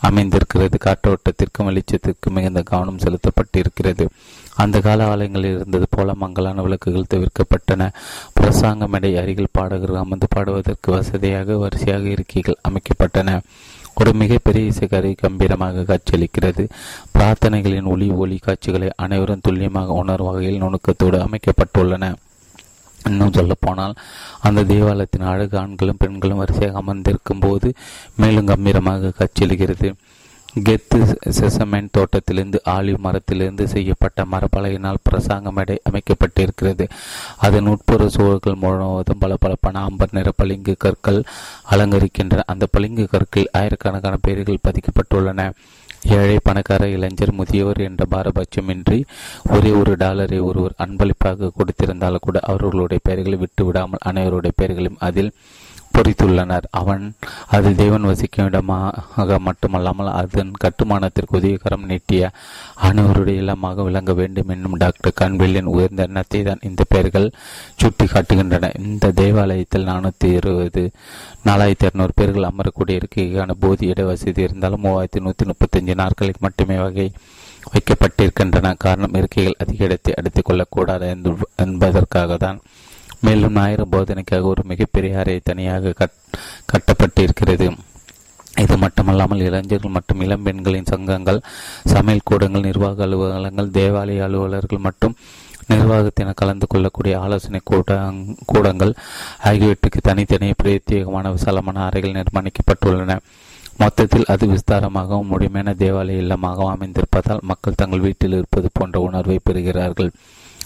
அமைந்திருக்கிறது. காற்றோட்டத்திற்கும் வெளிச்சத்திற்கும் மிகுந்த கவனம் செலுத்தப்பட்டிருக்கிறது. அந்த கால ஆலயங்களில் இருந்தது போல மங்களான விளக்குகள் தவிர்க்கப்பட்டன. பிரசாங்க மேடை அருகில் பாடகர்கள் அமர்ந்து பாடுவதற்கு வசதியாக வரிசையாக இருக்கைகள் அமைக்கப்பட்டன. ஒரு மிகப்பெரிய இசைக்கரை கம்பீரமாக காட்சியளிக்கிறது. பிரார்த்தனைகளின் ஒளி ஒளி காட்சிகளை அனைவரும் துல்லியமாக உணரும் வகையில் நுணுக்கத்தோடு அமைக்கப்பட்டுள்ளன. இன்னும் சொல்ல போனால் அந்த தேவாலயத்தின் அழகு ஆண்களும் பெண்களும் வரிசையாக அமர்ந்திருக்கும் போது மேலும் கம்பீரமாக காட்சியளிக்கிறது கெத்து செசமெண்ட் தோட்டத்திலிருந்து ஆலிவ் மரத்திலிருந்து செய்யப்பட்ட மரப்பலகையினால் பிரசாங்க மேடை அமைக்கப்பட்டிருக்கிறது. அதன் உட்புற சூழல்கள் முழுவதும் பல பலப்பான அம்பர் நிற பளிங்கு கற்கள் அலங்கரிக்கின்றன. அந்த பளிங்கு கற்களில் ஆயிரக்கணக்கான பெயர்கள் பதிக்கப்பட்டுள்ளன. ஏழை பணக்கார இளைஞர் முதியவர் என்ற பாரபட்சமின்றி ஒரே ஒரு டாலரை ஒருவர் அன்பளிப்பாக கொடுத்திருந்தாலும் கூட அவர்களுடைய பெயர்களை விட்டு விடாமல் அனைவருடைய பெயர்களையும் அதில் பொறித்துள்ளனர். அவன் அது தேவன் வசிக்கும் இடமாக மட்டுமல்லாமல் அதன் கட்டுமானத்திற்கு உதவிகரம் நீட்டிய அனைவருடைய இல்லமாக விளங்க வேண்டும் என்னும் டாக்டர் கன்வெல்லின் உயர்ந்த எண்ணத்தை தான் இந்த பெயர்கள் சுட்டி காட்டுகின்றன இந்த தேவாலயத்தில் நானூற்றி இருபது நாலாயிரத்தி இரநூறு பேர்கள் அமரக்கூடிய இருக்கைக்கான போதி இட வசதி இருந்தாலும் மூவாயிரத்தி நூற்றி முப்பத்தஞ்சு நாட்களுக்கு மட்டுமே வகை வைக்கப்பட்டிருக்கின்றன. காரணம் இருக்கைகள் அதிக இடத்தை அடித்துக் கொள்ளக்கூடாது என்பதற்காக தான் மேலும் ஞாயிறு போதனைக்காக ஒரு மிகப்பெரிய அறை தனியாக கட் கட்டப்பட்டிருக்கிறது. இது மட்டுமல்லாமல் இளைஞர்கள் மற்றும் இளம்பெண்களின் சங்கங்கள் சமையல் கூடங்கள் நிர்வாக அலுவலகங்கள் தேவாலய அலுவலர்கள் மற்றும் நிர்வாகத்தினர் கலந்து கொள்ளக்கூடிய ஆலோசனை கூட கூடங்கள் ஆகியவற்றுக்கு தனித்தனி பிரத்யேகமான விசாலமான அறைகள் நிர்மாணிக்கப்பட்டுள்ளன. மொத்தத்தில் அது விஸ்தாரமாகவும் முழுமையான தேவாலய இல்லமாகவும் அமைந்திருப்பதால் மக்கள் தங்கள் வீட்டில் இருப்பது போன்ற உணர்வை பெறுகிறார்கள்.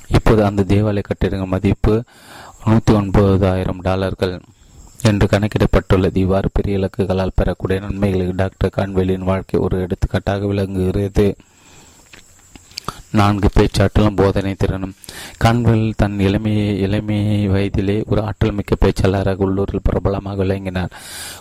இப்போது அந்த தேவாலய கட்டிடங்கள் மதிப்பு நூற்றி ஒன்பதாயிரம் டாலர்கள் என்று கணக்கிடப்பட்டுள்ளது. இவ்வாறு பெரிய இலக்குகளால் பெறக்கூடிய நன்மைகளுக்கு டாக்டர் கான்வெலியின் வாழ்க்கை ஒரு எடுத்துக்காட்டாக விளங்குகிறது. நான்கு பேச்சாற்றலும் போதனை திறனும். கான்வெல் தன் இளமையை இளமை வயதிலே ஒரு ஆற்றல் மிக்க பேச்சாளராக உள்ளூரில் பிரபலமாக விளங்கினார்.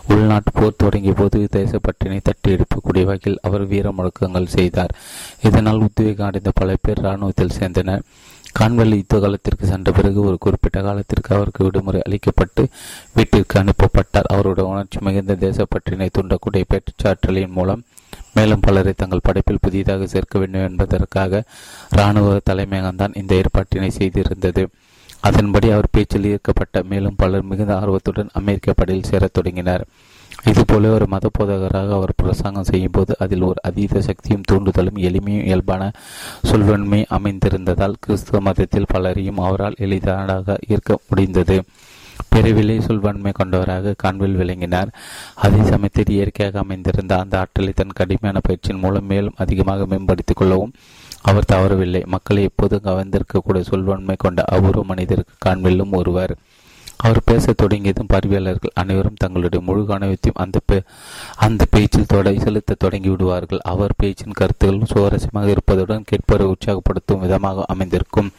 உள்நாட்டு போர் தொடங்கிய போது தேசப்பட்டினை தட்டி எடுக்கக்கூடிய வகையில் அவர் வீர முழக்கங்கள் செய்தார். இதனால் உத்வேகம் அடைந்த பல பேர் இராணுவத்தில் சேர்ந்தனர். கான்வெல் யுத்த காலத்திற்கு சென்ற பிறகு ஒரு குறிப்பிட்ட காலத்திற்கு அவருக்கு விடுமுறை அளிக்கப்பட்டு வீட்டிற்கு அனுப்பப்பட்டார். அவருடைய உணர்ச்சி மிகுந்த தேசப்பற்றினை தூண்டக்கூடிய பேச்சாற்றலின் மூலம் மேலும் பலரை தங்கள் படைப்பில் புதிதாக சேர்க்க வேண்டும் என்பதற்காக இராணுவ தலைமையகம்தான் இந்த ஏற்பாட்டினை செய்திருந்தது. அதன்படி அவர் பேச்சில் ஈர்க்கப்பட்ட மேலும் பலர் மிகுந்த ஆர்வத்துடன் அமெரிக்க படையில் சேரத் தொடங்கினர். இதுபோல ஒரு மத போதகராக அவர் பிரசங்கம் செய்யும் போது அதில் ஒரு அதீத சக்தியும் தூண்டுதலும் எளிமையும் இயல்பான சொல்வன்மை அமைந்திருந்ததால் கிறிஸ்துவ மதத்தில் பலரையும் அவரால் எளிதாக ஈர்க்க முடிந்தது. பிறவிலே சொல்வன்மை கொண்டவராக கான்வில் விளங்கினார். அதே சமயத்தில் இயற்கையாக அமைந்திருந்த அந்த ஆற்றலை தன் கடுமையான பயிற்சியின் மூலம் மேலும் அதிகமாக மேம்படுத்திக் கொள்ளவும் அவர் தவறவில்லை. மக்களை எப்போதும் கவர்ந்திருக்கக்கூடிய சொல்வன்மை கொண்ட அபூர்வ மனிதருக்கு கான்வில்லும் ஒருவர் அவர் பேசத் தொடங்கியதும் பார்வையாளர்கள் அனைவரும் தங்களுடைய முழு கனவத்தையும் அந்த அந்த பேச்சில் தொட செலுத்த தொடங்கி விடுவார்கள் அவர் பேச்சின் கருத்துக்கள் சுவாரஸ்யமாக இருப்பதுடன் கேட்பவரை உற்சாகப்படுத்தும் விதமாக அமைந்திருக்கும்.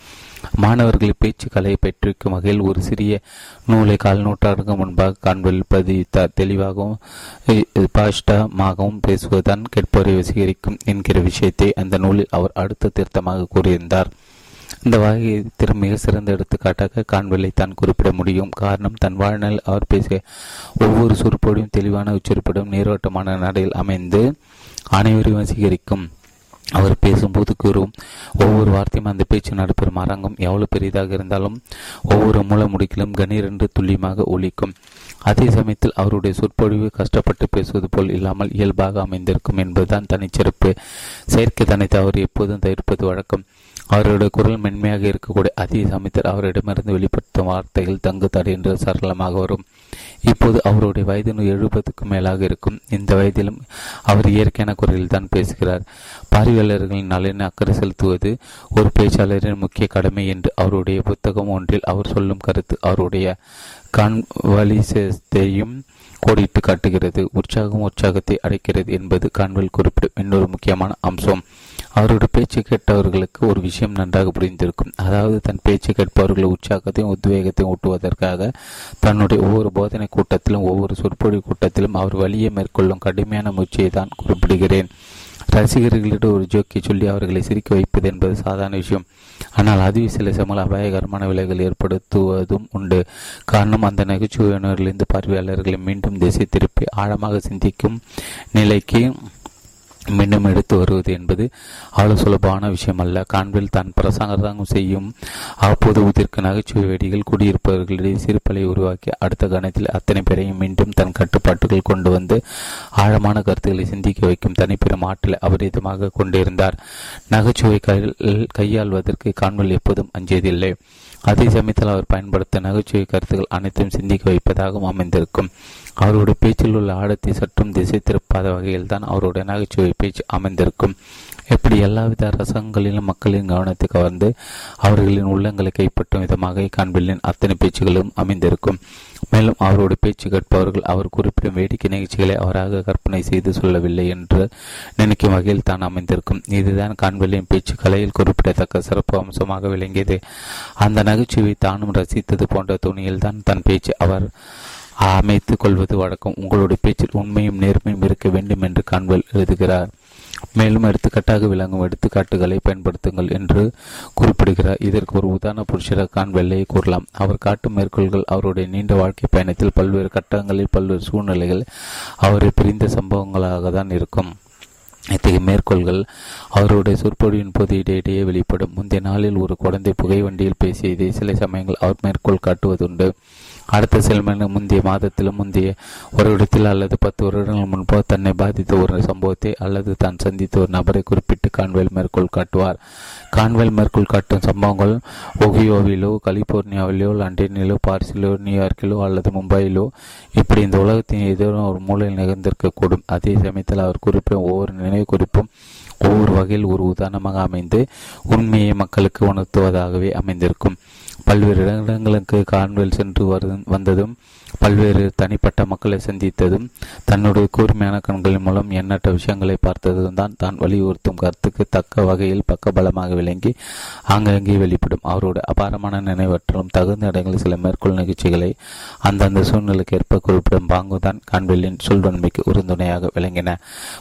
மாணவர்களின் பேச்சு கலையை பெற்றிருக்கும் வகையில் ஒரு சிறிய நூலை கால் நூற்றாண்டுக்கு முன்பாக காண்பில் பதிவித்தார் தெளிவாகவும் பாஷ்டமாகவும் பேசுவதுதான் கேட்பவரை வசீகரிக்கும் என்கிற விஷயத்தை அந்த நூலில் அவர் அடுத்த திருத்தமாக கூறியிருந்தார். இந்த வகை மிக சிறந்த எடுத்துக்காட்டாக கான்வெல்லை தான் குறிப்பிட முடியும். காரணம் தன் வாழ்நாள் அவர் பேசிய ஒவ்வொரு சுருப்போடையும் தெளிவான உச்சரிப்பிடும் நீரோட்டமான நடையில் அமைந்து அனைவரையும் வசீகரிக்கும். அவர் பேசும்போது கூறும் ஒவ்வொரு வார்த்தையும் அந்த பேச்சு நடைபெறும். அரங்கம் எவ்வளவு பெரிதாக இருந்தாலும் ஒவ்வொரு மூல முடிக்கிலும் கணீரென்று துல்லியமாக ஒழிக்கும் அதே சமயத்தில் அவருடைய சொற்பொழிவு கஷ்டப்பட்டு பேசுவது போல் இல்லாமல் இயல்பாக அமைந்திருக்கும் என்பதுதான் தனிச்சிறப்பு. செயற்கை தனித்து அவர் எப்போதும் தவிர்ப்பது வழக்கம். அவருடைய குரல் மென்மையாக இருக்கக்கூடிய அதே சமயத்தில் அவரிடமிருந்து வெளிப்படுத்தும் வார்த்தைகள் தங்கு தடை என்று சரளமாக வரும். இப்போது அவருடைய வயது எழுபதுக்கும் மேலாக இருக்கும். இந்த வயதிலும் அவர் இயற்கையான குரலில் தான் பேசுகிறார். பார்வையாளர்களின் நலனை அக்கறை செலுத்துவது ஒரு பேச்சாளரின் முக்கிய கடமை என்று அவருடைய புத்தகம் ஒன்றில் அவர் சொல்லும் கருத்து அவருடைய கான்வலிசத்தையும் கோடிட்டு காட்டுகிறது. உற்சாகம் உற்சாகத்தை அடைக்கிறது என்பது கான்வெல் குறிப்பிடும் இன்னொரு முக்கியமான அம்சம். அவரோட பேச்சு கேட்டவர்களுக்கு ஒரு விஷயம் நன்றாக புரிந்திருக்கும். அதாவது தன் பேச்சு கேட்பவர்கள் உற்சாகத்தையும் உத்வேகத்தையும் ஊட்டுவதற்காக தன்னுடைய ஒவ்வொரு போதனை கூட்டத்திலும் ஒவ்வொரு சொற்பொழிவு கூட்டத்திலும் அவர் வழியை மேற்கொள்ளும் கடுமையான முயற்சியை தான் குறிப்பிடுகிறேன். ரசிகர்களிடம் ஒரு ஜோக்கி சொல்லி அவர்களை சிரிக்க வைப்பது என்பது சாதாரண விஷயம். ஆனால் அதுவே சில சமூக அபாயகரமான விலைகள் ஏற்படுத்துவதும் உண்டு. காரணம் அந்த நகைச்சுவையினரிலிருந்து பார்வையாளர்களை மீண்டும் திசை திருப்பி ஆழமாக சிந்திக்கும் நிலைக்கு மீண்டும் எடுத்து வருவது என்பது அவ்வளவு சுலபமான விஷயம் அல்ல கான்வில் தான் பிரசங்கம் செய்யும் அப்போது அவ்வப்போது நகைச்சுவை வெடிகள் குடியிருப்பவர்களிடையே சிறுப்பலை உருவாக்கி அடுத்த கணத்தில் அத்தனை பேரையும் மீண்டும் தன் கட்டுப்பாட்டுகள் கொண்டு வந்து ஆழமான கருத்துக்களை சிந்திக்க வைக்கும் தனிப்பெரும் ஆற்றலை அபரிதமாக கொண்டிருந்தார். நகைச்சுவை கையாள்வதற்கு கான்வில் எப்போதும் அஞ்சியதில்லை அதே சமயத்தில் அவர் பயன்படுத்த நகைச்சுவை கருத்துக்கள் அனைத்தும் சிந்திக்க வைப்பதாகவும் அமைந்திருக்கும். அவருடைய பேச்சில் உள்ள ஆழத்தை சற்றும் திசை திருப்பாத வகையில் தான் அவருடைய நகைச்சுவை பேச்சு அமைந்திருக்கும். எப்படி எல்லாவித ரசங்களிலும் மக்களின் கவனத்தை கவர்ந்து அவர்களின் உள்ளங்களை கைப்பற்றும் விதமாக காண்பிலின் அத்தனை பேச்சுகளும் அமைந்திருக்கும். மேலும் அவருடைய பேச்சு கேட்பவர்கள் அவர் குறிப்பிடும் வேடிக்கை நிகழ்ச்சிகளை அவராக கற்பனை செய்து சொல்லவில்லை என்று நினைக்கும் வகையில் தான் அமைந்திருக்கும். இதுதான் காண்பில்லின் பேச்சு கலையில் குறிப்பிடத்தக்க சிறப்பு அம்சமாக விளங்கியது. அந்த நகைச்சுவை தானும் ரசித்தது போன்ற துணியில் தான் தன் பேச்சு அவர் அமைத்துக் கொள்வது வழக்கம். உங்களுடைய பேச்சில் உண்மையும் நேர்மையும் இருக்க வேண்டும் என்று கான்வெல் எழுதுகிறார். மேலும் எடுத்துக்காட்டாக விளங்கும் எடுத்துக்காட்டுகளை பயன்படுத்துங்கள் என்று குறிப்பிடுகிறார். இதற்கு ஒரு உதாரண புருஷராக வெள்ளையை கூறலாம். அவர் காட்டும் மேற்கோள்கள் அவருடைய நீண்ட வாழ்க்கை பயணத்தில் பல்வேறு கட்டங்களில் பல்வேறு சூழ்நிலைகள் அவரை பிரிந்த சம்பவங்களாக தான் இருக்கும். இத்தகைய மேற்கோள்கள் அவருடைய சொற்பொழிவின் போது இடையிடையே வெளிப்படும். முந்தைய நாளில் ஒரு குழந்தை புகை வண்டியில் பேசியதை சில சமயங்கள் அவர் மேற்கோள் காட்டுவதுண்டு. அடுத்த சில முந்தைய மாதத்திலும் முந்தைய ஒரு இடத்தில் அல்லது பத்து வருடங்கள் முன்போ தன்னை பாதித்த ஒரு சம்பவத்தை அல்லது தான் சந்தித்த ஒரு நபரை குறிப்பிட்டு கான்வெல் மேற்கோள் காட்டுவார். கான்வெல் மேற்கோள் காட்டும் சம்பவங்கள் ஒகியோவிலோ கலிபோர்னியாவிலோ லண்டனிலோ பாரிஸிலோ நியூயார்க்கிலோ அல்லது மும்பையிலோ. இப்படி இந்த உலகத்தின் ஏதோ ஒரு மூலையில் நிகழ்ந்திருக்கக்கூடும் அதே சமயத்தில் அவர் குறிப்பிடும் ஒவ்வொரு நினைவு குறிப்பும் ஒவ்வொரு வகையில் ஒரு உதாரணமாக அமைந்து உண்மையை மக்களுக்கு உணர்த்துவதாகவே அமைந்திருக்கும். பல்வேறு இடங்களுக்கு கான்வெல் சென்று வந்ததும் பல்வேறு தனிப்பட்ட மக்களை சந்தித்ததும் தன்னுடைய கூர்மையான கண்களின் மூலம் எண்ணற்ற விஷயங்களை பார்த்ததும் தான் தான் வலியுறுத்தும் கருத்துக்கு தக்க வகையில் பக்கபலமாக விளங்கி ஆங்காங்கே வெளிப்படும். அவருடைய அபாரமான நினைவற்றலும் தகுந்த இடங்களில் சில மேற்கொள் நிகழ்ச்சிகளை அந்தந்த சூழ்நிலைக்கு ஏற்ப குறிப்பிடும் பாங்குதான் கான்வெல்லின் சொல்வன்மைக்கு உறுதுணையாக விளங்கின.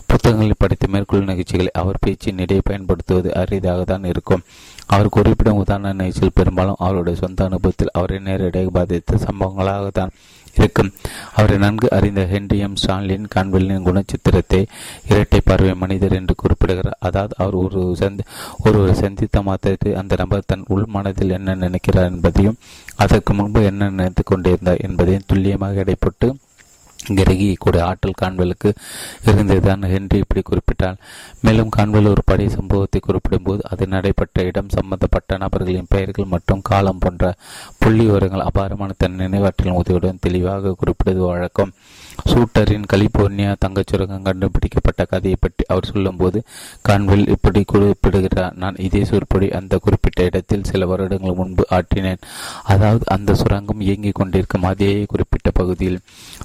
புத்தகங்களில் படித்த மேற்கொள் நிகழ்ச்சிகளை அவர் பேச்சின் இடையே பயன்படுத்துவது அரிதாக தான் இருக்கும். அவர் குறிப்பிடும் உதாரண நிகழ்ச்சியில் பெரும்பாலும் அவருடைய சொந்த அனுபவத்தில் அவரை நேரடியாக பாதித்த சம்பவங்களாக தான் இருக்கும். அவரை நன்கு அறிந்த ஹென்ரி எம். ஸ்டான்லின் கான்வெல்லின் குணச்சித்திரத்தை இரட்டை பார்வை மனிதர் என்று குறிப்பிடுகிறார். அதாவது அவர் ஒரு சந்தி ஒருவர் சந்தித்த மாத்திரத்தை அந்த நபர் தன் உள் மனதில் என்ன நினைக்கிறார் என்பதையும் அதற்கு முன்பு என்ன நினைத்து கொண்டிருந்தார் என்பதையும் துல்லியமாக இடைப்பட்டு கிரகிக்கூடிய ஆற்றல் கான்வெலுக்கு இருந்ததுதான் ஹென்றி இப்படி குறிப்பிட்டார் மேலும் கான்வெல் ஒரு படை சம்பவத்தை குறிப்பிடும் போது அது நடைபெற்ற இடம் சம்பந்தப்பட்ட நபர்களின் பெயர்கள் மற்றும் காலம் போன்ற புள்ளி விவரங்கள் அபாரமான தன் நினைவாற்றல் உதவியுடன் தெளிவாக குறிப்பிடுவது வழக்கம். சூட்டரின் கலிபோர்னியா தங்கச்சுரங்கம் கண்டுபிடிக்கப்பட்ட கதையை பற்றி அவர் சொல்லும்போது கான்வெல் இப்படி குறிப்பிடுகிறார். நான் இதே சொற்படி அந்த குறிப்பிட்ட இடத்தில் சில வருடங்கள் முன்பு ஆற்றினேன். அதாவது அந்த சுரங்கம் இயங்கிக் கொண்டிருக்கும் அதே குறிப்பிட்ட பகுதியில்.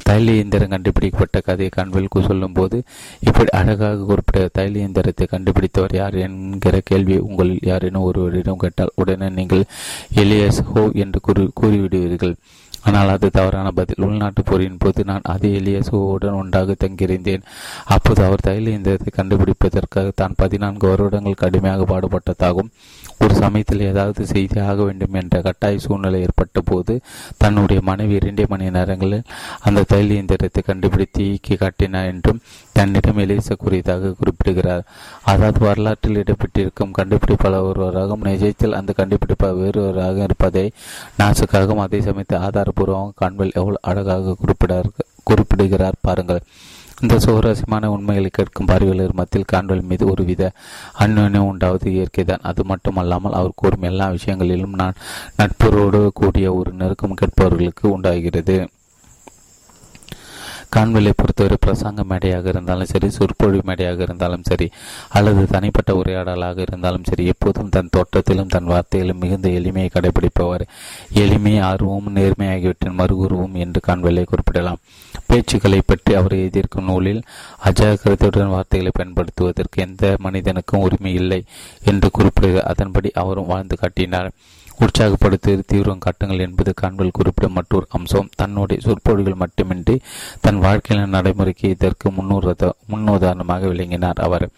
தைல இயந்திரம் கண்டுபிடிக்கப்பட்ட கதையை கான்வெல் சொல்லும்போது இப்படி அழகாக குறிப்பிட்ட தைல இயந்திரத்தை கண்டுபிடித்தவர் யார் என்கிற கேள்வி உங்களில் யாரேனும் ஒருவரிடம் கேட்டால் உடனே நீங்கள் எலியஸ் ஹோ என்று கூறி கூறிவிடுவீர்கள். ஆனால் அது தவறான பதில். உள்நாட்டு போரின் போது நான் அதே எலியசுவுடன் ஒன்றாக தங்கியிருந்தேன். அப்போது அவர் தைல இயந்திரத்தை கண்டுபிடிப்பதற்காக தான் பதினான்கு வருடங்கள் கடுமையாக பாடுபட்டதாகவும் ஒரு சமயத்தில் ஏதாவது செய்தி ஆக வேண்டும் என்ற கட்டாய சூழ்நிலை ஏற்பட்ட போது தன்னுடைய மனைவி இரண்டே மணி நேரங்களில் அந்த தைல இயந்திரத்தை கண்டுபிடித்து இயக்கி காட்டினார் என்றும் தன்னிடம் எலிச கூறியதாக குறிப்பிடுகிறார். அதாவது வரலாற்றில் இடம்பெற்றிருக்கும் கண்டுபிடிப்பாளர் ஒருவராகவும் நிஜத்தில் அந்த கண்டுபிடிப்பாளர் வேறுவராக இருப்பதை நாசுக்காகவும் அதே சமயத்தில் ஆதாரபூர்வமாக கான்வெல் எவ்வளவு அழகாக குறிப்பிடார் குறிப்பிடுகிறார் பாருங்கள். இந்த சுவாரஸ்யமான உண்மைகளை கேட்கும் பார்வையாளர் மத்தியில் கான்வெல் மீது ஒருவித அந்யோன்யம் உண்டாவது இயற்கைதான். அது மட்டுமல்லாமல் அவர் கூறும் எல்லா விஷயங்களிலும் நான் நட்புறோடு கூடிய ஒரு நெருக்கம் கேட்பவர்களுக்கு உண்டாகிறது. கான்வெலை பொறுத்தவரை பிரசங்க மேடையாக இருந்தாலும் சரி சொற்பொழி மேடையாக இருந்தாலும் சரி அல்லது தனிப்பட்ட உரையாடலாக இருந்தாலும் சரி எப்போதும் தன் தோட்டத்திலும் தன் வார்த்தையிலும் மிகுந்த எளிமையை கடைபிடிப்பவர். எளிமை ஆர்வமும் நேர்மை ஆகியவற்றின் மறுகுருவும் என்று கான்வெலை குறிப்பிடலாம். பேச்சுக்களை பற்றி அவர் எதிர்க்கும் நூலில் அஜாக்கிரதையுடன் வார்த்தைகளை பயன்படுத்துவதற்கு எந்த மனிதனுக்கும் உரிமை இல்லை என்று குறிப்பிடுகிறார் அதன்படி அவரும் வாழ்ந்து காட்டினார். உற்சாகப்படுத்தி தீவிரம் காட்டுங்கள் என்பது காண்பல் குறிப்பிடும் மற்றொரு அம்சம். தன்னுடைய சொற்பொழிகள் மட்டுமின்றி தன் வாழ்க்கையின் நடைமுறைக்கு இதற்கு முன்னுத முன்னுதாரணமாக விளங்கினார் அவர்.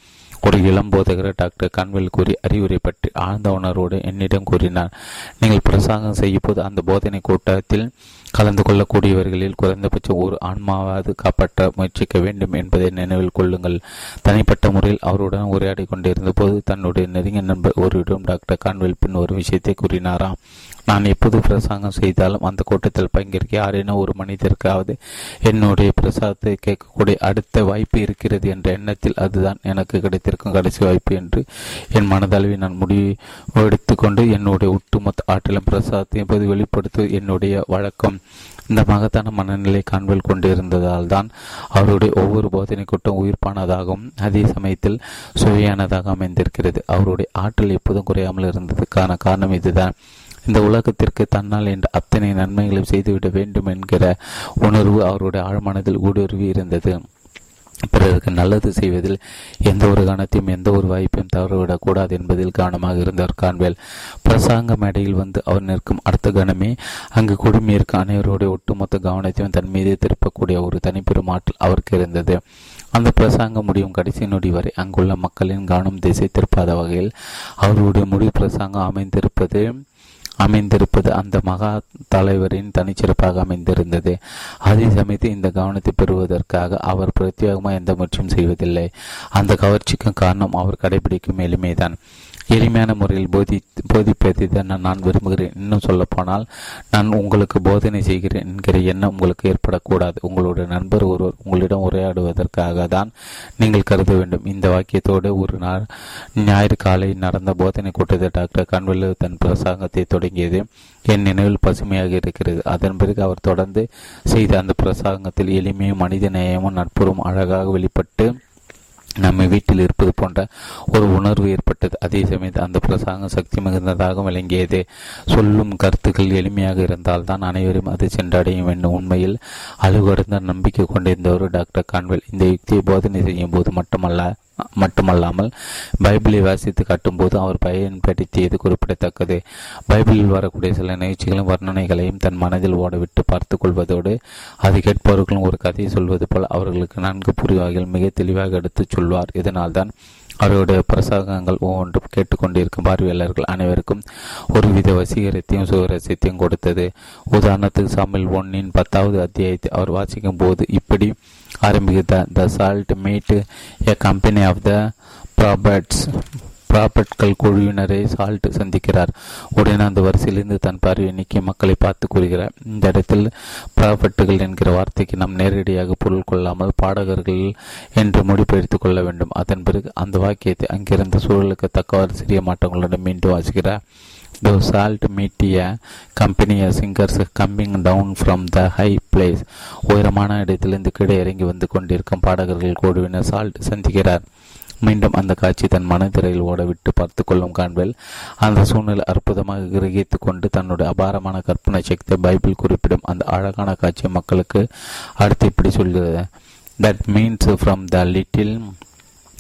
ஒரு இளம் போதகர் டாக்டர் கான்வெல் கூறி அறிவுரை பற்றி ஆழ்ந்த உணர்வோடு என்னிடம் கூறினார். நீங்கள் பிரசாங்கம் செய்யும் போது அந்த போதனை கூட்டத்தில் கலந்து கொள்ளக்கூடியவர்களில் குறைந்தபட்சம் ஒரு ஆன்மாவது காப்பாற்ற முயற்சிக்க வேண்டும் என்பதை நினைவில் கொள்ளுங்கள். தனிப்பட்ட முறையில் அவருடன் உரையாடி கொண்டிருந்த போது தன்னுடைய நெருங்கிய நண்பர் ஒருவிடம் டாக்டர் கான்வெல் பின் ஒரு விஷயத்தை கூறினாராம். நான் எப்போது பிரசங்கம் செய்தாலும் அந்த கூட்டத்தில் பங்கேற்க யாரேனும் ஒரு மனிதருக்காவது என்னுடைய பிரசாதத்தை கேட்கக்கூடிய அடுத்த வாய்ப்பு இருக்கிறது என்ற எண்ணத்தில் அதுதான் எனக்கு கிடைத்திருக்கும் கடைசி வாய்ப்பு என்று என் மனதளவில் நான் முடிவு எடுத்துக்கொண்டு என்னுடைய ஒட்டுமொத்த ஆற்றலும் பிரசாதத்தை எப்போது வெளிப்படுத்துவது என்னுடைய வழக்கம். இந்த மகத்தான மனநிலை காண்பில் கொண்டிருந்ததால் தான் அவருடைய ஒவ்வொரு போதனை கூட்டம் உயிர்ப்பானதாகவும் அதே சமயத்தில் சுவையானதாக அமைந்திருக்கிறது. அவருடைய ஆற்றல் எப்போதும் குறையாமல் இருந்ததுக்கான காரணம் இதுதான். இந்த உலகத்திற்கு தன்னால் என்ற அத்தனை நன்மைகளை செய்துவிட வேண்டும் என்கிற உணர்வு அவருடைய ஆழ்மனதில் ஊடுருவி இருந்தது. பிறருக்கு நல்லது செய்வதில் எந்த ஒரு கணத்தையும் எந்த ஒரு வாய்ப்பையும் தவறவிடக்கூடாது என்பதில் கவனமாக இருந்தவர் கான்வேல். பிரசாங்க மேடையில் வந்து அவர் நிற்கும் அடுத்த கணமே அங்கு குடும்பியிருக்கும் அனைவருடைய ஒட்டுமொத்த கவனத்தையும் தன் மீது திருப்பக்கூடிய ஒரு தனிப்பெரும் ஆற்றல் அவருக்கு இருந்தது. அந்த பிரசாங்கம் முடியும் கடைசி நொடி வரை அங்குள்ள மக்களின் கவனம் திசை திருப்பாத வகையில் அவருடைய முடிவு பிரசாங்கம் அமைந்திருப்பது அமைந்திருப்பது அந்த மகா தலைவரின் தனிச்சிறப்பாக அமைந்திருந்தது. அதே சமயத்தில் இந்த கவனத்தை பெறுவதற்காக அவர் பிரத்யேகமாக எந்த முயற்சியும் செய்வதில்லை. அந்த கவர்ச்சிக்கும் காரணம் அவர் கடைபிடிக்கும் எளிமைதான் எளிமையான முறையில் போதி போதிப்பதை தான் நான் விரும்புகிறேன். இன்னும் சொல்லப்போனால் நான் உங்களுக்கு போதனை செய்கிறேன் என்கிற எண்ணம் உங்களுக்கு ஏற்படக்கூடாது. உங்களுடைய நண்பர் ஒருவர் உங்களிடம் உரையாடுவதற்காக தான் நீங்கள் கருத வேண்டும். இந்த வாக்கியத்தோடு ஒரு நாள் ஞாயிறு காலை நடந்த போதனை கூட்டத்தை டாக்டர் கன்வெல்லு தன் பிரசாங்கத்தை தொடங்கியது. என் நினைவில் பசுமையாக இருக்கிறது. அதன் பிறகு அவர் தொடர்ந்து செய்த அந்த பிரசாங்கத்தில் எளிமையும் மனித நேயமும் நட்புறும் அழகாக வெளிப்பட்டு நம்ம வீட்டில் இருப்பது போன்ற ஒரு உணர்வு ஏற்பட்டது. அதே சமயத்தில் அந்த பிரசாங்கம் சக்தி மிகுந்ததாக விளங்கியது. சொல்லும் கருத்துக்கள் எளிமையாக இருந்தால்தான் அனைவரும் அது சென்றடையும் என்னும் உண்மையில் அழுகடந்த நம்பிக்கை கொண்டிருந்தவர் டாக்டர் கான்வெல் இந்த யுக்தியை போதனை செய்யும் போது மட்டுமல்ல மட்டுமல்லாமல் பைபிளை வாசித்து காட்டும்போது அவர் பயன்படுத்தியது குறிப்பிடத்தக்கது. பைபிளில் வரக்கூடிய சில நிகழ்ச்சிகளும் வர்ணனைகளையும் தன் மனதில் ஓடவிட்டு பார்த்து கொள்வதோடு அது கேட்பவர்களும் ஒரு கதையை சொல்வது போல் அவர்களுக்கு நன்கு புரிவார்கள் மிக தெளிவாக எடுத்துச் சொல்வார். இதனால்தான் அவருடைய பிரசங்கங்கள் ஒவ்வொன்றும் கேட்டுக்கொண்டிருக்கும் பார்வையாளர்கள் அனைவருக்கும் ஒருவித வசீகரத்தையும் சுவரசியத்தையும் கொடுத்தது. உதாரணத்துக்கு சாமில் ஒன்னின் பத்தாவது அத்தியாயத்தை அவர் வாசிக்கும் போது இப்படி ஆரம்பிக்கிறார் the Saul meet a company of the prophets ப்ராபர்ட்கள் குழுவினரை சால்ட் சந்திக்கிறார். உடனே அந்த வரிசையிலிருந்து தன் பார்வையை நீக்கி மக்களை பார்த்து கூறுகிறார். இந்த இடத்தில் ப்ராபர்ட்டுகள் என்கிற வார்த்தைக்கு நாம் நேரடியாக பொருள் கொள்ளாமல் பாடகர்கள் என்று முடிப்பெடுத்துக் கொள்ள வேண்டும். அதன் பிறகு அந்த வாக்கியத்தை அங்கிருந்த சூழலுக்கு தக்கவாறு சிறிய மாற்றங்களுடன் மீண்டும் வாசிக்கிறார். The salt meteor company singers coming down from the high place. உயரமான இடத்திலிருந்து கீழே இறங்கி வந்து கொண்டிருக்கும் பாடகர்கள் குழுவினர் சால்ட் சந்திக்கிறார். மீண்டும் அந்த காட்சி தன் மனதிரையில் ஓடவிட்டு பார்த்து கொள்ளும் காண்பேல் அந்த சூழ்நிலை அற்புதமாக கிரகித்து கொண்டு தன்னுடைய அபாரமான கற்பனை சக்தி பைபிள் குறிப்பிடும் அந்த அழகான காட்சி மக்களுக்கு அடுத்து இப்படி சொல்கிறது. That means from the little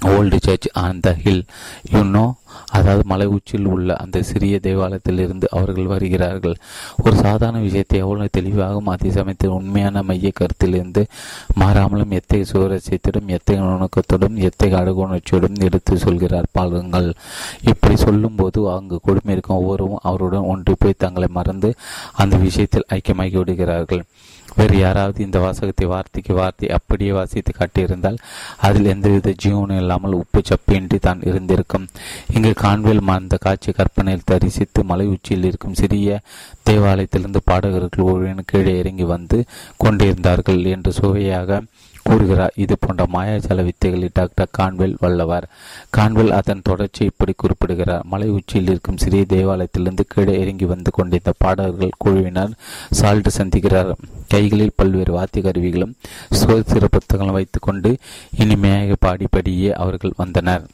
old church on the hill you know மலை உச்சியில் உள்ள அந்த சிறிய தேவாலயத்திலிருந்து அவர்கள் வருகிறார்கள். ஒரு சாதாரண விஷயத்தை எவ்வளவு தெளிவாகவும் அதே சமயத்தில் உண்மையான மைய கருத்திலிருந்து மாறாமலும் எத்தகைய சுவரசியத்திடம் எத்தகைய நுணுக்கத்துடன் எத்தகைய அழகுணர்ச்சியுடன் எடுத்து சொல்கிறார் பாருங்கள். இப்படி சொல்லும்போது அங்கு கொடுமையிருக்கும் ஒவ்வொருவரும் அவருடன் ஒன்று போய் தங்களை மறந்து அந்த விஷயத்தில் ஐக்கியமாகி விடுகிறார்கள். வேறு யாராவது இந்த வாசகத்தை வார்த்தைக்கு வார்த்தை அப்படியே வாசித்து காட்டியிருந்தால் அதில் எந்தவித ஜீவனும் இல்லாமல் உப்பு சப்பின்றி தான் இருந்திருக்கும். இங்கு கான்வேல் அந்த காட்சி கற்பனையில் தரிசித்து மலை உச்சியில் இருக்கும் சிறிய தேவாலயத்திலிருந்து பாடகர்கள் ஒருவன் கீழே இறங்கி வந்து கொண்டிருந்தார்கள் என்று சுவையாக கூறுகிறார். இது போன்ற மாயாஜால வித்தைகளில் டாக்டர் கான்வெல் வல்லவர். கான்வெல் அதன் தொடர்ச்சி இப்படி குறிப்பிடுகிறார். மலை உச்சியில் இருக்கும் சிறிய தேவாலயத்திலிருந்து கீழே இறங்கி வந்து கொண்டிருந்த பாடகர்கள் குழுவினர் சால்ட் சந்திக்கிறார். கைகளில் பல்வேறு வாத்திய கருவிகளும் சுதந்திர புத்தகங்களும் வைத்துக்கொண்டு இனிமையாக பாடிப்படியே அவர்கள் வந்தனர்.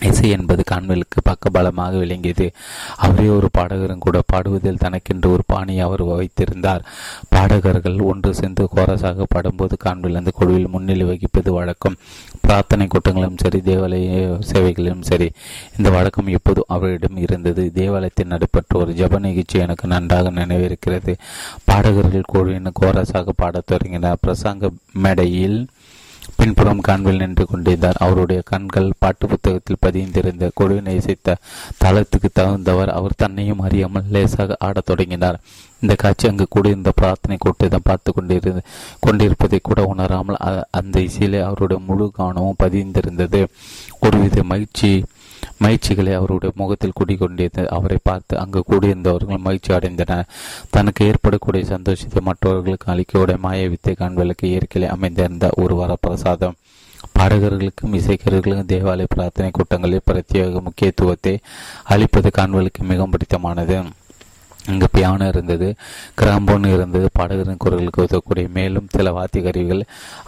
இசை என்பது கான்வெலுக்கு பக்கபலமாக விளங்கியது. அவரே ஒரு பாடகரும் கூட பாடுவதில் தனக்கென்று ஒரு பாணியை அவர் வைத்திருந்தார். பாடகர்கள் ஒன்று சேர்ந்து கோரஸாக பாடும்போது கான்வெல் அந்த குழுவில் முன்னிலை வகிப்பது வழக்கம். பிரார்த்தனை கூட்டங்களும் சரி தேவாலய சேவைகளிலும் சரி இந்த வழக்கம் எப்போதும் அவரிடம் இருந்தது. தேவாலயத்தில் நடைபெற்ற ஒரு ஜப நிகழ்ச்சி எனக்கு நன்றாக நினைவிருக்கிறது. பாடகர்கள் குழுவின் கோரஸாக பாடத் தொடங்கினார். பிரசங்க மேடையில் பின்புறம் கான்வில் நின்று கொண்டிருந்தார். அவருடைய கண்கள் பாட்டு புத்தகத்தில் பதிந்திருந்த கொடுவினை இசைத்த தளத்துக்கு தகுந்தவர். அவர் தன்னையும் அறியாமல் லேசாக ஆடத் தொடங்கினார். இந்த காட்சி அங்கு கூடியிருந்த பிரார்த்தனை கூட்டத்தை பார்த்து கொண்டிருந்த கொண்டிருப்பதை கூட உணராமல் அந்த இசையிலே அவருடைய முழு கவனமும் பதிந்திருந்தது. ஒருவித மகிழ்ச்சி மகிழ்ச்சிகளை அவருடைய முகத்தில் குடிக்கொண்டிருந்தது அவரை பார்த்து அங்கு கூடியிருந்தவர்கள் மகிழ்ச்சி அடைந்தனர். தனக்கு ஏற்படக்கூடிய சந்தோஷத்தை மற்றவர்களுக்கு அளிக்கக்கூடிய மாய வித்தை காண்பதற்கு இயற்கையில் அமைந்திருந்த ஒரு வரப்பிரசாதம். பாடகர்களுக்கும் இசைக்கர்களுக்கும் தேவாலய பிரார்த்தனை கூட்டங்களில் பிரத்யேக முக்கியத்துவத்தை அளிப்பது காண்பதற்கு மிகவும் பிடித்தமானது. அங்கு பியானோ இருந்தது கிராம்போன் இருந்தது பாடகரின் குரலுக்கு உதவக்கூடிய மேலும் சில வாத்திய கருவிகள்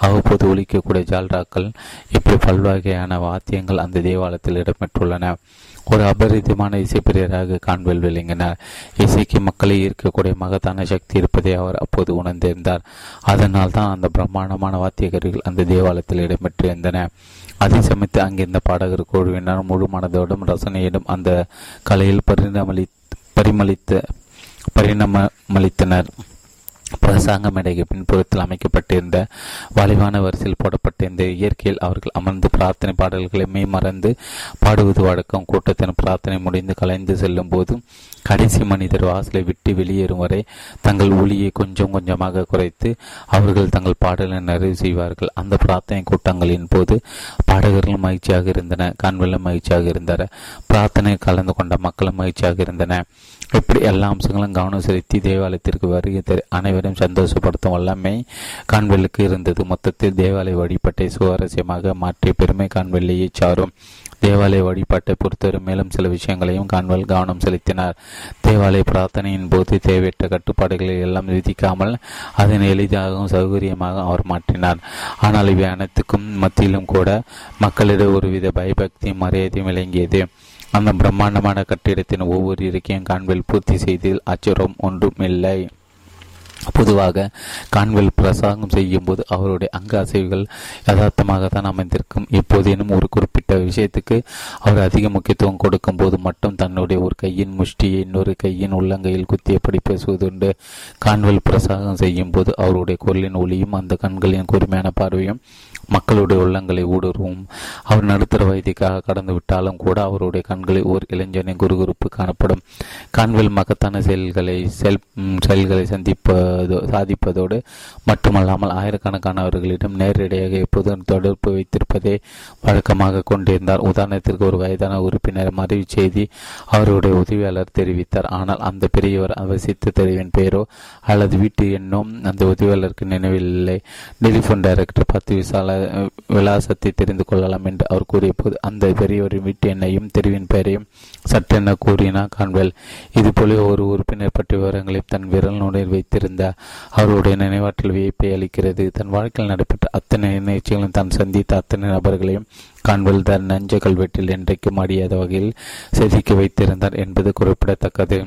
அவ்வப்போது ஒழிக்கக்கூடிய ஜால்ராக்கள் இப்படி பல்வகையான வாத்தியங்கள் அந்த தேவாலயத்தில் இடம்பெற்றுள்ளன. ஒரு அபரிதமான இசைப்பிரியராக காண்பல் விளங்கினார். இசைக்கு மக்களை ஈர்க்கக்கூடிய மகத்தான சக்தி இருப்பதை அவர் அப்போது உணர்ந்திருந்தார். அதனால் தான் அந்த பிரம்மாண்டமான வாத்திய கருவிகள் அந்த தேவாலயத்தில் இடம்பெற்றிருந்தன அதே சமயத்து அங்கிருந்த பாடகர் குழுவினர் முழு மனதோடும் ரசனையிடும் அந்த கலையில் பரிணமளி பரிமளித்த பரிணாமளித்தனர் பிரசாங்க மேடைக்கு பின்புறத்தில் அமைக்கப்பட்டிருந்த வலிவான வரிசையில் போடப்பட்டிருந்த இயற்கையில் அவர்கள் அமர்ந்து பிரார்த்தனை பாடல்களை மெய்மறந்து பாடுவது வழக்கம். கூட்டத்தின் பிரார்த்தனை முடிந்து கலைந்து செல்லும் போது கடைசி மனிதர் வாசலை விட்டு வெளியேறும் வரை தங்கள் ஒளியை கொஞ்சம் கொஞ்சமாக குறைத்து அவர்கள் தங்கள் பாடலை நிறைவு செய்வார்கள். அந்த பிரார்த்தனை கூட்டங்களின் போது பாடகர்கள் மகிழ்ச்சியாக இருந்தன கண்வெல்ல மகிழ்ச்சியாக இருந்தனர் பிரார்த்தனை கலந்து கொண்ட மக்களும் மகிழ்ச்சியாக இருந்தன. இப்படி எல்லா அம்சங்களும் கவனம் செலுத்தி தேவாலயத்திற்கு வருகை அனைவரும் சந்தோஷப்படுத்தும் வல்லமை கான்வெல்லுக்கு இருந்தது. மொத்தத்தில் தேவாலய வழிபாட்டை சுவாரஸ்யமாக மாற்றிய பெருமை கான்வெல்லியை சாரும். தேவாலய வழிபாட்டை பொறுத்தவரை மேலும் சில விஷயங்களையும் கான்வெல் கவனம் செலுத்தினார். தேவாலய பிரார்த்தனையின் போது தேவையற்ற கட்டுப்பாடுகளை எல்லாம் விதிக்காமல் அதனை எளிதாகவும் சௌகரியமாக அவர் மாற்றினார். ஆனால் இவை அனைத்துக்கும் மத்தியிலும் கூட மக்களிடம் ஒருவித பயபக்தியும் மரியாதையும் விளங்கியது. அந்த பிரம்மாண்டமான கட்டிடத்தின் ஒவ்வொரு இருக்கையும் காண்பில் பூர்த்தி செய்ததில் ஆச்சரியம் ஒன்றும் இல்லை பொதுவாக கான்வெல் பிரசாங்கம் செய்யும் போது அவருடைய அங்க அசைவுகள் யதார்த்தமாக தான் அமைந்திருக்கும். எப்போதேனும் ஒரு குறிப்பிட்ட விஷயத்துக்கு அவர் அதிக முக்கியத்துவம் கொடுக்கும் போது மட்டும் தன்னுடைய ஒரு கையின் முஷ்டியை இன்னொரு கையின் உள்ளங்கையில் குத்தியபடி பேசுவதுண்டு. கான்வெல் பிரசாகம் செய்யும் போது அவருடைய குரலின் ஒளியும் அந்த கண்களின் கூர்மையான பார்வையும் மக்களுடைய உள்ளங்களை ஊடுருவும். அவர் நடுத்தர வயதிக்காக கடந்து விட்டாலும் கூட அவருடைய கண்களில் ஓர் இளைஞனின் குறுகுறுப்பு காணப்படும். கண்கள் மகத்தான செயல்களை செல் செயல்களை சந்திப்பதோ சாதிப்பதோடு மட்டுமல்லாமல் ஆயிரக்கணக்கானவர்களிடம் நேரடியாக எப்போதும் தொடர்பு வைத்திருப்பதை வழக்கமாக கொண்டிருந்தார். உதாரணத்திற்கு ஒரு வயதான உறுப்பினர் மறைவு செய்தி அவருடைய உதவியாளர் தெரிவித்தார். ஆனால் அந்த பெரியவர் அவசித்த தெரிவின் பெயரோ அல்லது வீட்டு எண்ணோ அந்த உதவியாளருக்கு நினைவில்லை. டெலிபோன் டைரக்டர் பத்து விசாலர் விலாசத்தை தெரிந்து கொள்ளலாம் என்று அவர் கூறிய போது அந்த பெரியவரின் வீட்டு எண்ணையும் தெருவின் பெயரையும் சற்றென கூறினார் கான்வெல் இதுபோல ஒரு உறுப்பினர் பற்றிய விவரங்களையும் தன் விரல் நுழையில் வைத்திருந்த அவருடைய நினைவாற்றல் வியப்பை அளிக்கிறது. தன் வாழ்க்கையில் நடைபெற்ற அத்தனை நிகழ்ச்சிகளும் தான் சந்தித்த அத்தனை நபர்களையும் கான்வெல் தன் நஞ்ச கல்வெட்டில் என்றைக்கும் அடியாத வகையில் செதுக்கி வைத்திருந்தார் என்பது குறிப்பிடத்தக்கது.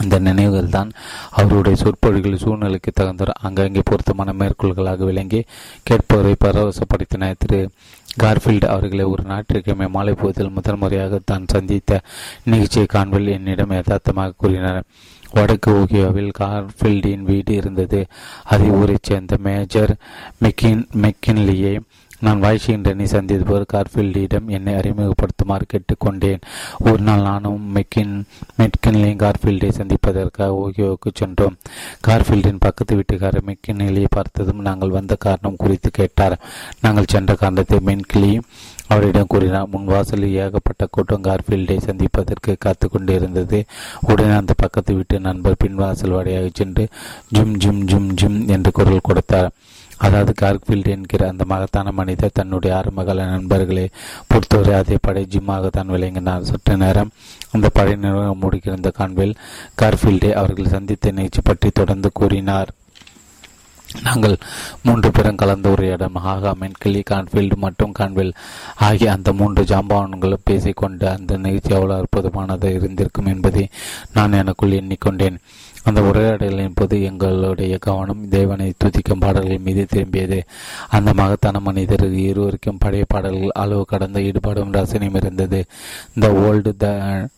இந்த நினைவுகள் தான் அவருடைய சொற்பொழிகள் சூழ்நிலைக்கு தகுந்த அங்கங்கே பொருத்தமான மேற்கோள்களாக விளங்கி கேட்பவரை பரவசப்படுத்தின திரு கார்ஃபீல்டு அவர்களை ஒரு ஞாயிற்றுக்கிழமை மாலை போதில் முதல் முறையாக தான் சந்தித்த நிகழ்ச்சியை காண்பில் என்னிடம் யதார்த்தமாக கூறினார். வடக்கு ஓகியோவில் கார்ஃபீல்டின் வீடு இருந்தது. அதை ஊரைச் சேர்ந்த மேஜர் மெக்கின் மெக்கின்லியை நான் வாஷிங்டனை சந்தித்த போது கார்ஃபீல்டிடம் என்னை அறிமுகப்படுத்துமாறு கேட்டுக்கொண்டேன். ஒரு நாள் நானும் மெக்கின் மெட்கின்லையும் கார்ஃபீல்டை சந்திப்பதற்காக ஓகியோவுக்கு சென்றோம். கார்ஃபீல்டின் பக்கத்து வீட்டுக்காரர் மெக்கின்லியை பார்த்ததும் நாங்கள் வந்த காரணம் குறித்து கேட்டார். நாங்கள் சென்ற காரணத்தை மென்கிளி அவரிடம் கூறினார். முன் வாசலில் ஏகப்பட்ட கூட்டம் கார்ஃபீல்டை சந்திப்பதற்கு காத்து கொண்டிருந்தது. உடனே அந்த பக்கத்து வீட்டு நண்பர் பின்வாசல் வழியாக சென்று ஜும் ஜும் ஜும் ஜும் என்று குரல் கொடுத்தார். அதாவது கார்க்ஃபீல்டு என்கிற அந்த மகத்தான மனிதர் தன்னுடைய ஆரம்பகால நண்பர்களை பொறுத்தவரை அதே படை ஜிம்மாக தான் விளங்கினார். சற்று நேரம் அந்த படை நிறுவனம் மூடிக்கிருந்த கான்வெல் கார்ஃபீல்டை அவர்கள் சந்தித்த நிகழ்ச்சி பற்றி தொடர்ந்து கூறினார். நாங்கள் மூன்று பேரும் கலந்த ஒரு இடம். ஹாகா மென்கிளி கான்ஃபீல்டு மற்றும் கான்வெல் ஆகிய அந்த மூன்று ஜாம்பவான்களும் பேசிக்கொண்டு அந்த நிகழ்ச்சி அவ்வளவு அற்புதமானதாக இருந்திருக்கும் என்பதை நான் எனக்குள் எண்ணிக்கொண்டேன். அந்த உரையாடலின் போது எங்களுடைய கவனம் தேவனை துதிக்கும் பாடல்கள் மீது திரும்பியது. அந்த மகத்தான மனிதர் இருவருக்கும் பழைய பாடல்கள் அளவு கடந்த ஈடுபாடும் ரசனையும் இருந்தது. The old the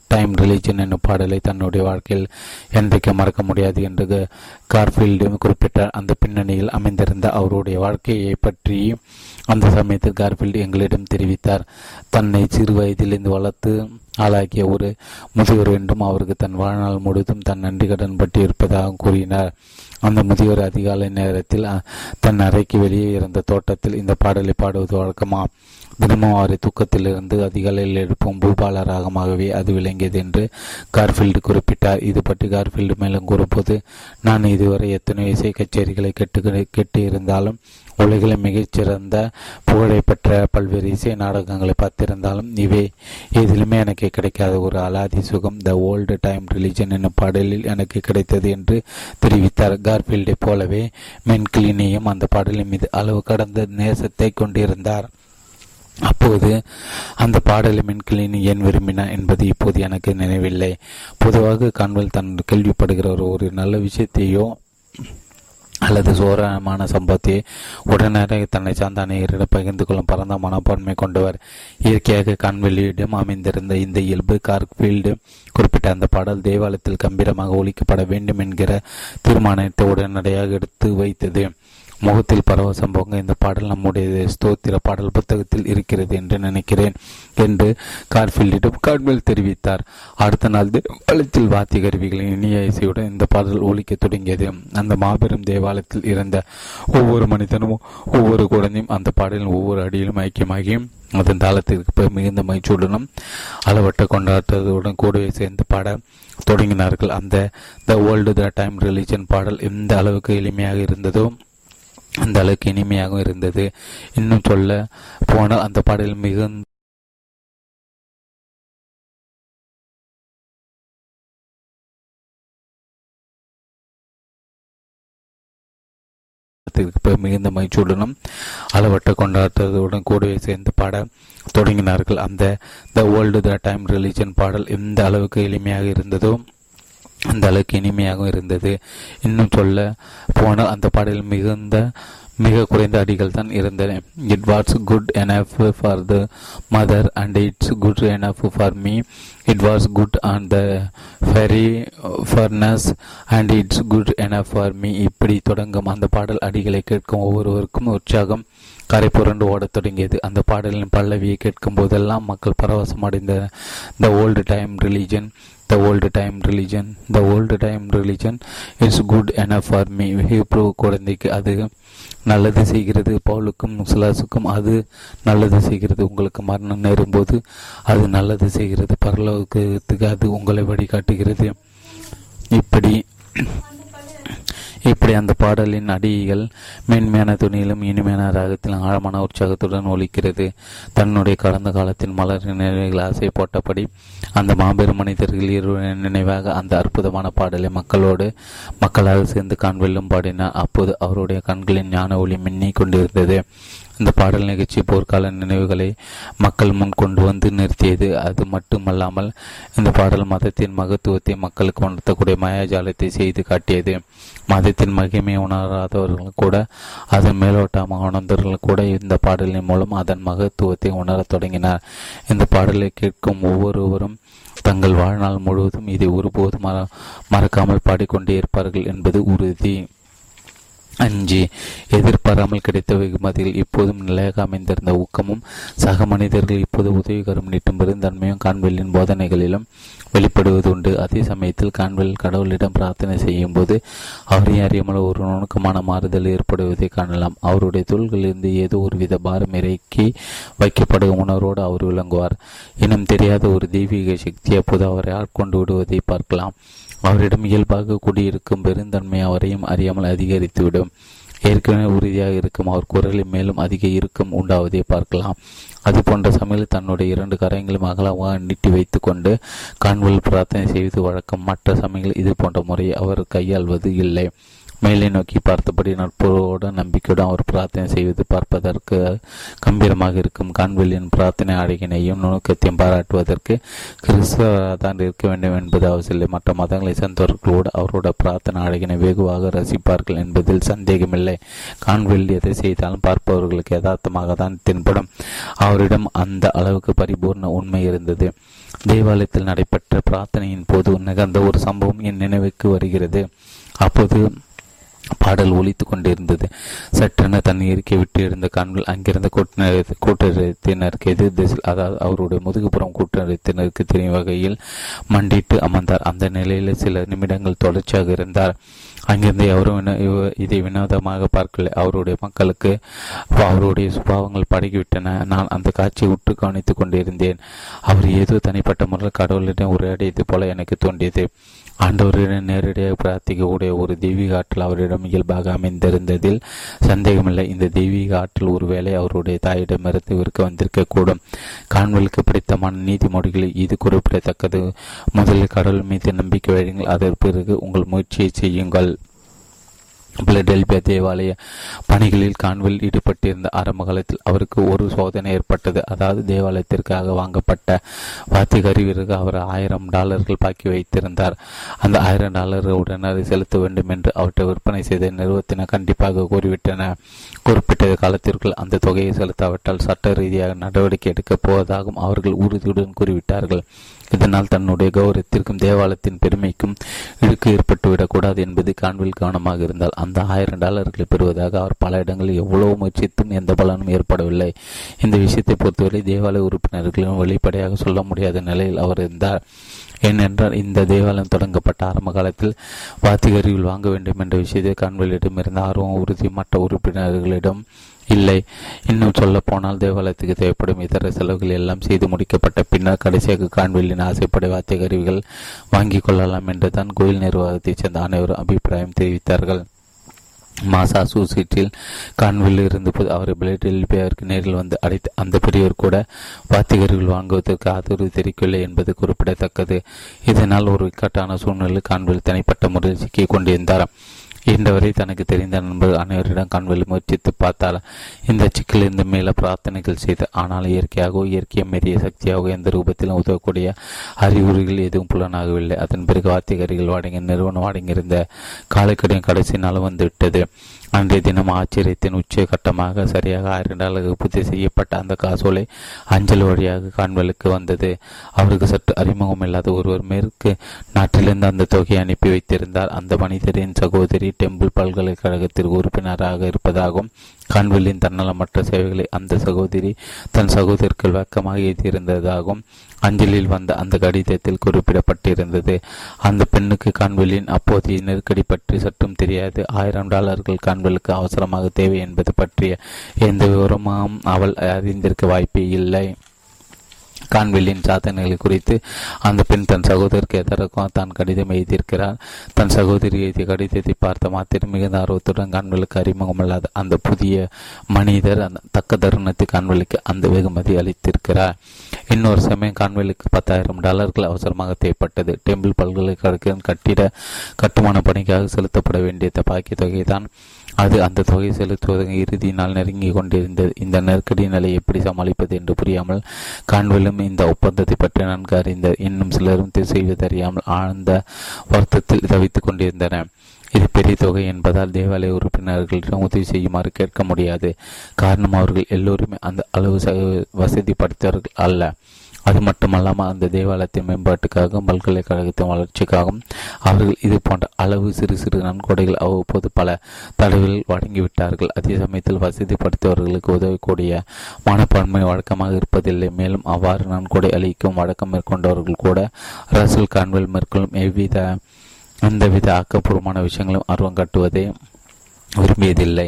time religion என்னும் பாடலை தன்னுடைய வாழ்க்கையில் என்றைக்கு மறக்க முடியாது என்று கார்ஃபீல்டு குறிப்பிட்டார் அந்த பின்னணியில் அமைந்திருந்த அவருடைய வாழ்க்கையை பற்றி அந்த சமயத்தில் கார்ஃபீல்டு எங்களிடம் தெரிவித்தார். தன்னை சிறு வயதிலிருந்து வளர்த்து ஆளாக்கிய ஒரு முதியோர் என்றும் அவருக்கு தன் வாழ்நாள் முழுவதும் தன் நன்றி கடன் பற்றி இருப்பதாக கூறினார். அந்த முதியோர் அதிகாலை நேரத்தில் தன் அறைக்கு வெளியே இருந்த தோட்டத்தில் இந்த பாடலை பாடுவது வழக்கமா? தினமும் அவரை தூக்கத்திலிருந்து அதிகாலையில் எழுப்பும் பூபால ராகமாகவே அது விளங்கியது என்று கார்ஃபீல்டு குறிப்பிட்டார். இது பற்றி கார்ஃபீல்டு மேலும் கூறும்போது நான் இதுவரை எத்தனை இசை கச்சேரிகளை கெட்டு கெட்டு இருந்தாலும் உலகில் மிகச்சிறந்த புகழை பெற்ற பல்வேறு இசை நாடகங்களை பார்த்திருந்தாலும் இவை எதிலுமே எனக்கு கிடைக்காத ஒரு அலாதி சுகம். த ஓல்டு டைம் ரிலிஜன் என்னும் பாடலில் எனக்கு கிடைத்தது என்று தெரிவித்தார். கார்ஃபீல்டை போலவே மென்கிளினியும் அந்த பாடலின் மீது அளவு கடந்த நேசத்தை கொண்டிருந்தார். அப்போது அந்த பாடலை மின்கிளினி ஏன் விரும்பினா என்பது இப்போது எனக்கு நினைவில்லை. பொதுவாக கான்வெல் தன் கேள்விப்படுகிற ஒரு நல்ல விஷயத்தையோ அல்லது சோரமான சம்பவத்தை உடனடியாக தன்னை சார்ந்த அநேகரிடம் பகிர்ந்து கொள்ளும் பரந்த மனப்பான்மை கொண்டவர். இயற்கையாக கண்வெளியிடம் அமைந்திருந்த இந்த இயல்பு கார்க்ஃபீல்டு குறிப்பிட்ட அந்த பாடல் தேவாலயத்தில் கம்பீரமாக ஒழிக்கப்பட வேண்டும் என்கிற தீர்மானத்தை உடனடியாக எடுத்து வைத்தது. முகத்தில் பரவசம் பொங்க இந்த பாடல் நம்முடைய ஸ்தோத்திர பாடல் புத்தகத்தில் இருக்கிறது என்று நினைக்கிறேன் என்று கார்ஃபீல்டிடம் கார்மெல் தெரிவித்தார். அடுத்த நாள் தேவாலயத்தில் வாத்திய கருவிகளின் இனிய இசையுடன் இந்த பாடல் ஒழிக்க தொடங்கியது. அந்த மாபெரும் தேவாலயத்தில் இருந்த ஒவ்வொரு மனிதனும் ஒவ்வொரு குழந்தையும் அந்த பாடலின் ஒவ்வொரு அடியிலும் ஐக்கியமாகி அதன் தாளத்திற்கு மிகுந்த மகிழ்ச்சியுடனும் அளவட்ட கொண்டாட்டத்துடன் கூடவே சேர்ந்து பாட தொடங்கினார்கள். அந்த the world the time religion பாடல் எந்த அளவுக்கு எளிமையாக இருந்ததோ அந்த அளவுக்கு இனிமையாகவும் இருந்தது. இன்னும் சொல்ல போனால் அந்த பாடல் மிகுந்த மிகுந்த மகிழ்ச்சியுடனும் அளவற்ற கொண்டாட்டத்துடன் கூடவே சேர்ந்து பாட தொடங்கினார்கள். அந்த the world the time religion பாடல் எந்த அளவுக்கு எளிமையாக இருந்ததோ அந்த அளவுக்கு இனிமையாகவும் இருந்தது. இன்னும் சொல்ல போனால் அந்த பாடலில் மிகுந்த மிக குறைந்த அடிகள் தான் இருந்தன. It was good enough for the mother and it's good enough for me it was good on the fiery furnace and it's good enough for me இப்படி தொடங்கும் அந்த பாடல் அடிகளை கேட்கும் ஒவ்வொருவருக்கும் உற்சாகம். கரை புரண்டு ஓடத் தொடங்கியது. அந்த பாடலின் பல்லவியை கேட்கும் போதெல்லாம் மக்கள் பரவசம் அடைந்த the old time religion the old time religion the old time religion it's good enough for me Hebrew குழந்தைக்கு அது நல்லது செய்கிறது. பவுலுக்கும் சிலாசுக்கும் அது நல்லது செய்கிறது. உங்களுக்கு மரணம் நேரும்போது அது நல்லது செய்கிறது. பரலோகத்துக்கு அது உங்களை வழிகாட்டுகிறது. இப்படி இப்படி அந்த பாடலின் அடிகள் மென்மையான துணியிலும் இனிமையான ராகத்திலும் ஆழமான உற்சாகத்துடன் ஒலிக்கிறது. தன்னுடைய கடந்த காலத்தின் மலர் நினைவுகள் ஆசை போட்டபடி அந்த மாபெரும் மனிதர்கள் இருவரின் நினைவாக அந்த அற்புதமான பாடலை மக்களோடு மக்களாக சேர்ந்து காண்வெல்லும் பாடினார் அப்போது அவருடைய கண்களின் ஞான ஒளி மின்னிக் கொண்டிருந்தது. இந்த பாடல் நிகழ்ச்சி போர்க்கால நினைவுகளை மக்கள் முன் கொண்டு வந்து நிறுத்தியது. அது மட்டுமல்லாமல் இந்த பாடல் மதத்தின் மகத்துவத்தை மக்களுக்கு உணர்த்தக்கூடிய மாயாஜாலத்தை செய்து காட்டியது. மதத்தின் மகிமை உணராதவர்கள் கூட அதன் மேலோட்டமாக உணர்ந்தவர்கள் கூட இந்த பாடலின் மூலம் அதன் மகத்துவத்தை உணரத் தொடங்கினார். இந்த பாடலை கேட்கும் ஒவ்வொருவரும் தங்கள் வாழ்நாள் முழுவதும் இதை ஒருபோதும் மறக்காமல் பாடிக்கொண்டே இருப்பார்கள் என்பது உறுதி. அஞ்சு எதிர்பாராமல் கிடைத்த வெகுமதியில் இப்போதும் நிலையாக அமைந்திருந்த ஊக்கமும் சக மனிதர்கள் இப்போது உதவிகரம் நீட்டும் பெருந்தன்மையும் கான்வெல்லின் போதனைகளிலும் வெளிப்படுவது உண்டு. அதே சமயத்தில் கான்வெல் கடவுளிடம் பிரார்த்தனை செய்யும் போது அவரை அறியாமல் ஒரு நுணுக்கமான மாறுதல் ஏற்படுவதை காணலாம். அவருடைய தோள்களிலிருந்து ஏதோ ஒரு வித பாரம் இறக்கி வைக்கப்படும் உணர்வோடு அவர் விளங்குவார். இனம் தெரியாத ஒரு தெய்வீக சக்தி அப்போது அவரை ஆட்கொண்டு விடுவதை பார்க்கலாம். அவரிடம் இயல்பாக குடியிருக்கும் பெருந்தன்மை அவரையும் அறியாமல் அதிகரித்துவிடும். ஏற்கனவே உறுதியாக இருக்கும் அவர் குரலில் மேலும் அதிக இறுக்கம் உண்டாவதை பார்க்கலாம். அது போன்ற சமையல் தன்னுடைய இரண்டு கரைகளும் அகலமாக நீட்டி வைத்து கொண்டு காண்புகள் பிரார்த்தனை செய்வது வழக்கம். மற்ற சமையல் இது போன்ற முறையை அவர் கையாள்வது இல்லை. மேலே நோக்கி பார்த்தபடி நட்போடு நம்பிக்கையுடன் அவர் பிரார்த்தனை செய்வது பார்ப்பதற்கு கம்பீரமாக இருக்கும் கான்வெளியின் பிரார்த்தனை அழகினையும் நுணுக்கத்தையும் பாராட்டுவதற்கு கிறிஸ்தவராக இருக்க வேண்டும் என்பது அவசியம் மற்ற மதங்களை சேர்ந்தவர்களோடு அவரோட பிரார்த்தனை அழகினை வெகுவாக ரசிப்பார்கள் என்பதில் சந்தேகமில்லை. கான்வெல்லி எதை செய்தாலும் பார்ப்பவர்களுக்கு யதார்த்தமாக தான் தென்படும். அவரிடம் அந்த அளவுக்கு பரிபூர்ண உண்மை இருந்தது. தேவாலயத்தில் நடைபெற்ற பிரார்த்தனையின் போது நிகழ்ந்த ஒரு சம்பவம் என் நினைவுக்கு வருகிறது. அப்போது பாடல் ஒழித்து கொண்டிருந்தது. சற்றென தன் இயற்கை விட்டு இருந்த கண்கள் அங்கிருந்த கூட்டத்தினருக்கு எதிர் திசையில் அதாவது அவருடைய முதுகுப்புறம் கூட்டத்தினருக்கு தெரியும் வகையில் மண்டிட்டு அமர்ந்தார். அந்த நிலையில் சில நிமிடங்கள் தொடர்ச்சியாக இருந்தார். அங்கிருந்து எவரும் இதை வினோதமாக பார்க்கல. அவருடைய மக்களுக்கு அவருடைய சுபாவங்கள் படகிவிட்டன நான் அந்த காட்சியை உற்று கவனித்துக் கொண்டிருந்தேன். அவர் ஏதோ தனிப்பட்ட முறையில் கடவுளிடம் உரையாடியது போல எனக்கு தோன்றியது. ஆண்டவரிடம் நேரடியாக பிரார்த்திக்கக்கூடிய ஒரு தெய்வீக ஆற்றல் அவரிடம் இயல்பாக அமைந்திருந்ததில் சந்தேகமில்லை. இந்த தெய்வீக ஆற்றல் ஒருவேளை அவருடைய தாயிடமிருந்து விற்க வந்திருக்கக்கூடும். கான்வெலுக்கு பிடித்தமான நீதிமொழிகளில் இது குறிப்பிடத்தக்கது. முதலில் கடவுள் மீது நம்பிக்கை வையுங்கள் அதற்கு பிறகு உங்கள் முயற்சியை செய்யுங்கள். பிளடெல்பியா தேவாலய பணிகளில் கான்வில் ஈடுபட்டிருந்த ஆரம்ப காலத்தில் அவருக்கு ஒரு சோதனை ஏற்பட்டது. அதாவது தேவாலயத்திற்காக வாங்கப்பட்ட வாத்திகரி வீரர்கள் அவர் ஆயிரம் டாலர்கள் பாக்கி வைத்திருந்தார். அந்த ஆயிரம் டாலர்கள் உடனே செலுத்த வேண்டும் என்று அவற்றை விற்பனை செய்த நிறுவனத்தினர் கண்டிப்பாக கூறிவிட்டன குறிப்பிட்ட காலத்திற்குள் அந்த தொகையை செலுத்தாவிட்டால் சட்ட ரீதியாக நடவடிக்கை எடுக்கப் போவதாகவும் அவர்கள் உறுதியுடன் கூறிவிட்டார்கள். இதனால் தன்னுடைய கௌரவத்திற்கும் தேவாலயத்தின் பெருமைக்கும் இழுக்கு ஏற்பட்டுவிடக்கூடாது என்பது கான்வில் கவனமாக இருந்தால் அந்த ஆயிரம் டாலர்களை பெறுவதாக அவர் பல இடங்களில் எவ்வளவு முயற்சித்தும் எந்த பலனும் ஏற்படவில்லை. இந்த விஷயத்தை பொறுத்தவரை தேவாலய உறுப்பினர்களும் வெளிப்படையாக சொல்ல முடியாத நிலையில் அவர் இருந்தார். ஏனென்றால் இந்த தேவாலயம் தொடங்கப்பட்ட ஆரம்ப காலத்தில் வாத்திகரிவில் வாங்க வேண்டும் என்ற விஷயத்தை கான்வெளியிடம் இருந்த ஆர்வம் உறுதி மற்ற உறுப்பினர்களிடம் இல்லை. இன்னும் சொல்ல போனால் தேவாலயத்துக்கு தேவைப்படும் இதர செலவுகள் எல்லாம் செய்து முடிக்கப்பட்ட பின்னர் கடைசியாக காண்வெளியின் ஆசைப்படை வாத்திய கருவிகள் வாங்கிக் கொள்ளலாம் என்று தான் கோயில் நிர்வாகத்தைச் சேர்ந்த அனைவரும் அபிப்பிராயம் தெரிவித்தார்கள். மாசாசூசிட்டில் கான்வில் இருந்தபோது அவர் பிளேடெல்பியாவிற்கு நேரில் வந்து அடைத்து அந்த பெரியவர் கூட வாத்திகர்கள் வாங்குவதற்கு ஆதரவு தெரிவிக்கவில்லை என்பது குறிப்பிடத்தக்கது. இதனால் ஒரு இக்கட்டான சூழ்நிலையில் கான்வில் தனிப்பட்ட முறையில் சிக்கிக் கொண்டிருந்தார் இன்றவரை தனக்கு தெரிந்த நண்பர் அனைவரிடம் கண்வெளி முயற்சித்து பார்த்தால் இந்த சிக்கலிருந்து மேல பிரார்த்தனைகள் செய்த ஆனால் இயற்கையாகவோ இயற்கையை மீறிய சக்தியாகவோ எந்த ரூபத்திலும் உதவக்கூடிய அறிகுறிகள் எதுவும் புலனாகவில்லை. அதன் பிறகு வாத்திகரிகள் வழங்கிய நிறுவனம் வழங்கியிருந்த காலக்கடியும் கடைசி நாள் வந்துவிட்டது அன்றைய தினம் ஆச்சரியத்தின் உச்ச கட்டமாக சரியாக ஆயிரம் டாலருக்கு பூர்த்தி செய்யப்பட்ட அந்த காசோலை அஞ்சல் வழியாக காண்பலுக்கு வந்தது. அவருக்கு சற்று அறிமுகம் இல்லாத ஒருவர் மேற்கு நாட்டிலிருந்து அந்த தொகையை அனுப்பி வைத்திருந்தார். அந்த மனிதரின் சகோதரி டெம்பிள் பல்கலைக்கழகத்திற்கு உறுப்பினராக இருப்பதாகவும் கான்வெல்லின் தன்னலமற்ற சேவைகளை அந்த சகோதரி தன் சகோதரிக்கு வழக்கமாக எழுதியிருந்ததாகவும் அஞ்சலில் வந்த அந்த கடிதத்தில் குறிப்பிடப்பட்டிருந்தது. அந்த பெண்ணுக்கு கான்வெல்லின் அப்போதைய நெருக்கடி பற்றி சற்றும் தெரியாது. ஆயிரம் டாலர்கள் கான்வெலுக்கு அவசரமாக தேவை என்பது பற்றிய எந்த விவரமும் அவள் அறிந்திருக்க வாய்ப்பே இல்லை. கான்வெல்லின் சாதனைகளை குறித்து அந்த பெண் தன் சகோதரிக்கு எதற்கும் தான் கடிதம் எழுதியிருக்கிறார் தன் சகோதரி எழுதிய கடிதத்தை பார்த்த மாத்திரம் மிகுந்த ஆர்வத்துடன் கான்வெலுக்கு அறிமுகமல்லாத அந்த புதிய மனிதர் அந்த தக்க தருணத்தை கான்வெலுக்கு அந்த வெகுமதி அளித்திருக்கிறார். இன்னொரு சமயம் கான்வெலுக்கு பத்தாயிரம் டாலர்கள் அவசரமாக தேவைப்பட்டது. டெம்பிள் பல்கலைக்கழகம் கட்டிட கட்டுமான பணிக்காக செலுத்தப்பட வேண்டிய பாக்கிய தொகை தான் அது அந்த தொகை செலுத்துவதற்கு இறுதி நாள் நெருங்கி கொண்டிருந்தது. இந்த நெருக்கடி நிலை எப்படி சமாளிப்பது என்று புரியாமல் கான்வெலும் இந்த ஒப்பந்தத்தை பற்றி நன்கு அறிந்த இன்னும் சிலரும் செய்வதறியாமல் ஆழ்ந்த வருத்தத்தில் தவித்துக் கொண்டிருந்தனர். இது பெரிய தொகை என்பதால் தேவாலய உறுப்பினர்களிடம் உதவி செய்யுமாறு கேட்க முடியாது. காரணம் அவர்கள் எல்லோருமே அந்த அளவு வசதி படைத்தவர்கள் அல்ல. அது மட்டுமல்லாமல் அந்த தேவாலயத்தின் மேம்பாட்டுக்காகவும் பல்கலைக்கழகத்தின் வளர்ச்சிக்காகவும் அவர்கள் இது போன்ற அளவு சிறு சிறு நன்கொடைகள் அவ்வப்போது பல தடவைகள் வழங்கிவிட்டார்கள். அதே சமயத்தில் வசதி படுத்தவர்களுக்கு உதவக்கூடிய மனப்பான்மை வழக்கமாக இருப்பதில்லை. மேலும் அவ்வாறு நன்கொடை அளிக்கும் வழக்கம் மேற்கொண்டவர்கள் கூட ரசல் கான்வெல் மேற்கொள்ளும் எவ்வித எந்தவித ஆக்கப்பூர்வமான விஷயங்களும் ஆர்வம் காட்டுவதே விரும்பியதில்லை.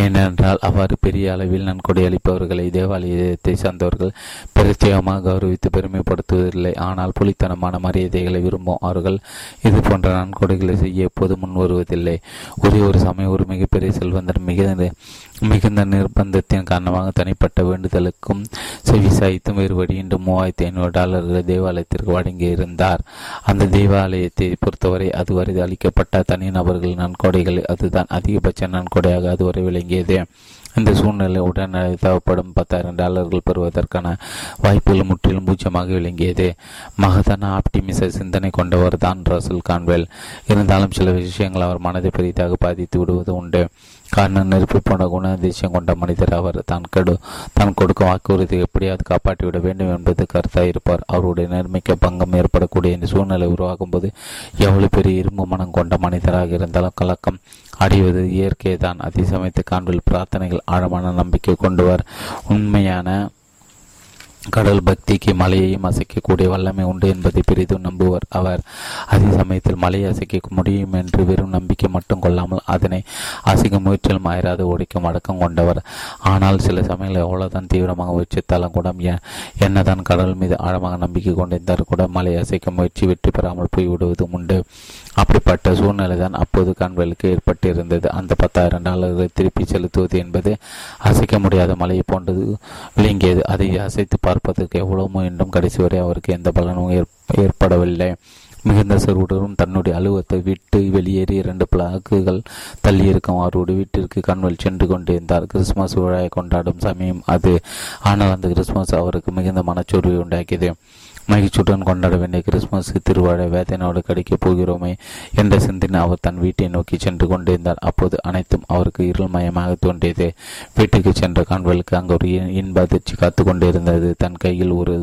ஏனென்றால் அவ்வாறு பெரிய அளவில் நன்கொடை அளிப்பவர்களை தேவாலயத்தை சார்ந்தவர்கள் பிரத்யேகமாக கௌரவித்து பெருமைப்படுத்துவதில்லை. ஆனால் புலித்தனமான மரியாதைகளை விரும்பும் அவர்கள் இது போன்ற நன்கொடைகளை செய்ய எப்போது முன் வருவதில்லை ஒரே ஒரு சமயம் ஒரு மிகப்பெரிய செல்வந்தர் மிக மிகுந்த நிர்பந்தத்தின் காரணமாக தனிப்பட்ட வேண்டுதலுக்கும் செவிசாய்த்தும் வேறு வழியின்றி மூவாயிரத்தி ஐநூறு டாலர்களை தேவாலயத்திற்கு வழங்கியிருந்தார் அந்த தேவாலயத்தை பொறுத்தவரை அதுவரை அளிக்கப்பட்ட தனிநபர்கள் நன்கொடைகள். அதுதான் அதிகபட்ச நன்கொடையாக அதுவரை விளங்கியது. இந்த சூழ்நிலை உடனடி தேவைப்படும் பத்தாயிரம் டாலர்கள் பெறுவதற்கான வாய்ப்புகள் முற்றிலும் பூஜ்ஜியமாக விளங்கியது. மகதான ஆப்டிமிச சிந்தனை கொண்டவர் தான் ரசூல் கான்வெல். இருந்தாலும் சில விஷயங்கள் அவர் மனதை பெரிதாக பாதித்து விடுவது உண்டு. காரணம் நெருப்பு போன குணாதிசயம் கொண்ட மனிதர் அவர். தான் கெடு தான் கொடுக்கும் வாக்குறுதி எப்படியாவது காப்பாற்றிவிட வேண்டும் என்பது கருத்தாக இருப்பார். அவருடைய நேர்மைக்கு பங்கம் ஏற்படக்கூடிய இந்த சூழ்நிலை உருவாகும் போது எவ்வளவு பெரிய இரும்பு மனம் கொண்ட மனிதராக இருந்தாலும் கலக்கம் அடைவது இயற்கை தான் அதே சமயத்து காண்பில் பிரார்த்தனைகள் ஆழமான நம்பிக்கை கொண்டுவார் உண்மையான கடல் பக்திக்கு மலையையும் அசைக்கக்கூடிய வல்லமை உண்டு என்பதை பெரிதும் நம்புவர் அவர். அதே சமயத்தில் மலையை அசைக்க முடியும் என்று வெறும் நம்பிக்கை மட்டும் கொள்ளாமல் அதனை அசைக்க முயற்சியில் மாயராது உடைக்கும் அடக்கம் கொண்டவர். ஆனால் சில சமயங்களில் எவ்வளவுதான் தீவிரமாக முயற்சித்தாலும் கூட என்னதான் கடல் மீது ஆழமாக நம்பிக்கை கொண்டிருந்தார் கூட மலை அசைக்க முயற்சி வெற்றி பெறாமல் போய்விடுவதும் உண்டு. அப்படிப்பட்ட சூழ்நிலை தான் அப்போது கண்களுக்கு ஏற்பட்டிருந்தது. அந்த பத்தாயிரம் டாலர்களை திருப்பி செலுத்துவது என்பது அசைக்க முடியாத மலையை போன்றது. விளங்கியது அதை அசைத்து பார்ப்பதற்கு எவ்வளவு முயன்றும் கடைசி வரை அவருக்கு எந்த பலனும் ஏற்படவில்லை. மிகுந்த சிறுவுடனும் தன்னுடைய அலுவலத்தை விட்டு வெளியேறி இரண்டு பிளாக்குகள் தள்ளியிருக்கும் அவருடைய வீட்டிற்கு கண்வல் சென்று கொண்டிருந்தார். கிறிஸ்துமஸ் விழாவை கொண்டாடும் சமயம் அது. ஆனால் அந்த கிறிஸ்துமஸ் அவருக்கு மிகுந்த மனச்சோர்வை உண்டாக்கியது. மகிழ்ச்சியுடன் கொண்டாட வேண்டிய கிறிஸ்துமஸ் திருவிழா வேதனையோடு கிடைக்கப் போகிறோமே என்ற சிந்தனை அவர் தன் வீட்டை நோக்கி சென்று கொண்டிருந்தார். அப்போது அனைத்தும் அவருக்கு இருள்மயமாக தோன்றியது. வீட்டுக்கு சென்ற காண்பலுக்கு அங்கு ஒரு இன்ப அதிர்ச்சி காத்து கொண்டிருந்தது. தன் கையில் ஒரு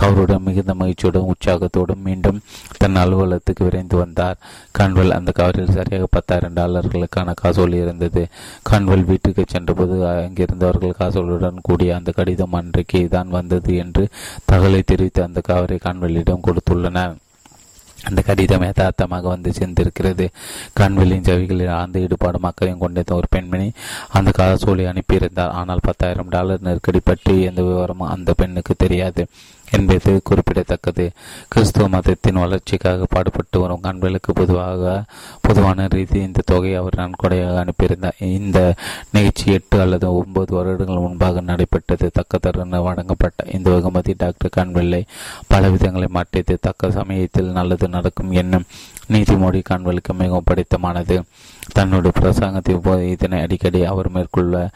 கவருடன் மிகுந்த மகிழ்ச்சியுடன் உற்சாகத்தோடும் மீண்டும் தன் அலுவலகத்துக்கு விரைந்து வந்தார். கான்வெல் அந்த கவரில் சரியாக பத்தாயிரம் டாலர்களுக்கான காசோல் இருந்தது. கான்வெல் வீட்டுக்கு சென்றபோது அங்கிருந்தவர்கள் காசோலுடன் கூடிய அந்த கடிதம் அன்றைக்கு தான் வந்தது என்று தகவலை தெரிவித்து அந்த அவரை கான்வெல்லிடம் கொடுத்துள்ளனர். அந்த கடிதம் யதார்த்தமாக வந்து சேர்ந்திருக்கிறது. கண்வெளியின் ஜவிகளில் ஆழ்ந்த ஈடுபாடு மக்களையும் கொண்டிருந்த ஒரு பெண்மணி அந்த காசோலை அனுப்பியிருந்தார். ஆனால் பத்தாயிரம் டாலர் நெருக்கடி பற்றி எந்த விவரமும் அந்த பெண்ணுக்கு தெரியாது. என்பது குறிப்பிடத்தக்கது. கிறிஸ்துவ மதத்தின் வளர்ச்சிக்காக பாடுபட்டு வரும் கண்களுக்கு பொதுவாக பொதுவான ரீதி இந்த தொகையை அவர் நன்கொடையாக அனுப்பியிருந்தார். இந்த நிகழ்ச்சி எட்டு அல்லது ஒன்பது வருடங்கள் முன்பாக நடைபெற்றது. தக்க தருண வழங்கப்பட்ட இந்த வெகுமதி டாக்டர் கண்வெல்லை பல விதங்களை மாற்றியது. தக்க சமயத்தில் நல்லது நடக்கும் என்னும் நீதிமொழி கண்களுக்கு மிகவும் படித்தமானது. தன்னுடைய பிரசங்கத்தின் போது இதனை அடிக்கடி அவர் மேற்கொள்ள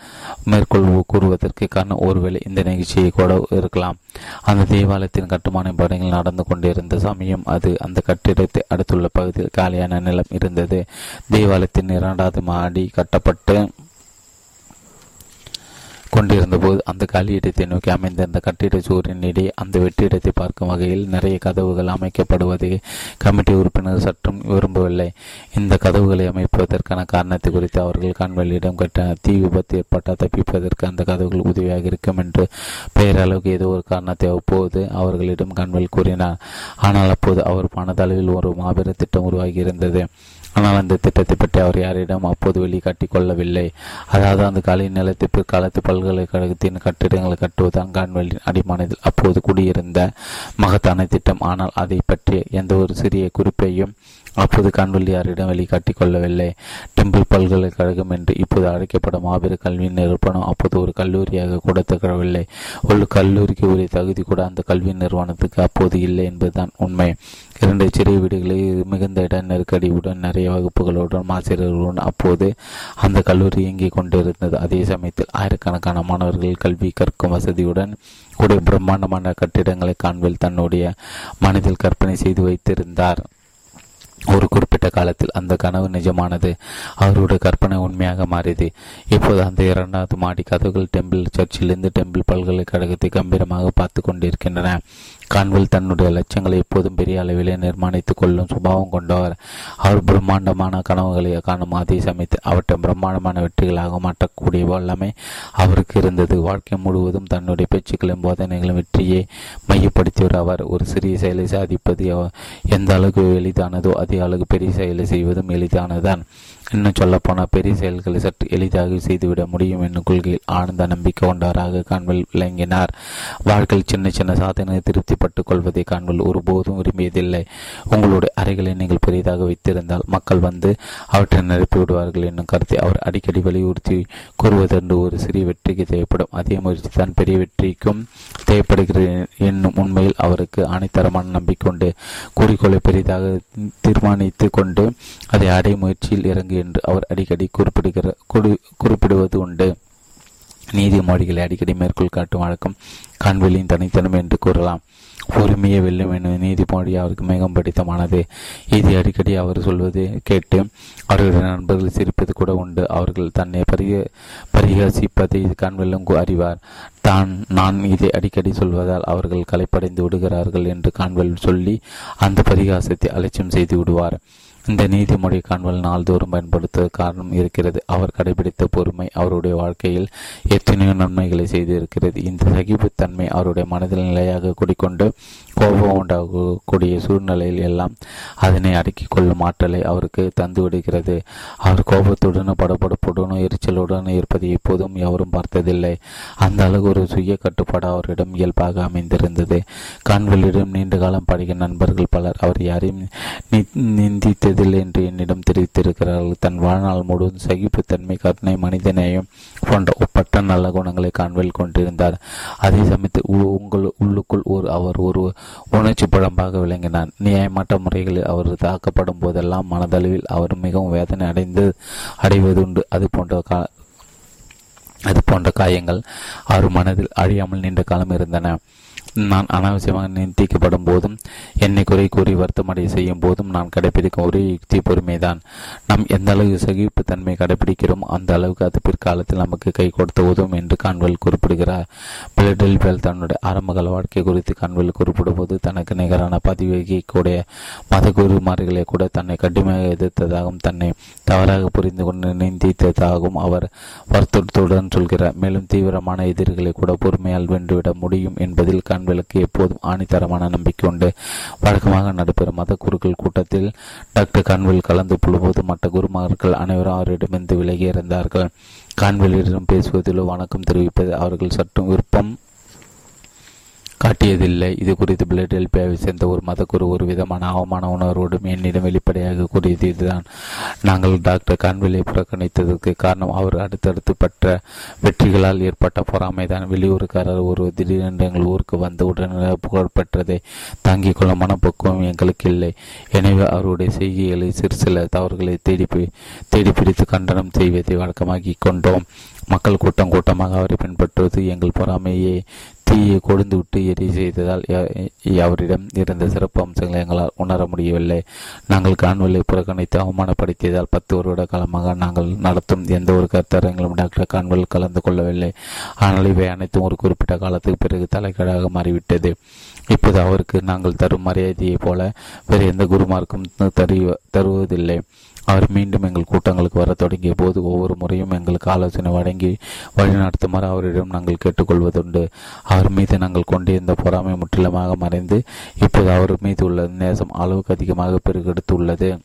மேற்கொள் கூறுவதற்கு காரணம் ஒருவேளை இந்த நிகழ்ச்சியை கூட இருக்கலாம். அந்த தேவாலயத்தின் கட்டுமான பணிகள் நடந்து கொண்டிருந்த சமயம் அது அந்த கட்டிடத்தை அடுத்துள்ள பகுதியில் காலியான நிலம் இருந்தது. தேவாலயத்தின் இரண்டாவது மாடி கட்டப்பட்டு கொண்டிருந்த போது அந்த காலியிடத்தை நோக்கி அமைந்திருந்த கட்டிட சுவரின் இடையே அந்த வெற்றிடத்தை பார்க்கும் வகையில் நிறைய கதவுகள் அமைக்கப்படுவதை கமிட்டி உறுப்பினர் சற்றும் விரும்பவில்லை. இந்த கதவுகளை அமைப்பதற்கான காரணத்தை குறித்து அவர்கள் கான்வெளியிடம் கேட்டனர். தீ விபத்து ஏற்பட்டால் தப்பிப்பதற்கு அந்த கதவுகள் உதவியாக இருக்கும் என்று பெயரளவுக்கு ஏதோ ஒரு காரணத்தை அப்போது அவர்களிடம் கான்வெல் கூறினார். ஆனால் அப்போது அவர் மனதளவில் ஒரு மாபெரும் திட்டம் உருவாகி இருந்தது ஆனால் அந்த திட்டத்தை பற்றி அவர் யாரிடம் அப்போது வெளிக்காட்டிக் கொள்ளவில்லை. அதாவது அந்த காலை நிலத்தை பிற்காலத்து பல்கலைக்கழகத்தின் கட்டிடங்களை கட்டுவது அங்கான்வெளியின் அடிமானத்தில் அப்போது குடியிருந்த மகத்தான திட்டம். ஆனால் அதை பற்றிய எந்த ஒரு சிறிய குறிப்பையும் அப்போது கண்வெளியாரிடம் வெளிக்காட்டிக் கொள்ளவில்லை. டெம்பிள் பல்கலைக்கழகம் என்று இப்போது அழைக்கப்படும் மாபெரும் கல்வி நிறுவனம் அப்போது ஒரு கல்லூரியாக கூட திகழவில்லை. ஒரு கல்லூரிக்கு உரிய தகுதி கூட அந்த கல்வி நிறுவனத்துக்கு அப்போது இல்லை என்பதுதான் உண்மை. இரண்டு சிறிய வீடுகளில் மிகுந்த இட நெருக்கடியுடன் நிறைய வகுப்புகளுடன் ஆசிரியர்களுடன் அப்போது அந்த கல்லூரி இயங்கிக் கொண்டிருந்தது. அதே சமயத்தில் ஆயிரக்கணக்கான மாணவர்கள் கல்வி கற்கும் வசதியுடன் கூட பிரம்மாண்டமான கட்டிடங்களை காண்பில் தன்னுடைய மனதில் கற்பனை செய்து வைத்திருந்தார். ஒரு குறிப்பிட்ட காலத்தில் அந்த கனவு நிஜமானது. அவருடைய கற்பனை உண்மையாக மாறியது. இப்போது அந்த இரண்டாவது மாடி கதவுகள் டெம்பிள் சர்ச்சிலிருந்து டெம்பிள் பல்கலைக்கழகத்தை கம்பீரமாக பார்த்து கொண்டிருக்கின்றன. கான்வெல் தன்னுடைய லட்சியங்களை எப்போதும் பெரிய அளவிலே நிர்மாணித்துக் கொள்ளும் சுபாவம் கொண்டவர். அவர் பிரம்மாண்டமான கனவுகளை காணும் அதே சமயத்தில் அவற்றை பிரம்மாண்டமான வெற்றிகளாக மாற்றக்கூடிய வல்லமை அவருக்கு இருந்தது. வாழ்க்கை முழுவதும் தன்னுடைய பேச்சுக்களின் போதனைகளும் வெற்றியை மையப்படுத்தியவர் அவர். ஒரு சிறிய செயலை சாதிப்பது எந்த அளவுக்கு எளிதானதோ அதே அளவுக்கு பெரிய செயலை செய்வதும் எளிதானதுதான். இன்னும் சொல்லப்போனால் பெரிய செயல்களை சற்று எளிதாக செய்துவிட முடியும் என்னும் கொள்கையில் ஆழ்ந்த நம்பிக்கை கொண்டவராக கான்வெல் விளங்கினார். வாழ்க்கையில் சின்ன சின்ன சாதனையை திருப்திப்பட்டுக் கொள்வதை கான்வெல் ஒருபோதும் விரும்பியதில்லை. உங்களுடைய அறைகளை நீங்கள் பெரிதாக வைத்திருந்தால் மக்கள் வந்து அவற்றை நிரப்பி விடுவார்கள் என்னும் கருத்தை அவர் அடிக்கடி வலியுறுத்தி கூறுவதென்று ஒரு சிறிய வெற்றிக்கு தேவைப்படும். அதே முயற்சி தான் பெரிய வெற்றிக்கும் தேவைப்படுகிறது என்னும் உண்மையில் அவருக்கு ஆணைத்தரமான நம்பிக்கொண்டு குறிக்கோளை பெரிதாக தீர்மானித்து கொண்டு அதை அடை முயற்சியில் இறங்கி என்று அவர் அடிக்கடி குறிப்பிடுகிற குறிப்பிடுவது உண்டு. நீதிமொழிகளை அடிக்கடி மேற்கோள் காட்டும் வழக்கம் கண்வெளியின் தனித்தனம் என்று கூறலாம். பொறுமையை வெல்லும் என நீதிமொழி அவருக்கு மிகவும் பிடித்தமானது. இது அடிக்கடி அவர் சொல்வது கேட்டு அவருடைய நண்பர்கள் சிரிப்பது கூட உண்டு. அவர்கள் தன்னை பரிக பரிகசிப்பதை கண்வெல்லும் அறிவார். தான் நான் இதை அடிக்கடி சொல்வதால் அவர்கள் கலைப்படைந்து விடுகிறார்கள் என்று காண்வெல் சொல்லி அந்த பரிகாசத்தை அலட்சியம் செய்து விடுவார். இந்த நீதிமொழி காண்பல் நாள்தோறும் பயன்படுத்த காரணம் இருக்கிறது. அவர் கடைபிடித்த பொறுமை அவருடைய வாழ்க்கையில் எத்தனையோ நன்மைகளை செய்திருக்கிறது. இந்த சகிப்புத்தன்மை அவருடைய மனதில் நிலையாக குடிக்கொண்டு கோபம் உண்டாகக்கூடிய சூழ்நிலையில் எல்லாம் அதனை அடக்கிக் கொள்ளும் ஆற்றலை அவருக்கு தந்துவிடுகிறது அவர் கோபத்துடன் படபடப்புடனும் எரிச்சலுடன் இருப்பதை எப்போதும் எவரும் பார்த்ததில்லை. அந்த அளவு ஒரு சுய கட்டுப்பாடு அவரிடம் இயல்பாக அமைந்திருந்தது. கான்வெளியிடம் நீண்ட காலம் படிக்க நண்பர்கள் பலர் அவர் யாரையும் நிந்தித்து செய்ததில்லை என்று என்னிடம் தெரிவித்திருக்கிறார்கள் தன் வாழ்நாள் முழுவதும் சகிப்புத்தன்மை கருணை மனிதநேயம் போன்ற ஒப்பற்ற நல்ல குணங்களை காண்பில் கொண்டிருந்தார். அதே சமயத்தில் உங்கள் உள்ளுக்குள் ஒரு அவர் ஒரு உணர்ச்சி புலம்பாக விளங்கினார். நியாயமற்ற முறைகளில் அவர் தாக்கப்படும் போதெல்லாம் மனதளவில் அவர் மிகவும் வேதனை அடைந்து அடைவதுண்டு. அது போன்ற அது போன்ற காயங்கள் அவர் மனதில் அழியாமல் நீண்ட காலம் இருந்தன. நான் அனாவசியமாக நிந்திக்கப்படும் போதும் என்னை குறை கூறி வருத்தமடைய செய்யும் போதும் நான் கடைபிடிக்கும் ஒரே யுக்தி பொறுமைதான். நாம் எந்த அளவு சகிப்பு தன்மை கடைபிடிக்கிறோம் அந்த அளவுக்கு அது பிற்காலத்தில் நமக்கு கை கொடுத்து உதவும் என்று கான்வெல் குறிப்பிடுகிறார். பிளடெல்பெல் தன்னுடைய ஆரம்பகால வாழ்க்கை குறித்து கான்வெல் குறிப்பிடும்போது தனக்கு நிகரான பதிவகிக்கூடிய மத குருமார்களை கூட தன்னை கடுமையாக எதிர்த்ததாகவும் தன்னை தவறாக புரிந்து கொண்டு நிந்தித்ததாகவும் அவர் வருத்தத்துடன் சொல்கிறார். மேலும் தீவிரமான எதிரிகளை கூட பொறுமையால் வென்றுவிட முடியும் என்பதில் கண் காண்பலுக்கு எப்போதும் ஆணித்தரமான நம்பிக்கை உண்டு. வழக்கமாக நடைபெறும் மத குருக்கள் கூட்டத்தில் டாக்டர் கான்வெல் கலந்து கொள்ளும்போது மற்ற குருமார்கள் அனைவரும் அவரிடமிருந்து விலகி இருந்தார்கள் கான்வெலிடம் பேசுவதிலோ வணக்கம் தெரிவிப்பது அவர்கள் சற்றும் விருப்பம். காட்டியதில்லை. இது குறித்து பிளடெல்பியாவை சேர்ந்த ஒரு மதக்குரு ஒரு விதமான அவமான உணர்வோடும் என்னிடம் வெளிப்படையாக கூறியது இதுதான். நாங்கள் டாக்டர் கான்வெலை புறக்கணித்ததற்கு காரணம் அவர் அடுத்தடுத்து பெற்ற வெற்றிகளால் ஏற்பட்ட பொறாமைதான் வெளியூருக்காரர் ஒரு திடீரென்று எங்கள் ஊருக்கு வந்து உடனே புகழ் பெற்றதை தாங்கிக் கொள்ளும் மனப்பக்குவம் எங்களுக்கு இல்லை. எனவே அவருடைய செய்கைகளை சிறு சில தவறுகளை தேடி தேடி பிடித்து கண்டனம் செய்வதை வழக்கமாக்கி கொண்டோம். மக்கள் கூட்டம் கூட்டமாக அவரை பின்பற்றுவது எங்கள் பொறாமையை தீயை கொடுந்துவிட்டு எரி செய்ததால் அவரிடம் இருந்த சிறப்பு அம்சங்களை எங்களால் உணர முடியவில்லை. நாங்கள் கான்வெல்லை புறக்கணித்து அவமானப்படுத்தியதால் பத்து வருட காலமாக நாங்கள் நடத்தும் எந்த ஒரு கருத்தரங்களும் டாக்டர் கான்வெல் கலந்து கொள்ளவில்லை. ஆனால் இவை அனைத்தும் ஒரு குறிப்பிட்ட காலத்துக்கு பிறகு தலைக்கடாக மாறிவிட்டது. இப்போது அவருக்கு நாங்கள் தரும் மரியாதையைப் போல வேறு எந்த குருமார்க்கும் தருவதில்லை. அவர் மீண்டும் எங்கள் கூட்டங்களுக்கு வர தொடங்கிய போது ஒவ்வொரு முறையும் எங்களுக்கு ஆலோசனை வழங்கி வழிநடத்துமாறு அவரிடம் நாங்கள் கேட்டுக்கொள்வதுண்டு. அவர் மீது நாங்கள் கொண்டிருந்த பொறாமை முற்றிலுமாக மறைந்து இப்போது அவர் மீது உள்ள நேசம் அளவுக்கு அதிகமாக பெருகெடுத்துள்ளது.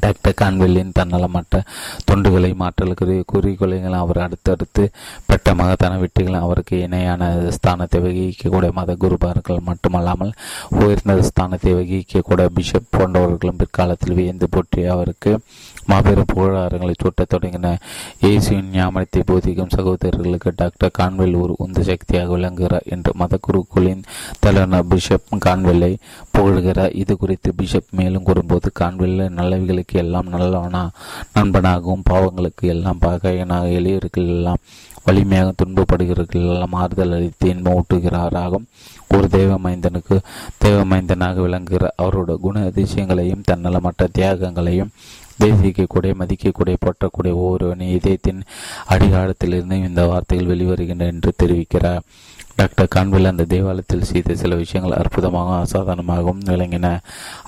டாக்டர் கான்வெல்லின் தன்னலமற்ற தொண்டுகளை மாற்றலுக்கு குறிக்கோளைகள் அவர் அடுத்தடுத்து பெற்ற மகத்தான வெற்றிகள் அவருக்கு இணையான ஸ்தானத்தை வகிக்கக்கூடிய மத குருபார்கள் மட்டுமல்லாமல் உயர்ந்த ஸ்தானத்தை வகிக்கக்கூடிய பிஷப் போன்றவர்களும் பிற்காலத்தில் வியந்து போற்றி அவருக்கு மாபெரும் புகழாரங்களை சூட்டத் தொடங்கின இயேசுவின் ஞாபகத்தை போதிக்கும் சகோதரர்களுக்கு டாக்டர் கான்வெல் ஒரு உந்து சக்தியாக விளங்குகிறார் என்று மத குருக்களின் தலைவர் பிஷப் கான்வெல்லை புகழ்கிறார். இது குறித்து பிஷப் மேலும் கூறும்போது கான்வெல்ல நல்லவைகளுக்கு எல்லாம் நல்லவனா? நண்பனாகவும் பாவங்களுக்கு எல்லாம் பகையனாக எளியவர்கள் எல்லாம் வலிமையாக துன்பப்படுகிறவர்களெல்லாம் ஆறுதல் அளித்து இன்பம் ஊட்டுகிறாராகும். ஒரு தெய்வ மைந்தனாக விளங்குகிற அவரோட குண அதிசயங்களையும் தன்னலமற்ற தியாகங்களையும் தேசிக்கக்கூடிய மதிக்கக்கூடிய போற்றக்கூடிய ஒவ்வொருவனின் இதயத்தின் அடிகாலத்திலிருந்து இந்த வார்த்தைகள் வெளிவருகின்றன என்று தெரிவிக்கிறார். டாக்டர் கான்வில் அந்த தேவாலயத்தில் செய்த சில விஷயங்கள் அற்புதமாகவும் அசாதாரணமாகவும் விளங்கின.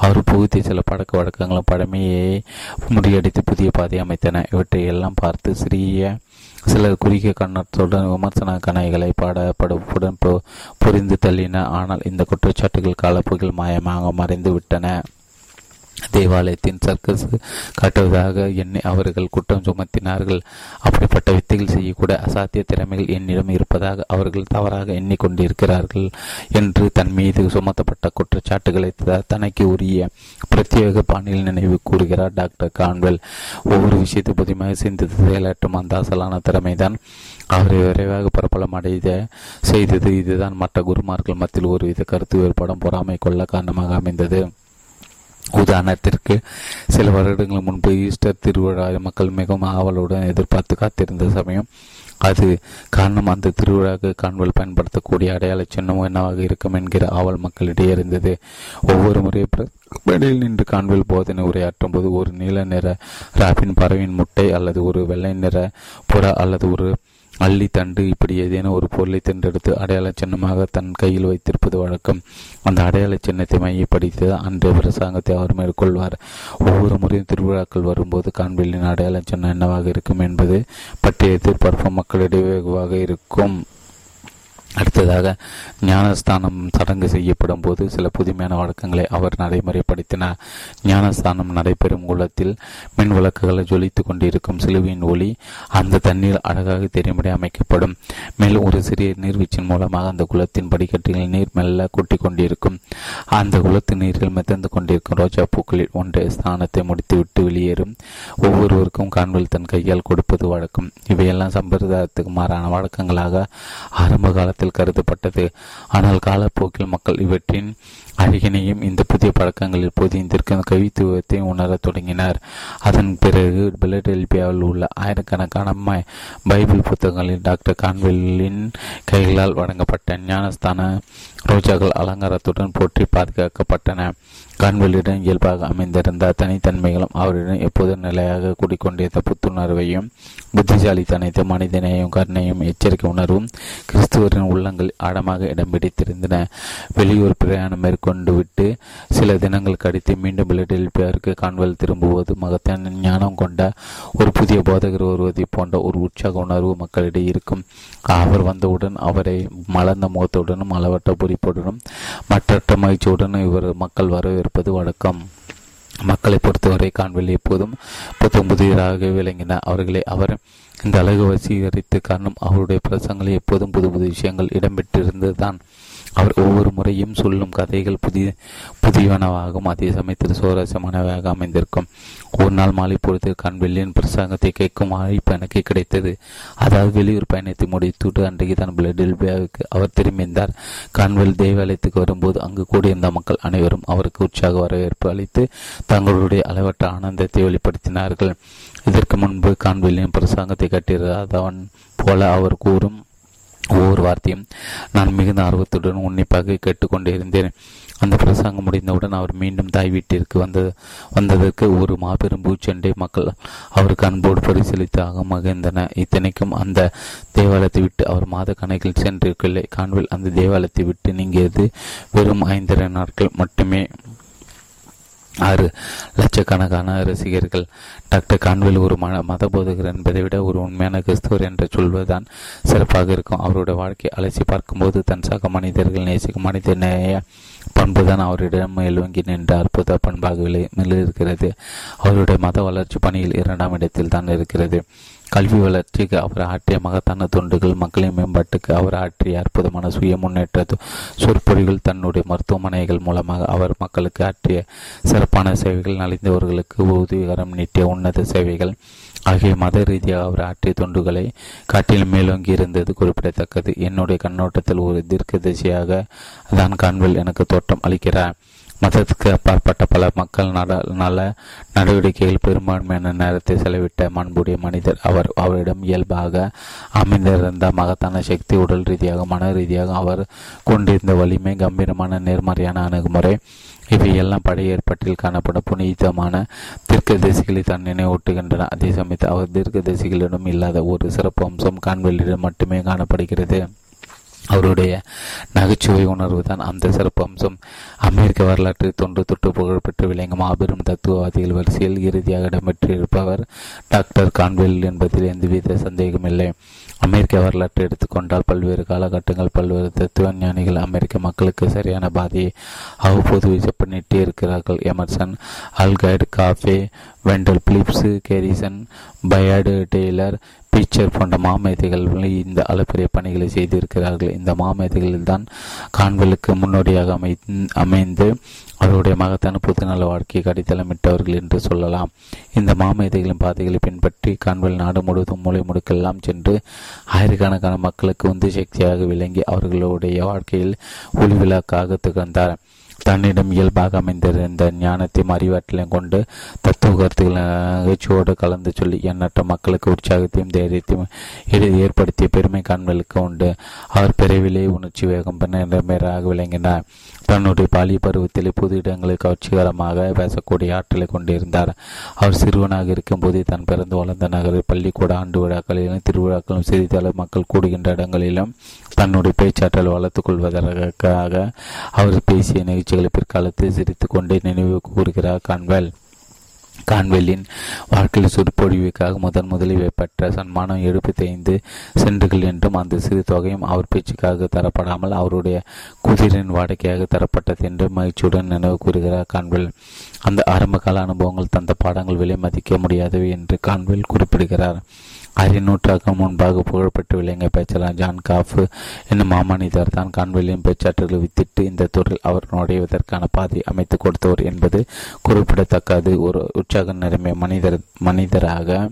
அவர் புகுத்திய சில பழக்க வழக்கங்களும் பழமையை முறியடித்து புதிய பாதை அமைத்தன. இவற்றை எல்லாம் பார்த்து சிறிய சிலர் குறுகிய கண்ணத்துடன் விமர்சன கணைகளை பாடப்படுடன் புரிந்து தள்ளின. ஆனால் இந்த குற்றச்சாட்டுகள் கலப்புகள் மாயமாக மறைந்து விட்டன தேவாலயத்தின் சர்க்கஸ் காட்டுவதாக எண்ணி அவர்கள் குற்றம் சுமத்தினார்கள். அப்படிப்பட்ட வித்தைகள் செய்யக்கூட அசாத்திய திறமைகள் என்னிடம் இருப்பதாக அவர்கள் தவறாக எண்ணிக்கொண்டிருக்கிறார்கள் என்று தன் மீது சுமத்தப்பட்ட குற்றச்சாட்டுகளை தனக்கு உரிய பிரத்யேக பாணியில் நினைவு கூறுகிறார் டாக்டர் கான்வெல். ஒவ்வொரு விஷயத்தை புதுமையாக சிந்தித்து செயலாற்றும் அந்த அசலான திறமைதான். அவரை விரைவாக பிரபலம் அடைத செய்தது இதுதான். மற்ற குருமார்கள் மத்தியில் ஒருவித கருத்து வேறுபாடும் பொறாமை கொள்ள காரணமாக அமைந்தது. உதாரணத்திற்கு சில வருடங்கள் முன்பு ஈஸ்டர் திருவிழா மக்கள் மிகவும் ஆவலுடன் எதிர்பார்த்து காத்திருந்த சமயம் அது காரணம் அந்த திருவிழாவுக்கு காண்பல் பயன்படுத்தக்கூடிய அடையாள சின்னம் என்னவாக இருக்கும் என்கிற ஆவல் மக்களிடையே இருந்தது. ஒவ்வொரு முறை மேடையில் நின்று காண்பல் போதனை உரையாற்றும் போது ஒரு நீல நிற ராபின் பறவையின் முட்டை அல்லது ஒரு வெள்ளை நிற புறா அல்லது ஒரு அள்ளி தண்டு இப்படி ஏதேனும் ஒரு பொருளை தேர்ந்தெடுத்து அடையாள சின்னமாக தன் கையில் வைத்திருப்பது வழக்கம். அந்த அடையாள சின்னத்தை மையப்படுத்தி அன்றைய பிரசாங்கத்தை அவர் மேற்கொள்வார். ஒவ்வொரு முறையும் திருவிழாக்கள் வரும்போது காண்பிலின் அடையாள சின்னம் என்னவாக இருக்கும் என்பது பற்றிய எதிர்பார்ப்பு மக்களிடையே வெகுவாக இருக்கும். அடுத்ததாக ஞானஸ்தானம் சடங்கு செய்யப்படும் போது சில புதுமையான வழக்கங்களை அவர் நடைமுறைப்படுத்தினார். ஞானஸ்தானம் நடைபெறும் குளத்தில் மின் விளக்குகளை ஜொலித்துக் கொண்டிருக்கும் சிலுவையின் ஒளி அந்த தண்ணீர் அழகாக தெரியும்படி அமைக்கப்படும். மேலும் ஒரு சிறிய நீர்வீச்சின் மூலமாக அந்த குளத்தின் படிக்கட்டுகளில் நீர் மெல்ல கொட்டி கொண்டிருக்கும். அந்த குளத்து நீரில் மிதந்து கொண்டிருக்கும் ரோஜா பூக்களில் ஒன்றை ஸ்தானத்தை முடித்துவிட்டு வெளியேறும். ஒவ்வொருவருக்கும் காண்பல் தன் கையால் கொடுப்பது வழக்கம். இவையெல்லாம் சம்பிரதாயத்துக்கு மாறான வழக்கங்களாக ஆரம்ப காலத்தில் காலத்தில் கருதப்பட்டது. ஆனால் காலப்போக்கில் மக்கள் இவற்றின் அழகினையும் இந்த புதிய பழக்கங்களில் பொதிந்திருக்கும் கவித்துவத்தை உணரத் தொடங்கினார். அதன் பிறகு பிலடெல்பியாவில் உள்ள ஆயிரக்கணக்கான பைபிள் புத்தகங்களில் டாக்டர் கான்வெல்லின் கைகளால் வழங்கப்பட்ட ஞானஸ்தான ரோஜாக்கள் அலங்காரத்துடன் போற்றி பாதுகாக்கப்பட்டன. கான்வெல்லிடம் இயல்பாக அமைந்திருந்த தனித்தன்மைகளும் அவரிடம் எப்போதும் நிலையாக கூடிக்கொண்டிருந்த புத்துணர்வையும் புத்திசாலித்தனத்தை மனிதனையும் கருணையும் எச்சரிக்கை உணர்வும் கிறிஸ்துவரின் உள்ளங்கள் ஆழமாக இடம் பிடித்திருந்தன. வெளியூர் பிரயாணம் மேற்கொண்டு கொண்டுவிட்டு சில தினங்கள் கடித்து மீண்டும் பிலடெல்பியாருக்கு கான்வெல் திரும்புவது மகத்தான ஞானம் கொண்ட ஒரு புதிய போதகர் வருவதை போன்ற ஒரு உற்சாக உணர்வு மக்களிடையே இருக்கும். அவர் வந்தவுடன் அவரை மலர்ந்த முகத்துடனும் அளவற்ற பொறிப்புடனும் மற்றற்ற மகிழ்ச்சியுடனும் இவர் மக்கள் வரவேற்பது வழக்கம். மக்களை பொறுத்தவரை காண்பில் எப்போதும் புத்தம் புதியராக விளங்கின அவர்களை அவர் இந்த அழகு வசீகரித்து காரணம் அவருடைய பிரசங்களில் எப்போதும் புது புது விஷயங்கள் இடம்பெற்றிருந்ததுதான். அவர் ஒவ்வொரு முறையும் சொல்லும் கதைகள் புதிய புதியவனவாகவும் அதே சமயத்தில் சுவாரஸ்யமானவையாக அமைந்திருக்கும். ஒரு நாள் மாலை பொழுது கண்வெள்ளியின் பிரசங்கத்தை கேட்கும் வாய்ப்பு எனக்கு கிடைத்தது. அதாவது வெளியூர் பயணத்தை முடித்துவிட்டு அன்றைக்கு தான் டெல்பியாவுக்கு அவர் திரும்பியிருந்தார் கான்வெல் தேவாலயத்துக்கு வரும்போது அங்கு கூடியிருந்த மக்கள் அனைவரும் அவருக்கு உற்சாக வரவேற்பு அளித்து தங்களுடைய அளவற்ற ஆனந்தத்தை வெளிப்படுத்தினார்கள். இதற்கு முன்பு கான்வெல்லியின் பிரசங்கத்தை கட்டியிருந்தவன் போல அவர் கூறும் ஒவ்வொரு வார்த்தையும் நான் மிகுந்த ஆர்வத்துடன் உன்னிப்பாக கேட்டுக்கொண்டிருந்தேன் அந்த பிரசங்கம் முடிந்தவுடன் அவர் மீண்டும் தாய் வீட்டிற்கு வந்த வந்ததற்கு ஒரு மாபெரும் பூச்செண்டை மக்கள் அவருக்கு அன்போடு பரிசீலித்தாக மகிழ்ந்தன. இத்தனைக்கும் அந்த தேவாலயத்தை விட்டு அவர் மாத கணக்கில் சென்றிருக்கவில்லை. கான்வில் அந்த தேவாலயத்தை விட்டு நீங்கியது வெறும் ஐந்தரை நாட்கள் மட்டுமே. ஆறு லட்சக்கணக்கான ரசிகர்கள் டாக்டர் கான்வெல் ஒரு மத மத போதகர் என்பதை விட ஒரு உண்மையான கிறிஸ்துவர் என்று சொல்வதுதான் சிறப்பாக இருக்கும். அவருடைய வாழ்க்கை அலசி பார்க்கும்போது தன் சக மனிதர்கள் நேசிக்கும் மனித நேய பண்புதான் அவரிடம் எழுவங்கி நின்ற அற்புத பண்பாக இருக்கிறது அவருடைய மத வளர்ச்சி பணியில் இரண்டாம் இடத்தில் தான் இருக்கிறது. கல்வி வளர்ச்சிக்கு அவர் ஆற்றிய மகத்தான தொண்டுகள் மக்களின் மேம்பாட்டுக்கு அவர் ஆற்றிய அற்புதமான சுய முன்னேற்ற சொற்பொழிகள் தன்னுடைய மருத்துவமனைகள் மூலமாக அவர் மக்களுக்கு ஆற்றிய சிறப்பான சேவைகள் நலிந்தவர்களுக்கு உதவிகரம் நீட்டிய உன்னத சேவைகள் ஆகிய மத ரீதியாக அவர் ஆற்றிய தொண்டுகளை காட்டில் மேலோங்கி இருந்தது குறிப்பிடத்தக்கது. என்னுடைய கண்ணோட்டத்தில் ஒரு தீர்க்க திசையாக தான் கான்வெல் எனக்கு தோட்டம் அளிக்கிறார். மதத்துக்கு அப்பாற்பட்ட பல மக்கள் நட நல நடவடிக்கைகள் பெரும்பான்மையான நேரத்தை செலவிட்ட மண்புடைய மனிதர். அவர் அவரிடம் இயல்பாக அமைந்திருந்த மகத்தான சக்தி உடல் ரீதியாக மன ரீதியாக அவர் கொண்டிருந்த வலிமை கம்பீரமான நேர்மறையான அணுகுமுறை இவையெல்லாம் படை ஏற்பாட்டில் காணப்படும் புனிதமான தீர்க்க தரிசிகளை தான் நினைவூட்டுகின்றன. அதே சமயத்தில் அவர் தீர்க்க தரிசிகளிடம் இல்லாத ஒரு சிறப்பு அம்சம் கான்வெளியிடம் மட்டுமே காணப்படுகிறது. அவருடைய நகைச்சுவை உணர்வு தான் அந்த சிறப்பு அம்சம். அமெரிக்க வரலாற்றில் தொன்று தொட்டு புகழ்பெற்று விளங்கும் மாபெரும் தத்துவவாதிகள் வரிசையில் இறுதியாக இடம்பெற்றிருப்பவர் டாக்டர் கான்வெல் என்பதில் எந்தவித சந்தேகமில்லை அமெரிக்க வரலாற்றை எடுத்துக்கொண்டால் பல்வேறு காலகட்டங்கள் பல்வேறு தத்துவ ஞானிகள் அமெரிக்க மக்களுக்கு சரியான பாதையை அவ்வப்போது வீசப்பண்ணிட்டே இருக்கிறார்கள். Emerson Alcott Gough Wendell Phillips Garrison Bayard Taylor Beecher போன்ற மாமேதைகள் இந்த அளப்பரிய பணிகளை செய்திருக்கிறார்கள். இந்த மாமேதைகளில் தான் கான்வெலுக்கு முன்னோடியாக அமை அமைந்து அவருடைய மகத்தான புதுநல வாழ்க்கையை கடித்தளமிட்டவர்கள் என்று சொல்லலாம். இந்த மாமேதைகளின் பாதைகளை பின்பற்றி கான்வெல் நாடு முழுவதும் மூளை முடுக்கெல்லாம் சென்று ஆயிரக்கணக்கான மக்களுக்கு உந்து சக்தியாக விளங்கி அவர்களுடைய வாழ்க்கையில் ஒளிவிழாக்காக திகழ்ந்தார். தன்னிடம் இயல்பாக அமைந்திருந்த ஞானத்தையும் அறிவாற்றலையும் கொண்டு தத்துவ கருத்துக்களை நகைச்சுவோடு கலந்து சொல்லி எண்ணற்ற மக்களுக்கு உற்சாகத்தையும் தைரியத்தையும் ஏற்படுத்திய பெருமை கண்களுக்கு உண்டு. அவர் பிறவிலே உணர்ச்சி வேகம் நிறமேறாக விளங்கினார். தன்னுடைய பாலிய பருவத்தில் புது இடங்களில் கவர்ச்சிகரமாக பேசக்கூடிய ஆற்றலை கொண்டிருந்தார். அவர் சிறுவனாக இருக்கும்போதே தன் பிறந்து வளர்ந்த நகரில் பள்ளிக்கூட ஆண்டு விழாக்களிலும் திருவிழாக்களும் சிறிதளவு மக்கள் கூடுகின்ற இடங்களிலும் தன்னுடைய பேச்சாற்றல் வளர்த்துக் கொள்வதற்காக அவர் பேசிய நிகழ்ச்சிகளை பிற்காலத்தில் சிரித்து கொண்டே நினைவு கூறுகிறார் கான்வெல். கான்வெல்லின் வாழ்க்கையில் சொற்பொழிவுக்காக முதன் முதலில் பெற்ற சன்மானம் எழுபத்தி ஐந்து சென்றுகள் என்றும் அந்த சிறு தொகையும் அவர் பேச்சுக்காக தரப்படாமல் அவருடைய குதிரின் வாடகையாக தரப்பட்டது என்று மகிழ்ச்சியுடன் நினைவு கூறுகிறார் கான்வெல். அந்த ஆரம்பகால அனுபவங்கள் தந்த பாடங்கள் விலை மதிக்க முடியாதவை என்று கான்வெல் குறிப்பிடுகிறார். அரை முன்பாக புகழ்பெற்று விளங்கிய பேச்சாளர் ஜான் காஃப் என்னும் மாமனிதர் தான் கான்வெளியின் பேச்சாற்றலை வித்திட்டு இந்த துறையில் அவர் நுழைவதற்கான பாதை அமைத்து கொடுத்தவர் என்பது குறிப்பிடத்தக்கது. ஒரு உற்சாக நிறமை மனிதர் மனிதராக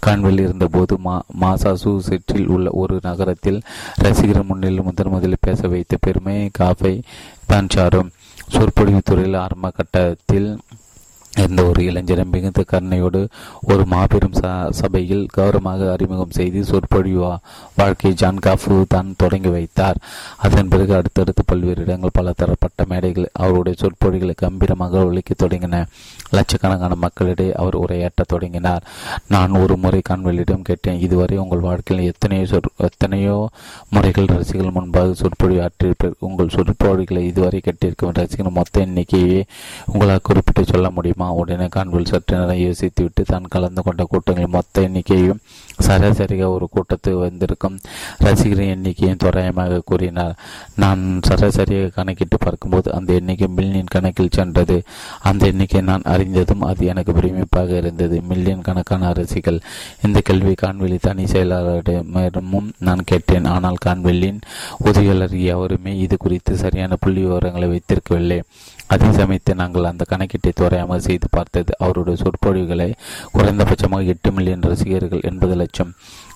கான்வெல் இருந்தபோது மா மாசாசூசெட்டில் உள்ள ஒரு நகரத்தில் ரசிகர் முன்னில் முதன் முதலில் பேச வைத்த பெருமை காஃபை தான் சாரும். சொற்பொழிவு துறையில் ஆரம்ப கட்டத்தில் எந்த ஒரு இளைஞரும் மிகுந்த கருணையோடு ஒரு மாபெரும் சபையில் கௌரவமாக அறிமுகம் செய்து சொற்பொழிவா வாழ்க்கையை ஜான் காஃபு தான் தொடங்கி வைத்தார். அதன் பிறகு அடுத்தடுத்து பல்வேறு இடங்கள் பல தரப்பட்ட மேடைகள் அவருடைய சொற்பொழிகளை கம்பீரமாக ஒழிக்க தொடங்கின. லட்சக்கணக்கான மக்களிடையே அவர் உரையாற்றத் தொடங்கினார். நான் ஒரு முறை கான்வெளியிடம் கேட்டேன் இதுவரை உங்கள் வாழ்க்கையில் எத்தனையோ சொற் எத்தனையோ முறைகள் ரசிகர்கள் முன்பாக சொற்பொழி ஆற்றியிருப்பீர் உங்கள் சொற்பொழிகளை இதுவரை கேட்டிருக்கும் ரசிகர்கள் மொத்த எண்ணிக்கையே உங்களால் குறிப்பிட்டு சொல்ல முடியுமா? உடனே கான்வெல் சற்று நேரம் யோசித்துவிட்டு தான் கலந்து கொண்ட கூட்டங்களின் மொத்த எண்ணிக்கையும் சராசரியாக ஒரு கூட்டத்துக்கு வந்திருக்கும் ரசிகரின் எண்ணிக்கையும் தோராயமாக கூறினார். நான் சராசரியாக கணக்கிட்டு பார்க்கும்போது அந்த எண்ணிக்கை மில்லியன் கணக்கில் சென்றது. அந்த எண்ணிக்கை நான் அறிந்ததும் அது எனக்கு பிரமிப்பாக இருந்தது. மில்லியன் கணக்கான அரசிகள் இந்த கேள்வி கான்வெளி தனி செயலாளரிடமும் நான் கேட்டேன். ஆனால் கான்வெல்லின் உதவியாளர் எவருமே இது குறித்து சரியான புள்ளி விவரங்களை வைத்திருக்கவில்லை. அதே சமயத்தில் நாங்கள் அந்த கணக்கீட்டை துறையாமல் செய்து பார்த்தது. அவருடைய சொற்பொழிவுகளை குறைந்தபட்சமாக எட்டு மில்லியன் ரசிகர்கள் எண்பது லட்சம்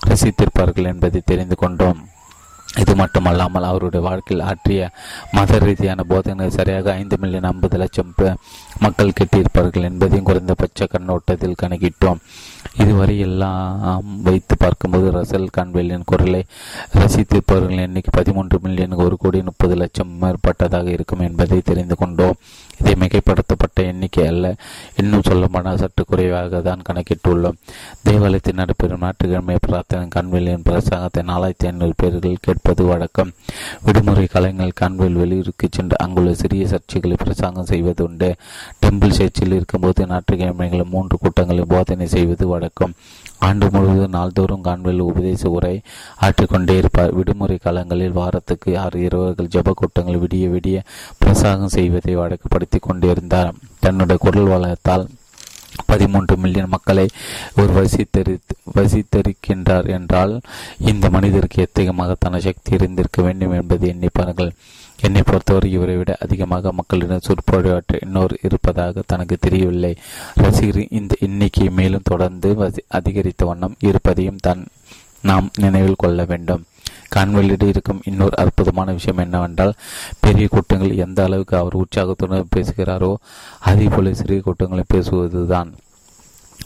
ரசித்திருப்பார்கள் என்பதை தெரிந்து கொண்டோம். இது மட்டுமல்லாமல் அவருடைய வாழ்க்கையில் ஆற்றிய மத ரீதியான போதனை சரியாக ஐந்து மில்லியன் ஐம்பது லட்சம் மக்கள் கெட்டியிருப்பார்கள் என்பதையும் குறைந்தபட்ச கண்ணோட்டத்தில் கணக்கிட்டோம். இதுவரை எல்லாம் வைத்து பார்க்கும்போது ரசல் கான்வெல்லின் குரலை ரசித்திருப்பவர்களின் எண்ணிக்கை பதிமூன்று மில்லியன் ஒரு கோடி முப்பது லட்சம் மேற்பட்டதாக இருக்கும் என்பதை தெரிந்து கொண்டோம். இதை மிகைப்படுத்தப்பட்ட எண்ணிக்கை அல்ல. இன்னும் சொல்லப்போனால் சற்று குறைவாக தான் கணக்கிட்டுள்ளோம். தேவாலயத்தில் நடைபெறும் ஞாயிற்றுக்கிழமை பிரார்த்தனை கண்வெளியின் பிரசங்கத்தை நாலாயிரத்தி ஐநூறு பேர்கள் கேட்பது வழக்கம். விடுமுறை கலைஞர்கள் கண்வில் வெளியூருக்கு சென்று அங்குள்ள சிறிய சர்ச்சைகளை பிரசங்கம் செய்வது உண்டு. டெம்பிள் சர்ச்சில் இருக்கும்போது ஞாயிற்றுக்கிழமைகளில் மூன்று கூட்டங்களை போதனை செய்வது வழக்கம். ஆண்டு முழுவதும் நாள்தோறும் கான்வெல் உபதேச உரை ஆற்றிக்கொண்டே இருப்பார். விடுமுறை காலங்களில் வாரத்துக்கு ஆறு இரவுகள் ஜப கூட்டங்கள் விடிய விடிய பிரசாகம் செய்வதை வழக்கப்படுத்தி கொண்டிருந்தார். தன்னுடைய குரல் வளத்தால் பதிமூன்று மில்லியன் மக்களை ஒரு வசித்தரி வசித்தரிக்கின்றார் என்றால் இந்த மனிதருக்கு எத்தகைய மகத்தான சக்தி இருந்திருக்க வேண்டும் என்பதை எண்ணிப்பார்கள் என்னை பொறுத்தவரை இவரை விட அதிகமாக மக்களிடம் சொற்பொழிவாற்ற இன்னொரு இருப்பதாக தனக்கு தெரியவில்லை. ரசிகர் இந்த எண்ணிக்கை மேலும் தொடர்ந்து அதிகரித்த வண்ணம் இருப்பதையும் தான் நாம் நினைவில் கொள்ள வேண்டும். கான்வெளியிட இருக்கும் இன்னொரு அற்புதமான விஷயம் என்னவென்றால் பெரிய கூட்டங்கள் எந்த அளவுக்கு அவர் உற்சாகத்துடன் பேசுகிறாரோ அதே போல சிறிய கூட்டங்களை பேசுவதுதான்.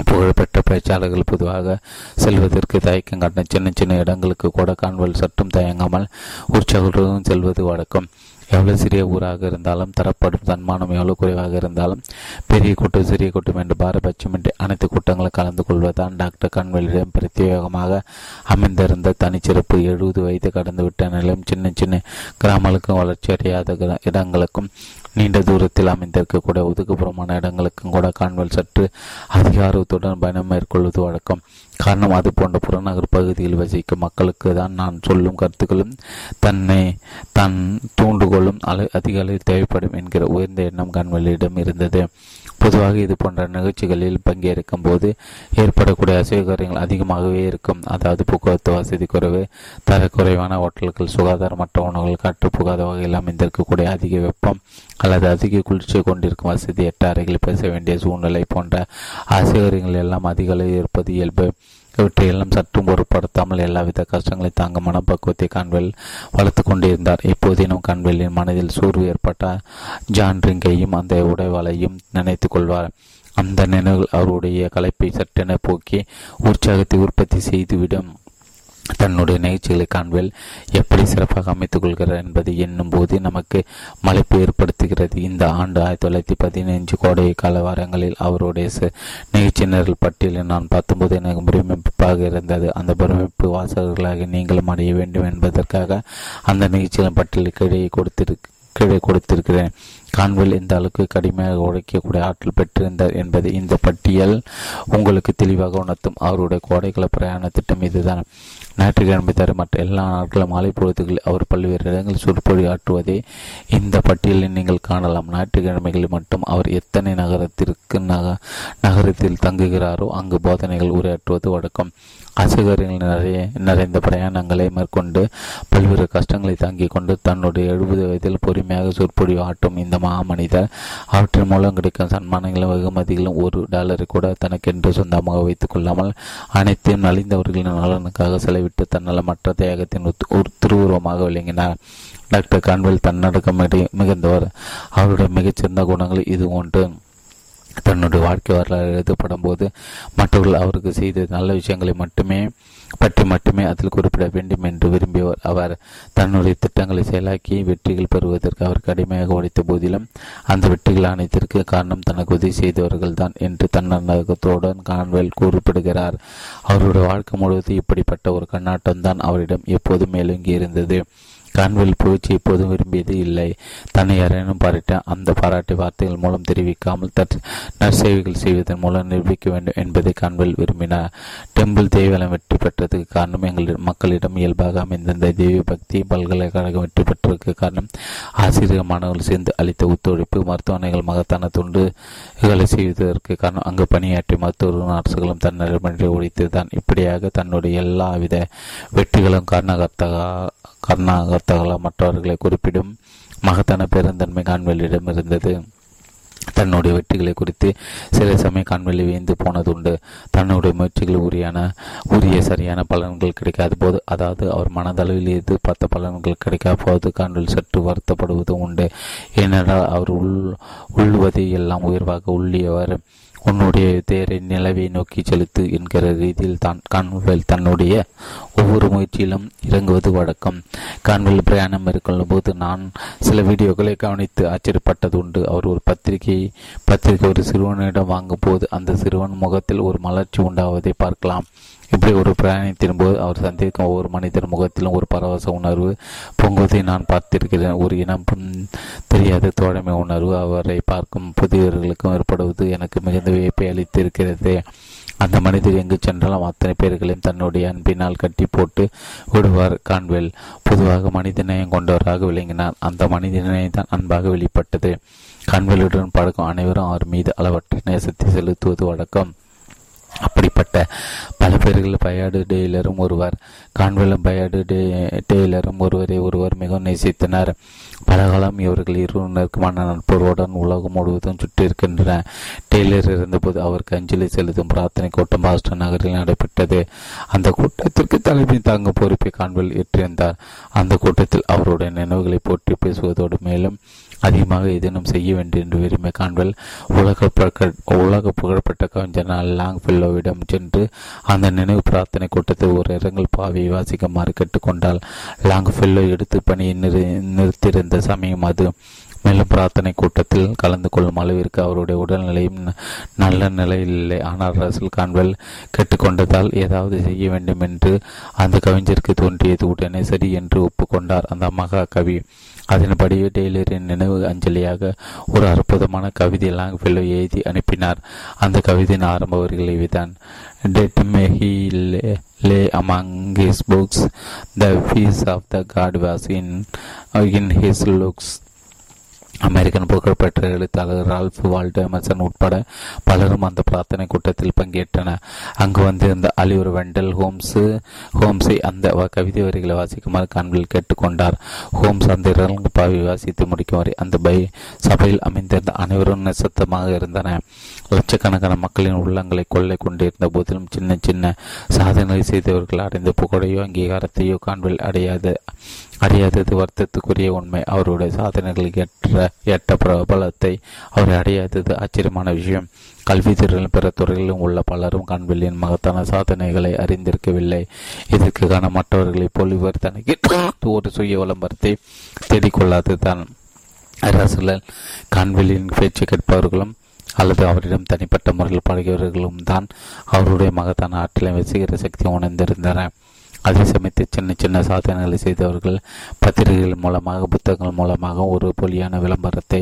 புகழ்பெற்ற பேச்சாளர்கள் பொதுவாக செல்வதற்கு தயக்கம் காட்டின சின்ன சின்ன இடங்களுக்கு கூட கான்வல் சற்றும் தயங்காமல் உற்சாகத்துடன் செல்வது வழக்கம். எவ்வளவு சிறிய ஊராக இருந்தாலும் தரப்படும் தன்மானம் எவ்வளவு குறைவாக இருந்தாலும் பெரிய கூட்டம் சிறிய கூட்டம் என்று பாரபட்சமின்றி அனைத்து கூட்டங்களும் கலந்து கொள்வதுதான் டாக்டர் கண்வெளியிடம் பிரத்யேகமாக அமைந்திருந்த தனிச்சிறப்பு. எழுபது வயது கடந்துவிட்ட நிலையும் சின்ன சின்ன கிராமங்களுக்கும் வளர்ச்சி அடையாத இடங்களுக்கும் நீண்ட தூரத்தில் அமைந்திருக்கக்கூடிய ஒதுக்குப்புறமான இடங்களுக்கும் கூட கான்வெல் சற்று அதிகாரத்துடன் பயணம் மேற்கொள்வது வழக்கம். காரணம் அது போன்ற புறநகர் பகுதியில் வசிக்கும் மக்களுக்கு தான் நான் சொல்லும் கருத்துக்களும் தன்னை தன் தூண்டுகோளும் அதிக அளவில் தேவைப்படும் என்கிற உயர்ந்த எண்ணம் கண்வெளியிடம் இருந்தது. பொதுவாக இது போன்ற நிகழ்ச்சிகளில் பங்கேற்கும் போது ஏற்படக்கூடிய அசௌகரியங்கள் அதிகமாகவே இருக்கும். அதாவது போக்குவரத்து வசதி குறைவு தரக்குறைவான ஹோட்டல்கள் சுகாதாரமற்ற உணவுகள் காற்று புகாத வகையில் அமைந்திருக்கக்கூடிய அதிக வெப்பம் அல்லது அதிக குளிர்ச்சியை கொண்டிருக்கும் வசதி எட்ட அறைகளில் பேச வேண்டிய சூழ்நிலை போன்ற அசௌகரியங்கள் எல்லாம் அதிக அளவில் இருப்பது இயல்பு. இவற்றையெல்லாம் சற்றும் பொருட்படுத்தாமல் எல்லாவித கஷ்டங்களை தாங்க மனப்பக்குவத்தை கான்வெல் வளர்த்து கொண்டிருந்தார். இப்போதினும் கான்வெல்லின் மனதில் சோர்வு ஏற்பட்ட ஜான் ரிங்கையும் அந்த உடைவாளையும் நினைத்து கொள்வார். அந்த நினைவுகள் அவருடைய கலைப்பை சட்டென போக்கி உற்சாகத்தை உற்பத்தி செய்துவிடும். தன்னுடைய நிகழ்ச்சிகளை காண்பில் எப்படி சிறப்பாக அமைத்துக் கொள்கிறார் என்பதை எண்ணும் போது நமக்கு மலைப்பு ஏற்படுத்துகிறது. இந்த ஆண்டு ஆயிரத்தி தொள்ளாயிரத்தி பதினைஞ்சு கோடை கால வாரங்களில் அவருடைய நிகழ்ச்சியினர்கள் பட்டியலில் நான் பார்த்தும்போது எனக்கு பிரமிப்பாக இருந்தது. அந்த பிரமிப்பு வாசகர்களாக நீங்களும் அடைய வேண்டும் என்பதற்காக அந்த நிகழ்ச்சிகளின் பட்டியலை கீழே கொடுத்திருக்கு கீழே கொடுத்திருக்கிறேன். கான்வெல் இந்த அளவுக்கு கடுமையாக உழைக்கக்கூடிய ஆற்றல் பெற்றிருந்தார் என்பது இந்த பட்டியல் உங்களுக்கு தெளிவாக உணர்த்தும். அவருடைய கோடைக்கால பிரயாண திட்டம் இதுதான். ஞாயிற்றுக்கிழமை தர மற்ற எல்லா நாட்களும் மாலை பொழுதுகளில் அவர் பல்வேறு இடங்களில் சொற்பொழி ஆற்றுவதை இந்த பட்டியலில் நீங்கள் காணலாம். ஞாயிற்றுக்கிழமைகளில் மட்டும் அவர் எத்தனை நகரத்திற்கு நக நகரத்தில் தங்குகிறாரோ அங்கு போதனைகள் உரையாற்றுவது வழக்கம். அசுகரியங்கள் நிறைய நிறைந்த பிரயாணங்களை மேற்கொண்டு பல்வேறு கஷ்டங்களை தாங்கிக் கொண்டு தன்னுடைய எழுபது வயதில் பொறுமையாக சொற்பொழிவு ஆட்டும் இந்த மாமனிதர். அவற்றின் மூலம் கிடைக்கும் சன்மானங்களும் வெகுமதிகளும் ஒரு டாலரை கூட தனக்கென்று சொந்தமாக வைத்துக் கொள்ளாமல் அனைத்தையும் நலிந்தவர்களின் நலனுக்காக செலவிட்டு தன்னலமற்ற தியாகத்தின் ஒரு திருவுருவமாக விளங்கினார். டாக்டர் கான்வெல் தன்னடக்கம் மிகுந்தவர். அவருடைய மிகச்சிறந்த குணங்கள் இது ஒன்று. தன்னுடைய வாழ்க்கை வரலாறு எழுதப்படும் போது மற்றவர்கள் அவருக்கு செய்த நல்ல விஷயங்களை மட்டுமே பற்றி மட்டுமே அதில் குறிப்பிட வேண்டும் என்று விரும்பியவர் அவர். தன்னுடைய திட்டங்களை செயலாக்கி வெற்றிகள் பெறுவதற்கு அவர் கடுமையாக உடைத்த போதிலும் அந்த வெற்றிகள் அனைத்திற்கு காரணம் தனக்கு உதவி செய்தவர்கள் தான் என்று தன்னகத்துடன் கான்வெல் குறிப்பிடுகிறார். அவருடைய வாழ்க்கை முழுவதும் இப்படிப்பட்ட ஒரு கண்ணாட்டம் தான் அவரிடம் எப்போதும் மேலோங்கி இருந்தது கான்வெல் புகழ்ச்சி எப்போதும் விரும்பியது இல்லை. தன்னை யாரேனும் பாராட்ட அந்த பாராட்டை வார்த்தைகள் மூலம் தெரிவிக்காமல் தற் நற்சேவைகள் செய்வதன் மூலம் நிரூபிக்க வேண்டும் என்பதை கான்வெல் விரும்பினார் டெம்பிள் தேவாலயம் வெற்றி பெற்றதுக்கு காரணம் எங்கள் மக்களிடம் இயல்பாக அமைந்திருந்த தெய்வ பக்தி பல்கலைக்கழகம் வெற்றி பெற்றதற்கு காரணம் ஆசிரியர் மாணவர்கள் சேர்ந்து அளித்த ஒத்துழைப்பு மருத்துவமனைகள் மகத்தான தொண்டுகளை செய்வதற்கு காரணம் அங்கு பணியாற்றிய மருத்துவர்களும் அரசுகளும் தன்னிடமின்றி ஒழித்ததுதான் இப்படியாக தன்னுடைய எல்லாவித வெற்றிகளும் காரணகர்த்தக கர்நாகர்த்தகள மற்றவர்களை குறிப்பிடும் மகத்தான பெருந்தன்மை கான்வெளியிடம் இருந்தது. தன்னுடைய வெற்றிகளை குறித்து சில சமயம் கண்வெளி வியந்து போனதுண்டு. தன்னுடைய முயற்சிகள் உரியான உரிய சரியான பலன்கள் கிடைக்காத போது அதாவது அவர் மனதளவில் எதிர்பார்த்த பலன்கள் கிடைக்காத போது கண்வெளி சற்று வருத்தப்படுவதும் உண்டு. ஏனென்றால் அவர் உள் உள்ளுவதை எல்லாம் உயர்வாக உள்ளியவர். உன்னுடைய தேரை நிலவை நோக்கி செலுத்து என்கிற ரீதியில் தான் கான்வெல் தன்னுடைய ஒவ்வொரு முயற்சியிலும் இறங்குவது வழக்கம். கான்வெல் பிரயாணம் மேற்கொள்ளும் போது நான் சில வீடியோக்களை கவனித்து ஆச்சரியப்பட்டது உண்டு. அவர் ஒரு பத்திரிகை பத்திரிகை ஒரு சிறுவனிடம் வாங்கும் போது அந்த சிறுவன் முகத்தில் ஒரு மலர்ச்சி உண்டாவதை பார்க்கலாம். இப்படி ஒரு பிரயாணத்தின் போது அவர் சந்திக்கும் ஒவ்வொரு மனிதர் முகத்திலும் ஒரு பரவச உணர்வு. பொங்குவதை நான் பார்த்திருக்கிறேன். ஒரு இனம் தெரியாத தோழமை உணர்வு. அவரை பார்க்கும் புதியவர்களுக்கும் ஏற்படுவது எனக்கு மிகுந்த வியப்பை அளித்திருக்கிறது. அந்த மனிதர் எங்கு சென்றாலும் அத்தனை பேர்களையும் தன்னுடைய அன்பினால் கட்டி போட்டு விடுவார். கான்வெல் பொதுவாக மனிதநேயம் கொண்டவராக விளங்கினார். அந்த மனிதநேயம் தான் அன்பாக வெளிப்பட்டது. கான்வெலுடன் பழக்கம் அனைவரும் அவர் மீது அளவற்ற நேசத்தை செலுத்துவது வழக்கம். அப்படிப்பட்ட பல பேர்கள் பயாடு டெய்லரும் ஒருவர் கான்வெலும் பயாடு டே டெய்லரும் ஒருவரை ஒருவர் மிகவும் நேசித்தனர். பலகாலம் இவர்கள் இருவருக்குமான நட்புகளுடன் உலகம் முழுவதும் சுற்றியிருக்கின்றன டெய்லர் இருந்தபோது அவருக்கு அஞ்சலி செலுத்தும் பிரார்த்தனை கூட்டம் பாஸ்டன் நகரில் நடைபெற்றது. அந்த கூட்டத்திற்கு தலைமை தாங்கும் பொறுப்பை கான்வெல் ஏற்றிருந்தார். அந்த கூட்டத்தில் அவருடைய நினைவுகளை போற்றி பேசுவதோடு மேலும் அதிகமாக ஏதேனும் செய்ய வேண்டும் என்று விரும்பிய கான்வெல் உலக உலக புகழ்பெற்ற கவிஞனால் லாங் ஃபில்லோவிடம் சென்று அந்த நினைவு பிரார்த்தனை கூட்டத்தில் ஒரு இரங்கல் பாவியை வாசிக்குமாறு லாங் ஃபில்லோ எடுத்து பணியை நிறு நிறுத்தியிருந்த சமயம் அது மேலும் பிரார்த்தனை கூட்டத்தில் கலந்து கொள்ளும் அளவிற்கு அவருடைய உடல்நிலையும் நல்ல நிலையில் இல்லை. ஆனால் ரசல் கான்வெல் கேட்டுக்கொண்டதால் ஏதாவது செய்ய வேண்டும் என்று அந்த கவிஞருக்கு தோன்றியது. உடனே சரி என்று ஒப்புக்கொண்டார். அந்த மகா கவி. அதன்படி டெய்லரின் நினைவு அஞ்சலியாக ஒரு அற்புதமான கவிதை லாங்ஃபெல்லோ எழுதி அனுப்பினார். அந்த கவிதையின் ஆரம்ப வரிகள் இவைதான். Dead may he lay among his books the peace of the God was in in his looks American புகழ்பெற்ற எழுத்தாளர் ரால்ஃப் வால்ட் எமர்சன் உட்பட பலரும் அந்த பிரார்த்தனை கூட்டத்தில் பங்கேற்றனர். அங்கு வந்திருந்த அலிவர் வெண்டல் ஹோம்ஸ் ஹோம்ஸை அந்த கவிதை வரிகளை வாசிக்குமாறு காண்பில் கேட்டுக்கொண்டார். ஹோம்ஸ் அந்த இரங்கப்பாவை வாசித்து முடிக்கும் வரை அந்த பை சபையில் அமைந்திருந்த அனைவரும் நிசத்தமாக இருந்தனர் லட்சக்கணக்கான மக்களின் உள்ளங்களை கொள்ளை கொண்டிருந்த போதிலும் சின்ன சின்ன சாதனைகளை செய்தவர்கள் அடைந்த புகழையோ அங்கீகாரத்தையோ காண்பில் அடையாது அடையாதது வருத்தத்துக்குரிய உண்மை. அவருடைய சாதனைகளுக்கு ஏற்ற ஏற்ற பிரபலத்தை அவர் அடையாதது ஆச்சரியமான விஷயம். கல்வி துறையிலும் பிற துறைகளிலும் உள்ள பலரும் கண்வெளியின் மகத்தான சாதனைகளை அறிந்திருக்கவில்லை. இதற்கு காண மற்றவர்களை போல் இவர் தனக்கு ஒரு சுய விளம்பரத்தை தேடிக்கொள்ளாததுதான் அரசுகள் கண்வெளியின் பேச்சு கேட்பவர்களும் அல்லது அவரிடம் தனிப்பட்ட முறையில் பழகியவர்களும் தான் அவருடைய மகத்தான ஆற்றலை வசீகர சக்தி உணர்ந்திருந்தனர். அதே சமயத்தில் சின்ன சின்ன சாதனைகளை செய்தவர்கள் பத்திரிகைகள் மூலமாக புத்தகங்கள் மூலமாக ஒரு பொலியான விளம்பரத்தை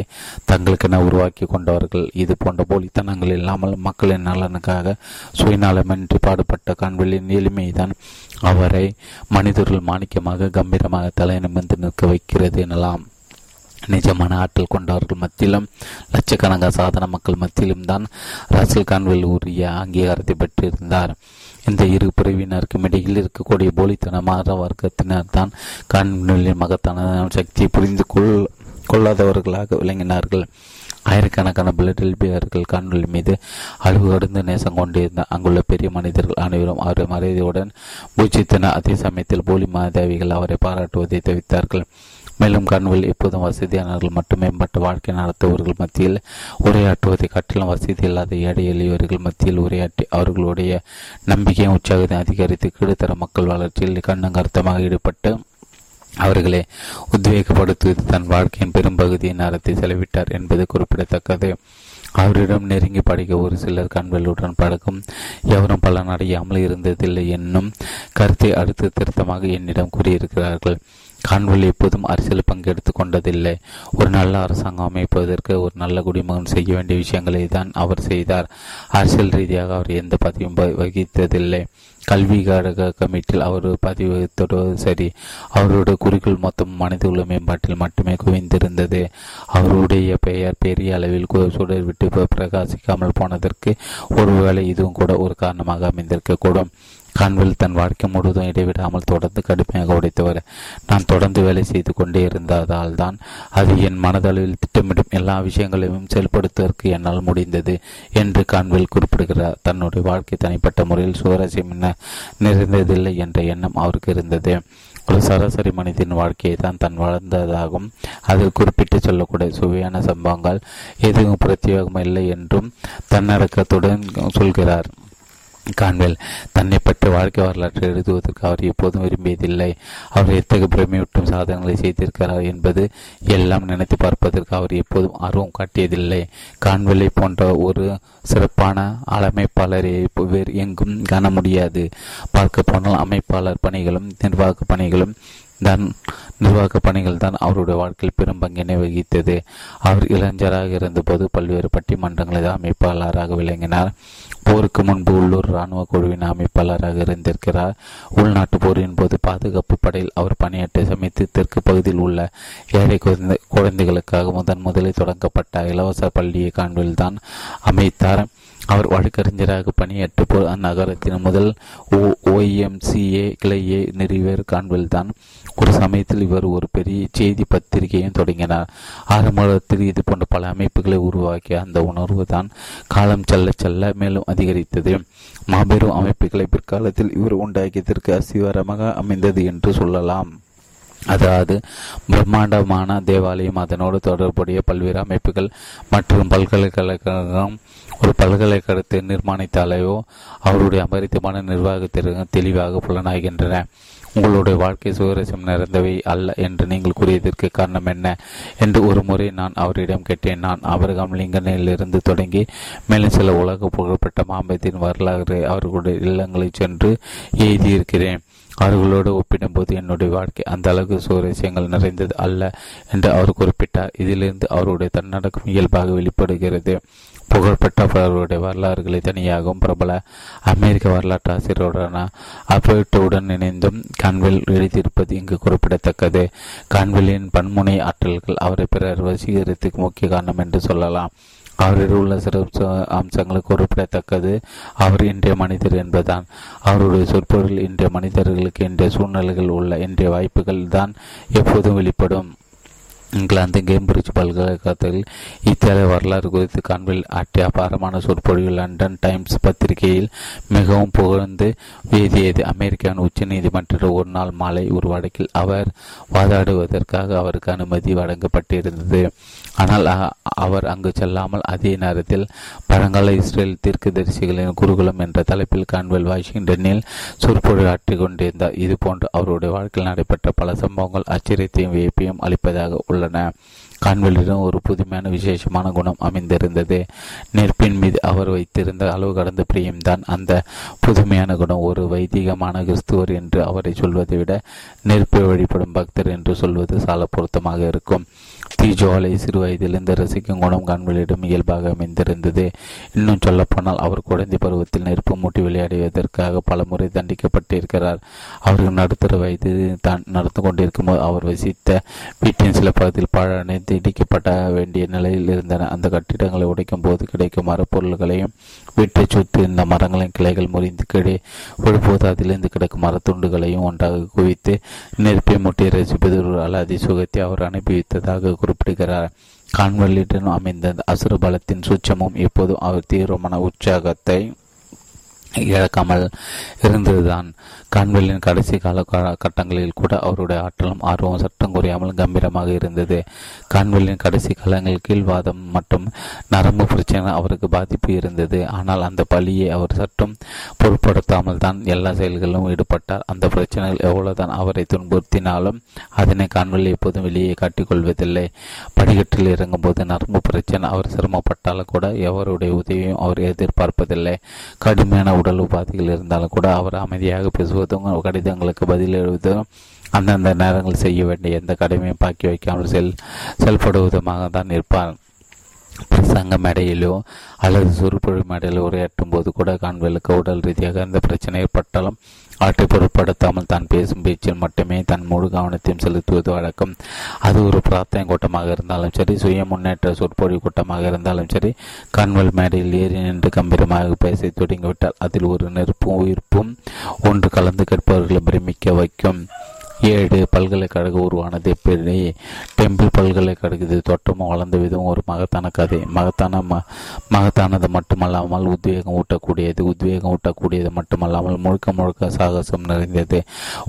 தங்களுக்கென உருவாக்கி கொண்டவர்கள். இது போன்ற போலித்தனங்கள் இல்லாமல் மக்களின் நலனுக்காக சுயநலமின்றி பாடுபட்ட காண்பிலின் எளிமைதான் அவரை மனிதர்கள் மாணிக்கமாக கம்பீரமாக தலை நிமிர்ந்து நிற்க வைக்கிறது எனலாம். நிஜமான ஆற்றல் கொண்டவர்கள் மத்தியிலும் லட்சக்கணக்கான சாதன மக்கள் மத்தியிலும் தான் ரசல் கான்வெல் உரிய அங்கீகாரத்தை பெற்றிருந்தார். இந்த இரு பிரிவினருக்கும் இடையில் இருக்கக்கூடிய போலித்தனமான வர்க்கத்தினர் தான் கான்வெல்லின் மகத்தான சக்தியை புரிந்து கொள் கொள்ளாதவர்களாக விளங்கினார்கள். ஆயிரக்கணக்கான பிளடெல்பியர்கள் காணொலி மீது அழிவு கடந்து நேசம் கொண்டிருந்த அங்குள்ள பெரிய மனிதர்கள் அனைவரும் அவரை மறைதியுடன் பூஜித்தனர். அதே சமயத்தில் போலி மாதாவிகள் அவரை பாராட்டுவதை தவித்தார்கள். மேலும் கண்வில் எப்போதும் வசதியானவர்கள் மட்டும் மேம்பட்ட வாழ்க்கை நடத்துபவர்கள் மத்தியில் உரையாற்றுவதை காட்டிலும் வசதி இல்லாத ஏழை எளியவர்கள் மத்தியில் உரையாற்றி அவர்களுடைய நம்பிக்கையும் உற்சாகத்தை அதிகரித்து கீழ்த்தர மக்கள் வளர்ச்சியில் கண்ணும் கருத்தமாக ஈடுபட்டு அவர்களை உத்வேகப்படுத்துவது தன் வாழ்க்கையின் பெரும்பகுதியை நேரத்தை செலவிட்டார் என்பது குறிப்பிடத்தக்கது. அவரிடம் நெருங்கி படிக்க ஒரு சிலர் கண்வெளுடன் பழகும் எவரும் பலனடையாமல் இருந்ததில்லை என்னும் கருத்தை அடுத்து திருத்தமாக என்னிடம் கூறியிருக்கிறார்கள். கான்வெல் எப்போதும் அரசியல் பங்கெடுத்து கொண்டதில்லை. ஒரு நல்ல அரசாங்கம் அமைப்பதற்கு ஒரு நல்ல குடிமகன் செய்ய வேண்டிய விஷயங்களை தான் அவர் செய்தார். அரசியல் ரீதியாக அவர் எந்த பதவியும் வகித்ததில்லை. கல்வி கழக கமிட்டியில் அவர் பதிவு வகித்ததோ சரி அவருடைய குறிக்கோள் மொத்தம் மனித உள்ள மேம்பாட்டில் மட்டுமே குவிந்திருந்தது. அவருடைய பெயர் பெரிய அளவில் சுடர் விட்டு பிரகாசிக்காமல் போனதற்கு ஒருவேளை இதுவும் கூட ஒரு காரணமாக அமைந்திருக்கக்கூடும். கான்வில் தன் வாழ்க்கை முழுவதும் இடைவிடாமல் தொடர்ந்து கடுமையாக உடைத்தவர் நான் தொடர்ந்து வேலை செய்து கொண்டே இருந்ததால் தான் அது என் மனதளவில் திட்டமிடும் எல்லா விஷயங்களையும் செயல்படுத்துவதற்கு என்னால் முடிந்தது என்று கான்வில் குறிப்பிடுகிறார் தன்னுடைய வாழ்க்கை தனிப்பட்ட முறையில் சுவாரஸ்யம் நிறைந்ததில்லை என்ற எண்ணம் அவருக்கு இருந்தது. ஒரு சராசரி மனிதன் வாழ்க்கையை தான் தன் வளர்ந்ததாகவும் அதில் குறிப்பிட்டு சொல்லக்கூடிய சுவையான சம்பவங்கள் எதுவும் பிரத்யேகம் இல்லை என்றும் தன்னடக்கத்துடன் சொல்கிறார். கான்வெல் தன்னை பற்றி வாழ்க்கை வரலாற்றை எழுதுவதற்கு அவர் எப்போதும் விரும்பியதில்லை. அவர் எத்தகைய பிரமையூட்டும் சாதனைகளை செய்திருக்கிறார் என்பது எல்லாம் நினைத்து பார்ப்பதற்கு அவர் எப்போதும் ஆர்வம் காட்டியதில்லை. கான்வெல்லை போன்ற ஒரு சிறப்பான அளமைப்பாளரை வேறு எங்கும் காண முடியாது. பார்க்க போனால் அமைப்பாளர் பணிகளும் நிர்வாக பணிகளும் தான் நிர்வாக பணிகள் தான் அவருடைய வாழ்க்கையில் பெரும் பங்கினை வகித்தது அவர் இளைஞராக இருந்தபோது பல்வேறு பட்டிமன்றங்களது அமைப்பாளராக விளங்கினார். போருக்கு முன்பு உள்ளூர் இராணுவ குழுவின் அமைப்பாளராக இருந்திருக்கிறார். உள்நாட்டு போரின் போது பாதுகாப்பு படையில் அவர் பணியாற்ற சமைத்து தெற்கு பகுதியில் உள்ள ஏழை குழந்தை குழந்தைகளுக்காக முதன் முதலில் தொடங்கப்பட்ட இலவச பள்ளியை காண்பில் தான் அமைத்தார். அவர் வழக்கறிஞராக பணியாற்ற அந்நகரத்தின் முதல் ஓ ஓஎம்சிஏ கிளையை நிறுவியர் காண்பில் தான் ஒரு சமயத்தில் இவர் ஒரு பெரிய செய்தி பத்திரிகையும் தொடங்கினார். ஆரம்பத்தில் இது போன்ற பல அமைப்புகளை உருவாக்கிய அந்த உணர்வு தான் காலம் செல்ல செல்ல மேலும் அதிகரித்தது. மாபெரும் அமைப்புகளை பிற்காலத்தில் இவர் உண்டாக்கியதற்கு அசிவரமாக அமைந்தது என்று சொல்லலாம். அதாவது பிரம்மாண்டமான தேவாலயம் அதனோடு தொடர்புடைய பல்வேறு அமைப்புகள் மற்றும் பல்கலைக்கழகம் ஒரு பல்கலைக்கழகத்தை நிர்மாணித்தாலேயோ அவருடைய அபரித்தமான நிர்வாகத்திற்கு தெளிவாக புலனாகின்றன. உங்களுடைய வாழ்க்கை சுவரசம் நிறைந்தவை அல்ல என்று நீங்கள் கூறியதற்கு காரணம் என்ன என்று ஒரு முறை நான் அவரிடம் கேட்டேன். நான் அபரகம் லிங்கனிலிருந்து தொடங்கி மேலும் சில உலக புகழ்பெற்ற மாம்பத்தின் வரலாறு அவர்களுடைய இல்லங்களை சென்று எழுதியிருக்கிறேன். அவர்களோடு ஒப்பிடும்போது என்னுடைய வாழ்க்கை அந்த அளவுக்கு சுவரசியங்கள் நிறைந்தது அல்ல என்று அவர் குறிப்பிட்டார். இதிலிருந்து அவருடைய தன்னடக்கம் இயல்பாக வெளிப்படுகிறது. புகழ்பெற்ற பலருடைய வரலாறுகளை தனியாகவும் பிரபல அமெரிக்க வரலாற்று ஆசிரியருடன அபேட்டுடன் இணைந்தும் கான்வெல் எழுதியிருப்பது இங்கு குறிப்பிடத்தக்கது. கான்வெல்லின் பன்முனை ஆற்றல்கள் அவரை பிறர் வசீகரித்துக்கு முக்கிய காரணம் என்று சொல்லலாம். அவரில் உள்ள சிறப்பு அம்சங்கள் குறிப்பிடத்தக்கது. அவர் இன்றைய மனிதர் என்பதுதான். அவருடைய சொற்பொருள் இன்றைய மனிதர்களுக்கு இன்றைய சூழ்நிலைகள் உள்ள இன்றைய வாய்ப்புகள் தான் எப்போதும் வெளிப்படும். இங்கிலாந்து கேம்பிரிட்ஜ் பல்கலைக்கழகத்தில் இத்தாலிய வரலாறு குறித்து காண்பில் ஆற்றிய அபாரமான சொற்பொழிவு லண்டன் டைம்ஸ் பத்திரிகையில் மிகவும் புகழ்ந்து வேதியது. அமெரிக்காவின் உச்ச நீதிமன்ற ஒரு நாள் மாலை ஒரு வழக்கில் அவர் வாதாடுவதற்காக அவருக்கு அனுமதி வழங்கப்பட்டிருந்தது. ஆனால் அவர் அங்கு செல்லாமல் அதே நேரத்தில் பழங்கால இஸ்ரேல் தீர்க்கதரிசிகளின் குருகுலம் என்ற தலைப்பில் கான்வெல் வாஷிங்டனில் சொற்பொழி ஆற்றிக் கொண்டிருந்தார் இதுபோன்று அவருடைய வாழ்க்கையில் நடைபெற்ற பல சம்பவங்கள் ஆச்சரியத்தையும் வியப்பையும் அளிப்பதாக உள்ளன. கான்வெல்லிடம் ஒரு புதுமையான விசேஷமான குணம் அமைந்திருந்தது. நெருப்பின் மீது அவர் வைத்திருந்த அளவு கடந்த பிரியம்தான். அந்த புதுமையான குணம் ஒரு வைதிகமான கிறிஸ்துவர் என்று அவரை சொல்வதை விட நெருப்பை வழிபடும் பக்தர் என்று சொல்வது சால பொருத்தமாக இருக்கும். தீஜோலை சிறு வயதிலிருந்து ரசிக்கும் குணம் கண்களிடம் இயல்பாக அமைந்திருந்தது. இன்னும் சொல்லப்போனால் அவர் குழந்தை பருவத்தில் நெருப்பு மூட்டி விளையாடுவதற்காக பல முறை தண்டிக்கப்பட்டிருக்கிறார். அவருக்கு நடுத்தர வயது தான் நடந்து கொண்டிருக்கும் போது அவர் வசித்த வீட்டின் சில பகுதியில் பழனைந்து இடிக்கப்பட வேண்டிய நிலையில் இருந்தன. அந்த கட்டிடங்களை உடைக்கும் போது கிடைக்கும் மரப்பொருள்களையும் வீட்டை சுற்றி இருந்த மரங்களின் கிளைகள் முறிந்து கீழே விழும்போது அதிலிருந்து கிடக்கும் மரத்துண்டுகளையும் ஒன்றாக குவித்து நெருப்பை முட்டி ரசிப்பது ஒரு அலாதி சுகத்தை அவர் அனுபவித்ததாக குறிப்பிடுகிறார். கான்வெல்லிடன் அமைந்த அசுர பலத்தின் இப்போது எப்போதும் அவர் தீவிரமான உற்சாகத்தை இழக்காமல் இருந்ததுதான். கான்வெல்லின் கடைசி கால கட்டங்களில் கூட அவருடைய ஆற்றலும் ஆர்வம் சட்டம் குறையாமல் கம்பீரமாக இருந்தது. கான்வெல்லின் கடைசி காலங்களில் கீழ்வாதம் மற்றும் நரம்பு பிரச்சனை அவருக்கு பாதிப்பு இருந்தது. ஆனால் அந்த பழியை அவர் சற்றும் பொருட்படுத்தாமல் தான் எல்லா செயல்களிலும் ஈடுபட்டார். அந்த பிரச்சனைகள் எவ்வளவுதான் அவரை துன்புறுத்தினாலும் அதனை கண்வெளி எப்போதும் வெளியே காட்டிக்கொள்வதில்லை. படிக்கட்டில் இறங்கும் போது நரம்பு பிரச்சனை அவர் சிரமப்பட்டாலும் கூட எவருடைய உதவியும் அவர் எதிர்பார்ப்பதில்லை. கடுமையான உடல் உபாதைகள் இருந்தாலும் கூட அவர் அமைதியாக பேசுவதும் கடிதங்களுக்கு பதில் எழுதுவதும் அந்தந்த நேரங்கள் செய்ய வேண்டிய எந்த கடமையும் பாக்கி வைக்காமல் செல் செயல்படுவதுமாக தான் இருப்பார் பிரசங்க மேடையிலோ அல்லது சுறுப்பொழி மேடையிலோ உரையாற்றும் போது கூட காண்பலுக்கு உடல் ரீதியாக எந்த பிரச்சனை ஏற்பட்டாலும் அவற்றை பொருட்படுத்தாமல் தான் பேசும் பேச்சில் மட்டுமே தன் முழு கவனத்தையும் செலுத்துவது வழக்கம். அது ஒரு பிரார்த்தனை கூட்டமாக இருந்தாலும் சரி சுய முன்னேற்ற சொற்பொழி கூட்டமாக இருந்தாலும் சரி கண்வல் மேடையில் ஏறி நின்று கம்பீரமாக பேச தொடங்கிவிட்டால் அதில் ஒரு நெருப்பும் உயிர்ப்பும் ஒன்று கலந்து கேட்பவர்களை பிரமிக்க வைக்கும். ஏழு பல்கலைக்கழக உருவானது எப்படி டெம்பிள் பல்கலைக்கழகது தோற்றமும் வளர்ந்த விதம் ஒரு மகத்தான கதை. மகத்தான ம மகத்தானது மட்டுமல்லாமல் உத்வேகம் ஊட்டக்கூடியது. உத்வேகம் ஊட்டக்கூடியது மட்டுமல்லாமல் முழுக்க முழுக்க சாகசம் நிறைந்தது.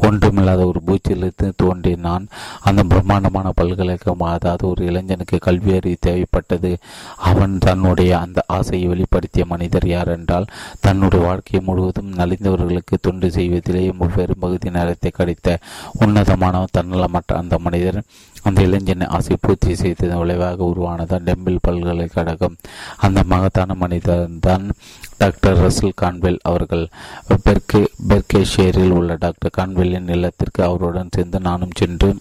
ஒன்றுமில்லாத ஒரு பூச்சிலிருந்து தோன்றி நான் அந்த பிரம்மாண்டமான பல்கலைக்கழகம் அதாவது ஒரு இளைஞனுக்கு கல்வியறி தேவைப்பட்டது. அவன் தன்னுடைய அந்த ஆசையை வெளிப்படுத்திய மனிதர் யார் என்றால் தன்னுடைய வாழ்க்கையை முழுவதும் நலிந்தவர்களுக்கு தொண்டு செய்வதிலேயே பெரும் பகுதி நேரத்தை கடித்த உன்னதமான தன்னலமற்ற அந்த மனிதர். அந்த இளைஞனை ஆசை பூர்த்தி செய்ததன் விளைவாக உருவானதான் டெம்பிள் பல்கலைக்கழகம். அந்த மகத்தான மனிதர் தான் டாக்டர் ரசல் கான்வெல் அவர்கள். பெர்கே பெர்கேஷேரில் உள்ள டாக்டர் கான்வெல்லின் இல்லத்திற்கு அவருடன் சேர்ந்து நானும் சென்று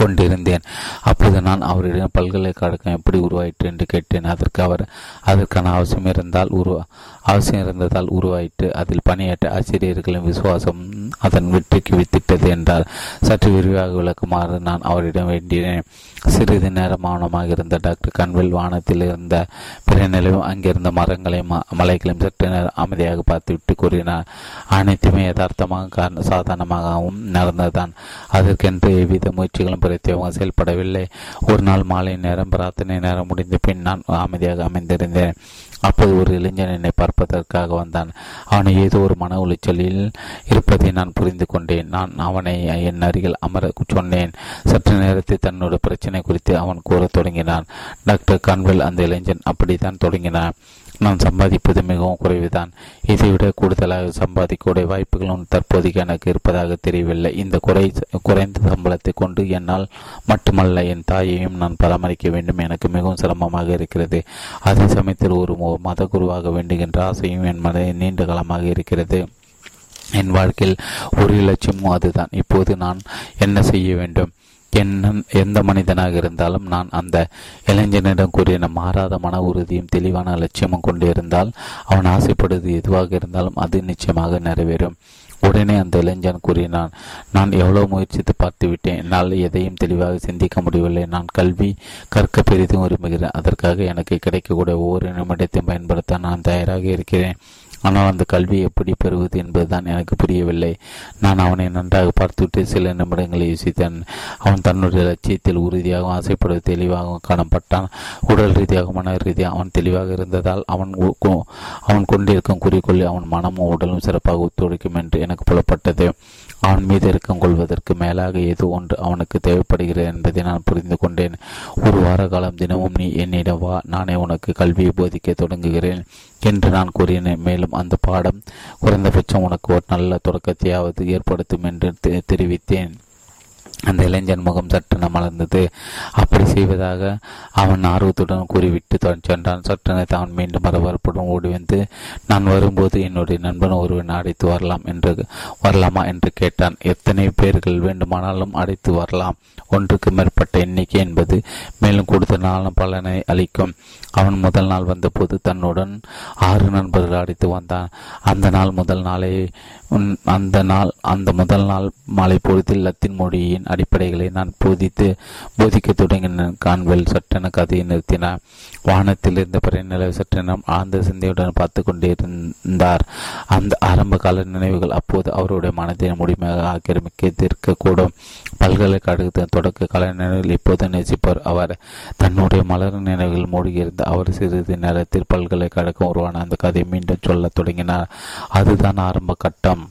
கொண்டிருந்தேன். அப்போது நான் அவரிடம் பல்கலைக்கழகம் எப்படி உருவாயிற்று என்று கேட்டேன். அதற்கு அவர் அதற்கான அவசியம் இருந்தால் உருவா அவசியம் இருந்ததால் உருவாயிட்டு அதில் பணியாற்ற ஆசிரியர்களின் விசுவாசம் அதன் வெற்றிக்கு வித்திட்டது என்றார். சற்று விரிவாக விளக்குமாறு நான் அவரிடம் வேண்டினேன். சிறிது நேரம் மௌனமாக இருந்த டாக்டர் கன்வெல் வானத்தில் இருந்த பிற நிலையும் அங்கிருந்த மரங்களையும் மலைகளையும் சற்று நேரம் அமைதியாக பார்த்துவிட்டு கூறினார். அனைத்துமே யதார்த்தமாக சாதாரணமாகவும் நடந்ததுதான். அதற்கென்று எவ்வித முயற்சிகளும் வாய்ப்புகளும் பிரத்யேகம் செயல்படவில்லை. ஒரு நாள் மாலை நேரம் பிரார்த்தனை நேரம் முடிந்த பின் நான் அமைதியாக அமைந்திருந்தேன். அப்போது ஒரு இளைஞன் என்னை பார்ப்பதற்காக வந்தான். அவனை ஏதோ ஒரு மன உளைச்சலில் இருப்பதை நான் புரிந்து கொண்டேன். நான் அவனை என் அருகில் அமர சொன்னேன். சற்று நேரத்தில் தன்னோட பிரச்சனை குறித்து அவன் கூறத் தொடங்கினான். டாக்டர் கன்வெல் அந்த இளைஞன் அப்படித்தான் தொடங்கினான். நான் சம்பாதிப்பது மிகவும் குறைவுதான். இதைவிட கூடுதலாக சம்பாதிக்கக்கூடிய வாய்ப்புகளும் தற்போதைக்கு எனக்கு இருப்பதாக தெரியவில்லை. இந்த குறை குறைந்த சம்பளத்தை கொண்டு என்னால் மட்டுமல்ல என் தாயையும் நான் பராமரிக்க வேண்டும். எனக்கு மிகவும் சிரமமாக இருக்கிறது. அதே சமயத்தில் ஒரு மத குருவாக வேண்டுகின்ற ஆசையும் என் மன நீண்ட காலமாக இருக்கிறது. என் வாழ்க்கையில் ஒரு லட்சியமும் அதுதான். இப்போது நான் என்ன செய்ய வேண்டும்? என்ன எந்த மனிதனாக இருந்தாலும் நான் அந்த இளைஞனிடம் கூறின மாறாத மன உறுதியும் தெளிவான லட்சியமும் கொண்டிருந்தால் அவன் ஆசைப்படுவது எதுவாக இருந்தாலும் அது நிச்சயமாக நிறைவேறும். உடனே அந்த இளைஞன் கூறினான் நான் எவ்வளவு முயற்சித்து பார்த்து விட்டேன் என்னால் எதையும் தெளிவாக சிந்திக்க முடியவில்லை. நான் கல்வி கற்க பெரிதும் விரும்புகிறேன். அதற்காக எனக்கு கிடைக்கக்கூடிய ஒவ்வொரு நிமிடத்தையும் பயன்படுத்த நான் தயாராக இருக்கிறேன். ஆனால் அந்த கல்வியை எப்படி பெறுவது என்பதுதான் எனக்கு புரியவில்லை. நான் அவனை நன்றாக பார்த்துவிட்டு சில நிமிடங்களை யோசித்தேன். அவன் தன்னுடைய லட்சியத்தில் உறுதியாகவும் ஆசைப்படுவது தெளிவாகவும் காணப்பட்டான். உடல் ரீதியாக மன ரீதியாக அவன் தெளிவாக இருந்ததால் அவன் அவன் கொண்டிருக்கும் குறிக்கோளில் அவன் மனமும் உடலும் சிறப்பாக ஒத்துழைக்கும் என்று எனக்கு புலப்பட்டது. அவன் மீது இறக்கம் கொள்வதற்கு மேலாக ஏதோ ஒன்று அவனுக்கு தேவைப்படுகிறது என்பதை நான் புரிந்து கொண்டேன். ஒரு வார காலம் தினமும் நீ என்னிடம் வா நானே உனக்கு கல்வியை போதிக்க தொடங்குகிறேன் என்று நான் கூறினேன். மேலும் அந்த பாடம் குறைந்தபட்சம் உனக்கு ஒரு நல்ல தொடக்கத்தையாவது ஏற்படுத்தும் என்று தெரிவித்தேன். அந்த இளைஞன் முகம் சற்றென மலர்ந்தது அப்படி செய்வதாக அவன் ஆர்வத்துடன் கூறிவிட்டு சென்றான். சற்றனை அவன் மீண்டும் பரபரப்புடன் ஓடி வந்து நான் வரும்போது என்னுடைய நண்பன் ஒருவன் அடைத்து வரலாம் என்று வரலாமா என்று கேட்டான். எத்தனை பேர்கள் வேண்டுமானாலும் அடைத்து வரலாம். ஒன்றுக்கு மேற்பட்ட எண்ணிக்கை என்பது மேலும் கூடுதலான பலனை அளிக்கும். அவன் முதல் நாள் வந்தபோது தன்னுடன் ஆறு நண்பர்கள் அடைத்து வந்தான். அந்த நாள் முதல் நாளை அந்த நாள் அந்த முதல் நாள் மாலை பொழுதில் லத்தின் மொழியின் அடிப்படைகளை நான் போதித்து போதிக்க தொடங்கினேன் கான்வெல் சட்டென கதையை நிறுத்தினார் வானத்தில் இருந்த பிறநிலை சற்றென ஆழ்ந்த சிந்தையுடன் பார்த்து கொண்டிருந்தார் அந்த ஆரம்ப கால நினைவுகள் அப்போது அவருடைய மனதை முழுமையாக ஆக்கிரமிக்கக்கூடும் பல்கலைக்கழகத்தின் தொடக்க கால நினைவுகள் இப்போது நேசிப்பவர் அவர். தன்னுடைய மலர் நினைவுகள் மூழ்கியிருந்த அவர் சிறிது நேரத்தில் பல்கலைக்கழகம் உருவான அந்த கதையை மீண்டும் சொல்லத் தொடங்கினார். அதுதான் ஆரம்ப கட்டம்.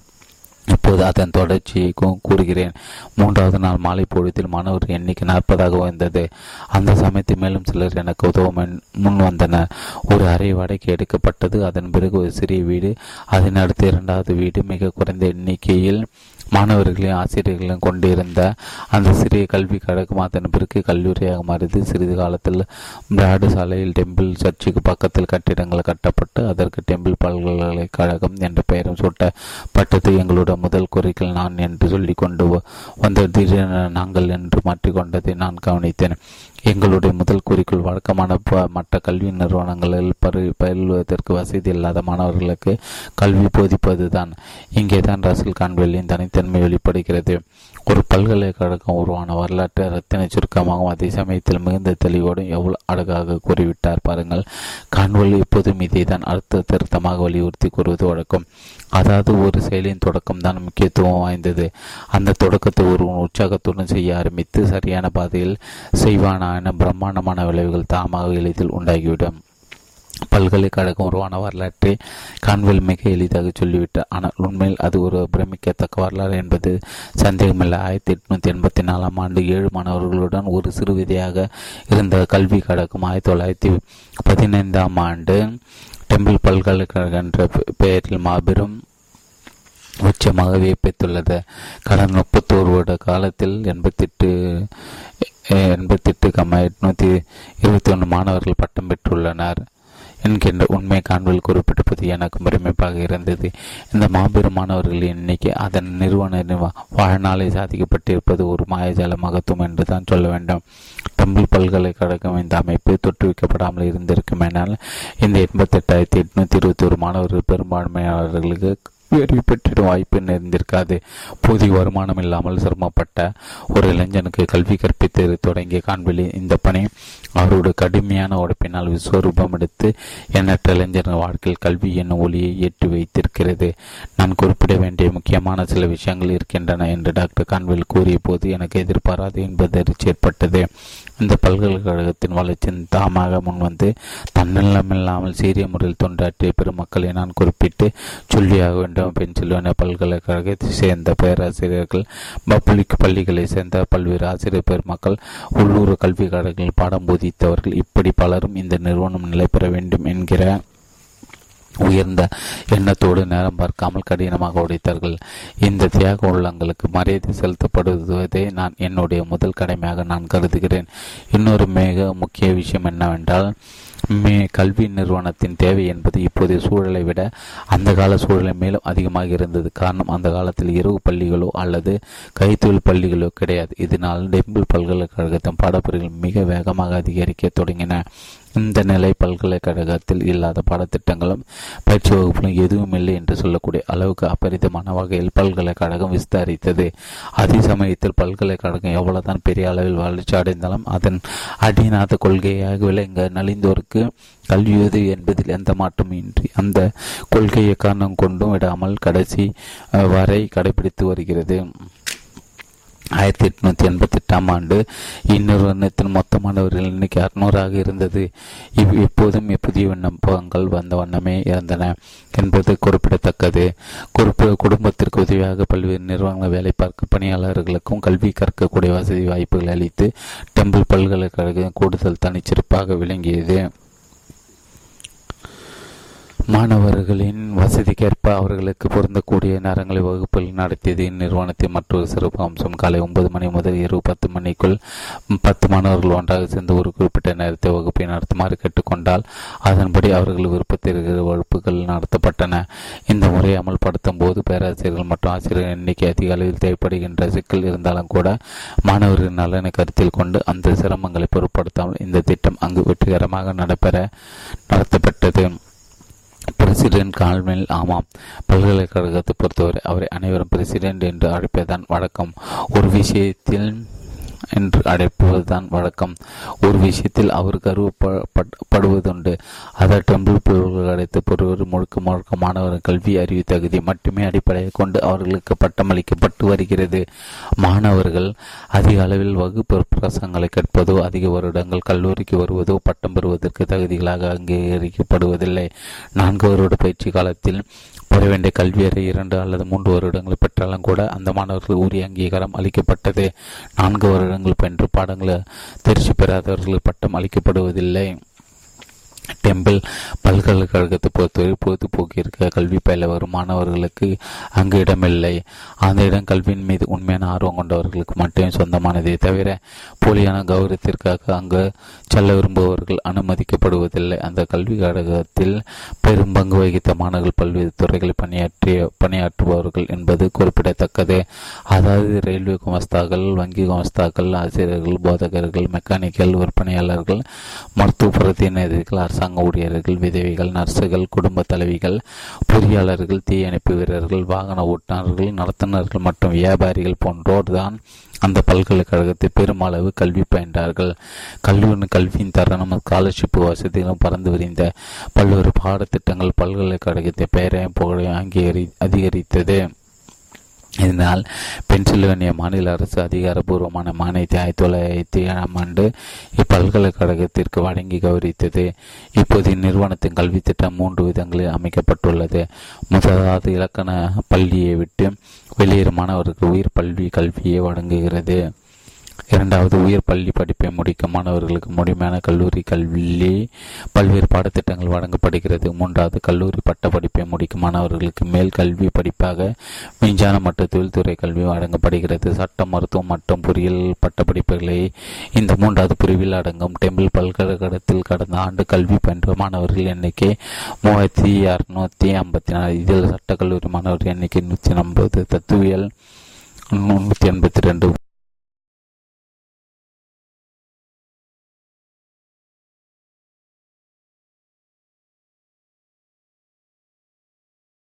இப்போது அதன் தொடர்ச்சியை கூறுகிறேன். மூன்றாவது நாள் மாலை பொழுதில் மாணவர் எண்ணிக்கை நாற்பதாக உயர்ந்தது. அந்த சமயத்தில் மேலும் சிலர் எனக்கு உதவ முன் வந்தனர். ஒரு அறை வடக்கு எடுக்கப்பட்டது. அதன் பிறகு ஒரு சிறிய வீடு. அதன் அடுத்து இரண்டாவது வீடு. மிக குறைந்த எண்ணிக்கையில் மாணவர்களையும் ஆசிரியர்களையும் கொண்டிருந்த அந்த சிறிய கல்வி கழகம் அதன் பிறகு கல்லூரியாக மாறியது. சிறிது காலத்தில் பிராடு சாலையில் டெம்பிள் சர்ச்சுக்கு பக்கத்தில் கட்டிடங்கள் கட்டப்பட்டு அதற்கு டெம்பிள் பல்கலைக்கழகம் என்ற பெயரும் சூட்டப்பட்டது. எங்களுடைய முதல் குறிக்கல் நான் என்று சொல்லி கொண்டு வந்த திடீரென நாங்கள் என்று மாற்றிக்கொண்டதை நான் கவனித்தேன். எங்களுடைய முதல் குறிக்கோள் வழக்கமான மற்ற கல்வி நிறுவனங்களில் பயில்வதற்கு வசதி இல்லாத மாணவர்களுக்கு கல்வி போதிப்பதுதான். இங்கேதான் ரசல் கான்வெல்லின் தனித்தன்மை வெளிப்படுகிறது. ஒரு பல்கலைக்கழகம் உருவான வரலாற்று ரத்தின சுருக்கமாகவும் அதே சமயத்தில் மிகுந்த தெளிவோடும் எவ்வளவு அழகாக கூறிவிட்டார் பாருங்கள். கான்வல் எப்போதும் இதை தான் அழுத்த திருத்தமாக வலியுறுத்தி கூறுவது வழக்கம். அதாவது ஒரு செயலின் தொடக்கம் தான் முக்கியத்துவம் வாய்ந்தது. அந்த தொடக்கத்தை ஒருவன் உற்சாகத்துடன் செய்ய ஆரம்பித்து சரியான பாதையில் செய்வானான பிரம்மாண்டமான விளைவுகள் தாமாக எளிதில் உண்டாகிவிடும். பல்கலைக்கழகம் உருவான வரலாற்றை கான்வெல் மிக எளிதாக சொல்லிவிட்டார். ஆனால் உண்மையில் அது ஒரு பிரமிக்கத்தக்க வரலாறு என்பது சந்தேகமில்லை. ஆயிரத்தி எட்நூத்தி எண்பத்தி நாலாம் ஆண்டு ஏழு மாணவர்களுடன் ஒரு சிறுவிதையாக இருந்த கல்வி கழகம் ஆயிரத்தி தொள்ளாயிரத்தி பதினைந்தாம் ஆண்டு டெம்பிள் பல்கலைக்கழகம் என்ற பெயரில் மாபெரும் உச்சமாக வியப்பித்துள்ளது. கடந்த முப்பத்தோரு வருட காலத்தில் எண்பத்தெட்டு எண்பத்தெட்டு கம்மா எட்நூத்தி இருபத்தி ஒன்று மாணவர்கள் பட்டம் பெற்றுள்ளனர். என்கின்ற உண்மை காண்பில் குறிப்பிட்டிருப்பது எனக்கு பெருமைப்பாக இருந்தது. இந்த மாபெரும் மாணவர்களின் எண்ணிக்கை அதன் நிறுவன வாழ்நாளை சாதிக்கப்பட்டிருப்பது ஒரு மாயஜால மகத்துவம் என்று தான் சொல்ல வேண்டும். டம்பிள் பல்கலைக்கழகம் இந்த அமைப்பு தொற்றுவிக்கப்படாமல் இருந்திருக்கும் என்னால் இந்த எண்பத்தெட்டாயிரத்தி எட்நூத்தி இருபத்தி ஒரு மாணவர்கள் பெரும்பான்மையாளர்களுக்கு உயர்வு பெற்றிடும் வாய்ப்பு நேர்ந்திருக்காது போதிய வருமானம் இல்லாமல் சிரமப்பட்ட ஒரு இளைஞனுக்கு கல்வி கற்பித்து தொடங்கிய காண்பிலி இந்த பணி. அவருடைய கடுமையான உழைப்பினால் விஸ்வரூபம் எடுத்து எண்ணற்ற இளைஞர்கள் வாழ்க்கையில் கல்வி என்னும் ஒளியை ஏற்றி வைத்திருக்கிறது. நான் குறிப்பிட வேண்டிய முக்கியமான சில விஷயங்கள் இருக்கின்றன என்று டாக்டர் கான்வில் கூறிய போது எனக்கு எதிர்பாராது என்பது ஏற்பட்டது. இந்த பல்கலைக்கழகத்தின் வளர்ச்சி தாமாக முன்வந்து தன்னலமில்லாமல் சீரிய முறையில் தொண்டாற்றிய பெருமக்களை நான் குறிப்பிட்டு சொல்லியாக வேண்டும். பென்சில்வேனியா பல்கலைக்கழகத்தை சேர்ந்த பேராசிரியர்கள் பப்ளிக் பள்ளிகளை சேர்ந்த பல்வேறு ஆசிரியர் பெருமக்கள் உள்ளூர் கல்வி கழகங்களில் பாடம் போதித்தவர்கள் இப்படி பலரும் இந்த நிறுவனம் நிலை பெற வேண்டும் என்கிற உயர்ந்த எண்ணத்தோடு நேரம் பார்க்காமல் கடினமாக உடைத்தார்கள் இந்த தியாக உள்ளங்களுக்கு மரியாதை செலுத்தப்படுவதை நான் என்னுடைய முதல் கடமையாக நான் கருதுகிறேன். இன்னொரு மிக முக்கிய விஷயம் என்னவென்றால் மே கல்வி நிறுவனத்தின் தேவை என்பது இப்போதைய சூழலை விட அந்த கால சூழலை மேலும் அதிகமாக இருந்தது. காரணம் அந்த காலத்தில் இரவு பள்ளிகளோ அல்லது கைத்தொழில் பள்ளிகளோ கிடையாது. இதனால் டெம்பிள் பல்கலைக்கழகத்தின் பாடப்பிரிவுகள் மிக வேகமாக அதிகரிக்க தொடங்கின. இந்த நிலை பல்கலைக்கழகத்தில் இல்லாத பாடத்திட்டங்களும் பயிற்சி வகுப்புகளும் எதுவும் இல்லை என்று சொல்லக்கூடிய அளவுக்கு அபரிதமான வகையில் பல்கலைக்கழகம் விஸ்தரித்தது. அதே சமயத்தில் பல்கலைக்கழகம் எவ்வளவுதான் பெரிய அளவில் வளர்ச்சி அடைந்தாலும் அதன் அடிநாத கொள்கையாக விளங்க நலிந்தோருக்கு கல்வியுதவி என்பதில் எந்த மாற்றமின்றி அந்த கொள்கையை காரணம் கொண்டும் விடாமல் கடைசி வரை கடைபிடித்து வருகிறது. ஆயிரத்தி எட்நூத்தி எண்பத்தி எட்டாம் ஆண்டு இந்நிறுவனத்தின் மொத்த மாணவர்கள் எண்ணிக்கை அறுநூறாக இருந்தது. இவ் எப்போதும் புதிய விண்ணப்பங்கள் வந்த வண்ணமே இருந்தன என்பது குறிப்பிடத்தக்கது. குறிப்பிட குடும்பத்திற்கு உதவியாக பல்வேறு நிறுவனங்கள் வேலை பார்க்க பணியாளர்களுக்கும் கல்வி கற்கக்கூடிய வசதி வாய்ப்புகள் அளித்து டெம்பிள் பல்கலைக்கழகம் கூடுதல் தனிச்சிறப்பாக விளங்கியது. மாணவர்களின் வசதிக்கேற்ப அவர்களுக்கு பொருந்தக்கூடிய நேரங்களை வகுப்பில் நடத்தியது இந்நிறுவனத்தின் மற்றொரு சிறப்பு அம்சம் காலை ஒன்பது மணி முதல் இரவு பத்து மணிக்குள் பத்து மாணவர்கள் ஒன்றாக சேர்ந்து ஒரு குறிப்பிட்ட நேரத்தை வகுப்பை நடத்துமாறு கேட்டுக்கொண்டால் அதன்படி அவர்கள் விருப்பத்திற்கு வகுப்புகள் நடத்தப்பட்டன. இந்த முறையை அமல்படுத்தும் போது பேராசிரியர்கள் மற்றும் ஆசிரியர்கள் எண்ணிக்கை அதிக அளவில் தேவைப்படுகின்ற சிக்கல் இருந்தாலும் கூட மாணவர்களின் நலனை கருத்தில் கொண்டு அந்த சிரமங்களை பொருட்படுத்தாமல் இந்த திட்டம் அங்கு வெற்றிகரமாக நடைபெற நடத்தப்பட்டது. பிரசிடென்ட் கால்மெல் ஆமாம் பல்கலைக்கழகத்தை பொறுத்தவரை அவரை அனைவரும் பிரசிடென்ட் என்று அழைப்பதுதான் வழக்கம். ஒரு விஷயத்தில் என்று அழைப்பதுதான் வழக்கம். ஒரு விஷயத்தில் அவர் கருவப்படுவதுண்டு அதை டெம்பிள் அடைத்து பொறுவர் முழுக்க முழுக்க மாணவர்கள் கல்வி அறிவு தகுதி மட்டுமே அடிப்படையை கொண்டு அவர்களுக்கு பட்டமளிக்கப்பட்டு வருகிறது. மாணவர்கள் அதிக அளவில் வகுப்பு பிரசங்களை கேட்பதோ அதிக வருடங்கள் கல்லூரிக்கு வருவதோ பட்டம் பெறுவதற்கு தகுதிகளாக அங்கீகரிக்கப்படுவதில்லை. நான்கு வருட பயிற்சி காலத்தில் பெற வேண்டிய கல்வியறை இரண்டு அல்லது மூன்று வருடங்களை பெற்றாலும் கூட அந்த மாணவர்கள் உரிய அங்கீகாரம் அளிக்கப்பட்டது. நான்கு வருடங்கள் பெற்று பாடங்கள் தேர்ச்சி பெறாதவர்கள் பட்டம் அளிக்கப்படுவதில்லை. டெம்பிள் பல்கலைக்கழகத்தை பொறுத்தவரை பொழுதுபோக்கியிருக்க கல்வி பயில வரும் மாணவர்களுக்கு அங்கு இடமில்லை. அந்த இடம் கல்வியின் மீது உண்மையான ஆர்வம் கொண்டவர்களுக்கு மட்டுமே சொந்தமானதே தவிர போலியான கௌரவத்திற்காக அங்கு செல்ல விரும்புபவர்கள் அனுமதிக்கப்படுவதில்லை. அந்த கல்வி கழகத்தில் பெரும் பங்கு வகித்த மாணவர்கள் பல்வேறு துறைகளில் பணியாற்றிய பணியாற்றுபவர்கள் என்பது குறிப்பிடத்தக்கது. அதாவது ரயில்வே குமஸ்தாக்கள் வங்கி குமஸ்தாக்கள் ஆசிரியர்கள் போதகர்கள் மெக்கானிக்கல் விற்பனையாளர்கள் மருத்துவ பிரதிநிதிகள் அரசாங்க ஊழியர்கள் விதவைகள் நர்சுகள் குடும்ப தலைவிகள் பொறியாளர்கள் தீயணைப்பு வீரர்கள் வாகன ஓட்டுநர்கள் நடத்துனர்கள் மற்றும் வியாபாரிகள் போன்றோர் தான் அந்த பல்கலைக்கழகத்தை பெருமளவு கல்வி பயின்றார்கள். கல்லூரி கல்வியின் தருணம் ஸ்காலர்ஷிப் வசதிகளும் பறந்து விரிந்த பல்வேறு பாடத்திட்டங்கள் பல்கலைக்கழகத்தை பெயரையும் புகழையும் அங்கீகரி அதிகரித்தது. இதனால் பென்சில்வேனியா மாநில அரசு அதிகாரப்பூர்வமான மானியத்தை ஆயிரத்தி தொள்ளாயிரத்தி ஏழாம் ஆண்டு இப்பல்கலைக்கழகத்திற்கு வழங்கி கௌரவித்தது. இப்போது இந்நிறுவனத்தின் கல்வி திட்டம் மூன்று விதங்களில் அமைக்கப்பட்டுள்ளது. முதலாவது இலக்கண பள்ளியை விட்டு வெளியேறும் மாணவருக்கு உயிர் பல்வி கல்வியை வழங்குகிறது. இரண்டாவது உயர் பள்ளி படிப்பை முடிக்கும் மாணவர்களுக்கு முழுமையான கல்லூரி கல்வி பல்வேறு பாடத்திட்டங்கள் வழங்கப்படுகிறது. மூன்றாவது கல்லூரி பட்ட படிப்பை முடிக்கும் மாணவர்களுக்கு மேல் கல்வி படிப்பாக விஞ்ஞான மற்றும் தொழில்துறை கல்வி வழங்கப்படுகிறது. சட்டம் மருத்துவம் மற்றும் பொறியியல் பட்டப்படிப்புகளை இந்த மூன்றாவது பிரிவில் அடங்கும் டெம்பிள் பல்கலைக்கழகத்தில் கடந்த ஆண்டு கல்வி பயின்ற மாணவர்கள் எண்ணிக்கை மூவாயிரத்தி அறுநூத்தி ஐம்பத்தி நாலு. இதில் சட்டக்கல்லூரி மாணவர்கள் எண்ணிக்கை நூற்றி ஐம்பது தத்துவியல் முன்னூற்றி எண்பத்தி ரெண்டு.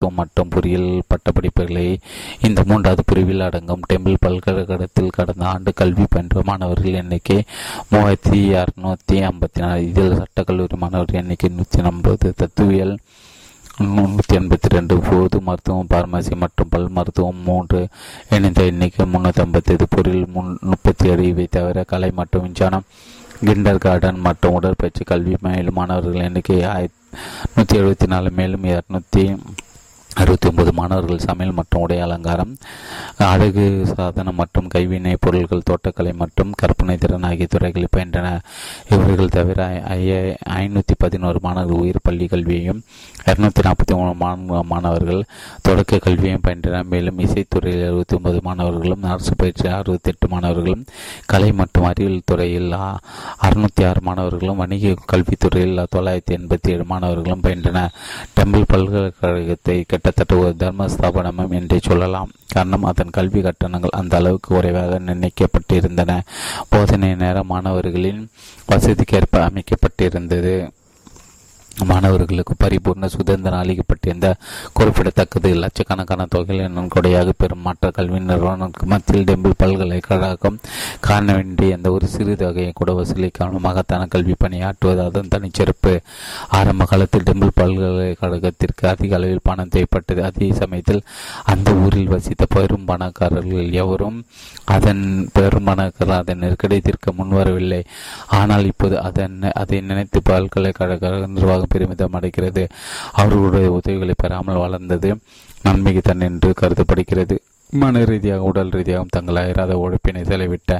மருத்துவம் மற்றும் பொறியியல் பட்டப்படிப்புகளை இந்த மூன்றாவது பிரிவில் அடங்கும் டெம்பிள் பல்கலைக்கழகத்தில் கடந்த ஆண்டு கல்வி பயின்ற மாணவர்கள் எண்ணிக்கை மூவாயிரத்தி அறுநூத்தி ஐம்பத்தி நாலு இதில் சட்டக்கல்லூரி மாணவர்கள் எண்ணிக்கை நூற்றி ஐம்பது தத்துவியல் முன்னூற்றி எண்பத்தி ரெண்டு பொது மருத்துவம் பார்மசி மற்றும் பல் மருத்துவம் மூன்று இணைந்த எண்ணிக்கை முன்னூற்றி ஐம்பத்தி பொருள் முன் முப்பத்தி ஏழு இவை தவிர கலை மற்றும் விஞ்ஞானம் கிண்டர் கார்டன் மற்றும் உடற்பயிற்சி கல்வி மேலும் மாணவர்கள் எண்ணிக்கை ஆயிரத்தி நூற்றி எழுபத்தி நாலு மேலும் இரநூத்தி அறுபத்தி ஒன்பது மாணவர்கள் சமையல் மற்றும் உடை அலங்காரம் அழகு சாதனம் மற்றும் கைவினை பொருட்கள் தோட்டக்கலை மற்றும் கற்பனை திறன் ஆகிய துறைகளில் பயின்றனர் இவர்கள் தவிர ஐநூற்றி பதினோரு மாணவர்கள் உயிர் பள்ளி கல்வியையும் இருநூத்தி நாற்பத்தி மூணு மாணவர்கள் தொடக்க கல்வியையும் பயின்றனர் மேலும் இசைத்துறையில் அறுபத்தி ஒன்பது மாணவர்களும் அரசு பயிற்சி அறுபத்தி எட்டு மாணவர்களும் கலை மற்றும் அறிவியல் துறையில் அறுநூத்தி ஆறு மாணவர்களும் வணிக கல்வித்துறையில் தொள்ளாயிரத்தி எண்பத்தி ஏழு மாணவர்களும் பயின்றனர் டெம்பிள் பல்கலைக்கழகத்தை கிட்டத்தட்ட ஒரு தர்ம ஸ்தாபனமும் என்றே சொல்லலாம். காரணம் அதன் கல்வி கட்டணங்கள் அந்த அளவுக்கு குறைவாக நிர்ணயிக்கப்பட்டிருந்தன. போதனை நேரம் மாணவர்களின் வசதிக்கேற்ப அமைக்கப்பட்டிருந்தது. மாணவர்களுக்கு பரிபூர்ண சுதந்திரம் அளிக்கப்பட்டிருந்த குறிப்பிடத்தக்கது. லட்சக்கணக்கான தொகைகளை நன்கொடையாக பெறும் மற்ற கல்வி நிறுவனங்களுக்கு மத்தியில் டெம்பிள் பல்கலைக்கழகம் காண வேண்டிய எந்த ஒரு சிறு தொகையை கூட வசூலிக்காமல் மகத்தான கல்வி பணியாற்றுவது அதன் தனிச்சிறப்பு ஆரம்ப காலத்தில் டெம்பிள் பல்கலைக்கழகத்திற்கு அதிக அளவில் பணம் தேவைப்பட்டது. அதே சமயத்தில் அந்த ஊரில் வசித்த பெரும் பணக்காரர்கள் எவரும் அதன் பெரும் பணக்காரர் அதன் நெருக்கடி தீர்க்க முன்வரவில்லை. ஆனால் இப்போது அதன் அதை நினைத்து பல்கலைக்கழக நிர்வாகம் பெருமிதம் அடைகிறது. அவர்களுடைய உதவிகளை பெறாமல் வளர்ந்தது நன்மைக்கு தன் என்று கருதப்படுகிறது. மன ரீதியாக உடல் ரீதியாகவும் தங்கள் அயராத உழைப்பினை செலவிட்ட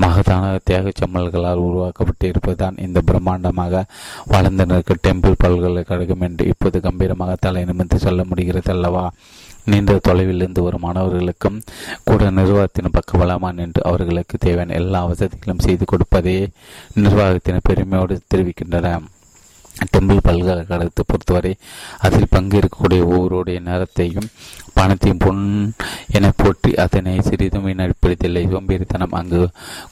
மகதான தியாக சம்மல்களால் உருவாக்கப்பட்டு இருப்பதுதான் இந்த பிரம்மாண்டமாக வளர்ந்தனருக்கு டெம்பிள் பல்கலைக்கழகம் என்று இப்போது கம்பீரமாக தலை நிமிர்ந்து சொல்ல முடிகிறது அல்லவா நீண்ட தொலைவிலிருந்து வரும் மாணவர்களுக்கும் கூட நிர்வாகத்தின் பக்கபலமான் என்று அவர்களுக்கு தேவையான எல்லா வசதிகளும் செய்து கொடுப்பதே நிர்வாகத்தின் பெருமையோடு தெரிவிக்கின்றன. டெம்பிள் பல்கலைக்கழகத்தை பொறுத்தவரை அதில் பங்கேற்கக்கூடிய ஒவ்வொருடைய நேரத்தையும் பணத்தையும் பொன் என போற்றி அதனை சிறிதும் வீணடிப்பதில்லை. சோம்பேறித்தனம் அங்கு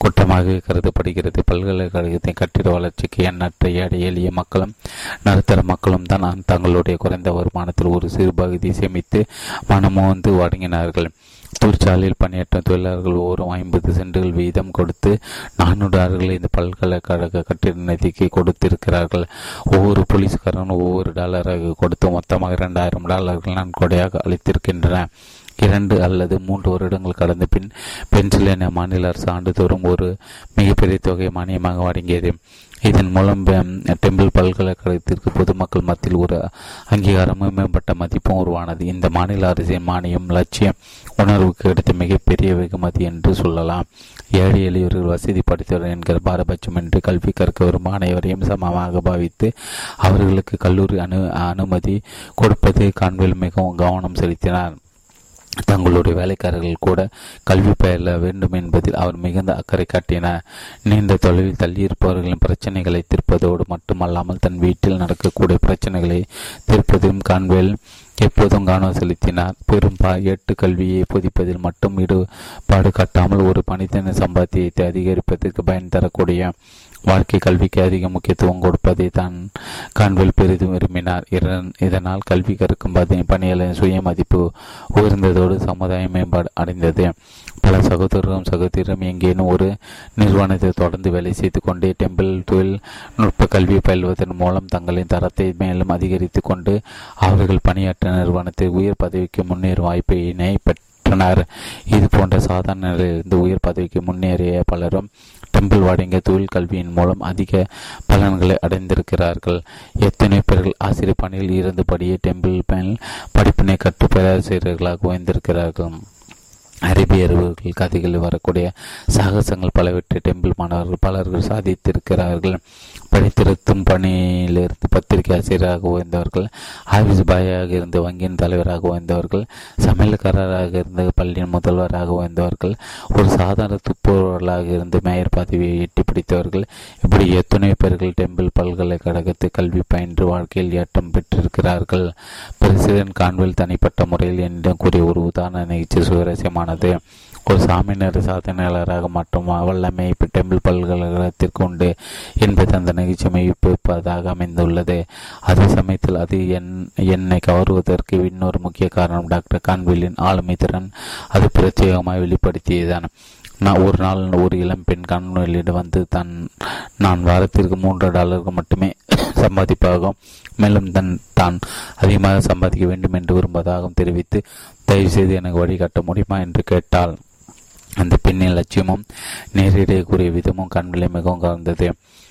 குற்றமாக கருதப்படுகிறது. பல்கலைக்கழகத்தின் கட்டிட வளர்ச்சிக்கு எண்ணற்ற ஏழை எளிய மக்களும் நடுத்தர மக்களும் தான் தங்களுடைய குறைந்த வருமானத்தில் ஒரு சிறு பகுதியை சேமித்து மனமோந்து வழங்கினார்கள். தொழிற்சாலையில் பணியாற்றும் தொழிலாளர்கள் ஒவ்வொரு ஐம்பது சென்டுகள் வீதம் கொடுத்து நானூறு ஆறுகளை இந்த பல்கலைக்கழக கட்டிட நிதிக்கு கொடுத்திருக்கிறார்கள். ஒவ்வொரு போலீஸ்காரனும் ஒவ்வொரு டாலராக கொடுத்து மொத்தமாக இரண்டாயிரம் டாலர்கள் நன்கொடையாக அளித்திருக்கின்றன. இரண்டு அல்லது மூன்று வருடங்கள் கடந்த பின் பென்சில்வேனியா மாநில அரசு ஆண்டுதோறும் ஒரு மிகப்பெரிய தொகை மானியமாக வழங்கியது. இதன் மூலம் டெம்பிள் பல்கலைக்கழகத்திற்கு பொதுமக்கள் மத்தியில் ஒரு அங்கீகாரமும் மேம்பட்ட மதிப்பும் உருவானது. இந்த மாநில அரசின் மானியம் லட்சியம் உணர்வுக்கு கிடைத்த மிகப்பெரிய வெகுமதி என்று சொல்லலாம். ஏழை எளியவர்கள் வசதி படைத்தவர் என்கிற பாரபட்சம் என்று கல்வி கற்க வரும் அனைவரையும் சமமாக பாவித்து அவர்களுக்கு கல்லூரி அனு அனுமதி கொடுப்பது காண்பில் மிகவும் கவனம் செலுத்தினார். தங்களுடைய வேலைக்காரர்கள் கூட கல்வி பயில வேண்டும் என்பதில் அவர் மிகுந்த அக்கறை காட்டினார் நீண்ட தொலைவில் தள்ளியிருப்பவர்களின் பிரச்சனைகளை தீர்ப்பதோடு மட்டுமல்லாமல் தன் வீட்டில் நடக்கக்கூடிய பிரச்சனைகளை தீர்ப்பதிலும் காண்பேல் எப்போதும் கவனம் செலுத்தினார். பெரும் எட்டு கல்வியை புதிப்பதில் மட்டும் ஈடுபாடு காட்டாமல் ஒரு மனிதனின் சம்பாத்தியத்தை அதிகரிப்பதற்கு பயன் தரக்கூடிய வாழ்க்கை கல்விக்கு அதிக முக்கியத்துவம் கொடுப்பதை தான் காண்பில் பெரிதும் விரும்பினார். இதனால் கல்வி கற்கும் பணியாளரின் சுயமதிப்பு உயர்ந்ததோடு சமுதாய மேம்பாடு அடைந்தது. பல சகோதரரும் சகோதரரும் எங்கேனும் ஒரு நிறுவனத்தை தொடர்ந்து வேலை செய்து கொண்டே டெம்பிள் தொழில் நுட்ப கல்வி பயில்வதன் மூலம் தங்களின் தரத்தை மேலும் அதிகரித்து கொண்டு அவர்கள் பணியாற்ற நிறுவனத்தை உயர் பதவிக்கு முன்னேறும் வாய்ப்பினை பெற்றனர் இது போன்ற சாதாரண நிலையிலிருந்து உயர் பதவிக்கு முன்னேறிய பலரும் டெம்பிள் வழங்கிய தொழில் கல்வியின் மூலம் அதிக பலன்களை அடைந்திருக்கிறார்கள். எத்தனை பேர்கள் ஆசிரியர் பணியில் இருந்தபடியே டெம்பிள் படிப்பினை கற்று பேராசிரியர்களாக ஓய்ந்திருக்கிறார்கள் கதைகளில் வரக்கூடிய சாகசங்கள் பலவற்றை டெம்பிள் மாணவர்கள் பலர்கள் சாதித்திருக்கிறார்கள். படித்திருத்தும் பணியிலிருந்து பத்திரிகை ஆசிரியராக உயர்ந்தவர்கள் ஆபீஸ் பாயாக இருந்து வங்கியின் தலைவராக உயர்ந்தவர்கள் சமையல்காரராக இருந்து பள்ளியின் முதல்வராக உயர்ந்தவர்கள் ஒரு சாதாரண துப்புரவர்களாக இருந்து மேயர் பதவியை எட்டி பிடித்தவர்கள் இப்படி எத்தனை பேர்கள் டெம்பிள் பல்கலைக்கழகத்தில் கல்வி பயின்று வாழ்க்கையில் ஏற்றம் பெற்றிருக்கிறார்கள். பிரசிடென்ட் கான்வெல் தனிப்பட்ட முறையில் என்னிடம் கூறிய ஒரு உதாரண நிகழ்ச்சி சுவாரஸ்யமானது ஒரு சாமியினர் சாதனையாளராக மற்றும் வல்லமை டெம்பிள் பல்கலைக்கழகத்திற்கு உண்டு என்பது அந்த நிகழ்ச்சி மெய்ப்பிப்பதாக அமைந்துள்ளது. அதே சமயத்தில் அது என் என்னை கவருவதற்கு இன்னொரு முக்கிய காரணம் டாக்டர் கான்வில்லின் ஆளுமை திறன். அது பிரத்யேகமாக வெளிப்படுத்தியதான் நான் ஒரு நாள் ஒரு இளம் பெண் கண்வெளியிடம் வந்து தன் நான் வாரத்திற்கு மூன்று டாலருக்கு மட்டுமே சம்பாதிப்பாகும். மேலும் தன் தான் அதிகமாக சம்பாதிக்க வேண்டும் என்று விரும்புவதாகவும் தெரிவித்து தயவுசெய்து எனக்கு வழிகாட்ட முடியுமா என்று கேட்டாள். அந்த பெண்ணின் லட்சியமும் நேரிடையே கூறிய விதமும் கண்களை மிகவும் கவர்ந்தது.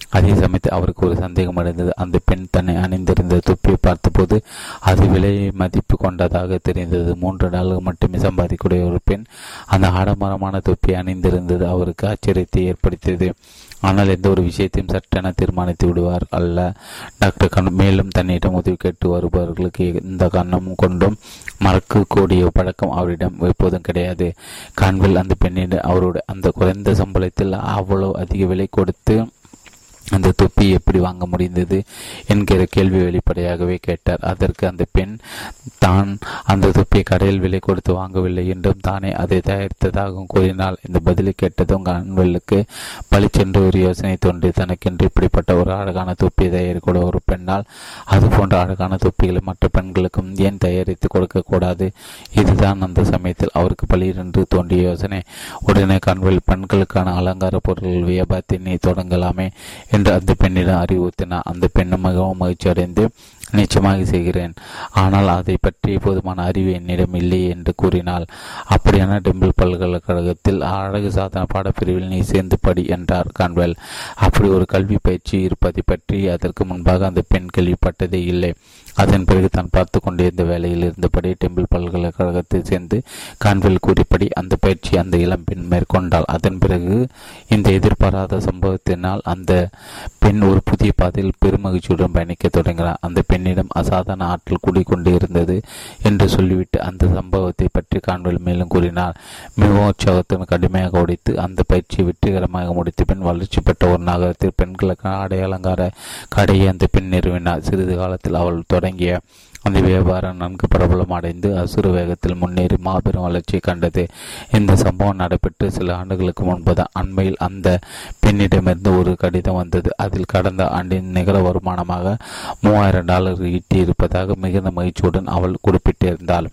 அதே சமயத்தில் அவருக்கு ஒரு சந்தேகம் அடைந்தது அந்த பெண் தன்னை அணிந்திருந்த தொப்பியை பார்த்தபோது அது விலை மதிப்பு கொண்டதாக தெரிந்தது. மூன்று நாள்கள் மட்டுமே சம்பாதிக்கக்கூடிய ஒரு பெண் அந்த ஆடம்பரமான தொப்பி அணிந்திருந்தது. அவருக்கு ஆச்சரியத்தை ஏற்படுத்தியது. ஆனால் எந்த ஒரு விஷயத்தையும் சட்டென தீர்மானித்து விடுவார் அல்ல. டாக்டர் கண் மேலும் தன்னிடம் உதவி கேட்டு வருபவர்களுக்கு இந்த கண்ணமும் கொண்டும் மறக்கக்கூடிய பழக்கம் அவரிடம் எப்போதும் கிடையாது. கான்வில் அந்த பெண்ணிடம் அவருடைய அந்த குறைந்த சம்பளத்தில் அவ்வளவு அதிக விலை கொடுத்து அந்த தொப்பி எப்படி வாங்க முடிந்தது என்கிற கேள்வி வெளிப்படையாகவே கேட்டார். அதற்கு அந்த பெண் தான் அந்த தொப்பியை கடையில் விலை கொடுத்து வாங்கவில்லை என்றும் தானே அதை தயாரித்ததாகவும் கூறினாள். இந்த பதிலை கேட்டதும் கண்களுக்கு பளிச்சென்று ஒரு யோசனை தோன்றி தனக்கென்று இப்படிப்பட்ட ஒரு அழகான தொப்பியை தயாரிக்கூட ஒரு பெண்ணால் அது போன்ற அழகான தொப்பிகளை மற்ற பெண்களுக்கும் ஏன் தயாரித்து கொடுக்கக்கூடாது இதுதான் அந்த சமயத்தில் அவருக்கு பளிரென்று தோன்றிய யோசனை. உடனே கண்வெல் பெண்களுக்கான அலங்கார பொருட்கள் வியாபாரத்தினை தொடங்கலாமே என்று அந்த பெண்ணிடம் அறிவுறுத்தினார். அந்த பெண்ணும் மிகவும் மகிழ்ச்சி அடைந்து நிச்சயமாக செய்கிறேன். ஆனால் அதை பற்றி போதுமான அறிவு என்னிடம் இல்லை என்று கூறினாள். அப்படியான டெம்பிள் பல்கலைக்கழகத்தில் அழகு சாதன பாடப்பிரிவில் நீ சேர்ந்து படி என்றார் கான்வெல். அப்படி ஒரு கல்வி பயிற்சி இருப்பதை பற்றி அதற்கு முன்பாக அந்த பெண் கேள்விப்பட்டதே இல்லை. அதன் பிறகு தான் பார்த்து கொண்டிருந்த வேலையில் இருந்தபடி டெம்பிள் பல்கலைக்கழகத்தில் சேர்ந்து கான்வெல் கூறிப்படி அந்த பயிற்சி அந்த இளம்பெண் மேற்கொண்டாள். அதன் பிறகு இந்த எதிர்பாராத சம்பவத்தினால் அந்த பெண் ஒரு புதிய பாதையில் பெருமகிழ்ச்சியுடன் பயணிக்க தொடங்கினார் அந்த பெண் என்னிடம் அசாதாரண ஆற்றல் கூடிக்கொண்டு இருந்தது என்று சொல்லிவிட்டு அந்த சம்பவத்தை பற்றி காண்பல் மேலும் கூறினார். மிகவும் உற்சாகத்துடன் கடுமையாக உடைத்து அந்த பயிற்சியை வெற்றிகரமாக முடித்த பின் வளர்ச்சி பெற்ற ஒரு நகரத்தில் பெண்களுக்கு அடையாளங்கார கடையை அந்த பெண் நிறுவினார். சிறிது காலத்தில் அவள் தொடங்கிய அந்த வியாபாரம் நன்கு பிரபலம் அடைந்து அசுர வேகத்தில் முன்னேறி மாபெரும் வளர்ச்சியை கண்டது. இந்த சம்பவம் நடைபெற்று சில ஆண்டுகளுக்கு முன்புதான் அண்மையில் அந்த பெண்ணிடமிருந்து ஒரு கடிதம் வந்தது. அதில் கடந்த ஆண்டின் நிகர வருமானமாக மூவாயிரம் டாலர் ஈட்டியிருப்பதாக மிகுந்த மகிழ்ச்சியுடன் அவள் குறிப்பிட்டிருந்தாள்.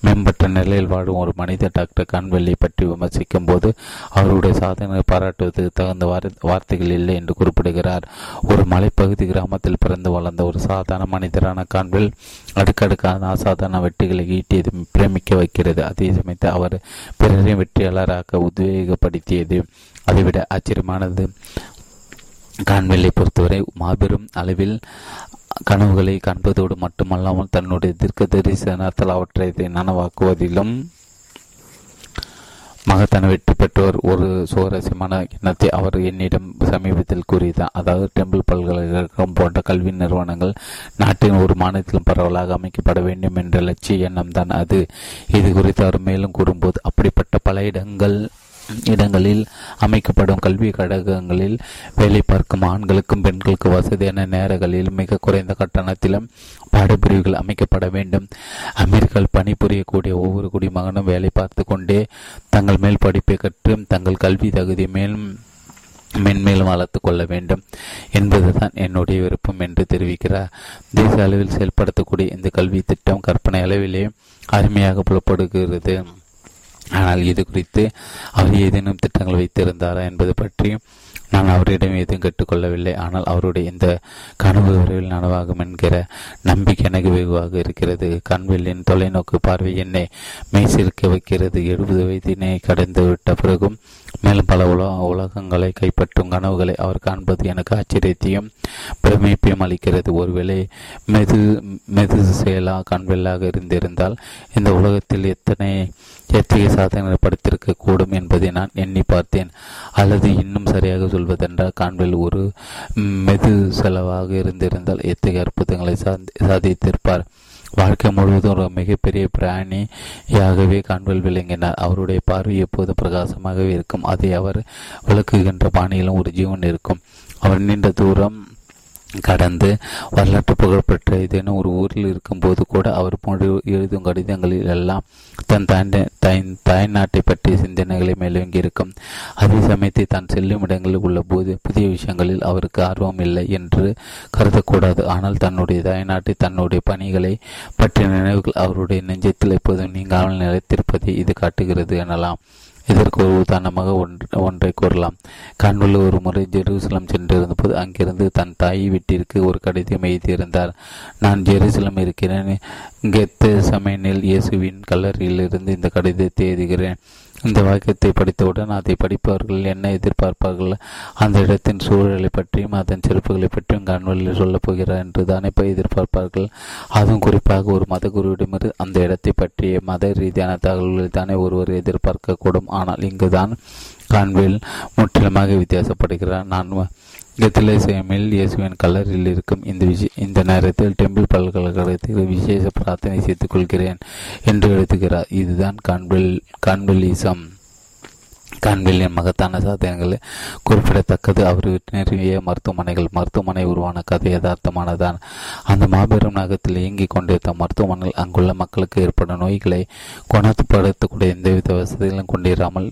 மேம்பட்ட நிலையில் வாழும் ஒரு மனித டாக்டர் கண்வெள்ளி பற்றி விமர்சிக்கும் போது அவருடைய சாதனை பாராட்டுவதற்கு தகுந்த வார்த்தைகள் இல்லை என்று குறிப்பிடுகிறார். ஒரு மலைப்பகுதி கிராமத்தில் பிறந்து வளர்ந்த ஒரு சாதாரண மனிதரான கான்வெல் அடுக்கடுக்கான அசாதாரண வெற்றிகளை ஈட்டியது பிரமிக்க வைக்கிறது. அதே சமயத்தில் அவர் பிறரையும் வெற்றியாளராக உத்வேகப்படுத்தியது. அதைவிட ஆச்சரியமானது கான்வெல்லை பொறுத்தவரை மாபெரும் அளவில் கனவுகளை காண்பதோடு மட்டுமல்லாமல் தன்னுடைய தீர்க்க தரிசனத்தால் அவற்றை நனவாக்குவதிலும் மகத்தான வெற்றி பெற்றோர் ஒரு சுவாரஸ்யமான எண்ணத்தை அவர் என்னிடம் சமீபத்தில் கூறியதார் அதாவது டெம்பிள் பல்கலைக்கழகம் போன்ற கல்வி நிறுவனங்கள் நாட்டின் ஒரு மாநிலத்திலும் பரவலாக அமைக்கப்பட வேண்டும் என்ற லட்சிய எண்ணம் தான் அது. இது குறித்து அவர் மேலும் கூறும்போது அப்படிப்பட்ட பல இடங்கள் இடங்களில் அமைக்கப்படும் கல்வி கழகங்களில் வேலை பார்க்கும் ஆண்களுக்கும் பெண்களுக்கும் வசதியான நேரங்களில் மிக குறைந்த கட்டணத்திலும் பாடப்பிரிவுகள் அமைக்கப்பட வேண்டும். அமீர்கள் பணிபுரியக்கூடிய ஒவ்வொரு குடிமகனும் வேலை பார்த்து கொண்டே தங்கள் மேல் படிப்பை கற்று தங்கள் கல்வி தகுதி மேலும் மென்மேலும் வளர்த்து கொள்ள வேண்டும். என்பதுதான் என்னுடைய விருப்பம் என்று தெரிவிக்கிறார். தேசிய அளவில் செயல்படுத்தக்கூடிய இந்த கல்வி திட்டம் கற்பனை அளவிலே அருமையாக புலப்படுகிறது. ஆனால் இது குறித்து அவர் ஏதேனும் திட்டங்கள் வைத்திருந்தாரா என்பது பற்றி நான் அவரிடம் எதுவும் கேட்டுக்கொள்ளவில்லை. ஆனால் அவருடைய இந்த கனவு விரைவில் நனவாகும் என்கிற நம்பிக்கை எனக்கு வெகுவாக இருக்கிறது. கண்வெல்லின் தொலைநோக்கு பார்வை என்னை மெய்சிருக்க வைக்கிறது. எழுபது வயதினை கடந்து விட்ட பிறகும் மேலும் பல உல உலகங்களை கைப்பற்றும் கனவுகளை அவர் காண்பது எனக்கு ஆச்சரியத்தையும் பிரமிப்பையும் அளிக்கிறது. ஒருவேளை மெது மெது செயலா கண்வெல்லாக இருந்திருந்தால் இந்த உலகத்தில் எத்தனை எத்தகைய சாதனைகளை படுத்திருக்க கூடும் என்பதை நான் எண்ணி பார்த்தேன். அல்லது இன்னும் சரியாக சொல்வதென்றால் கான்வெல் ஒரு மெது செலவாக இருந்திருந்தால் எத்தகைய அற்புதங்களை சாதித்திருப்பார். வாழ்க்கை முழுவதும் ஒரு மிகப்பெரிய பிராணியாகவே கான்வில் விளங்கினார். அவருடைய பார்வை எப்போது பிரகாசமாகவே இருக்கும். அதை அவர் விளக்குகின்ற பாணியிலும் ஒரு ஜீவன் இருக்கும். அவர் நீண்ட தூரம் கடந்து வரலாற்று புகழ்பெற்ற ஏதேனும் ஒரு ஊரில் இருக்கும்போது கூட அவர் போன்ற எழுதும் கடிதங்களில் எல்லாம் தன் தாய் தாய் நாட்டை பற்றிய சிந்தனைகளை மேலோங்கியிருக்கும். அதே சமயத்தில் தான் செல்லும் இடங்களில் உள்ள போது புதிய விஷயங்களில் அவருக்கு ஆர்வம் இல்லை என்று கருதக்கூடாது. ஆனால் தன்னுடைய தாய்நாட்டை தன்னுடைய பணிகளை பற்றிய நினைவுகள் அவருடைய நெஞ்சத்தில் எப்போதும் நீங்காமல் நிலைத்திருப்பதை இது காட்டுகிறது எனலாம். இதற்கு ஒரு உதாரணமாக ஒன்றை கூறலாம். கண்ணுள்ள ஒரு முறை ஜெருசலம் சென்றிருந்தபோது அங்கிருந்து தன் தாய் வீட்டிற்கு ஒரு கடிதம் எழுதியிருந்தார். நான் ஜெருசலம் இருக்கிறேன். கெத்த சமையனில் இயேசுவின் கல்லறையிலிருந்து இந்த கடிதத்தை எழுதுகிறேன். இந்த வாக்கியத்தை படித்தவுடன் அதை படிப்பவர்கள் என்ன எதிர்பார்ப்பார்கள்? அந்த இடத்தின் சூழலை பற்றியும் அதன் சிறப்புகளை பற்றியும் கண்வழியில் சொல்லப் போகிறார் என்று தானே எதிர்பார்ப்பார்கள்? அதுவும் குறிப்பாக ஒரு மத குருவிடமிருந்து அந்த இடத்தை பற்றிய மத ரீதியான தகவல்களை தானே ஒருவர் எதிர்பார்க்கக்கூடும். ஆனால் இங்குதான் கான்வில் முற்றிலுமாக வித்தியாசப்படுகிறார். நான் கெத்திலேசியமில் இயேசுவின் கல்லறில் இருக்கும் இந்த விஷய இந்த நேரத்தில் டெம்பிள் பல்கலைக்கழகத்தில் விசேஷ பிரார்த்தனை செய்து கொள்கிறேன் என்று எழுதுகிறார். இதுதான் கான்வெல் கான்பிலிசம் கான்வெல்லின் மகத்தான சாதனைகளை குறிப்பிடத்தக்கது. அவர் நிறுவிய மருத்துவமனைகள் மருத்துவமனை உருவான கதை யதார்த்தமானதான். அந்த மாபெரும் நகரத்தில் இயங்கிக் கொண்டிருந்த மருத்துவமனைகள் அங்குள்ள மக்களுக்கு ஏற்படும் நோய்களை குணப்படுத்தக்கூடிய எந்தவித வசதிகளும் கொண்டிராமல்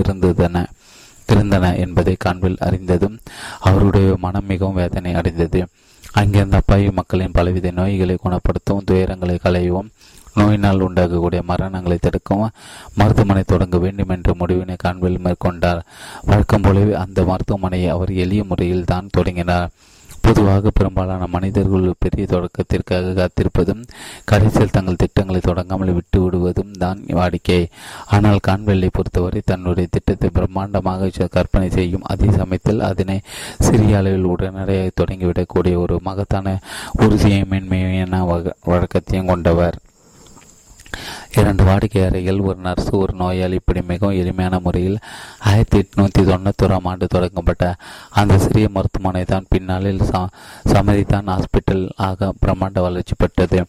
இருந்ததன திறந்தன என்பதை காண்பில் அறிந்ததும் அவருடைய மனம் மிகவும் வேதனை அடைந்தது. அங்கிருந்த அப்பாவி மக்களின் பலவித நோய்களை குணப்படுத்தவும் துயரங்களை களையவும் நோயினால் உண்டாகக்கூடிய மரணங்களை தடுக்கவும் மருத்துவமனை தொடங்க வேண்டும் என்ற முடிவினை காண்பில் மேற்கொண்டார். வழக்கம் போலவே அந்த மருத்துவமனையை அவர் எளிய முறையில் தான் தொடங்கினார். பொதுவாக பெரும்பாலான மனிதர்கள் பெரிய தொடக்கத்திற்காக காத்திருப்பதும் கடைசியில் தங்கள் திட்டங்களை தொடங்காமல் விட்டு விடுவதும் தான் வாடிக்கை. ஆனால் கான்வெல்லை பொறுத்தவரை தன்னுடைய திட்டத்தை பிரம்மாண்டமாக கற்பனை செய்யும் அதே சமயத்தில் அதனை சிறிய அளவில் உடனடியாக தொடங்கிவிடக்கூடிய ஒரு மகத்தான உறுதியை மென்மையான வழக்கத்தையும் கொண்டவர். இரண்டு வாடிக்கையாளர்கள் ஒரு நர்ஸ் ஒரு நோயாளி. இப்படி மிகவும் எளிமையான முறையில் ஆயிரத்தி எட்நூத்தி தொண்ணூத்தோராம் ஆண்டு தொடங்கப்பட்ட அந்த சிறிய மருத்துவமனை தான் பின்னாளில் ச சமதிதான் ஹாஸ்பிட்டல் ஆக பிரம்மாண்ட வளர்ச்சி பெற்றது.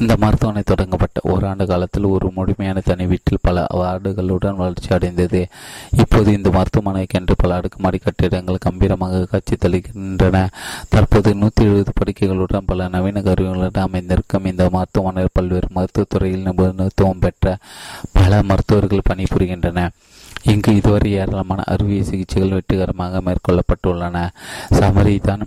இந்த மருத்துவமனை தொடங்கப்பட்ட ஓராண்டு காலத்தில் ஒரு முழுமையான தனி வீட்டில் பல வார்டுகளுடன் வளர்ச்சி அடைந்தது. இப்போது இந்த மருத்துவமனைக்கென்று பல அடுக்குமாடி கட்டிடங்கள் கம்பீரமாக காட்சி தளிக்கின்றன தற்போது நூற்றி எழுபது படுக்கைகளுடன் பல நவீன கருவிகளுடன் அமைந்திருக்கும் இந்த மருத்துவமனை பல்வேறு மருத்துவத்துறையில் நிபுணத்துவம் பெற்ற பல மருத்துவர்கள் பணிபுரிகின்றன. இங்கு இதுவரை ஏராளமான அறுவை சிகிச்சைகள் வெற்றிகரமாக மேற்கொள்ளப்பட்டுள்ளன. சமரிதான்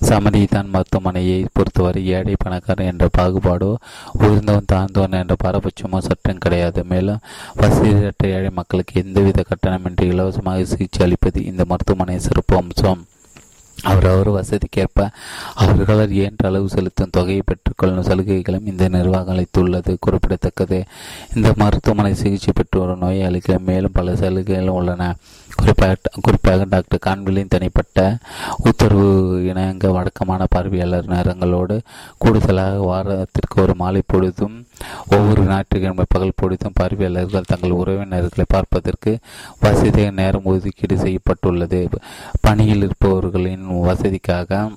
சமதிதான் மருத்துவமனையை பொறுத்தவரை ஏழை பணக்காரன் என்ற பாகுபாடோ உயர்ந்தவன் தாழ்ந்தவன் என்ற பாரபட்சமோ சட்டம் கிடையாது. மேலும் வசதியற்ற ஏழை மக்களுக்கு எந்தவித கட்டணமின்றி இலவசமாக சிகிச்சை அளிப்பது இந்த மருத்துவமனை சிறப்பு அம்சம். அவரவர் வசதிக்கேற்ப அவர்களால் இயன்ற அளவு செலுத்தும் தொகையை பெற்றுக்கொள்ளும் சலுகைகளும் இந்த நிர்வாகம் அளித்துள்ளது. குறிப்பிடத்தக்கது. இந்த மருத்துவமனை சிகிச்சை பெற்று வரும் நோயாளிகள் மேலும் பல சலுகைகளும் உள்ளன. குறிப்பாக குறிப்பாக டாக்டர் கான்விலின் தனிப்பட்ட உத்தரவு இணங்க வழக்கமான பார்வையாளர் நேரங்களோடு கூடுதலாக வாரத்திற்கு ஒரு மாலை பொழுதும் ஒவ்வொரு ஞாயிற்றுக்கிழமை பகல் பொழுதும் பார்வையாளர்கள் தங்கள் உறவினர்களை பார்ப்பதற்கு வசதியாக நேரம் ஒதுக்கீடு செய்யப்பட்டுள்ளது. பணியில் இருப்பவர்களின் வசதிக்காக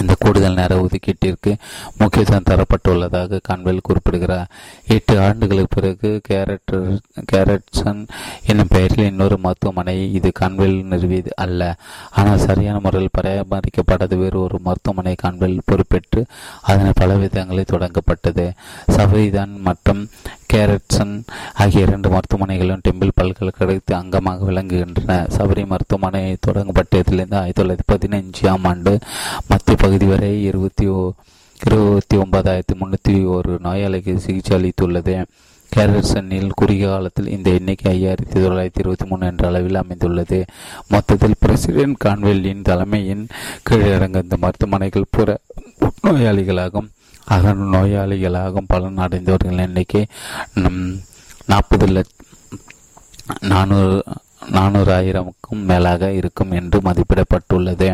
இந்த கூடுதல் நேர ஒதுக்கீட்டிற்கு முக்கியத்துவம் தரப்பட்டுள்ளதாக கான்வெல் குறிப்பிடுகிறார். எட்டு ஆண்டுகளுக்கு பிறகு கேரக்டர் கேரட்சன் என்னும் பெயரில் இன்னொரு மருத்துவமனை இது கான்வெல் நிறுவியது அல்ல. ஆனால் சரியான முறையில் பராமரிக்கப்படாத வேறு ஒரு மருத்துவமனை கான்வெல் பொறுப்பேற்று அதனை பல விதங்களில் தொடங்கப்பட்டது. சபைதான் மற்றும் கேரட்சன் ஆகிய இரண்டு மருத்துவமனைகளும் டெம்பிள் பல்கலைக்கழகத்தில் அங்கமாக விளங்குகின்றன. சபரி மருத்துவமனை தொடங்கப்பட்டதிலிருந்து ஆயிரத்தி தொள்ளாயிரத்தி பதினைஞ்சாம் ஆண்டு மத்திய பகுதி வரை இருபத்தி இருபத்தி ஒன்பதாயிரத்தி முன்னூற்றி ஒரு நோயாளிக்கு சிகிச்சை அளித்துள்ளது. கேரட்சனில் குறுகிய காலத்தில் இந்த எண்ணிக்கை ஐயாயிரத்தி தொள்ளாயிரத்தி இருபத்தி மூணு என்ற அளவில் அமைந்துள்ளது. மொத்தத்தில் பிரசிடென்ட் கான்வெல்லின் தலைமையின் கீழடங்க இந்த மருத்துவமனைகள் புற நோயாளிகளாகும் அகன் நோயாளிகளாகும் பலன் அடைந்தவர்களின் எண்ணிக்கை நாற்பது லட்ச நானூறு நானூறு ஆயிரமுக்கும் மேலாக இருக்கும் என்று மதிப்பிடப்பட்டுள்ளது.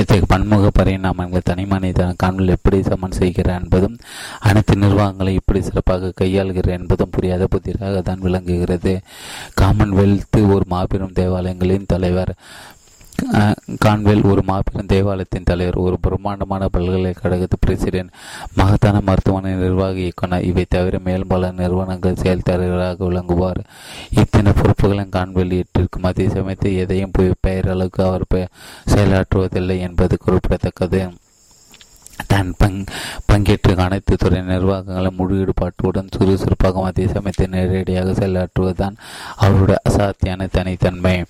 இத்தகைய பன்முக பரிணாமங்களை தனி மனித காணொலி எப்படி சமன் செய்கிறார் என்பதும் அனைத்து நிர்வாகங்களை எப்படி சிறப்பாக கையாளுகிறார் என்பதும் புரியாத புதிராக தான் விளங்குகிறது. காமன்வெல்த் ஒரு மாபெரும் தேவாலயங்களின் தலைவர். கான்வெல் ஒரு மாபெரும் தேவாலயத்தின் தலைவர் ஒரு பிரம்மாண்டமான பல்கலைக்கழகத்து பிரசிடென்ட் மகத்தான மருத்துவமனை நிர்வாக இயக்குனர். இவை தவிர மேலும் பல நிறுவனங்கள் செயல் தலைவராக விளங்குவார். இத்தனை பொறுப்புகளும் கான்வெல் ஏற்றிருக்கும். அதே சமயத்தில் எதையும் பெயரளவுக்கு அவர் செயலாற்றுவதில்லை என்பது குறிப்பிடத்தக்கது. தான் பங் பங்கேற்று அனைத்து துறை நிர்வாகங்களும் முழு ஈடுபாட்டுடன் சுறுசுறுப்பாகவும் அதே சமயத்தில் நேரடியாக செயலாற்றுவதுதான் அவருடைய அசாத்தியான தனித்தன்மை.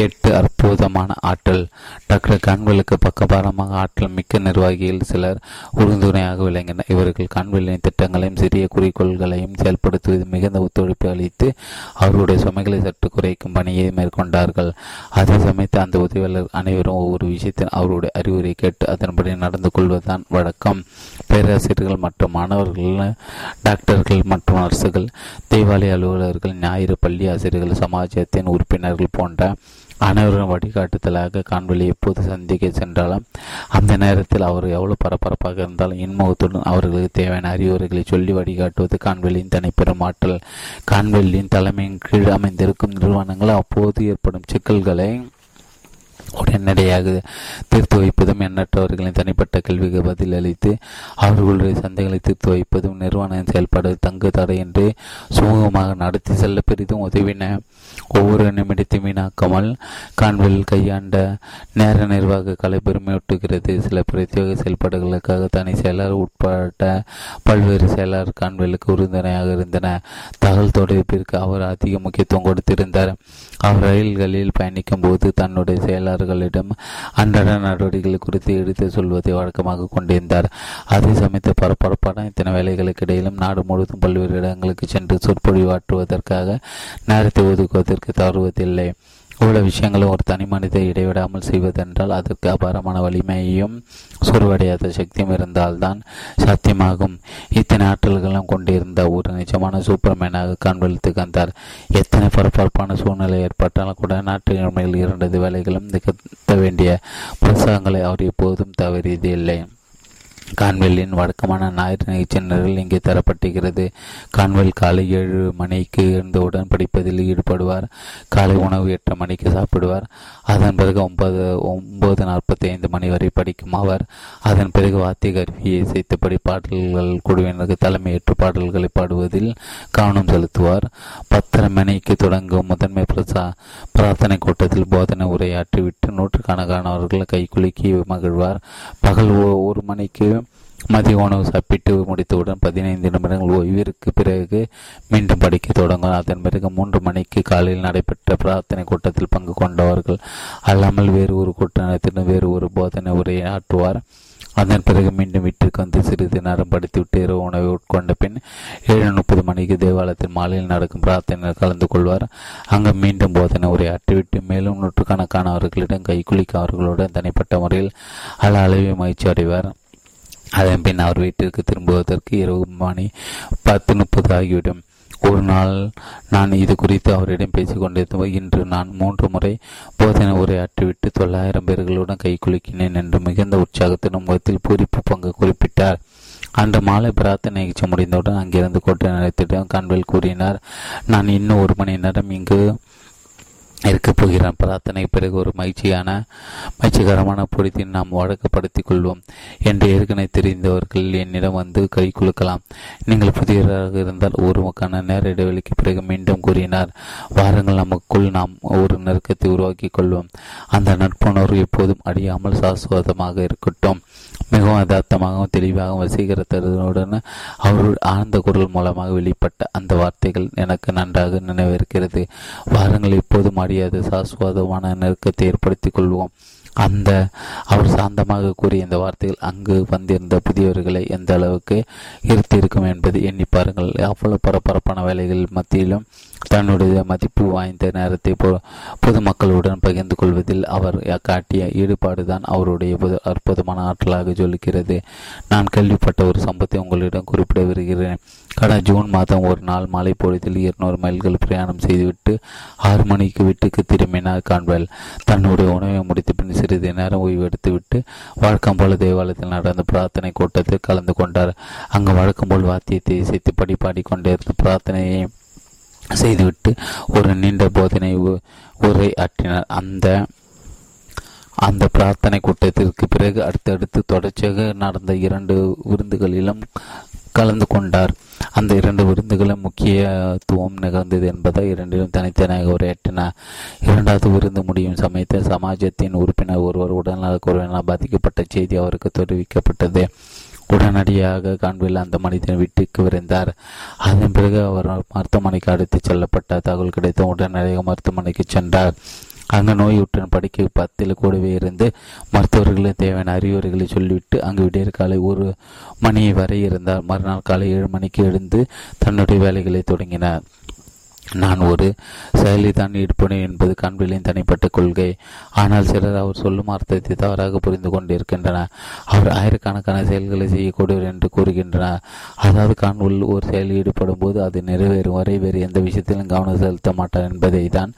எட்டு அற்புதமான ஆற்றல். டாக்டர் கண்வெலுக்கு பக்கபாரமாக ஆற்றல் மிக்க நிர்வாகிகள் சிலர் உறுதுணையாக விளங்கினர். இவர்கள் கண்வெளியின் திட்டங்களையும் சிறிய குறிக்கோள்களையும் செயல்படுத்துவது மிகுந்த ஒத்துழைப்பு அளித்து அவருடைய சுமைகளை சற்று குறைக்கும் பணியை மேற்கொண்டார்கள். அதே சமயத்தில் அந்த உதவியாளர் அனைவரும் ஒவ்வொரு விஷயத்தில் அவருடைய அறிவுரை கேட்டு அதன்படி நடந்து கொள்வதுதான் வழக்கம். பேராசிரியர்கள் மற்றும் மாணவர்கள் டாக்டர்கள் மற்றும் நர்சுகள் தேவாலய அலுவலர்கள் ஞாயிறு பள்ளி ஆசிரியர்கள் சமாஜத்தின் உறுப்பினர்கள் போன்ற அனைவரும் வழிகாட்டுதலாக காண்பொலி எப்போது சந்திக்க சென்றாலும் அந்த நேரத்தில் அவர் எவ்வளவு பரபரப்பாக இருந்தாலும் இன்முகத்துடன் அவர்களுக்கு தேவையான அறிவுரைகளை சொல்லி வழிகாட்டுவது காண்வெளியின் தனிப்பெரும் ஆற்றல். காண்வெளியின் தலைமையின் கீழ் அமைந்திருக்கும் நிறுவனங்கள் அப்போது ஏற்படும் சிக்கல்களை உடனடியாக தீர்த்து வைப்பதும் எண்ணற்றவர்களின் தனிப்பட்ட கேள்விக்கு பதில் அளித்து அவர்களுடைய சந்தைகளை தீர்த்து வைப்பதும் நிறுவன செயல்பாடு தங்கு தடையின்றி சுமூகமாக நடத்தி செல்ல பெரிதும் உதவின ஒவ்வொரு நிமிடத்தையும் வீணாக்காமல் கான்வில் கையாண்ட நேர நிர்வாக கலை பெருமையூட்டுகிறது. சில பிரத்யேக செயல்பாடுகளுக்காக தனி செயலர் உட்பட்ட பல்வேறு செயலர் கான்வெலுக்கு உறுதுணையாக இருந்தன. தகவல் தொடர்பிற்கு அவர் அதிக முக்கியத்துவம் கொடுத்திருந்தார். அவர் ரயில்களில் பயணிக்கும் போது தன்னுடைய செயலாளர்களிடம் அன்றாட நடவடிக்கைகள் குறித்து எடுத்து சொல்வதை வழக்கமாக கொண்டிருந்தார். அதே சமயத்தில் பரபரப்பான இத்தனை வேலைகளுக்கு இடையிலும் நாடு முழுவதும் பல்வேறு இடங்களுக்கு சென்று சொற்பொழிவாற்றுவதற்காக நேரத்தை ஒதுக்குவதற்கு தவறுவதில்லை இவ்வளவு விஷயங்களும் ஒரு தனி மனிதை இடைவிடாமல் செய்வதென்றால் அதற்கு அபாரமான வலிமையும் சோர்வடையாத சக்தியும் இருந்தால்தான் சாத்தியமாகும். இத்தனை ஆற்றல்களும் கொண்டிருந்த ஒரு நிஜமான சூப்பர்மேனாக காண்பளித்து கந்தார் எத்தனை பரபரப்பான சூழ்நிலை ஏற்பட்டாலும் கூட நாட்டு இரண்டது வேலைகளும் நிகழ்த்த வேண்டிய புத்தகங்களை அவர் எப்போதும் தவறியது இல்லை கான்வெல்லின் வழக்கமான ஞாயிறு நிகழ்ச்சி இங்கே தரப்பட்டுகிறது கான்வெல் காலை ஏழு மணிக்கு எழுந்தவுடன் படிப்பதில் ஈடுபடுவார். காலை உணவு எட்டு மணிக்கு சாப்பிடுவார். அதன் பிறகு ஒன்பது ஒன்பது நாற்பத்தி ஐந்து மணி வரை படிக்கும் அவர். அதன் பிறகு வாத்திய கருவியை இசைத்தபடி பாடல்கள் குழுவினருக்கு தலைமையேற்று பாடல்களை பாடுவதில் கவனம் செலுத்துவார். பத்தரை மணிக்கு தொடங்கும் முதன்மை பிரசா பிரார்த்தனை கூட்டத்தில் போதனை உரையாற்றிவிட்டு நூற்றுக்கணக்கானவர்கள் கைக்குலுக்கி மகிழ்வார். பகல் ஒரு மணிக்கு மதிய உணவு சாப்பிட்டு முடித்தவுடன் பதினைந்து நிமிடங்கள் ஓய்விற்கு பிறகு மீண்டும் படிக்க தொடங்கும் அதன் பிறகு மூன்று மணிக்கு காலையில் நடைபெற்ற பிரார்த்தனை கூட்டத்தில் பங்கு கொண்டவர்கள் அல்லாமல் வேறு ஒரு கூட்டத்தினர் வேறு ஒரு போதனை உரையை ஆற்றுவார் அதன் பிறகு மீண்டும் வீட்டிற்கு வந்து சிறிது நேரம் படித்துவிட்டு இரவு உணவை உட்கொண்ட பின் ஏழு முப்பது மணிக்கு தேவாலயத்தில் மாலையில் நடக்கும் பிரார்த்தனையில் கலந்து கொள்வார். அங்கு மீண்டும் போதனை உரையாற்றிவிட்டு மேலும் நூற்றுக்கணக்கானவர்களிடம் கைக்குலிக்க அவர்களுடன் தனிப்பட்ட முறையில் அள அளவை மகிழ்ச்சி அடைவார். அதன் பின் அவர் வீட்டிற்கு திரும்புவதற்கு இரவு மணி பத்து முப்பது ஆகிவிடும். ஒரு நாள் நான் இது குறித்து அவரிடம் பேசிக்கொண்டிருந்த இன்று நான் மூன்று முறை போதனை உரையாற்றிவிட்டு தொள்ளாயிரம் பேர்களுடன் கை குலுக்கினேன் என்று மிகுந்த உற்சாகத்தின் முகத்தில் பூரிப்பு பங்கு குறிப்பிட்டார். அன்று மாலை பிரார்த்தனை நிகழ்ச்சி முடிந்தவுடன் அங்கிருந்து கோட்டை நிலையத்திடம் கண்வில் கூறினார் நான் இன்னும் ஒரு மணி நேரம் இங்கு இருக்கப் போகிறான். பிரார்த்தனை பிறகு ஒரு மகிழ்ச்சியான மகிழ்ச்சிகரமான பொழுதில் நாம் வழக்கப்படுத்திக் கொள்வோம் என்று ஏற்கனவே தெரிந்தவர்கள் என்னிடம் வந்து கை குலுக்கலாம். நீங்கள் புதியவராக இருந்தால் ஒரு மக்கான நேர இடைவெளிக்கு பிறகு மீண்டும் கூறினார். வாரங்கள் நமக்குள் நாம் ஒரு நெருக்கத்தை உருவாக்கி கொள்வோம். அந்த நட்புணர்வு எப்போதும் அடியாமல் சாஸ்வதமாக இருக்கட்டும். மிகவும் யதார்த்தமாகவும் தெளிவாகவும் வசீகரத்துடன் அவருடைய ஆழ்ந்த குரல் மூலமாக வெளிப்பட்ட அந்த வார்த்தைகள் எனக்கு நன்றாக நினைவிருக்கிறது. வாரங்கள் எப்போதும் அடியாது சாஸ்வாதமான நெருக்கத்தை ஏற்படுத்திக் கொள்வோம். அந்த அவர் சாந்தமாக கூறிய இந்த வார்த்தைகள் அங்கு வந்திருந்த புதியவர்களை எந்த அளவுக்கு இருத்திருக்கும் என்பதை எண்ணி பாருங்கள். அவ்வளவு பரபரப்பான வேலைகள் மத்தியிலும் தன்னுடைய மதிப்பு வாய்ந்த நேரத்தை பொதுமக்களுடன் பகிர்ந்து கொள்வதில் அவர் காட்டிய ஈடுபாடுதான் அவருடைய அற்புதமான ஆற்றலாக சொல்லுகிறது நான் கேள்விப்பட்ட ஒரு சம்பவத்தை உங்களிடம் குறிப்பிட வருகிறேன் கடந்த ஜூன் மாதம் ஒரு நாள் மாலை பொழுதில் இருநூறு மைல்கள் பிரயாணம் செய்துவிட்டு ஆறு மணிக்கு வீட்டுக்கு திரும்பினார் கான்வெல். தன்னுடைய உணவை முடித்த பின் சிறிது நேரம் ஓய்வெடுத்துவிட்டு வழக்கம் போல தேவாலயத்தில் நடந்த பிரார்த்தனை கூட்டத்தில் கலந்து கொண்டார். அங்கு வழக்கம் போல் வாத்தியத்தை இசைத்து படி பாடிக்கொண்டிருந்த பிரார்த்தனையை செய்துவிட்டு ஒரு நீண்ட போதனை உரை ஆற்றினார். அந்த அந்த பிரார்த்தனை கூட்டத்திற்கு பிறகு அடுத்தடுத்து தொடர்ச்சியாக நடந்த இரண்டு விருந்துகளிலும் கலந்து கொண்டார். அந்த இரண்டு விருந்துகளும் முக்கியத்துவம் நிகழ்ந்தது என்பதை இரண்டிலும் தனித்தனியாக உரையாற்றின இரண்டாவது விருந்து முடியும் சமயத்தில் சமாஜத்தின் உறுப்பினர் ஒருவர் உடல்நலக்குறைவினால் பாதிக்கப்பட்ட செய்தி அவருக்கு தெரிவிக்கப்பட்டது. உடனடியாக காண்பில் அந்த மனிதன் வீட்டுக்கு விரைந்தார். அதன் பிறகு அவர் மருத்துவமனைக்கு அழைத்து செல்லப்பட்ட தகவல் கிடைத்த உடனடியாக மருத்துவமனைக்கு சென்றார். அங்கு நோயுற்றன் படுக்கை பத்தில் கூடவே இருந்து மருத்துவர்களின் தேவையான அறிவுரைகளை சொல்லிவிட்டு அங்கு விடியற் காலை ஒரு மணி வரை இருந்தார். மறுநாள் காலை ஏழு மணிக்கு எழுந்து தன்னுடைய வேலைகளை தொடங்கினார். நான் ஒரு செயலில் தான் ஈடுபடும் என்பது கண்பிலின் தனிப்பட்ட கொள்கை. ஆனால் சிலர் அவர் சொல்லும் அர்த்தத்தை தவறாக புரிந்து கொண்டிருக்கின்றனர் அவர் ஆயிரக்கணக்கான செயல்களை செய்யக்கூடியவர் என்று கூறுகின்றனர். அதாவது காண்புல் ஒரு செயலில் ஈடுபடும் போது அது நிறைவேறும் வரை வேறு எந்த விஷயத்திலும் கவனம் செலுத்த மாட்டார் என்பதை தான்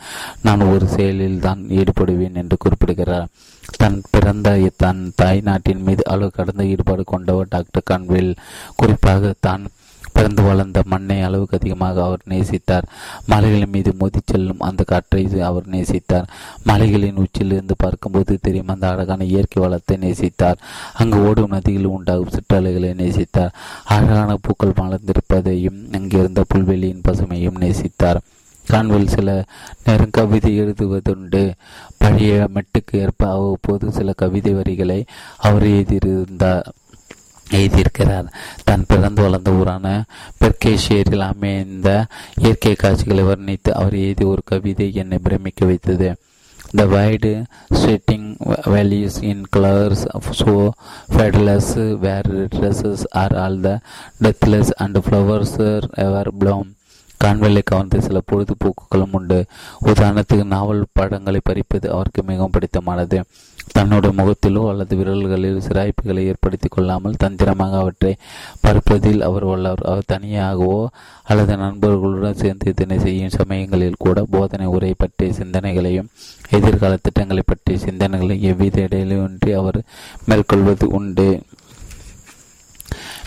நான் ஒரு செயலில் தான் ஈடுபடுவேன் என்று குறிப்பிடுகிறார். தன் பிறந்த தன் தாய் நாட்டின் மீது அளவு கடந்த ஈடுபாடு கொண்டவர் டாக்டர் கான்வில் குறிப்பாக தான் பிறந்து வளர்ந்த மண்ணை அளவுக்கு அதிகமாக அவர் நேசித்தார். மலைகளின் மீது மோதி செல்லும் அந்த காற்றை அவர் நேசித்தார். மலைகளின் உச்சியிலிருந்து பார்க்கும்போது தெரியும் அந்த அழகான இயற்கை வளத்தை நேசித்தார். அங்கு ஓடும் நதியில் உண்டாகும் சிற்றலைகளை நேசித்தார். அழகான பூக்கள் மலர்ந்திருப்பதையும் அங்கிருந்த புல்வெளியின் பசுமையும் நேசித்தார். கான்வெல் சில நேரம் கவிதை எழுதுவதுண்டு. பழைய மெட்டுக்கு ஏற்ப அவ்வப்போது சில கவிதை வரிகளை அவர் எழுதியிருந்தார். எழுதியிருக்கிறார் தன் பிறந்து வளர்ந்த ஊரான பெர்கேஷியரில் அமைந்த இயற்கை காட்சிகளை வர்ணித்து அவர் எழுதிய ஒரு கவிதை என்னை பிரமிக்க வைத்தது. The wide sweating values in colors so fabulous where dresses are all the deathless and flowers ever bloom. கான்வெல்லை கவர்ந்த சில பொழுதுபோக்குகளும் உண்டு. உதாரணத்துக்கு நாவல் படங்களை பறிப்பது அவருக்கு மிகவும் பிடித்தமானது. தன்னுடைய முகத்திலோ அல்லது விரல்களில் சிராய்ப்புகளை ஏற்படுத்தி கொள்ளாமல் தந்திரமாக அவற்றை பறிப்பதில் அவர் வல்லவர். அவர் தனியாகவோ அல்லது நண்பர்களுடன் சேர்ந்து இதனை செய்யும் சமயங்களில் கூட போதனை உரை பற்றிய சிந்தனைகளையும் எதிர்கால திட்டங்களை பற்றிய சிந்தனைகளையும் எவ்வித இடையிலுமின்றி அவர் மேற்கொள்வது உண்டு.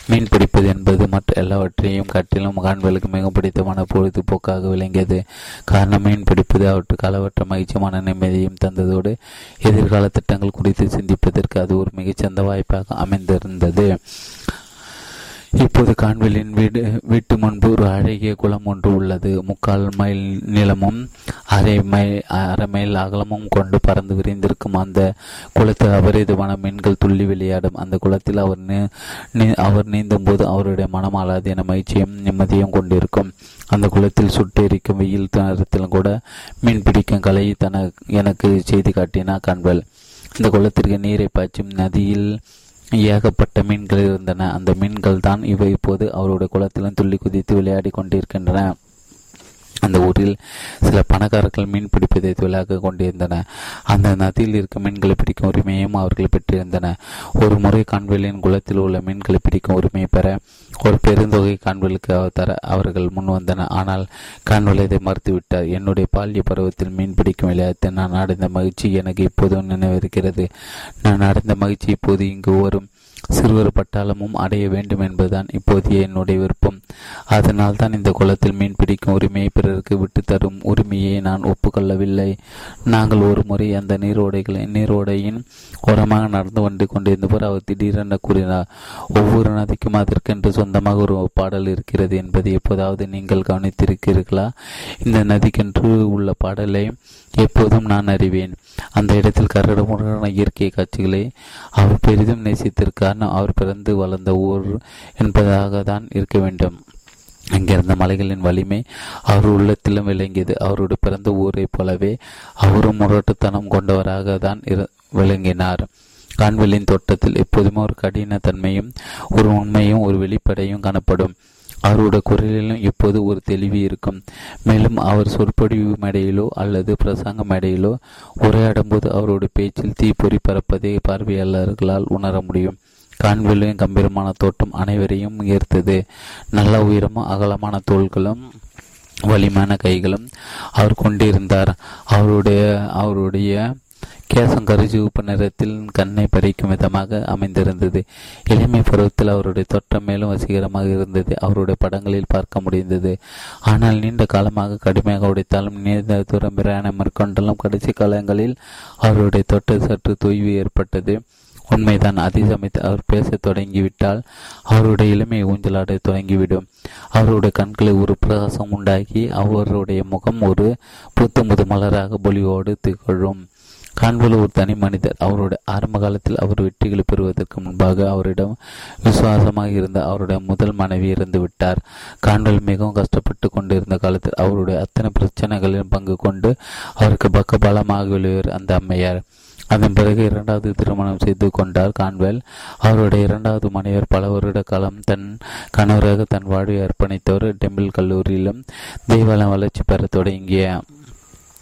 மீன் பிடிப்பது என்பது மற்ற எல்லாவற்றையும் காட்டிலும் காண்பலுக்கு மிகவும் பிடித்தமான பொழுதுபோக்காக விளங்கியது. காரணம் மீன் பிடிப்பது அவற்றுக்கு அளவற்ற மகிழ்ச்சியான நிம்மதியும் தந்ததோடு எதிர்கால திட்டங்கள் குறித்து சிந்திப்பதற்கு அது ஒரு மிகச்சிறந்த வாய்ப்பாக அமைந்திருந்தது. இப்போது கான்வெலின் வீடு வீட்டு முன்பு ஒரு அழகிய குளம் ஒன்று உள்ளது. முக்கால் மைல் நிலமும் அரை மைல் அரை மைல் அகலமும் கொண்டு பறந்து விரிந்திருக்கும் அந்த குளத்தில் அபரிதமான மீன்கள் துள்ளி விளையாடும். அந்த குளத்தில் அவர் அவர் நீந்தும் போது அவருடைய மனம் அலாதீன மகிழ்ச்சியும் நிம்மதியும் கொண்டிருக்கும். அந்த குளத்தில் சுட்டெரிக்கும் வெயில் நேரத்திலும் கூட மீன் பிடிக்கும் கலையை தன எனக்கு செய்து காட்டினா கான்வெல் இந்த குளத்திற்கு நீரை பாய்ச்சும் நதியில் ஏகப்பட்ட மீன்கள் இருந்தன. அந்த மீன்கள் தான் இவை இப்போது அவருடைய குளத்திலும் துள்ளி குதித்து விளையாடி கொண்டிருக்கின்றன. அந்த ஊரில் சில பணக்காரர்கள் மீன் பிடிப்பதை தொழிலாக கொண்டிருந்தன. அந்த நதியில் இருக்கும் மீன்களை பிடிக்கும் உரிமையும் அவர்கள் பெற்றிருந்தன. ஒரு முறை கான்வெளியின் குளத்தில் உள்ள மீன்களை பிடிக்கும் உரிமையை பெற ஒரு பெருந்தொகை கான்வெலுக்கு தர அவர்கள் முன் வந்தனர் ஆனால் கான்வெல் இதை மறுத்துவிட்டார். என்னுடைய பால்ய பருவத்தில் மீன் பிடிக்கும் விளையாட்டு நான் அடைந்த மகிழ்ச்சி எனக்கு இப்போதும் நினைவிருக்கிறது. நான் அடைந்த மகிழ்ச்சி இப்போது இங்கு வரும் சிறுவர் பட்டாளமும் அடைய வேண்டும் என்பதுதான் இப்போதைய என்னுடைய விருப்பம். அதனால் தான் இந்த குளத்தில் மீன் பிடிக்கும் உரிமையை பிறருக்கு விட்டு தரும் உரிமையை நான் ஒப்புக்கொள்ளவில்லை. நாங்கள் ஒரு முறை அந்த நீரோடைகளை நீரோடையின் ஓரமாக நடந்து வந்து கொண்டிருந்தபோது அவர் திடீரென கூறினார் ஒவ்வொரு நதிக்கும் அதற்கென்று சொந்தமாக ஒரு பாடல் இருக்கிறது என்பதை எப்போதாவது நீங்கள் கவனித்திருக்கிறீர்களா? இந்த நதிக்கென்று உள்ள பாடலை எப்போதும் நான் அறிவேன். அந்த இடத்தில் கரடுமுரடான இயற்கை காட்சிகளை அவர் பெரிதும் காரணம் அவர் பிறந்து வளர்ந்த ஊர் என்பதாக தான் இருக்க வேண்டும். அங்கிருந்த மலைகளின் வலிமை அவர் உள்ளத்திலும் விளங்கியது. அவருடைய பிறந்த ஊரைப் போலவே அவரும் முரட்டுத்தனம் கொண்டவராக தான் விளங்கினார். கான்வெளியின் தோட்டத்தில் எப்போதுமே ஒரு கடினத்தன்மையும் ஒரு உண்மையும் ஒரு வெளிப்படையும் காணப்படும். அவருடைய குரலிலும் எப்போது ஒரு தெளிவு இருக்கும். மேலும் அவர் சொற்பொழிவு மேடையிலோ அல்லது பிரசங்க மேடையிலோ உரையாடும்போது அவருடைய பேச்சில் தீப்பொறி பறப்பதை பார்வையாளர்களால் உணர முடியும். கான்வெல்லின் கம்பீரமான தோட்டம் அனைவரையும் ஈர்த்தது. நல்ல உயரமும் அகலமான தோள்களும் வலிமான கைகளும் அவர் கொண்டிருந்தார். அவருடைய அவருடைய கேசம் கருஜிவுப்பு நிறத்தில் கண்ணை பறிக்கும் விதமாக அமைந்திருந்தது. இளமை பருவத்தில் அவருடைய தோற்றம் மேலும் வசீகரமாக இருந்தது. அவருடைய படங்களில் பார்க்க முடிந்தது. ஆனால் நீண்ட காலமாக கடுமையாக உடைத்தாலும் நீண்ட தூரம் பிரயாணம் மேற்கொண்டாலும் கடைசி காலங்களில் அவருடைய தொட்டு சற்று தொய்வு ஏற்பட்டது. உண்மைதான். அதே சமயத்தில் அவர் பேசத் தொடங்கிவிட்டால் அவருடைய இளமை ஊஞ்சலாடத் தொடங்கிவிடும். அவருடைய கண்களை ஒரு பிரகாசம் உண்டாக்கி அவருடைய முகம் ஒரு புத்தமுது மலராக பொலிவோடு திகழும். காண்புல ஒரு தனி மனிதர். அவருடைய ஆரம்ப காலத்தில் அவர் வெற்றிகளை பெறுவதற்கு முன்பாக அவரிடம் விசுவாசமாக இருந்த அவருடைய முதல் மனைவி இறந்து விட்டார். காண்பல் மிகவும் கஷ்டப்பட்டு கொண்டிருந்த காலத்தில் அவருடைய அத்தனை பிரச்சனைகளிலும் பங்கு கொண்டு அவருக்கு பக்க பலமாக வெளியேறு அந்த அம்மையார் அதன் பிறகு இரண்டாவது திருமணம் செய்து கொண்டார் கான்வெல். அவருடைய இரண்டாவது மனைவர் பல வருட காலம் தன் கணவராக தன் வாழ்வை அர்ப்பணித்தவர். டெம்பிள் கல்லூரியிலும் தேவாலயம் வளர்ச்சி பெற தொடங்கிய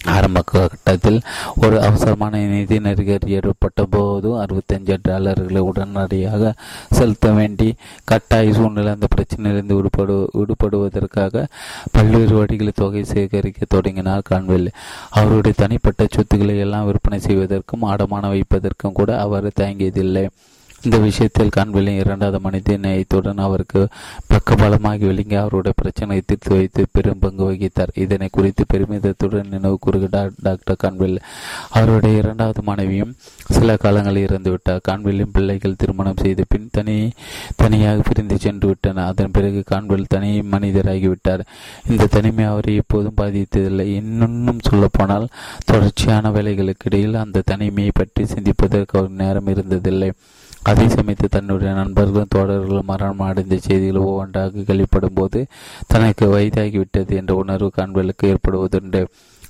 ஆரம்ப கட்டத்தில் ஒரு அவசரமான நிதி நெருக்கடி ஏற்பட்ட போது அறுபத்தஞ்சு டாலர்களை உடனடியாக செலுத்த வேண்டி கட்டாய சூழ்நிலை அந்த பிரச்சனையிலிருந்து விடுபடு விடுபடுவதற்காக பல்வேறு வழிகளில் தொகை சேகரிக்க தொடங்கினார் கான்வெல். அவருடைய தனிப்பட்ட சொத்துக்களை எல்லாம் விற்பனை செய்வதற்கும் அடமான வைப்பதற்கும் கூட அவர் தயங்கியதில்லை. இந்த விஷயத்தில் கான்வெளியின் இரண்டாவது மனித நேயத்துடன் அவருக்கு பக்கபலமாகி விளங்கி அவருடைய பிரச்சனையை தீர்த்து வைத்து பெரும் பங்கு வகித்தார். இதனை குறித்து பெருமிதத்துடன் நினைவு கூறுகிறார் டாக்டர் கான்வெல் அவருடைய இரண்டாவது மனைவியும் சில காலங்களில் இறந்துவிட்டார் கான்வெல்லின் பிள்ளைகள் திருமணம் செய்த பின் தனி தனியாக பிரிந்து சென்று விட்டன. அதன் பிறகு கான்வெல் தனி மனிதராகிவிட்டார் இந்த தனிமை அவரை எப்போதும் பாதித்ததில்லை. இன்னும் சொல்லப்போனால் தொடர்ச்சியான வேலைகளுக்கு இடையில் அந்த தனிமையை பற்றி சிந்திப்பதற்கு அவர் நேரம் இருந்ததில்லை. அதே சமயத்தில் தன்னுடைய நண்பர்களும் தோழர்களும் மரணம் அடைந்த செய்திகள் ஒவ்வொன்றாக கேள்விப்படும் போது தனக்கு வயதாகிவிட்டது என்ற உணர்வு காண்பலுக்கு ஏற்படுவதுண்டு.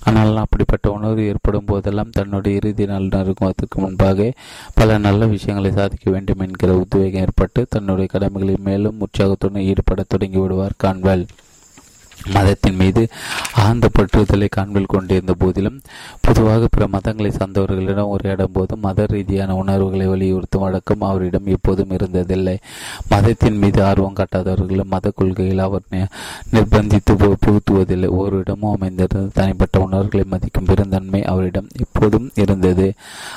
ஆனால் அப்படிப்பட்ட உணர்வு ஏற்படும் போதெல்லாம் தன்னுடைய இறுதி நாள் நெருங்குவதற்கு முன்பாக பல நல்ல விஷயங்களை சாதிக்க வேண்டும் என்கிற உத்வேகம் ஏற்பட்டு தன்னுடைய கடமைகளில் மேலும் உற்சாகத்துடன் ஈடுபட தொடங்கி விடுவார் கான்வெல் மதத்தின் மீது ஆழ்ந்த பற்றுதலை காண்பில் கொண்டிருந்த போதிலும் பொதுவாக பிற மதங்களை சார்ந்தவர்களிடம் உரையாடும் போது மத ரீதியான உணர்வுகளை வலியுறுத்தும் வழக்கம் அவரிடம் எப்போதும் இருந்ததில்லை. மதத்தின் மீது ஆர்வம் காட்டாதவர்களும் மத கொள்கையில் அவர் நிர்பந்தித்து புகுத்துவதில்லை. ஓரிடமும் அமைந்திருந்த தனிப்பட்ட உணர்வுகளை மதிக்கும் பெருந்தன்மை அவரிடம் எப்போதும் இருந்தது.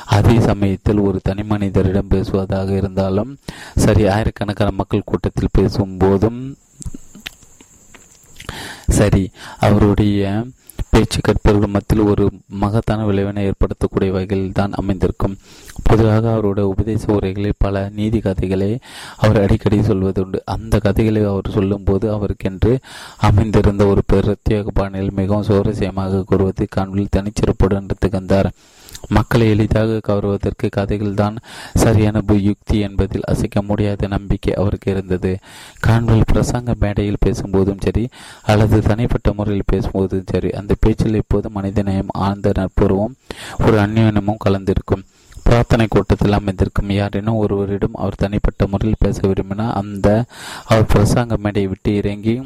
அதே சமயத்தில் ஒரு தனி மனிதரிடம் பேசுவதாக இருந்தாலும் சரி ஆயிரக்கணக்கான மக்கள் கூட்டத்தில் பேசும் போதும் சரி அவருடைய பேச்சு கற்பவர்கள் மத்தியில் ஒரு மகத்தான விளைவினை ஏற்படுத்தக்கூடிய வகையில் தான் அமைந்திருக்கும். பொதுவாக அவருடைய உபதேச உரைகளில் பல நீதி கதைகளை அவர் அடிக்கடி சொல்வதுண்டு. அந்த கதைகளை அவர் சொல்லும்போது அவருக்கென்று அமைந்திருந்த ஒரு பிரத்யேக பாணியில் மிகவும் சுவாரஸ்யமாக கூறுவது காண்பில் தனிச்சிறப்புடன் திகழ்ந்தார் மக்களை எளிதாக கவருவதற்கு கதைகள் தான் சரியான யுக்தி என்பதில் அசைக்க முடியாத நம்பிக்கை அவருக்கு இருந்தது. கான்வெல் பிரசங்க மேடையில் பேசும்போதும் சரி அல்லது தனிப்பட்ட முறையில் பேசும்போதும் சரி அந்த பேச்சில் இப்போது மனிதநேயம் ஆழ்ந்த நட்புறவும் ஒரு அந்யோன்யமும் கலந்திருக்கும். பிரார்த்தனை கூட்டத்தில் அமைந்திருக்கும் யாரேனும் ஒருவரிடம் அவர் தனிப்பட்ட முறையில் பேச விரும்பினால் அந்த அவர் பிரசாங்க மேடையை விட்டு இறங்கி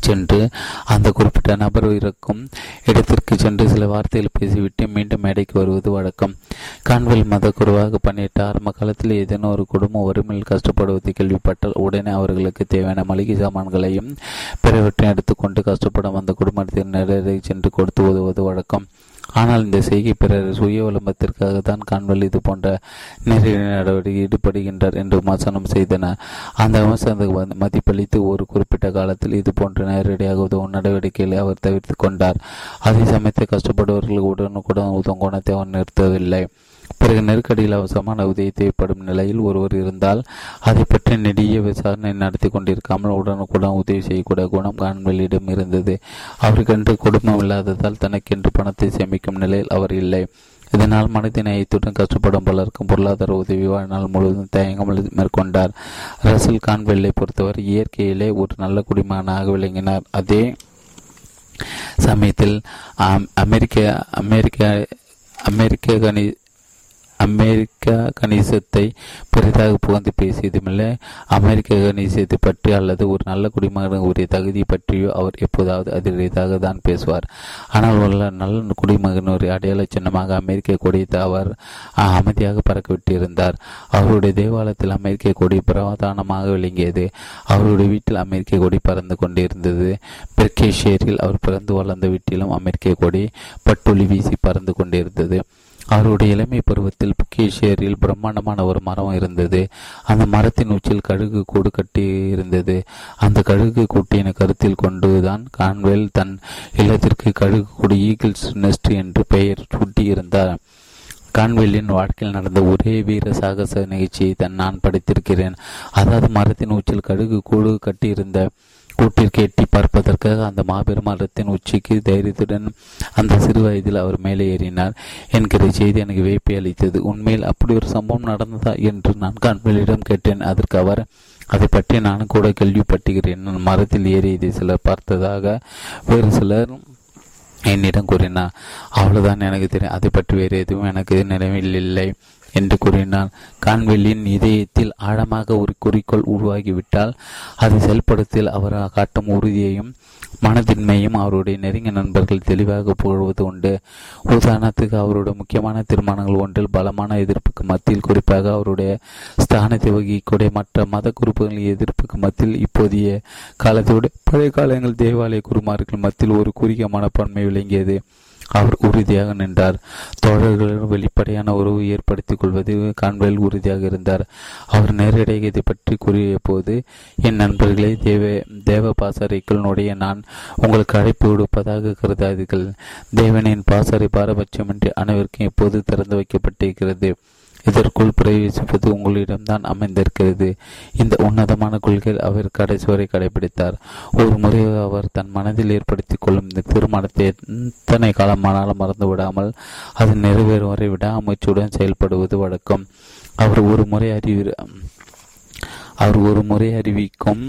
சென்று அந்த குறிப்பிட்ட நபர் இருக்கும் இடத்திற்கு சென்று சில வார்த்தைகள் பேசிவிட்டு மீண்டும் மேடைக்கு வருவது வழக்கம். கான்வெல் மத குருவாக பணியிட்ட ஆரம்ப காலத்தில் ஏதேனும் ஒரு குடும்பம் வறுமையில் கஷ்டப்படுவது கேள்விப்பட்டால் உடனே அவர்களுக்கு தேவையான மளிகை சாமான்களையும் பிறவற்றையும் எடுத்துக்கொண்டு கஷ்டப்படும் அந்த குடும்பத்தின் நேரடி சென்று கொடுத்து உதவுவது வழக்கம். ஆனால் இந்த செய்கை பிறர் சுய விளம்பரத்திற்காக தான் காண்பல் இது போன்ற நேரடி நடவடிக்கை ஈடுபடுகின்றார் என்று விமர்சனம் செய்தனர் அந்த விமர்சனத்துக்கு மதிப்பளித்து ஒரு குறிப்பிட்ட காலத்தில் இது போன்ற நேரடியாக உதவும் நடவடிக்கைகளை அவர் தவிர்த்து கொண்டார். அதே சமயத்தில் கஷ்டப்படுபவர்களுக்கு உடனுக்குடன் உதவும் குணத்தை அவர் நிறுத்தவில்லை. பிறகு நெருக்கடியில் அவசரமான உதவி தேவைப்படும் நிலையில் ஒருவர் இருந்தால் அதை பற்றி நெடிய விசாரணை நடத்தி கொண்டிருக்காமல் உடனுக்குடன் உதவி செய்யக்கூடிய குணம் காண்பலியிடம் இருந்தது. அவருக்கென்று குடும்பம் இல்லாததால் தனக்கென்று பணத்தை சேமிக்கும் நிலையில் அவர் இல்லை. இதனால் மனித நேயத்துடன் கஷ்டப்படும் பலருக்கும் பொருளாதார உதவி வாழ்நாள் முழுவதும் தயங்கமல் மேற்கொண்டார். ரசல் கான்வெல்லை பொறுத்தவரை இயற்கையிலே ஒரு நல்ல குடிமகனாக விளங்கினார். அதே சமயத்தில் அமெரிக்க அமெரிக்க அமெரிக்க கணி அமெரிக்கா கணிசத்தை பெரிதாக புகழ்ந்து பேசியதுமில்லை. அமெரிக்க கணிசத்தை பற்றி அல்லது ஒரு நல்ல குடிமகன் உரிய தகுதி பற்றியோ அவர் எப்போதாவது அதிரடியாக தான் பேசுவார். ஆனால் உள்ள நல்ல குடிமகன் ஒரு அடையாள சின்னமாக அமெரிக்க கொடியை அவர் அமைதியாக பறக்கவிட்டிருந்தார். அவருடைய தேவாலயத்தில் அமெரிக்க கொடி பிரதானமாக விளங்கியது. அவருடைய வீட்டில் அமெரிக்க கொடி பறந்து கொண்டிருந்தது. பெர்கேஷியரில் அவர் பிறந்து வளர்ந்த வீட்டிலும் அமெரிக்க கொடி பட்டுளி வீசி பறந்து கொண்டிருந்தது. அவருடைய இளமை பருவத்தில் புக்கேஷேரியில் பிரம்மாண்டமான ஒரு மரம் இருந்தது. அந்த மரத்தின் உச்சியில் கழுகு கூடு கட்டி இருந்தது. அந்த கழுகு கூட்டின கருத்தில் கொண்டுதான் கான்வெல் தன் இல்லத்திற்கு கழுகு கூடு ஈகிள்ஸ் நெஸ்ட் என்று பெயர் சூட்டியிருந்தார். கான்வெல்லின் வாழ்க்கையில் நடந்த ஒரே வீர சாகச நிகழ்ச்சியை தன் நான் படித்திருக்கிறேன். அதாவது மரத்தின் உச்சில் கழுகு கூடு கட்டியிருந்த கூட்டிற்கு எட்டி பார்ப்பதற்காக அந்த மாபெரும் மரத்தின் உச்சிக்கு தைரியத்துடன் அந்த சிறு வயதில் அவர் மேலே ஏறினார். என்கிற செய்தி எனக்கு வேப்பை அளித்தது. உண்மையில் அப்படி ஒரு சம்பவம் நடந்ததா என்று நான் கான்வெல்லிடம் கேட்டேன். அதற்கு அவர் அதை பற்றி நானும் கூட கேள்விப்பட்டுகிறேன் நான் மரத்தில் ஏறியதை சிலர் பார்த்ததாக வேறு சிலர் என்னிடம் கூறினார். அவ்வளவுதான் எனக்கு தெரியும். அதை பற்றி வேறு எதுவும் எனக்கு நினைவில் இல்லை என்று கூறினார் கான்வெல்லின் இதயத்தில் ஆழமாக ஒரு குறிக்கோள் உருவாகிவிட்டால் அதை செயல்படுத்தில் அவர் காட்டும் உறுதியையும் மனதின்மையும் அவருடைய நெருங்கிய நண்பர்கள் தெளிவாக புகழ்வது உண்டு. உதாரணத்துக்கு அவருடைய முக்கியமான தீர்மானங்கள் ஒன்றில் பலமான எதிர்ப்புக்கு மத்தியில் குறிப்பாக அவருடைய ஸ்தானத்தை வகிக்கூடிய மற்ற மத குறிப்புகளின் எதிர்ப்புக்கு மத்தியில் இப்போதைய காலத்தோடு பழைய காலங்கள் தேவாலய குருமார்கள் மத்தியில் ஒரு குறுகிய மனப்பான்மை விளங்கியது. அவர் உறுதியாக நின்றார். தோழர்களுடன் வெளிப்படையான உறவு ஏற்படுத்திக் கொள்வது கான்வெல் உறுதியாக இருந்தார். அவர் நேரடியாக இதை பற்றி கூறிய போது என் நண்பர்களை தேவ தேவ பாசறைக்குள் நுடைய நான் உங்களுக்கு அழைப்பு விடுப்பதாக கருதாதீர்கள். தேவனின் பாசறை பாரபட்சமின்றி அனைவருக்கும் இப்போது திறந்து வைக்கப்பட்டிருக்கிறது. இதற்குள் பிரவேசிப்பது உங்களிடம்தான் அமைந்திருக்கிறது. இந்த உன்னதமான கொள்கையில் அவர் கடைசி வரை கடைபிடித்தார். ஒரு முறை அவர் தன் மனதில் ஏற்படுத்திக் கொள்ளும் இந்த திருமணத்தை எத்தனை காலமானாலும் மறந்து விடாமல் அது நிறைவேறும் வரை விடாமுயற்சியுடன் செயல்படுவது வழக்கம். அவர் ஒரு முறை அறிவி அவர் ஒரு முறை அறிவிக்கும்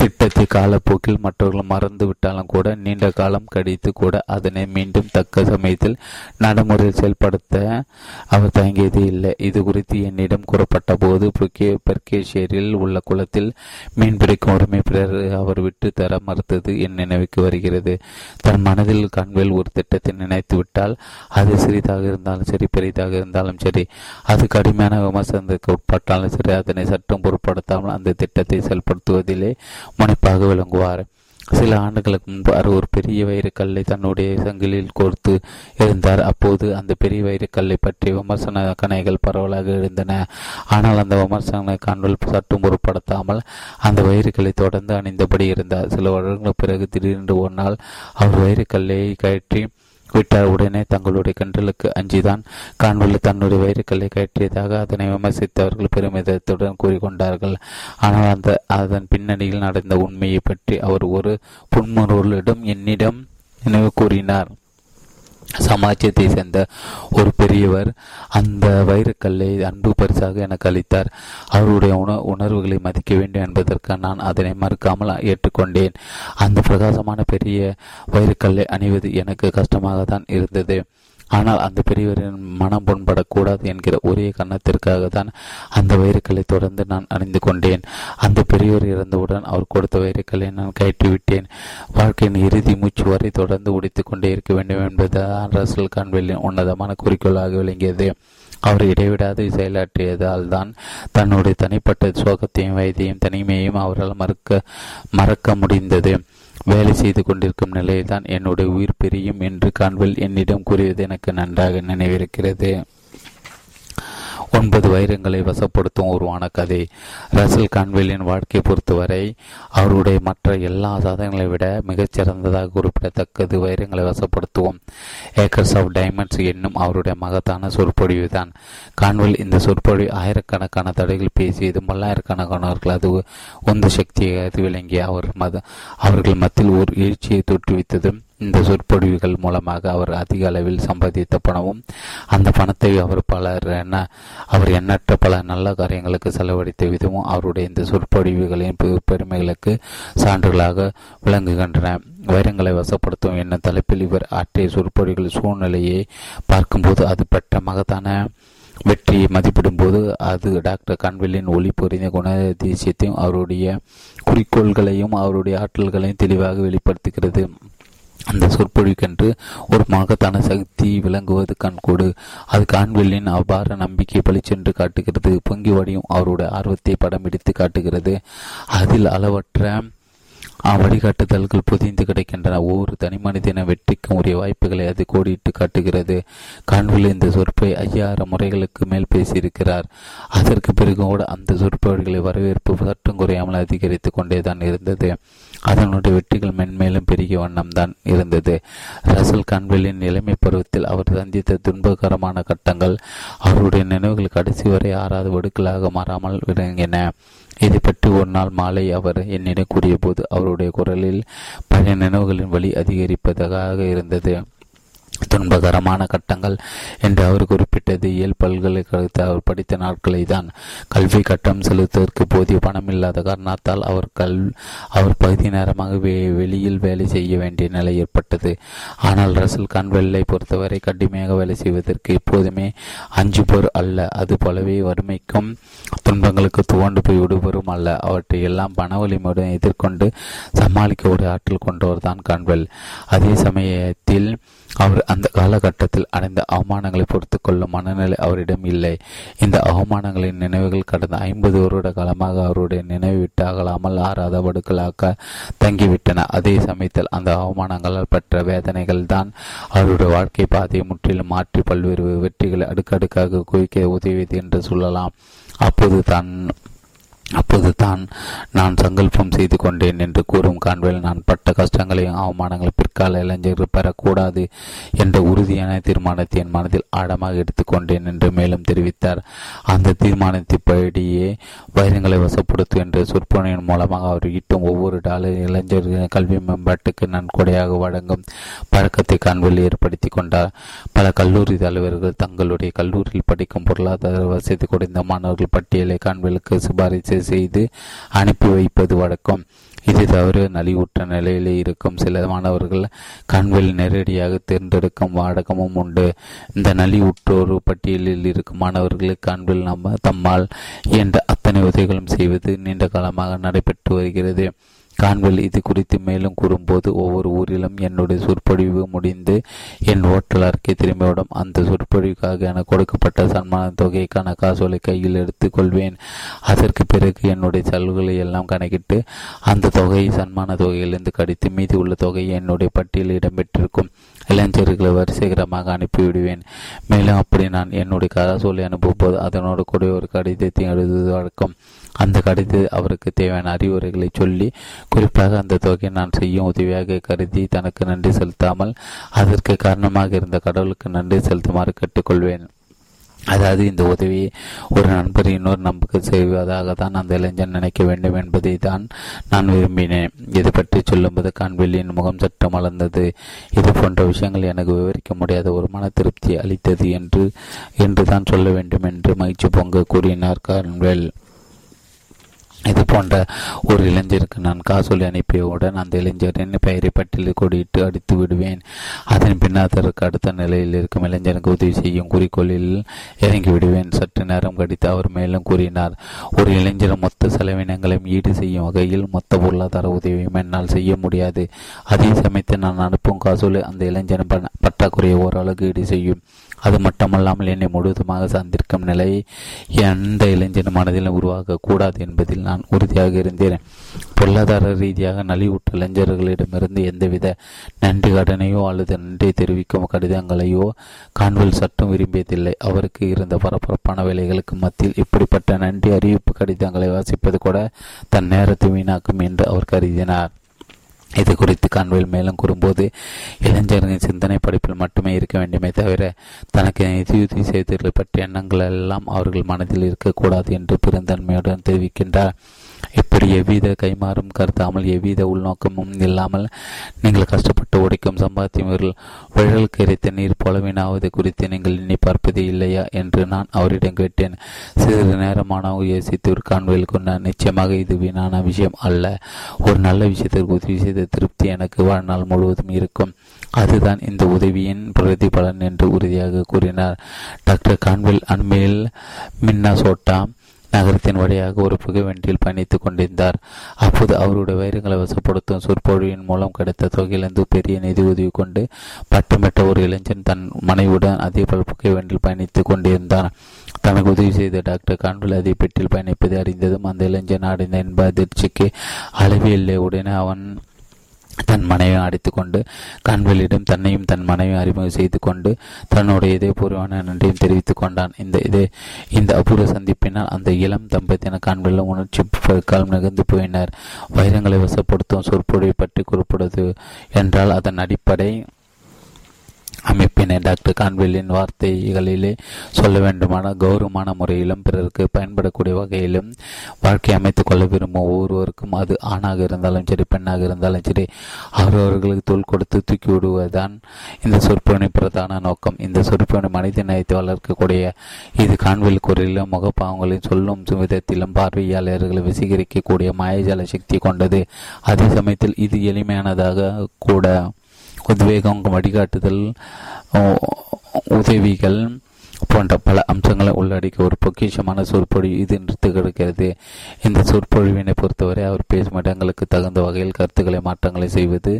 திட்டத்தை காலப்போக்கில் மற்றவர்கள் மறந்து விட்டாலும் கூட நீண்ட காலம் கடித்து கூட அதனை மீண்டும் தக்க சமயத்தில் நடைமுறையில் செயல்படுத்த அவர் தயங்கியது இல்லை. இது குறித்து என்னிடம் கூறப்பட்ட போது பெர்கேஷியரில் உள்ள குளத்தில் மீன்பிடிக்கும் உரிமை பிறர் அவர் விட்டு தர மறுத்தது என் நினைவுக்கு வருகிறது. தன் மனதில் கண்வேல் ஒரு திட்டத்தை நினைத்து விட்டால் அது சிறிதாக இருந்தாலும் சரி பெரிதாக இருந்தாலும் சரி அது கடுமையான விமர்சனத்துக்கு உட்பட்டாலும் சரி அதனை சட்டம் பொருட்படுத்தாமல் அந்த திட்டத்தை செயல்படுத்துவதிலே முனைப்பாக விளங்குவார். சில ஆண்டுகளுக்கு முன்பு அவர் ஒரு பெரிய வைரக்கல்லை தன்னுடைய சங்கிலில் கோர்த்து இருந்தார் அப்போது அந்த பெரிய வைரக்கல்லை பற்றி விமர்சன கணைகள் பரவலாக எழுந்தன. ஆனால் அந்த விமர்சன கண்கள் சட்டும் பொருட்படுத்தாமல் அந்த வைரக்கல்லை தொடர்ந்து அணிந்தபடி இருந்தார். சில வருடங்களுக்கு பிறகு திடீரென்று ஒரு நாள் அவர் வைரக்கல்லை கழற்றி விட்டார் உடனே தங்களுடைய கன்றலுக்கு அஞ்சிதான். காண்புள்ள தன்னுடைய வயிறுக்களை கட்டியதாக அதனை விமர்சித்தவர்கள் பெருமிதத்துடன் கூறிக்கொண்டார்கள். ஆனால் அந்த அதன் பின்னணியில் நடந்த உண்மையை பற்றி அவர் ஒரு புன்முருளிடம் என்னிடம் நினைவு கூறினார். சமாஜத்தை சேர்ந்த ஒரு பெரியவர் அந்த வைரக்கல்லை அன்பு பரிசாக எனக்கு அளித்தார். அவருடைய உண உணர்வுகளை மதிக்க வேண்டும் என்பதற்கு நான் அதனை மறுக்காமல் ஏற்றுக்கொண்டேன். அந்த பிரகாசமான பெரிய வைரக்கல்லை அணிவது எனக்கு கஷ்டமாக தான் இருந்தது. ஆனால் அந்த பெரியவரின் மனம் புண்படக்கூடாது என்கிற ஒரே கன்னத்திற்காக தான் அந்த வைரக்கல்லை தொடர்ந்து நான் அணிந்து கொண்டேன். அந்த பெரியவர் இறந்தவுடன் அவர் கொடுத்த வைரக்கல்லை நான் கயற்றிவிட்டேன். வாழ்க்கையின் இறுதி மூச்சு வரை தொடர்ந்து உடைத்துக் கொண்டே இருக்க வேண்டும் என்பதுதான் ரசல் கான்வெல்லின் உன்னதமான குறிக்கோளாக விளங்கியது. அவர் இடைவிடாது செயலாற்றியதால் தான் தன்னுடைய தனிப்பட்ட சோகத்தையும் வயதையும் தனிமையையும் அவரால் மறுக்க மறக்க முடிந்தது. வேலை செய்து கொண்டிருக்கும் நிலையில்தான் என்னுடைய உயிர் பிரியும் என்று கான்வெல் என்னிடம் கூறியது எனக்கு நன்றாக நினைவிருக்கிறது. ஒன்பது வைரங்களை வசப்படுத்தும் உருவான கதை ரசல் கான்வெல்லின் வாழ்க்கையை பொறுத்தவரை அவருடைய மற்ற எல்லா சாதனைகளை விட மிகச்சிறந்ததாக குறிப்பிடத்தக்கது வைரங்களை வசப்படுத்துவோம். ஏக்கர்ஸ் ஆஃப் டைமண்ட்ஸ் என்னும் அவருடைய மகத்தான சொற்பொழிவு தான் கான்வெல் இந்த சொற்பொழிவு ஆயிரக்கணக்கான தடைகள் பேசியது பல்லாயிரக்கணக்கானவர்கள் அது உந்து சக்தியாக விளங்கிய அவர் மத அவர்கள் மத்தியில் ஒரு எழுச்சியை தோற்றுவித்ததும் இந்த சொற்பொழிவுகள் மூலமாக அவர் அதிக அளவில் சம்பாதித்த பணமும் அந்த பணத்தை அவர் பலர் என்ன அவர் எண்ணற்ற பல நல்ல காரியங்களுக்கு செலவழித்த விதமும் அவருடைய இந்த சொற்பொழிவுகளின் பெருமைகளுக்கு சான்றுகளாக விளங்குகின்றன. வைரங்களை வசப்படுத்தும் என்னும் தலைப்பில் இவர் ஆற்றிய சொற்பொழிவுகள் சூழ்நிலையை பார்க்கும்போது அது பெற்ற மகத்தான வெற்றியை மதிப்பிடும் போது அது டாக்டர் கன்வெல்லின் ஒளி பொறிந்த குணாதிசயத்தையும் அவருடைய குறிக்கோள்களையும் அவருடைய ஆற்றல்களையும் தெளிவாக வெளிப்படுத்துகிறது. அந்த சொற்பொழிவுக்கென்று ஒரு மகத்தான சக்தி விளங்குவது கண்கூடு அது கான்வெல்லின் அபார நம்பிக்கை பளிச்சென்று காட்டுகிறது. பொங்கி வடியும் அவருடைய ஆர்வத்தை படம் பிடித்து காட்டுகிறது. அதில் அளவற்ற வழிகாட்டுதல்கள் புதிந்து கிடைக்கின்றன. ஒவ்வொரு தனி மனிதன வெற்றிக்கும் உரிய வாய்ப்புகளை அது கோடிட்டு காட்டுகிறது. கான்வில் இந்த சொற்பை ஐயாயிரம் முறைகளுக்கு மேல் பேசியிருக்கிறார். அதற்கு பிறகு கூட அந்த சொற்பொழிகளை வரவேற்பு சற்றும் குறையாமல் அதிகரித்து கொண்டேதான் இருந்தது. அதனுடைய வெற்றிகள் மென்மேலும் பெருகிய வண்ணம் தான் இருந்தது. ரசல் கன்வெல்லின் இளமை பருவத்தில் அவர் சந்தித்த துன்பகரமான கட்டங்கள் அவருடைய நினைவுகள் கடைசி வரை ஆறாவது வடுக்களாக மாறாமல் விளங்கின. இதை பற்றி ஒரு நாள் மாலை அவர் என்னிடம் கூறிய போது அவருடைய குரலில் பழைய நினைவுகளின் வழி அதிகரிப்பதாக இருந்தது. துன்பகரமான கட்டங்கள் என்று அவர் குறிப்பிட்டது. இயல் பல்கலைக்கழகத்தில் அவர் படித்த நாட்களை தான் கல்வி கட்டணம் செலுத்துவதற்கு போதிய பணம் இல்லாத காரணத்தால் அவர் கல் அவர் பகுதி நேரமாக வெளியில் வேலை செய்ய வேண்டிய நிலை ஏற்பட்டது. ஆனால் ரசல் கான்வெல்லை பொறுத்தவரை கடுமையாக வேலை செய்வதற்கு எப்போதுமே அஞ்சு பேர் அல்ல. அது போலவே வறுமைக்கும் துன்பங்களுக்கு துவண்டு போய் விடுபெறும் அல்ல. அவற்றை எல்லாம் பண வலிமையுடன் எதிர்கொண்டு சமாளிக்க ஒரு ஆற்றல் கொண்டவர் தான் கான்வெல். அதே சமயத்தில் அவர் அந்த காலகட்டத்தில் அடைந்த அவமானங்களை பொறுத்து கொள்ளும் மனநிலை அவரிடம் இல்லை. இந்த அவமானங்களின் நினைவுகள் கடந்த ஐம்பது வருட காலமாக அவருடைய நினைவு விட்டு அகலாமல் ஆறாத வடுக்களாக தங்கிவிட்டன. அதே சமயத்தில் அந்த அவமானங்களால் பெற்ற வேதனைகள் தான் அவருடைய வாழ்க்கை பாதையை முற்றிலும் மாற்றி பல்வேறு வெற்றிகளை அடுக்கடுக்காக குவிக்க உதவியது என்று சொல்லலாம். அப்போது தான் அப்போது தான் நான் சங்கல்பம் செய்து கொண்டேன் என்று கூறும் காண்பில் நான் பட்ட கஷ்டங்களையும் அவமானங்களை பிற்கால இளைஞர்கள் பெறக்கூடாது என்ற உறுதியான தீர்மானத்தை என் மனதில் ஆழமாக எடுத்துக்கொண்டேன் என்று மேலும் தெரிவித்தார். அந்த தீர்மானத்தின்படியே வைரங்களை வசப்படுத்தும் என்ற சொற்பனையின் மூலமாக அவர் ஈட்டும் ஒவ்வொரு டாலர் இளைஞர்களின் கல்வி மேம்பாட்டுக்கு நன்கொடையாக வழங்கும் பழக்கத்தை காண்பில் ஏற்படுத்தி கொண்டார். பல கல்லூரி தலைவர்கள் தங்களுடைய கல்லூரியில் படிக்கும் பொருளாதார வசதி குறைந்த மாணவர்கள் பட்டியலை காண்பிலுக்கு சிபாரிசு செய்து அனுப்பி வைப்பது வழக்கம். இது தவிர நலிவுற்ற நிலையிலே இருக்கும் சில மாணவர்கள் கண்வெளி நேரடியாக தேர்ந்தெடுக்கும் வாடகமும் உண்டு. இந்த நலிவுற்றோர் பட்டியலில் இருக்கும் மாணவர்களுக்கு கண்வில் நம்ம தம்மால் என்ற அத்தனை உதவிகளும் செய்வது நீண்ட காலமாக நடைபெற்று வருகிறது. கான்வெல் இது குறித்து மேலும் கூறும்போது ஒவ்வொரு ஊரிலும் என்னுடைய சொற்பொழிவு முடிந்து என் ஓட்டலருக்கே அறிக்கை திரும்பிவிடும். அந்த சொற்பொழிவுக்காக எனக்கு கொடுக்கப்பட்ட சன்மான தொகைக்கான காசோலை கையில் எடுத்துக் கொள்வேன். அதற்கு பிறகு என்னுடைய செலவுகளை எல்லாம் கணக்கிட்டு அந்த தொகையை சன்மான தொகையிலிருந்து கடித்து மீதி உள்ள தொகையை என்னுடைய பட்டியலில் இடம்பெற்றிருக்கும் இளைஞர்களை வரிசைகரமாக அனுப்பிவிடுவேன். மேலும் அப்படி நான் என்னுடைய காசோலை அனுப்பும் போது அதனோடு கூட ஒரு கடிதத்தை எழுதுவது வழக்கம் அந்த கடிதத்தில் அவருக்கு தேவையான அறிவுரைகளை சொல்லி குறிப்பாக அந்த தொகையை நான் செய்யும் உதவியாக கருதி தனக்கு நன்றி செலுத்தாமல் அதற்கு காரணமாக இருந்த கடவுளுக்கு நன்றி செலுத்துமாறு கேட்டுக்கொள்வேன். அதாவது இந்த உதவியை ஒரு நண்பர் இன்னொரு நம்புக்கு செய்வதாக தான் அந்த இளைஞன் நினைக்க வேண்டும் என்பதை தான் நான் விரும்பினேன். இது பற்றி சொல்லும்போது கான்வெளியின் முகம் சற்று மலர்ந்தது. இது போன்ற விஷயங்கள் எனக்கு விவரிக்க முடியாத ஒரு மன திருப்தி அளித்தது என்று என்று தான் சொல்ல வேண்டும் என்று மகிழ்ச்சி பொங்க கூறினார் கான்வெல் இது போன்ற ஒரு இளைஞருக்கு நான் காசோலி அனுப்பியவுடன் அந்த இளைஞரின் பெயரை பட்டியலில் கொடியிட்டு அடித்து விடுவேன். அதன் பின்னர் அதற்கு அடுத்த நிலையில் இருக்கும் இளைஞருக்கு உதவி செய்யும் குறிக்கோளில் இறங்கி விடுவேன். சற்று நேரம் கடித்து அவர் மேலும் கூறினார் ஒரு இளைஞர் மொத்த செலவினங்களையும் ஈடு செய்யும் வகையில் மொத்த பொருளாதார உதவியும் என்னால் செய்ய முடியாது. அதே சமயத்தில் நான் அனுப்பும் காசோலை அந்த இளைஞரின் பற்றாக்குறையை ஓரளவுக்கு ஈடு செய்யும். அது மட்டுமல்லாமல் என்னை முழுவதுமாக சார்ந்திருக்கும் நிலை எந்த இளைஞன் மனதிலும் உருவாகக்கூடாது என்பதில் நான் உறுதியாக இருந்தேன். பொருளாதார ரீதியாக நலிவுற்ற இளைஞர்களிடமிருந்து எந்தவித நன்றி கடனையோ அல்லது நன்றி தெரிவிக்கும் கடிதங்களையோ கான்வெல் சட்டம் விரும்பியதில்லை. அவருக்கு இருந்த பரபரப்பான வேலைகளுக்கு மத்தியில் இப்படிப்பட்ட நன்றி அறிவிப்பு கடிதங்களை வாசிப்பது கூட தன் நேரத்தை வீணாக்கும் என்று அவர் கருதினார். இது குறித்து கான்வெல் மேலும் கூறும்போது இளைஞர்களின் சிந்தனை படிப்பில் மட்டுமே இருக்க வேண்டுமே தவிர தனக்கு நிதியுதவி செய்தவர்கள் பற்றிய எண்ணங்கள் எல்லாம் அவர்கள் மனதில் இருக்கக்கூடாது என்று பெருந்தன்மையுடன் தெரிவிக்கின்றார். இப்படி எவ்வித கைமாறும் கருத்தாமல் எவ்வித உள்நோக்கமும் இல்லாமல் நீங்கள் கஷ்டப்பட்டு உடைக்கும் சம்பாத்தியவர்கள் வழலுக்கு இறைத்த நீர் போலவினாவது குறித்து நீங்கள் எண்ணி பார்ப்பது இல்லையா என்று நான் அவரிடம் கேட்டேன். சிறிது நேரமான யோசித்து ஒரு காண்பையில் கொண்ட நிச்சயமாக இது வீணான விஷயம் அல்ல. ஒரு நல்ல விஷயத்திற்கு உதவி செய்த திருப்தி எனக்கு வாழ்நாள் முழுவதும் இருக்கும். அதுதான் இந்த உதவியின் பிரதிபலன் என்று உறுதியாக கூறினார். டாக்டர் கான்வெல் அண்மையில் மின்னசோட்டா நகரத்தின் வழியாக ஒரு புகைவண்டியில் பயணித்துக் கொண்டிருந்தார். அப்போது அவருடைய வைரங்களை வசப்படுத்தும் சொற்பொழிவின் மூலம் கிடைத்த தொகையிலிருந்து பெரிய நிதி உதவி கொண்டு பட்டமிட்ட ஒரு இளைஞன் தன் மனைவியுடன் அதே போல் புகைவண்டியில் பயணித்துக் கொண்டிருந்தான். தனக்கு உதவி செய்த டாக்டர் கான்வில் அதே பெட்டில் பயணிப்பதை அறிந்ததும் அந்த இளைஞன் அடைந்த என்ப அதிர்ச்சிக்கு அளவே இல்லை. உடனே அவன் தன் மனைவியை அடித்து கொண்டு கண்வெளியிடம் தன்னையும் தன் மனைவி அறிமுகம் செய்து கொண்டு தன்னுடைய இதயபூர்வமான நன்றியும் தெரிவித்துக் கொண்டான். இந்த இதே இந்த அபூர்வ சந்திப்பினால் அந்த இளம் தம்பதியின கண்வெளியில் உணர்ச்சி பெருக்கால் நிகழ்ந்து போயினர். வைரங்களை வசப்படுத்தும் சொற்பொழிவை பற்றி குறிப்பிடுவது என்றால் அதன் அடிப்படை அமைப்பினை டாக்டர் கான்வெல்லின் வார்த்தைகளிலே சொல்ல வேண்டுமான கௌரவமான முறையிலும் பிறருக்கு பயன்படக்கூடிய வகையிலும் வாழ்க்கை அமைத்துக் கொள்ள விரும்பும் ஒவ்வொருவருக்கும் அது ஆணாக இருந்தாலும் சரி பெண்ணாக இருந்தாலும் சரி அவரவர்களுக்கு தோல் கொடுத்து தூக்கி விடுவதுதான் இந்த சொற்பொழிவின் பிரதான நோக்கம். இந்த சொற்பொழிவு மனித நேயத்தை வளர்க்கக்கூடிய இது கான்வெல் குரலிலும் முகப்பாவங்களின் சொல்லும் விதத்திலும் பார்வையாளர்களை விசீகரிக்கக்கூடிய மாயஜால சக்தி கொண்டது. அதே சமயத்தில் இது எளிமையானதாக கூட உத்வேகம் வழிகாட்டுதல் உதவிகள் போன்ற பல அம்சங்களை உள்ளடக்கிய ஒரு பொக்கிஷமான சொற்பொழி இது நிறுத்து கிடக்கிறது இந்த சொற்பொழிவினை பொறுத்தவரை அவர் பேசும் இடங்களுக்கு தகுந்த வகையில் கருத்துக்களை மாற்றங்களை செய்வது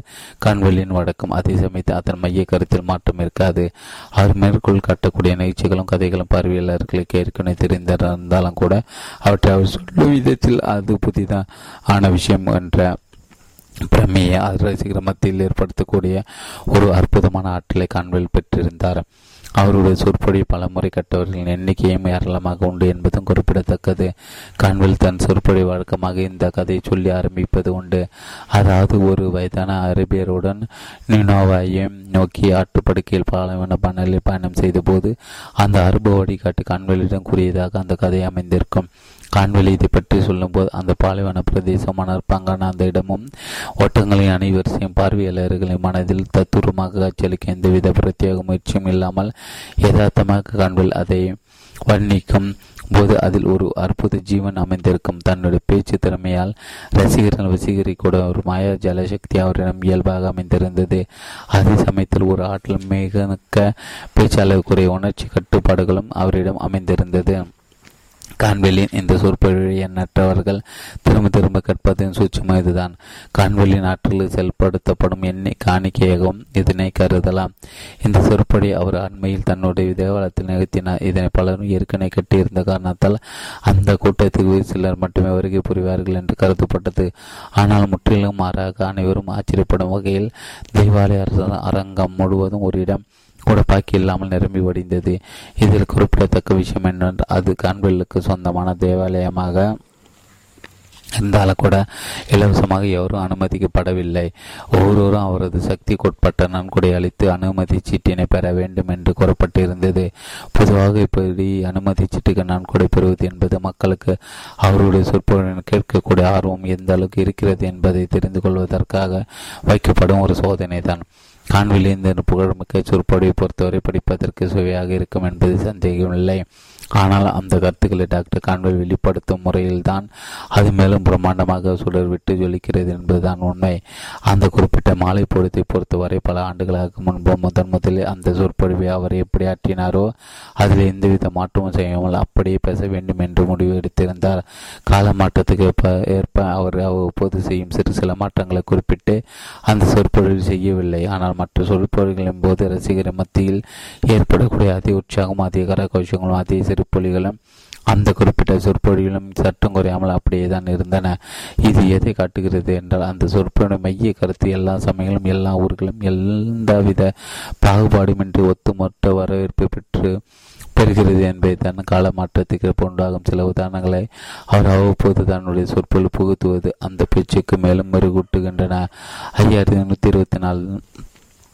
கண்வெளியின் வழக்கம். அதே சமயத்தில் அதன் மைய கருத்தில் மாற்றம் இருக்காது. அவர் மேற்கொள் காட்டக்கூடிய நிகழ்ச்சிகளும் கதைகளும் பார்வையாளர்களுக்கு ஏற்கனவே தெரிந்திருந்தாலும் கூட அவற்றை அவர் சொல்லும் விதத்தில் அது புதிதான விஷயம் என்ற பிரமையை ரசிகர் மத்தியில் ஏற்படுத்தக்கூடிய ஒரு அற்புதமான ஆற்றலை காண்பில் பெற்றிருந்தார். அவருடைய சொற்பொழி பல முறை கட்டவர்களின் எண்ணிக்கையும் ஏராளமாக உண்டு என்பதும் குறிப்பிடத்தக்கது. கான்வெல் தன் சொற்பொழி வழக்கமாக இந்த கதையை சொல்லி ஆரம்பிப்பது உண்டு. அதாவது ஒரு வயதான அரேபியருடன் நினோவாயையும் நோக்கி ஆட்டுப்படுக்கையில் பாலைவன பணலில் பயணம் செய்தபோது அந்த அருப வழிகாட்டு கான்வெலிடம் கூறியதாக அந்த கதை அமைந்திருக்கும். கான்வெளி இதை பற்றி சொல்லும்போது அந்த பாலைவன பிரதேசமான பங்கான அந்த இடமும் ஓட்டங்களின் அனைவரிசையும் பார்வையாளர்களின் மனதில் தத்துரமாக காட்சியளிக்க எந்தவித பிரத்யேக முயற்சியும் இல்லாமல் யதார்த்தமாக கான்வெல் அதை வர்ணிக்கும் போது அதில் ஒரு அற்புத ஜீவன் அமைந்திருக்கும். தன்னுடைய பேச்சு திறமையால் ரசிகர்கள் வசீகரிக்கூட ஒரு மாய ஜலசக்தி அவரிடம் இயல்பாக அமைந்திருந்தது. அதே சமயத்தில் ஒரு ஆற்றல் மிக பேச்சாளருக்குரிய உணர்ச்சி கட்டுப்பாடுகளும் அவரிடம் அமைந்திருந்தது. கான்வெல்லின் இந்த சொற்பொழிவை எண்ணற்றவர்கள் திரும்ப திரும்ப கற்பதின் சூட்சம் இதுதான். கான்வெல்லின் ஆற்றலில் செயல்படுத்தப்படும் எண்ணெய் காணிக்கையாகவும் இதனை கருதலாம். இந்த சொற்பொழி அவர் அண்மையில் தன்னுடைய தேவாலயத்தில் நிகழ்த்தினார். இதனை பலரும் ஏற்கனவே கட்டியிருந்த காரணத்தால் அந்த கூட்டத்துக்கு சிலர் மட்டுமே வருகை புரிவார்கள் என்று கருதப்பட்டது. ஆனால் முற்றிலும் மாறாக அனைவரும் ஆச்சரியப்படும் வகையில் தேவாலய அரங்கம் முழுவதும் ஒரு இடம் கூட பாக்கி இல்லாமல் நிரம்பி வடிந்தது இதில் குறிப்பிடத்தக்க விஷயம் என்னென்றால் அது கான்வெல்லுக்கு சொந்தமான தேவாலயமாக இருந்தாலும் கூட இலவசமாக எவரும் அனுமதிக்கப்படவில்லை. ஒவ்வொருவரும் அவரது சக்திக்குட்பட்ட நன்கொடை அளித்து அனுமதி சீட்டினை பெற வேண்டும் என்று கூறப்பட்டிருந்தது. பொதுவாக இப்படி அனுமதி சீட்டுக்கு நன்கொடை பெறுவது என்பது மக்களுக்கு அவருடைய சொற்பொழிவுடன் கேட்கக்கூடிய ஆர்வம் எந்த அளவுக்கு இருக்கிறது என்பதை தெரிந்து கொள்வதற்காக வைக்கப்படும் ஒரு சோதனை தான் கான்வில் இந்த புகழ்மிக்க சொற்பொழிவை பொறுத்தவரை படிப்பதற்கு சுவையாக இருக்கும் என்பது சந்தேகமில்லை. ஆனால் அந்த கருத்துக்களை டாக்டர் கான்வெல் வெளிப்படுத்தும் முறையில்தான் அது மேலும் பிரம்மாண்டமாக சுடர் விட்டு ஜொலிக்கிறது என்பதுதான் உண்மை. அந்த குறிப்பிட்ட மாலை பொழுதை பொறுத்தவரை பல ஆண்டுகளாக முன்பு முதன் முதலில் அந்த சொற்பொழிவை அவர் எப்படி ஆற்றினாரோ அதில் எந்தவித மாற்றமும் செய்யாமல் அப்படியே பேச வேண்டும் என்று முடிவு எடுத்திருந்தார். கால மாற்றத்துக்கு ஏற்ப ஏற்ப அவர் அவ்வப்போது செய்யும் சிறு சில மாற்றங்களை குறிப்பிட்டு அந்த சொற்பொழிவு செய்யவில்லை. ஆனால் மற்ற சொற்பொழிவுகளின் போது ரசிகர் மத்தியில் ஏற்படக்கூடிய அதே உற்சாகம் அதிக கரகோஷங்களும் அதே சிறுபொலிகளும் அந்த குறிப்பிட்ட சொற்பொழிவிலும் சட்டம் குறையாமல் அப்படியே தான் இருந்தன. இது எதை காட்டுகிறது என்றால் அந்த சொற்பொழிவின் மைய கருத்து எல்லா சமயங்களும் எல்லா ஊர்களும் எந்தவித பாகுபாடுமின்றி ஒத்துமொத்த வரவேற்பு பெற்று பெறுகிறது என்பதை தன் கால மாற்றத்துக்கு உண்டாகும் சில உதாரணங்களை அவர் அவ்வப்போது தன்னுடைய சொற்பொழி புகுத்துவது அந்த பேச்சுக்கு மேலும் மெருகூட்டுகின்றன. ஐயாயிரத்தி நூற்றி இருபத்தி நாலு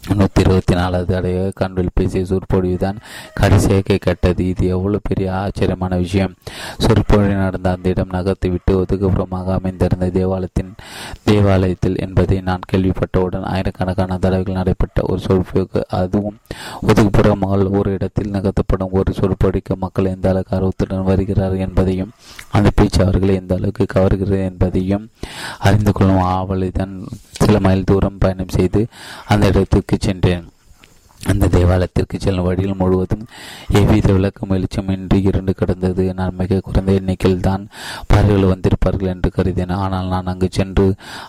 நூற்றி இருபத்தி நாலாவது அடைய கண்ணில் பேசிய சொற்பொழிவு தான் கடைசியாக கேட்டது. இது எவ்வளவு பெரிய ஆச்சரியமான விஷயம். சொற்பொழிவு நடந்த அந்த இடம் நகர்த்து விட்டு ஒதுக்குப்புறமாக அமைந்திருந்த தேவாலயத்தின் தேவாலயத்தில் என்பதை நான் கேள்விப்பட்டவுடன் ஆயிரக்கணக்கான தடவைகள் நடைபெற்ற ஒரு சொற்பொழிவுக்கு அதுவும் ஒதுக்குப்புறமாக ஒரு இடத்தில் நகர்த்தப்படும் ஒரு சொற்பொழிக்கு மக்கள் எந்த அளவுக்கு ஆர்வத்துடன் வருகிறார் என்பதையும் அந்த பேச்சு அவர்களை எந்த அளவுக்கு கவர்கிறது என்பதையும் அறிந்து கொள்ளும் ஆவலை தான் சில மைல் தூரம் பயணம் செய்து அந்த இடத்துக்கு சென்றேன். அந்த தேவாலயத்திற்கு செல்லும் வழியில் முழுவதும் எவ்வித விளக்கம் வெளிச்சமின்றி இருண்டு கிடந்தது. நான் மிக குறைந்த எண்ணிக்கையில் தான் பறவைகள் வந்திருப்பார்கள் என்று கருதினேன். ஆனால் நான் அங்கு சென்று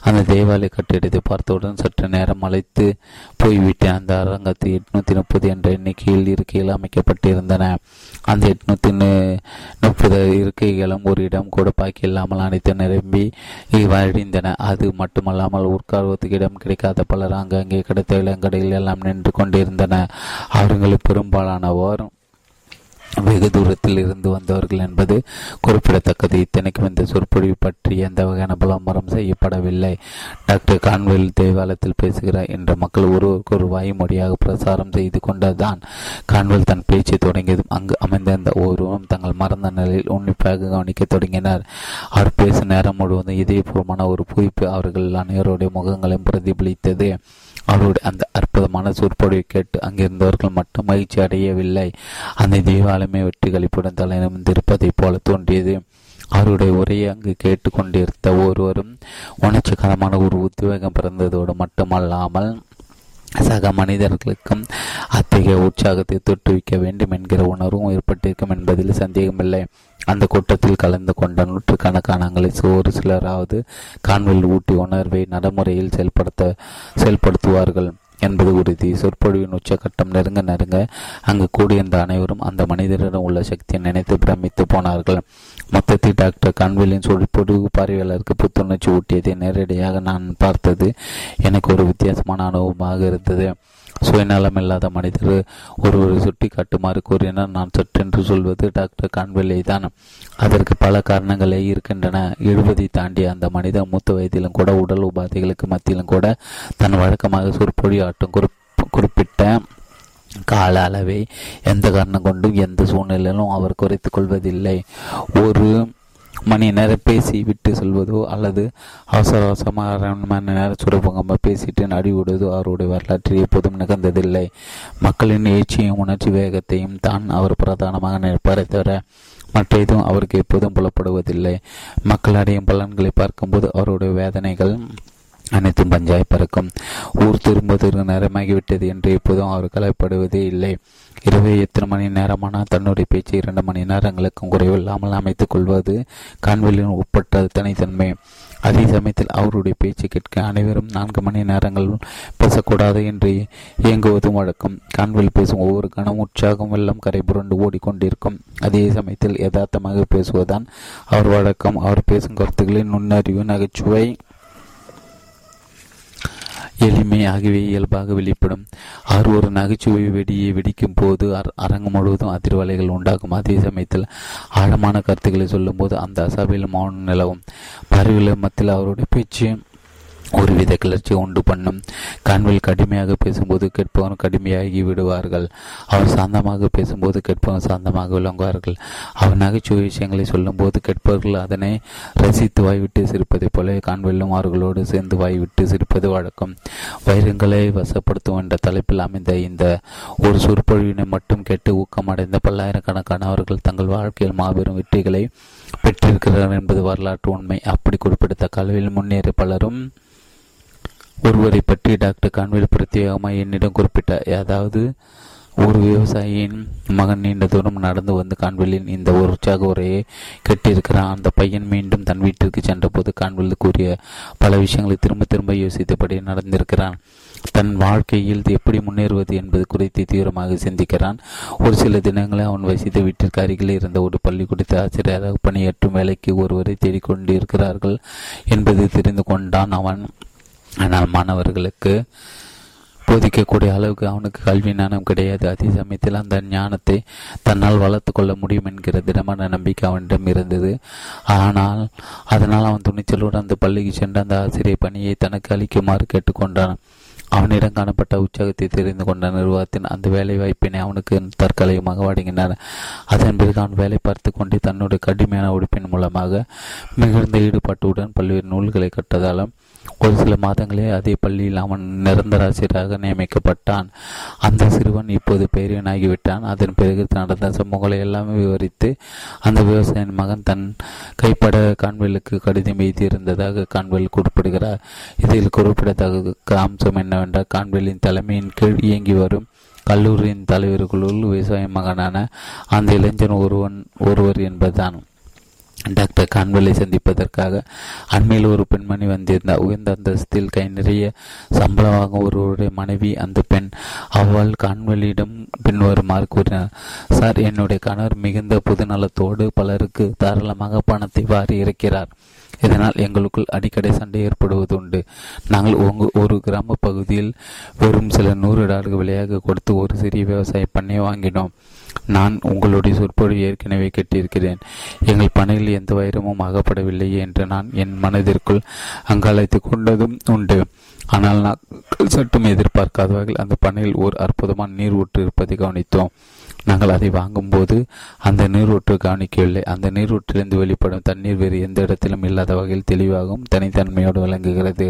அந்த தேவாலய கட்டிடத்தை பார்த்தவுடன் சற்று நேரம் அழைத்து போய்விட்டேன். அந்த அரங்கத்தில் எட்நூத்தி முப்பது என்ற எண்ணிக்கையில் இருக்கையில் அமைக்கப்பட்டிருந்தன. அந்த எட்நூத்தி முப்பது இருக்கைகளும் ஒரு இடம் கூட பாக்கி இல்லாமல் அனைத்து நிரம்பி வழிந்தன. அது மட்டுமல்லாமல் உட்கார்வதற்கு இடம் கிடைக்காத பலர் அங்கங்கே கிடைத்த இளங்கடையில் எல்லாம் நின்று இருந்தன அவர்களில் பெரும்பாலானவர் வெகு தூரத்தில் இருந்து வந்தவர்கள் என்பது குறிப்பிடத்தக்கது. இத்தனைக்கும் இந்த சொற்பொழிவு பற்றி எந்த வகையான விளம்பரம் செய்யப்படவில்லை. டாக்டர் கான்வெல் தேவாலயத்தில் பேசுகிறார் என்ற மக்கள் ஒருவருக்கு ஒரு வாய்மொழியாக பிரசாரம் செய்து கொண்டதான் கான்வெல் தன் பேச்சை தொடங்கியதும் அங்கு அமைந்திருந்த ஒருவரும் தங்கள் மறந்த நிலையில் உன்னிப்பாக கவனிக்க தொடங்கினார். அவர் பேசும் நேரம் முழுவதும் இதயபூர்வமான ஒரு புவிப்பு அவர்கள் அனைவருடைய முகங்களையும் பிரதிபலித்தது. அவருடைய அந்த அற்புதமான சொற்பொழிவை கேட்டு அங்கிருந்தவர்கள் மட்டும் மகிழ்ச்சி அடையவில்லை. அந்த தெய்வாலயமே வெற்றி கழிப்புடன் தலைநிமிர்ந்திருப்பதைப் போல தோன்றியது. அவருடைய உரையை அங்கு கேட்டுக்கொண்டிருந்த ஒருவரும் உணர்ச்சிகரமான ஒரு உத்வேகம் பிறந்ததோடு மட்டுமல்லாமல் சக மனிதர்களுக்கும் அத்தகைய உற்சாகத்தை தொற்றுவிக்க வேண்டும் என்கிற உணர்வும் ஏற்பட்டிருக்கும் என்பதில் சந்தேகமில்லை. அந்த கூட்டத்தில் கலந்து கொண்ட நூற்றுக்கணக்கானங்களை ஒரு சிலராவது கான்வெல் ஊட்டி உணர்வை நடைமுறையில் செயல்படுத்த செயல்படுத்துவார்கள் என்பது உறுதி. சொற்பொழிவின் உச்சகட்டம் நெருங்க நெருங்க அங்கு கூடியிருந்த அனைவரும் அந்த மனிதரிடம் உள்ள சக்தியை நினைத்து பிரமித்து போனார்கள். மொத்தத்தில் டாக்டர் கன்வெலின் சொற்பொழிவு பார்வையாளருக்கு புத்துணர்ச்சி ஊட்டியதை நேரடியாக நான் பார்த்தது எனக்கு ஒரு வித்தியாசமான அனுபவமாக இருந்தது. சுயநலம் இல்லாத மனிதர் ஒருவரை சுட்டி காட்டுமாறு கூறினார் நான் சற்றென்று சொல்வது டாக்டர் கான்வெல்லை தான். அதற்கு பல காரணங்களே இருக்கின்றன. எழுபதை தாண்டிய அந்த மனிதர் மூத்த வயதிலும் கூட உடல் உபாதைகளுக்கு மத்தியிலும் கூட தன் வழக்கமாக சொற்பொழி ஆட்டும் குறிப்பிட்ட கால அளவை எந்த காரணம் கொண்டும் எந்த சூழ்நிலையிலும் அவர் குறைத்துக் கொள்வதில்லை. ஒரு மணி நேரம் பேசி விட்டு செல்வதோ அல்லது அவசர அவசரமாக அரை மணி நேரம் சுரபங்கமாக பேசிட்டு நடி விடுவதோ அவருடைய வரலாற்றில் எப்போதும் நிகழ்ந்ததில்லை. மக்களின் எழுச்சியும் உணர்ச்சி வேகத்தையும் தான் அவர் பிரதானமாக நிற்பாரே தவிர மற்ற எதுவும் அவருக்கு எப்போதும் புலப்படுவதில்லை. மக்கள் அடையும் பலன்களை பார்க்கும்போது அவருடைய வேதனைகள் அனைத்தும் பஞ்சாய் பறக்கும். ஊர் திரும்புவதற்கு நேரமாகிவிட்டது என்று எப்போதும் அவர் கலைப்படுவதே இல்லை. இரவே எத்தனை மணி நேரமானால் தன்னுடைய பேச்சு இரண்டு மணி நேரங்களுக்கும் குறைவில்லாமல் அமைத்துக் கொள்வது கான்வெளியின் உட்பட்ட தனித்தன்மை. அதே சமயத்தில் அவருடைய பேச்சு கேட்க அனைவரும் நான்கு மணி நேரங்கள் பேசக்கூடாது என்று இயங்குவதும் வழக்கம். கான்வில் பேசும் ஒவ்வொரு கணம் உற்சாகம் வெள்ளம் கரை புரண்டு ஓடிக்கொண்டிருக்கும். அதே சமயத்தில் யதார்த்தமாக பேசுவதுதான் அவர் வழக்கம். அவர் பேசும் கருத்துக்களின் நுண்ணறிவு நகைச்சுவை எளிமை ஆகியவை இயல்பாக வெளிப்படும். அவர் ஒரு நகைச்சுவை வெடியை வெடிக்கும் போது அரங்கம் முழுவதும் அதிர்வலைகள் உண்டாகும். அதே சமயத்தில் ஆழமான கருத்துக்களை சொல்லும்போது அந்த அசபையில் மௌனம் நிலவும். பறவைகள் மத்தியில் அவருடைய பேச்சு ஒருவித கிளர்ச்சி உண்டு பண்ணும். கண்வில் கடுமையாக பேசும்போது கேட்பவன் கடுமையாகி விடுவார்கள். அவர் சாந்தமாக பேசும்போது கேட்பவன் சாந்தமாக விளங்குவார்கள். அவர் நகைச்சுவை விஷயங்களை சொல்லும்போது கேட்பவர்கள் அதனை ரசித்து வாய்விட்டு சிரிப்பதைப் போல கான்வெல்லும் அவர்களோடு சேர்ந்து வாய்விட்டு சிரிப்பது வழக்கம். வைரங்களை வசப்படுத்தும் என்ற தலைப்பில் அமைந்த இந்த ஒரு சொற்பொழிவினை மட்டும் கேட்டு ஊக்கமடைந்த பல்லாயிரக்கணக்கானவர்கள் தங்கள் வாழ்க்கையில் மாபெரும் வெற்றிகளை பெற்றிருக்கிறார்கள் என்பது வரலாற்று உண்மை. அப்படி குறிப்பிடத்த கல்வியில் முன்னேறி பலரும் ஒருவரை பற்றி டாக்டர் கான்வெல் பிரத்யேகமாக என்னிடம் குறிப்பிட்டார். அதாவது ஒரு விவசாயியின் மகன் நீண்ட தூரம் நடந்து வந்து கான்வெல்லின் இந்த ஒரு உற்சாக உரையை கெட்டிருக்கிறான். அந்த பையன் மீண்டும் தன் வீட்டிற்கு சென்றபோது கான்வெல் கூறிய பல விஷயங்களை திரும்ப திரும்ப யோசித்தபடி நடந்திருக்கிறான். தன் வாழ்க்கையில் எப்படி முன்னேறுவது என்பது குறித்து தீவிரமாக சிந்திக்கிறான். ஒரு சில தினங்களில் அவன் வசித்த வீட்டிற்கு அருகில் இருந்த ஒரு பள்ளிக்கூடத்தில் ஆசிரியராக பணியாற்றும் வேலைக்கு ஒருவரை தேடிக்கொண்டிருக்கிறார்கள் என்பது தெரிந்து கொண்டான் அவன். ஆனால் மாணவர்களுக்கு போதிக்கக்கூடிய அளவுக்கு அவனுக்கு கல்வி ஞானம் கிடையாது. அதே சமயத்தில் அந்த ஞானத்தை தன்னால் வளர்த்து கொள்ள முடியும் என்கிற திடமான நம்பிக்கை அவனிடம் இருந்தது. ஆனால் அதனால் அவன் துணிச்சலோடு அந்த பள்ளிக்கு சென்று அந்த ஆசிரியர் பணியை தனக்கு அளிக்குமாறு கேட்டுக்கொண்டான். அவனிடம் காணப்பட்ட உற்சாகத்தை தெரிந்து கொண்ட நிர்வாகத்தின் அந்த வேலை வாய்ப்பினை அவனுக்கு தற்காலிகமாக வழங்கினார். அதன் பிறகு அவன் வேலை பார்த்து கொண்டே தன்னுடைய கடுமையான உடுப்பின் மூலமாக மிகுந்த ஈடுபாட்டுடன் பல்வேறு நூல்களை கட்டதாலும் ஒரு சில மாதங்களே அதே பள்ளியில் அவன் நிரந்தர ஆசிரியராக நியமிக்கப்பட்டான். அந்த சிறுவன் இப்போது பெரியவனாகிவிட்டான் அதன் பிறகு நடந்த சம்பவங்களை எல்லாமே விவரித்து அந்த விவசாயின் மகன் தன் கைப்பட கான்வெலுக்கு கடிதம் எழுதியிருந்ததாக கான்வெல் குறிப்பிடுகிறார். இதில் குறிப்பிடத்தக்க அம்சம் என்னவென்றால் கான்வெலின் தலைமையின் கீழ் இயங்கி வரும் கல்லூரியின் தலைவர்களுள் விவசாய மகனான அந்த இளைஞன் ஒருவன் ஒருவர் என்பதுதான். டாக்டர் கான்வெலை சந்திப்பதற்காக அண்மையில் ஒரு பெண்மணி வந்திருந்தார் உயர்ந்த அந்தஸ்தில் கை நிறைய சம்பளமாக ஒருவருடைய மனைவி அந்த பெண் அவள் கான்வெளியிடம் பின்வருமாறு கூறினார் சார் என்னுடைய கணவர் மிகுந்த புதுநலத்தோடு பலருக்கு தாராளமாக பணத்தை வாரி இருக்கிறார் இதனால் எங்களுக்குள் அடிக்கடி சண்டை ஏற்படுவது உண்டு நாங்கள் உங்க ஒரு கிராம பகுதியில் வெறும் சில நூறு டாலர்கள் விலையாக கொடுத்து ஒரு சிறிய விவசாய பண்ணை வாங்கினோம். நான் உங்களுடைய சொற்பொழிவு ஏற்கனவே கேட்டிருக்கிறேன். எங்கள் பணியில் எந்த வைரமும் ஆகப்படவில்லை என்று நான் என் மனதிற்குள் அங்காளைத்து கொண்டதும் உண்டு. ஆனால் நான் சற்றும் எதிர்பார்க்காத வகையில் அந்த பணியில் ஓர் அற்புதமான நீர் ஊற்று இருப்பதை கவனித்தோம். நாங்கள் அதை வாங்கும்போது அந்த நீரூற்று கவனிக்கவில்லை அந்த நீரூற்றிலிருந்து வெளிப்படும் தண்ணீர் வேறு எந்த இடத்திலும் இல்லாத வகையில் தெளிவாகவும் தனித்தன்மையோடு விளங்குகிறது.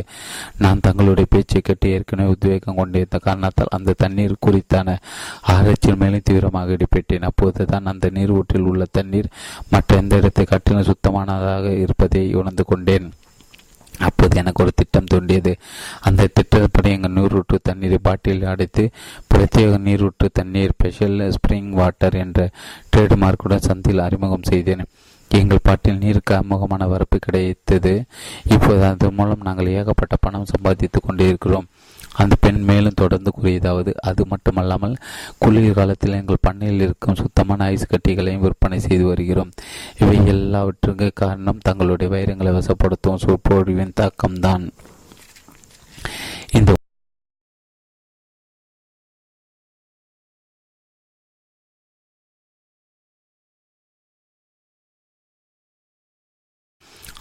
நான் தங்களுடைய பேச்சை கட்டி ஏற்கனவே உத்வேகம் கொண்டிருந்த காரணத்தால் அந்த தண்ணீர் குறித்தான ஆராய்ச்சியில் மேலும் தீவிரமாக ஈடுபட்டேன். அப்போதுதான் அந்த நீரூற்றில் உள்ள தண்ணீர் மற்ற எந்த இடத்தை காட்டிலும் சுத்தமானதாக இருப்பதை உணர்ந்து கொண்டேன். அப்போது எனக்கு ஒரு திட்டம் தோன்றியது. அந்த திட்டப்படி எங்கள் நீரூற்று தண்ணீரை பாட்டில் அடைத்து பிரத்யேக நீரூற்று தண்ணீர் ஸ்பெஷல் ஸ்ப்ரிங் வாட்டர் என்ற ட்ரேட்மார்க்குடன் சந்தையில் அறிமுகம் செய்தேன். எங்கள் பாட்டில் நீருக்கு அமுகமான வரப்பு கிடைத்தது. இப்போது அதன் மூலம் நாங்கள் ஏகப்பட்ட பணம் சம்பாதித்துக் கொண்டிருக்கிறோம். அந்த பெண் மேலும் தொடர்ந்து கூறியதாவது அது மட்டுமல்லாமல் குளிர் காலத்தில் எங்கள் பண்ணையில் இருக்கும் சுத்தமான ஐஸ் கட்டிகளையும் விற்பனை செய்து வருகிறோம். இவை எல்லாவற்றுக்கு காரணம் தங்களுடைய வைரங்களை வசப்படுத்தும் சொற்பொழிவின் தாக்கம்தான்.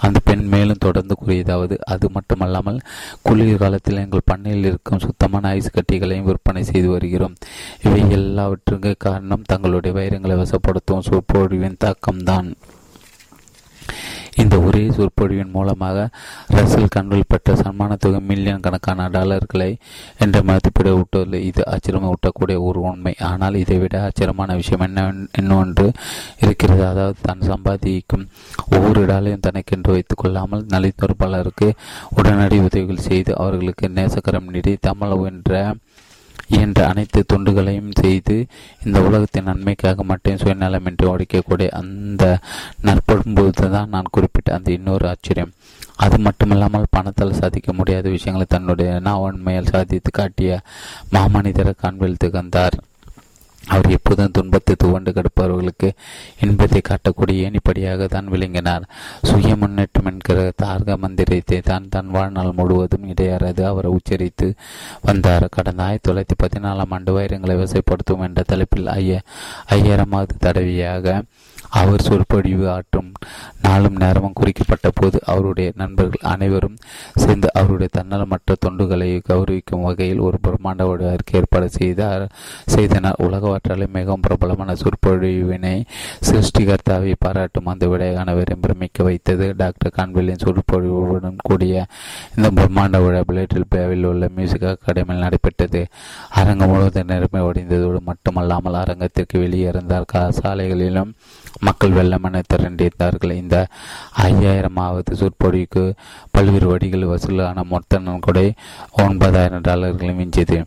அந்த பெண் மேலும் தொடர்ந்து கூறியதாவது அது மட்டுமல்லாமல் குளிர் காலத்தில் எங்கள் பண்ணையில் இருக்கும் சுத்தமான ஐஸ் கட்டிகளையும் விற்பனை செய்து வருகிறோம். இவை எல்லாவற்றுக்கு காரணம் தங்களுடைய வைரங்களை வசப்படுத்தும் சொற்பொழிவின் தாக்கம்தான். இந்த ஒரே சொற்பொழிவின் மூலமாக ரசல் கண்கள் பெற்ற சன்மான தொகை மில்லியன் கணக்கான டாலர்களை என்ற மதிப்பிட விட்டுள்ளது இது ஆச்சரியம் ஊட்டக்கூடிய ஒரு உண்மை. ஆனால் இதை விட ஆச்சரியமான விஷயம் என்ன என்னவென்று இருக்கிறது. அதாவது தான் சம்பாதிக்கும் ஒவ்வொரு டாலையும் தனக்கென்று வைத்துக் கொள்ளாமல் நலித்தோர் பலருக்கு உடனடி உதவிகள் செய்து அவர்களுக்கு நேசக்கரம் நீடி தமிழ் என்ற என்ற அனைத்து தொண்டுகளையும் செய்து இந்த உலகத்தின் நன்மைக்காக மட்டும் சுயநலமின்றி உடைக்கக்கூடிய அந்த நற்பண்புக்கு தான் நான் குறிப்பிட்ட அந்த இன்னொரு ஆச்சரியம். அது மட்டுமல்லாமல் பணத்தால் சாதிக்க முடியாத விஷயங்களை தன்னுடைய நாவன்மையால் சாதித்து காட்டிய மாமனிதர காண்பில் திகழ்ந்தார் அவர் எப்போதும் துன்பத்தை துவண்டு கிடப்பவர்களுக்கு இன்பத்தை காட்டக்கூடிய ஏணிப்படியாக தான் விளங்கினார். சுய முன்னேற்றம் என்கிற தார்க மந்திரத்தை தான் தன் வாழ்நாள் முழுவதும் இடையறது அவர் உச்சரித்து வந்தார். கடந்த ஆயிரத்தி தொள்ளாயிரத்தி பதினாலாம் ஆண்டு வைரங்களை வசைப்படுத்தும் என்ற தலைப்பில் ஐய ஐயாயிரமாவது தடவையாக அவர் சொற்பொழிவு ஆற்றும் நாளும் நேரமும் குறிக்கப்பட்ட போது அவருடைய நண்பர்கள் அனைவரும் சேர்ந்து அவருடைய தன்னலமற்ற தொண்டுகளை கௌரவிக்கும் வகையில் ஒரு பிரம்மாண்ட வடிவதற்கு ஏற்பாடு செய்தார். செய்தனர். உலகவற்றாலே மிகவும் பிரபலமான சொற்பொழிவினை சிருஷ்டிகர்த்தாவை பாராட்டும் அந்த விடை அனைவரையும் பிரமிக்க வைத்தது. டாக்டர் கான்வெல்லின் சொற்பொழிவுடன் கூடிய இந்த பிரம்மாண்ட விழா பிளேட்டில் பேவில் உள்ள மியூசிக் அகாடமியில் நடைபெற்றது. அரங்கம் முழுவதும் நிரம்பி ஒடிந்ததோடு மட்டுமல்லாமல் அரங்கத்திற்கு வெளியே இருந்தார் சாலைகளிலும் மக்கள் வெள்ளமென திரண்டிருந்தார்கள். இந்த ஐயாயிரமாவது சொற்பொழிவுக்கு பல்வேறு வடிகள் வசூலான மொத்த நன்கொடை ஒன்பதாயிரம் டாலர்களும் மிஞ்சியது.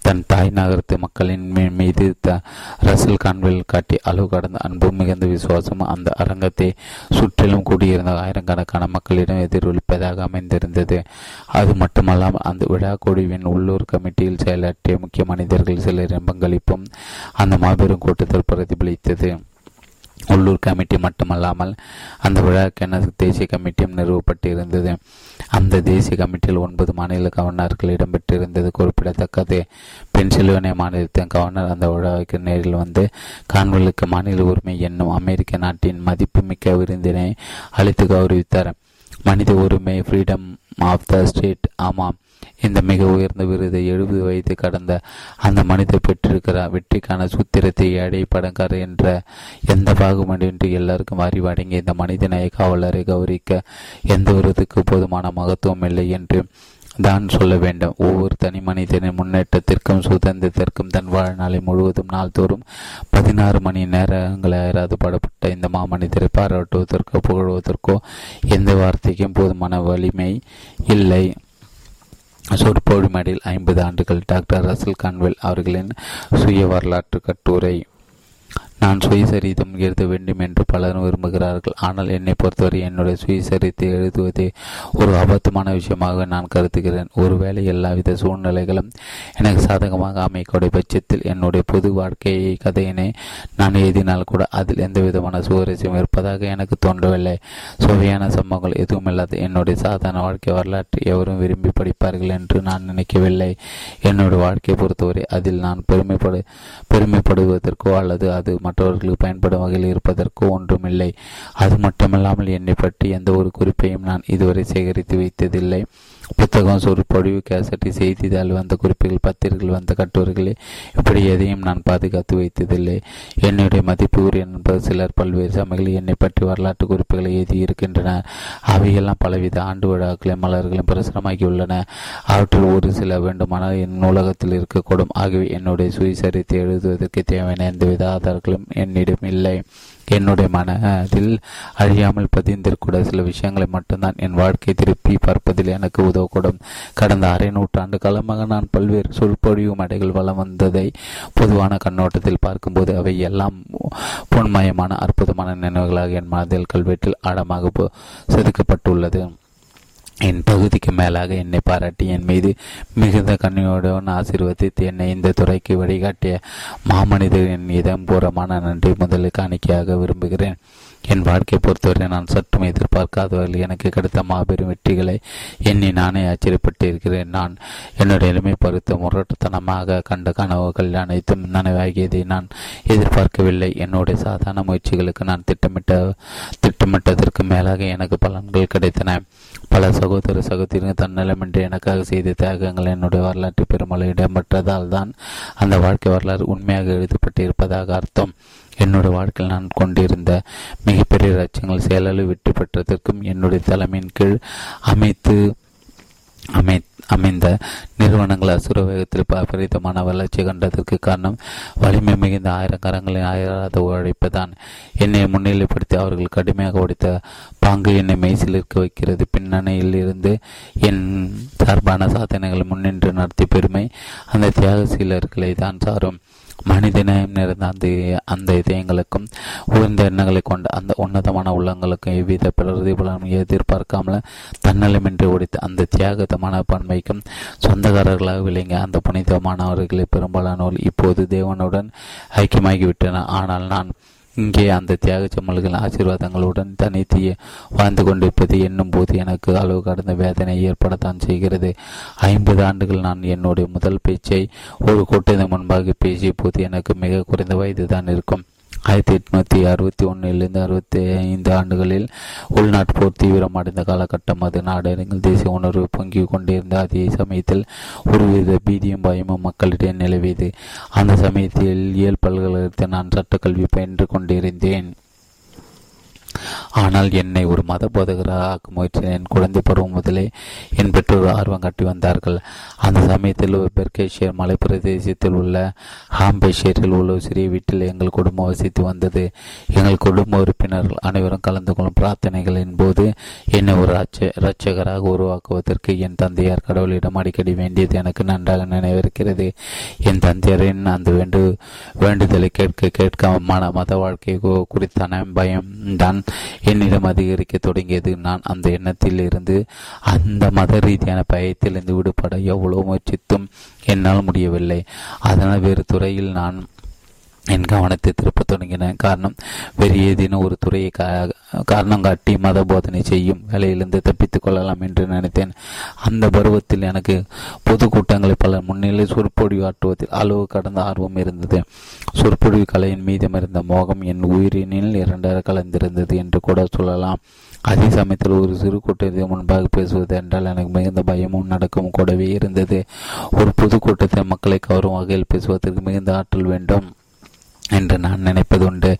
தன் தாய் நகரத்து மக்களின் மீது த ரசல் கான்வெல் காட்டி அளவு கடந்த அன்பும் மிகுந்த விசுவாசம் அந்த அரங்கத்தை சுற்றிலும் கூடியிருந்த ஆயிரக்கணக்கான மக்களிடம் எதிரொலிப்பதாக அமைந்திருந்தது. அது மட்டுமல்லாமல் அந்த விழா குழுவின் உள்ளூர் கமிட்டியில் செயலாற்றிய முக்கிய மனிதர்கள் சிலரின் பங்களிப்பும் அந்த மாபெரும் கூட்டத்தில் பிரதிபலித்தது. உள்ளூர் கமிட்டி மட்டுமல்லாமல் அந்த விழாக்கென தேசிய கமிட்டியும் நிறுவப்பட்டிருந்தது. அந்த தேசிய கமிட்டியில் ஒன்பது மாநில கவர்னர்கள் இடம்பெற்றிருந்தது குறிப்பிடத்தக்கது. பென்சில்வேனியா மாநிலத்தின் கவர்னர் அந்த விழாவுக்கு நேரில் வந்து கான்வெலுக்கு மாநில உரிமை என்னும் அமெரிக்க நாட்டின் மதிப்புமிக்க விருந்தினை அளித்து கௌரவித்தார். மனித உரிமை ஃப்ரீடம் ஆஃப் த ஸ்டேட் ஆமாம். இந்த மிக உயர்ந்த விருதை எழுபது வயது கடந்த அந்த மனிதர் பெற்றிருக்கிறார் வெற்றிக்கான சூத்திரத்தை அடை படங்கார் என்ற எந்த பாகுபாடின்றி எல்லாருக்கும் அறிவடங்கி இந்த மனிதநேய காவலரை கௌரிக்க எந்த விருதுக்கு போதுமான மகத்துவம் இல்லை என்று தான் சொல்ல வேண்டும். ஒவ்வொரு தனி மனிதனின் முன்னேற்றத்திற்கும் சுதந்திரத்திற்கும் தன் வாழ்நாளை முழுவதும் நாள்தோறும் பதினாறு மணி நேரங்களாயிராது படப்பட்ட இந்த மாமனிதரை பாராட்டுவதற்கோ புகழ்வதற்கோ எந்த வார்த்தைக்கும் போதுமான வலிமை இல்லை. சொற்பொழிமடியில் ஐம்பது ஆண்டுகள் டாக்டர் ரசல் கான்வெல் அவர்களின் சுய வரலாற்று கட்டுரை. நான் சுயசரிதம் எழுத வேண்டும் என்று பலரும் விரும்புகிறார்கள். ஆனால் என்னை பொறுத்தவரை என்னுடைய சுயசரித்தை எழுதுவதே ஒரு அபத்தமான விஷயமாக நான் கருதுகிறேன். ஒருவேளை எல்லாவித சூழ்நிலைகளும் எனக்கு சாதகமாக அமைக்கூடிய பட்சத்தில் என்னுடைய பொது வாழ்க்கையை கதையினை நான் எழுதினால் கூட அதில் எந்த விதமான சுவரசியம் இருப்பதாக எனக்கு தோன்றவில்லை. சுவையான சம்பவங்கள் எதுவும் இல்லாத என்னுடைய சாதாரண வாழ்க்கை வரலாற்று எவரும் விரும்பி படிப்பார்கள் என்று நான் நினைக்கவில்லை. என்னுடைய வாழ்க்கையை பொறுத்தவரை அதில் நான் பெருமைப்படு பெருமைப்படுவதற்கோ அல்லது அது மற்றவர்களுக்கு பயன்படும் வகையில் இருப்பதற்கோ ஒன்றுமில்லை. அது மட்டுமல்லாமல் என்னை பற்றி எந்த ஒரு குறிப்பையும் நான் இதுவரை சேகரித்து வைத்ததில்லை. புத்தகம் சொற்பொழிவு கேசட்டி செய்தித்தாள் வந்த குறிப்புகள் பத்திரிகைகள் வந்த கட்டுரைகளை. இப்படி எதையும் நான் பாதுகாத்து வைத்ததில்லை. என்னுடைய மதிப்பு உரிய நண்பர் சிலர் பல்வேறு சமயங்களில் என்னை பற்றி வரலாற்று குறிப்புகளை எழுதியிருக்கின்றன அவையெல்லாம் பலவித ஆண்டு விழாக்களையும் மலர்களையும் பிரசுரமாகியுள்ளன அவற்றில் ஒரு சில வேண்டுமானால் என் நூலகத்தில் இருக்கக்கூடும். ஆகவே என்னுடைய சுயசரித்தை எழுதுவதற்கு தேவையான எந்தவித ஆதாரங்களும் என்னிடம் இல்லை. என்னுடைய மனதில் அழியாமல் பதிந்திருக்கூட சில விஷயங்களை மட்டும்தான் என் வாழ்க்கை திருப்பி பார்ப்பதில் எனக்கு உதவக்கூடும். கடந்த அரை நூற்றாண்டு காலமாக நான் பல்வேறு சொற்பொழிவு மடைகள் வளம் வந்ததை பொதுவான கண்ணோட்டத்தில் பார்க்கும்போது அவை எல்லாம் பொன்மயமான அற்புதமான நினைவுகளாக என் மனதில் கல்வெட்டில் ஆழமாக செதுக்கப்பட்டுள்ளது. என் பகுதிக்கு மேலாக என்னை பாராட்டி என் மீது மிகுந்த கண்ணியோடன் ஆசீர்வதித்து என்னை இந்த துறைக்கு வழிகாட்டிய மாமனிதரின் இதம்பூரமான நன்றி முதலில் காணிக்கையாக விரும்புகிறேன். என் வாழ்க்கையை பொறுத்தவரை நான் சற்றும் எதிர்பார்க்காதவர்கள் எனக்கு கிடைத்த மாபெரும் வெற்றிகளை எண்ணி நானே ஆச்சரியப்பட்டிருக்கிறேன். நான் என்னுடைய எளிமை பருத்த முரட்டுத்தனமாக கண்ட கனவுகள் அனைத்தும் நனவாகியதை நான் எதிர்பார்க்கவில்லை. என்னுடைய சாதாரண முயற்சிகளுக்கு நான் திட்டமிட்ட திட்டமிட்டதற்கு மேலாக எனக்கு பலன்கள் கிடைத்தன. பல சகோதர சகோதரிகள் தன்னலமின்றி எனக்காக செய்த தியாகங்கள் என்னுடைய வரலாற்று பெருமளவு இடம்பெற்றதால் தான் அந்த வாழ்க்கை வரலாறு உண்மையாக எழுதப்பட்டிருப்பதாக அர்த்தம். என்னுடைய வாழ்க்கையில் நான் கொண்டிருந்த மிகப்பெரிய லட்சியங்கள் செயலாளர் வெற்றி பெற்றதற்கும் என்னுடைய தலைமையின் கீழ் அமைத்து அமைத்து அமைந்த நிறுவனங்கள் அசுர வேகத்தில் பரிதமான வளர்ச்சி கண்டதற்கு காரணம் வலிமை மிகுந்த ஆயிரம் கரங்களின் ஆயிராத உழைப்புதான் என்னை முன்னிலைப்படுத்தி அவர்கள் கடுமையாக உடைத்த பாங்கு என்னை மெய்சிலிருக்க வைக்கிறது. பின்னணியில் இருந்து என் சார்பான சாதனைகள் முன்னின்று நடத்திய பெருமை அந்த தியாகசீலர்களை தான் சாரும். மனிதநேயம் நிறைந்த அந்த அந்த இதயங்களுக்கும் உயர்ந்த எண்ணங்களை கொண்ட அந்த உன்னதமான உள்ளங்களுக்கும் எவ்வித பிரதிபலனும் எதிர்பார்க்காமல் தன்னலமின்றி உடைத்த அந்த தியாகத்தமான பன்மைக்கும் சொந்தக்காரர்களாக விளங்கிய அந்த புனிதமானவர்களை பெரும்பாலானோர் இப்போது தேவனுடன் ஐக்கியமாகிவிட்டன ஆனால் நான் இங்கே அந்த தியாக சம்மல்கள் ஆசீர்வாதங்களுடன் தனித்து வாழ்ந்து கொண்டிருப்பது என்னும் போது எனக்கு அளவு கடந்த வேதனை ஏற்படத்தான் செய்கிறது. ஐம்பது ஆண்டுகள் நான் என்னுடைய முதல் பேச்சை ஒரு கூட்டத்தின் முன்பாக பேசிய போது எனக்கு மிக குறைந்த வயது தான் இருக்கும். ஆயிரத்தி எட்நூத்தி அறுபத்தி ஒன்னிலிருந்து அறுபத்தி ஐந்து ஆண்டுகளில் உள்நாட்டு போர் தீவிரமடைந்த காலகட்டம். அது நாடெங்கில் தேசிய உணர்வு பொங்கிக் கொண்டிருந்த அதே சமயத்தில் ஒருவித பீதியும் பயமும் மக்களிடையே நிலவியது. அந்த சமயத்தில் இயல் பல்கலைக்கழகத்தில் நான் சட்டக்கல்வி பயின்று கொண்டிருந்தேன். ஆனால் என்னை ஒரு மத போதகராக ஆக்க முயற்சியின் குழந்தை பருவம் முதலே என் பெற்றோர் ஆர்வம் காட்டி வந்தார்கள். அந்த சமயத்தில் பெர்கேஷியர் மலைப்பிரதேசத்தில் உள்ள ஹாம்பேஷியரில் உள்ள சிறிய வீட்டில் எங்கள் குடும்பம் வசித்து வந்தது. எங்கள் குடும்ப உறுப்பினர்கள் அனைவரும் கலந்து கொள்ளும் பிரார்த்தனைகளின் போது என்னை ஒரு இரட்சகராக உருவாக்குவதற்கு என் தந்தையார் கடவுளிடம் அடிக்கடி வேண்டியது எனக்கு நன்றாக நினைவிருக்கிறது. என் தந்தையரின் அந்த வேண்டு வேண்டுதலை கேட்க கேட்க மன மத வாழ்க்கை குறித்தான பயம் தான் என்னிடம் அதிகரிக்க தொடங்கியது. நான் அந்த எண்ணத்தில் இருந்து அந்த மத ரீதியான பயத்திலிருந்து விடுபட எவ்வளவு முயற்சித்தும் என்னால் முடியவில்லை. அதனால் வேறு துறையில் நான் என் கவனத்தை திருப்ப தொடங்கின காரணம் வேறு ஏதேனும் ஒரு துறையை காரணம் காட்டி மத போதனை செய்யும் வேலையிலிருந்து தப்பித்துக் கொள்ளலாம் என்று நினைத்தேன். அந்த பருவத்தில் எனக்கு பொது கூட்டங்களை பல முன்னிலை சொற்பொழிவு ஆற்றுவதில் அளவு கடந்த ஆர்வம் இருந்தது. சொற்பொழிவு கலையின் மீதம் இருந்த மோகம் என் உயிரினில் இரண்டர கலந்திருந்தது என்று கூட சொல்லலாம். அதே சமயத்தில் ஒரு சிறு கூட்டத்தை முன்பாக பேசுவது என்றால் எனக்கு மிகுந்த பயமும் நடக்கும் கூடவே இருந்தது. ஒரு பொதுக்கூட்டத்தை மக்களை கவரும் வகையில் பேசுவதற்கு மிகுந்த ஆற்றல் வேண்டும். என்று நான் நினைப்பது உண்டு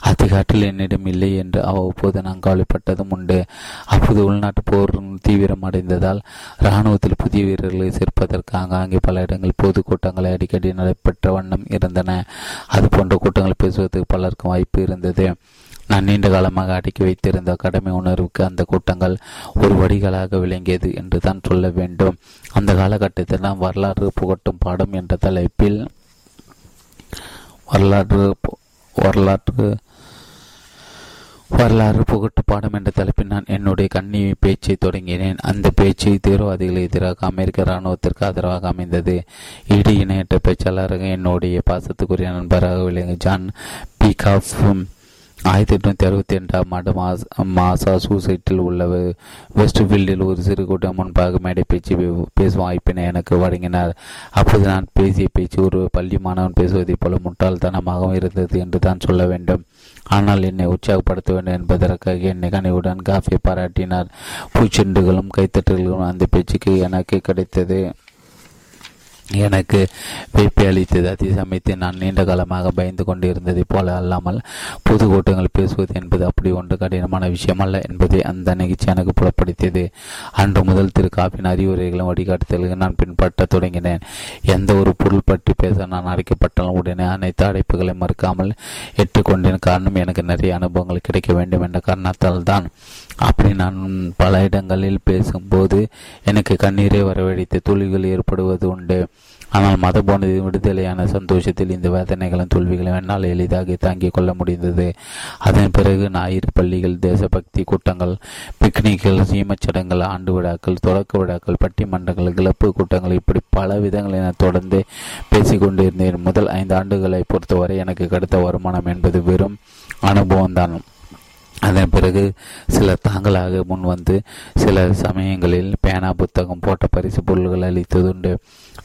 அதிகாற்றில் என்னிடம் இல்லை என்று அவ்வப்போது நான் கவலைப்பட்டதும் உண்டு. அப்போது உள்நாட்டு போர் தீவிரம் அடைந்ததால் இராணுவத்தில் புதிய வீரர்களை சேர்ப்பதற்கு ஆங்காங்கே பல இடங்களில் பொது கூட்டங்களை அடிக்கடி நடைபெற்ற வண்ணம் இருந்தன. அது போன்ற கூட்டங்கள் பேசுவதற்கு பலருக்கும் வாய்ப்பு இருந்தது. நான் நீண்ட காலமாக அடக்கி வைத்திருந்த கடமை உணர்வுக்கு அந்த கூட்டங்கள் ஒரு வடிகளாக விளங்கியது என்று தான் சொல்ல வேண்டும். அந்த காலகட்டத்தில் நான் வரலாறு புகட்டும் பாடம் என்ற தலைப்பில் வரலாற்று வரலாற்று வரலாறு புகட்டு பாடம் என்ற தலைப்பில் நான் என்னுடைய கண்ணி பேச்சை தொடங்கினேன். அந்த பேச்சு தீவிரவாதிகளுக்கு எதிராக அமெரிக்க இராணுவத்திற்கு ஆதரவாக அமைந்தது. இடி இணையற்ற பேச்சாளராக என்னுடைய பாசத்துக்குரிய நண்பராக விளங்கும் ஜான் பீகாஃப். ஆயிரத்தி எட்நூத்தி அறுபத்தி ரெண்டாம் ஆண்டு மாஸ் மாசாசூசைட்டில் உள்ள வெஸ்ட்ஃபீல்டில் ஒரு சிறு கூட்டம் முன்பாக மேடை பேச்சு பேசும் வாய்ப்பினை எனக்கு வழங்கினார். அப்போது நான் பேசிய பேச்சு ஒரு பள்ளி மாணவன் பேசுவதைப் போல முட்டாள்தனமாகவும் இருந்தது என்று தான் சொல்ல வேண்டும். ஆனால் என்னை உற்சாகப்படுத்த வேண்டும் என்பதற்காக என்னை கனிவுடன் காஃபி பாராட்டினார். பூச்செண்டுகளும் கைத்தட்டுகளும் அந்த பேச்சுக்கு எனக்கு கிடைத்தது. எனக்கு வெப்பி அளித்தது. அதே சமயத்தில் நான் நீண்ட காலமாக பயந்து கொண்டிருந்ததைப் போல அல்லாமல் பொது கூட்டங்கள் பேசுவது என்பது அப்படி ஒன்று கடினமான விஷயம் அல்ல என்பதை அந்த நிகழ்ச்சி எனக்கு புலப்படுத்தியது. அன்று முதல் திரு காப்பின் அறிவுரைகளும் வழிகாட்டுதல்களும் நான் பின்பற்ற தொடங்கினேன். எந்த ஒரு பொருள் பற்றி பேச நான் அழைக்கப்பட்டாலும் உடனே அனைத்து அழைப்புகளை மறுக்காமல் எட்டுக்கொண்டேன் காரணம் எனக்கு நிறைய அனுபவங்கள் கிடைக்க வேண்டும் என்ற காரணத்தால் தான் அப்படி நான் பல இடங்களில் பேசும்போது எனக்கு கண்ணீரை வரவழைத்து தோல்விகள் ஏற்படுவது உண்டு. ஆனால் மத போனது விடுதலையான சந்தோஷத்தில் இந்த வேதனைகளும் தோல்விகளும் என்னால் எளிதாக தாங்கிக் கொள்ள முடிந்தது. அதன் பிறகு ஞாயிறு பள்ளிகள் தேசபக்தி கூட்டங்கள் பிக்னிக்கள் சீமச்சடங்கள் ஆண்டு விழாக்கள் தொடக்க விழாக்கள் பட்டிமன்றங்கள் கிளப்பு கூட்டங்கள் இப்படி பல விதங்களை நான் தொடர்ந்து பேசிக்கொண்டிருந்தேன். முதல் ஐந்து ஆண்டுகளை பொறுத்தவரை எனக்கு கிடைத்த வருமானம் என்பது வெறும் அனுபவம்தான். அதன் பிறகு சிலர் தாங்களாக முன் வந்து சில சமயங்களில் பேனா புத்தகம் போட்ட பரிசு பொருள்கள் அளித்ததுண்டு.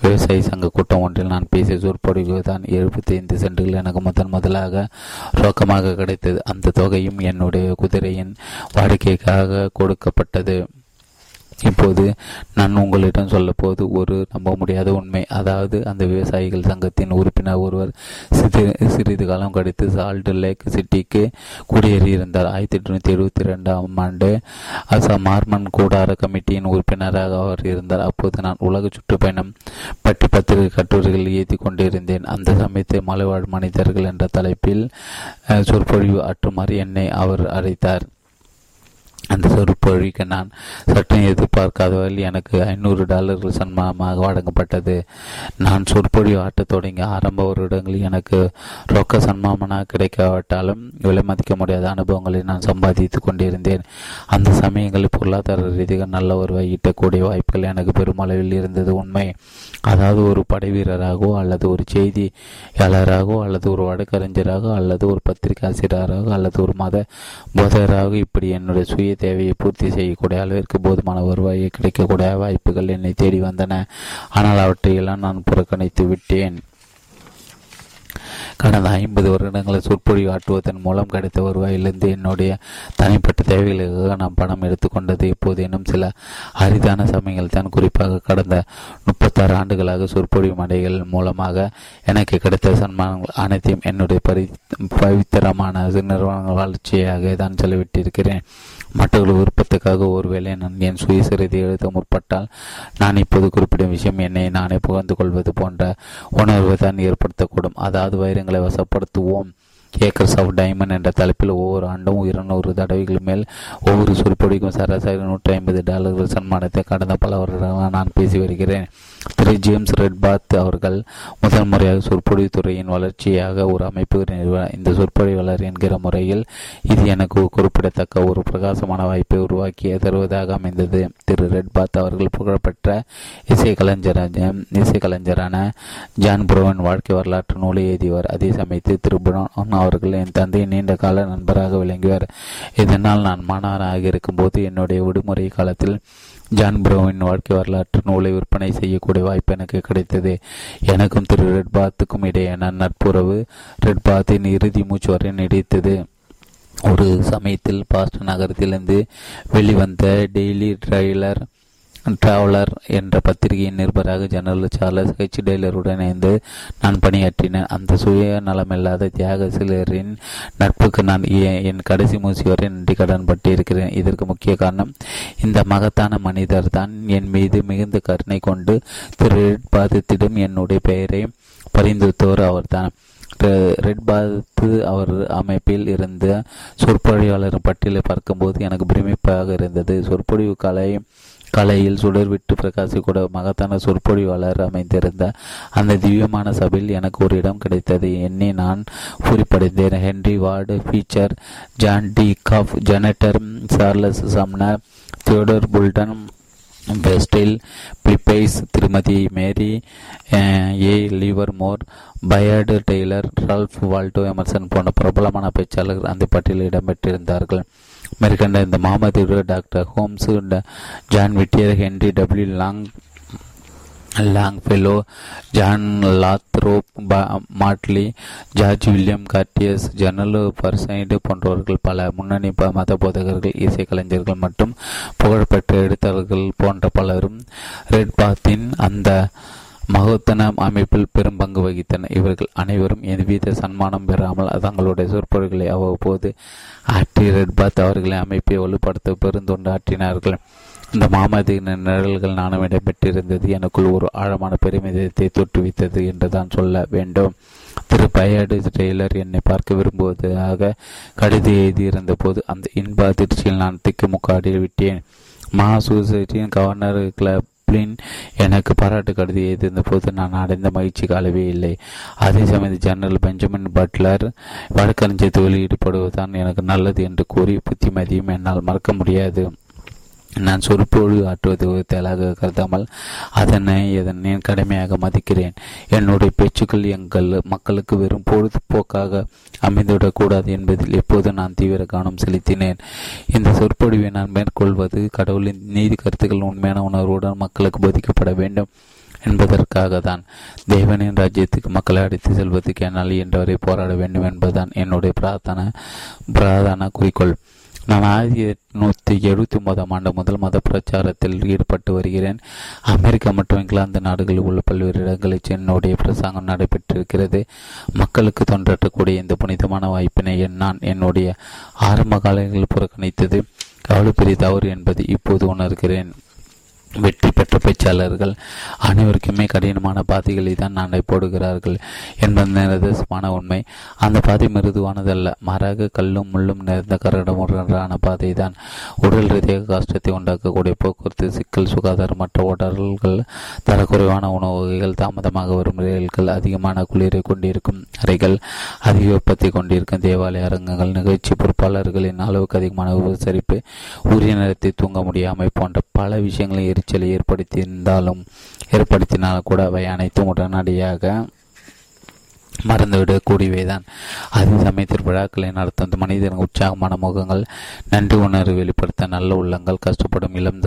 விவசாய சங்க கூட்டம் ஒன்றில் நான் பேசிய சொற்பொழிவு தான் எழுபத்தி ஐந்து சென்றுகள் எனக்கு முதன் முதலாக ரொக்கமாக கிடைத்தது. அந்த தொகையும் என்னுடைய குதிரையின் வாடிக்கைக்காக கொடுக்கப்பட்டது. இப்போது நான் உங்களிடம் சொல்ல போது ஒரு நம்ப முடியாத உண்மை. அதாவது அந்த விவசாயிகள் சங்கத்தின் உறுப்பினர் ஒருவர் சிறிது சிறிது காலம் கழித்து சால்ட் லேக் சிட்டிக்கு குடியேறியிருந்தார். ஆயிரத்தி எட்நூத்தி எழுபத்தி ரெண்டாம் ஆண்டு அசாம் மார்மன் கூடார கமிட்டியின் உறுப்பினராக அவர் இருந்தார். அப்போது நான் உலக சுற்றுப்பயணம் பற்றி பத்திரிகை கட்டுரைகள் ஏற்றி கொண்டிருந்தேன். அந்த சமயத்தில் மலைவாழ் மனிதர்கள் என்ற தலைப்பில் சொற்பொழிவு ஆற்றுமாறு என்னை அவர் அழைத்தார். அந்த சொற்பொழிக்கு நான் சற்றும் எதிர்பார்க்காத வகையில் எனக்கு ஐநூறு டாலர்கள் சன்மானமாக வழங்கப்பட்டது. நான் சொற்பொழிவு ஆட்டத் தொடங்கிய ஆரம்ப வருடங்களில் எனக்கு ரொக்க சன்மானமாக கிடைக்காவிட்டாலும் விலை மதிக்க முடியாத அனுபவங்களை நான் சம்பாதித்து கொண்டிருந்தேன். அந்த சமயங்களில் பொருளாதார ரீதியாக நல்ல ஒரு ஈட்டக்கூடிய வாய்ப்புகள் எனக்கு பெருமளவில் இருந்தது உண்மை. அதாவது ஒரு படை வீரராகவோ அல்லது ஒரு செய்தியாளராகவோ அல்லது ஒரு வழக்கறிஞராகவோ அல்லது ஒரு பத்திரிகை ஆசிரியராக அல்லது ஒரு மத போதகராக இப்படி என்னுடைய சுய தேவையை பூர்த்தி செய்யக்கூடிய அளவிற்கு போதுமான வருவாயை கிடைக்கக்கூடிய வாய்ப்புகள் என்னை தேடி வந்தன. ஆனால் அவற்றையெல்லாம் நான் புறக்கணித்து விட்டேன். கடந்த ஐம்பது வருடங்களை சொற்பொழிவு ஆட்டுவதன் மூலம் கிடைத்த வருவாயிலிருந்து என்னுடைய தனிப்பட்ட தேவைகளுக்காக நான் பணம் எடுத்துக்கொண்டது இப்போதேனும் சில அரிதான சமயங்கள் தான். குறிப்பாக கடந்த முப்பத்தாறு ஆண்டுகளாக சொற்பொழிவு மடைகள் மூலமாக எனக்கு கிடைத்த சன்மானங்கள் அனைத்தையும் என்னுடைய பரி பவித்திரமான நிறுவனங்கள் வளர்ச்சியாக தான் செலவிட்டிருக்கிறேன். மற்றவர்கள் விருப்பத்துக்காக ஒருவேளை நான் என் சுயசரிதை எழுத முற்பட்டால் நான் இப்போது குறிப்பிடும் விஷயம் என்னை நானே புகழ்ந்து கொள்வது போன்ற உணர்வு தான் ஏற்படுத்தக்கூடும். அதாவது வைரங்களை வசப்படுத்துவோம். ஏக்கர்ஸ் ஆஃப் டைமண்ட் என்ற தலைப்பில் ஒவ்வொரு ஆண்டும் இருநூறு தடவைகள் மேல் ஒவ்வொரு சொற்பொடிக்கும் சராசரி நூற்றி ஐம்பது டாலர்கள் சன்மானத்தை கடந்த பல வருடங்களாக நான் பேசி வருகிறேன். திரு ஜேம்ஸ் ரெட்பாத் அவர்கள் முதல் முறையாக சொற்பொழிவு துறையின் வளர்ச்சியாக ஒரு அமைப்பு நிறுவனம் இந்த சொற்பொழிவாளர் என்கிற முறையில் இது எனக்கு குறிப்பிடத்தக்க ஒரு பிரகாசமான வாய்ப்பை உருவாக்கி தருவதாக அமைந்தது. திரு ரெட்பாத் அவர்கள் புகழ்பெற்ற இசைக்கலைஞர் இசைக்கலைஞரான ஜான் புரோவன் வாழ்க்கை வரலாற்று நூலை எழுதியவர். அதே சமயத்தில் திரு புரோன் அவர்கள் என் தந்தை நீண்ட கால நண்பராக விளங்கியவர் இதனால் நான் மாணவராக இருக்கும்போது என்னுடைய விடுமுறை காலத்தில் ஜான் புரோவின் வாழ்க்கை வரலாற்று நூலை விற்பனை செய்யக்கூடிய வாய்ப்பு எனக்கு கிடைத்தது. எனக்கும் திரு ரெட்பாத்துக்கும் இடையேயான நட்புறவு ரெட்பாத்தின் இறுதி மூச்சு வரை நீடித்தது. ஒரு சமயத்தில் பாஸ்டன் நகரத்திலிருந்து வெளிவந்த டெய்லி ட்ரெய்லர் டிராவலர் என்ற பத்திரிகையின் நிருபராக ஜெனரல் சார்லஸ் ஹெச் டெய்லருடன் இணைந்து நான் பணியாற்றினேன் அந்த சுய நலமில்லாத தியாக சிலரின் நட்புக்கு நான் என் கடைசி மூசி வரை நன்றி கடன் பட்டிருக்கிறேன். இதற்கு முக்கிய காரணம் இந்த மகத்தான மனிதர் தான் என் மீது மிகுந்த கருணை கொண்டு திரு பாதத்திடம் என்னுடைய பெயரை பரிந்துரைத்தவர் அவர்தான். ரெட் பாத்து அவர் அமைப்பில் இருந்த சொற்பொழிவாளர் பட்டியலை பார்க்கும்போது எனக்கு பிரமிப்பாக இருந்தது. சொற்பொழிவு கலை கலையில் சுடர்விட்டு பிரகாசி கூட மகத்தான சொற்பொழிவாளர் அமைந்திருந்த அந்த திவ்யமான சபையில் எனக்கு ஒரு இடம் கிடைத்தது. எண்ணி நான் குறிப்படைந்தேன். Henry Ward Beecher John D. Gough senator Charles Sumner Theodore Fulton Wendell Phillips திருமதி Mary A. Livermore Bayard Taylor Ralph Waldo Emerson போன்ற பிரபலமான பேச்சாளர்கள் அந்த பட்டியலில் இடம்பெற்றிருந்தார்கள். மேற்கண்ட இந்த மாமதிவர் doctor Holmes John Whittier Henry W Long Longfellow John Lathrop Motley George William Curtis general Burnside போன்றவர்கள் பல முன்னணி மத போதகர்கள் இசைக்கலைஞர்கள் மற்றும் புகழ்பெற்ற எழுத்தாளர்கள் போன்ற பலரும் ரெட் பாத்தின் அந்த மகோத்தன அமைப்பில் பெரும் பங்கு வகித்தனர் இவர்கள் அனைவரும் எவ்வித சன்மானம் பெறாமல் தங்களுடைய சொற்பொழிகளை அவ்வப்போது ஆற்றி ரெட்பாத் அவர்களின் அமைப்பை வலுப்படுத்த பெருந்தொண்டு ஆற்றினார்கள் இந்த மாமதியின் நிழல்கள் நானும் இடம்பெற்றிருந்தது. எனக்குள் ஒரு ஆழமான பெருமிதத்தை தோற்றுவித்தது என்று தான் சொல்ல வேண்டும். திரு பயடு டெய்லர் என்னை பார்க்க விரும்புவதாக கடிதம் எழுதியிருந்த போது அந்த இன்ப அதிர்ச்சியில் நான் திக்குமுக்காடி விட்டேன். மாசூசைட்டின் கவர்னர் கிளப் எனக்கு பாராட்டு கடிதம் எழுதியிருந்த போது நான் அடைந்த மகிழ்ச்சிக்கு அளவே இல்லை. அதே சமயம் ஜெனரல் பெஞ்சமின் பட்லர் வழக்கறிஞர் ஈடுபடுவதுதான் எனக்கு நல்லது என்று கூறி புத்திமதியும் என்னால் மறக்க முடியாது. நான் சொற்பொழிவு ஆற்றுவது தேலாக கருதாமல் அதனை இதனை கடமையாக மதிக்கிறேன்? என்னுடைய பேச்சுக்கள் எங்கள் மக்களுக்கு வெறும் பொழுதுபோக்காக அமைந்துவிடக்கூடாது என்பதில் எப்போது நான் தீவிர கவனம் செலுத்தினேன்? இந்த சொற்பொழிவை நான் மேற்கொள்வது கடவுளின் நீதி கருத்துக்கள் உண்மையான உணர்வுடன் மக்களுக்கு போதிக்கப்பட வேண்டும் என்பதற்காக தான் தேவனின் ராஜ்யத்துக்கு மக்களை அழைத்து செல்வதற்கு என்னால் என்றவரை போராட வேண்டும் என்பதுதான் என்னுடைய பிரார்த்தன பிராதான குறிக்கோள். நான் ஆயிரத்தி எட்நூத்தி எழுபத்தி ஒன்பதாம் ஆண்டு முதல் மத பிரச்சாரத்தில் ஈடுபட்டு வருகிறேன். அமெரிக்கா மற்றும் இங்கிலாந்து நாடுகளில் உள்ள பல்வேறு இடங்களில் என்னுடைய பிரசங்கம் நடைபெற்றிருக்கிறது. மக்களுக்கு தொண்டாற்றக்கூடிய இந்த புனிதமான வாய்ப்பினை நான் என்னுடைய ஆரம்ப காலங்களில் புறக்கணித்தது. அவ்வளவு பெரிய தவறு என்பதை இப்போது உணர்கிறேன். வெற்றி பெற்ற பேச்சாளர்கள் அனைவருக்குமே கடினமான பாதைகளை தான் நாளை போடுகிறார்கள் என்பது நிரதமான உண்மை. அந்த பாதை மிருதுவானதல்ல. மாறாக கல்லும் முள்ளும் நிறைந்த கரடமுறான பாதை தான். உடல் ரீதியாக கஷ்டத்தை உண்டாக்கக்கூடிய போக்குவரத்து சிக்கல் சுகாதாரமற்ற ஓட்டல்கள் தரக்குறைவான உணவு வகைகள் தாமதமாக வரும் ரயில்கள் அதிகமான குளிரை கொண்டிருக்கும் அறைகள் அதிக வெப்பத்தை கொண்டிருக்கும் தேவாலய அரங்கங்கள் நிகழ்ச்சி பொறுப்பாளர்களின் அளவுக்கு அதிகமான உபசரிப்பு உரிய நேரத்தை தூங்க முடியாமை போன்ற பல விஷயங்களை காய்ச்சலை ஏற்படுத்தியிருந்தாலும் ஏற்படுத்தினால் கூட அவை அனைத்தும் உடனடியாக மறந்துவிடக்கூடியவைதான் அதே சமயத்தில் விழாக்களை நடத்தும் மனிதன் உற்சாகமான முகங்கள் நன்றி உணர்வு வெளிப்படுத்த நல்ல உள்ளங்கள் கஷ்டப்படும் இளம்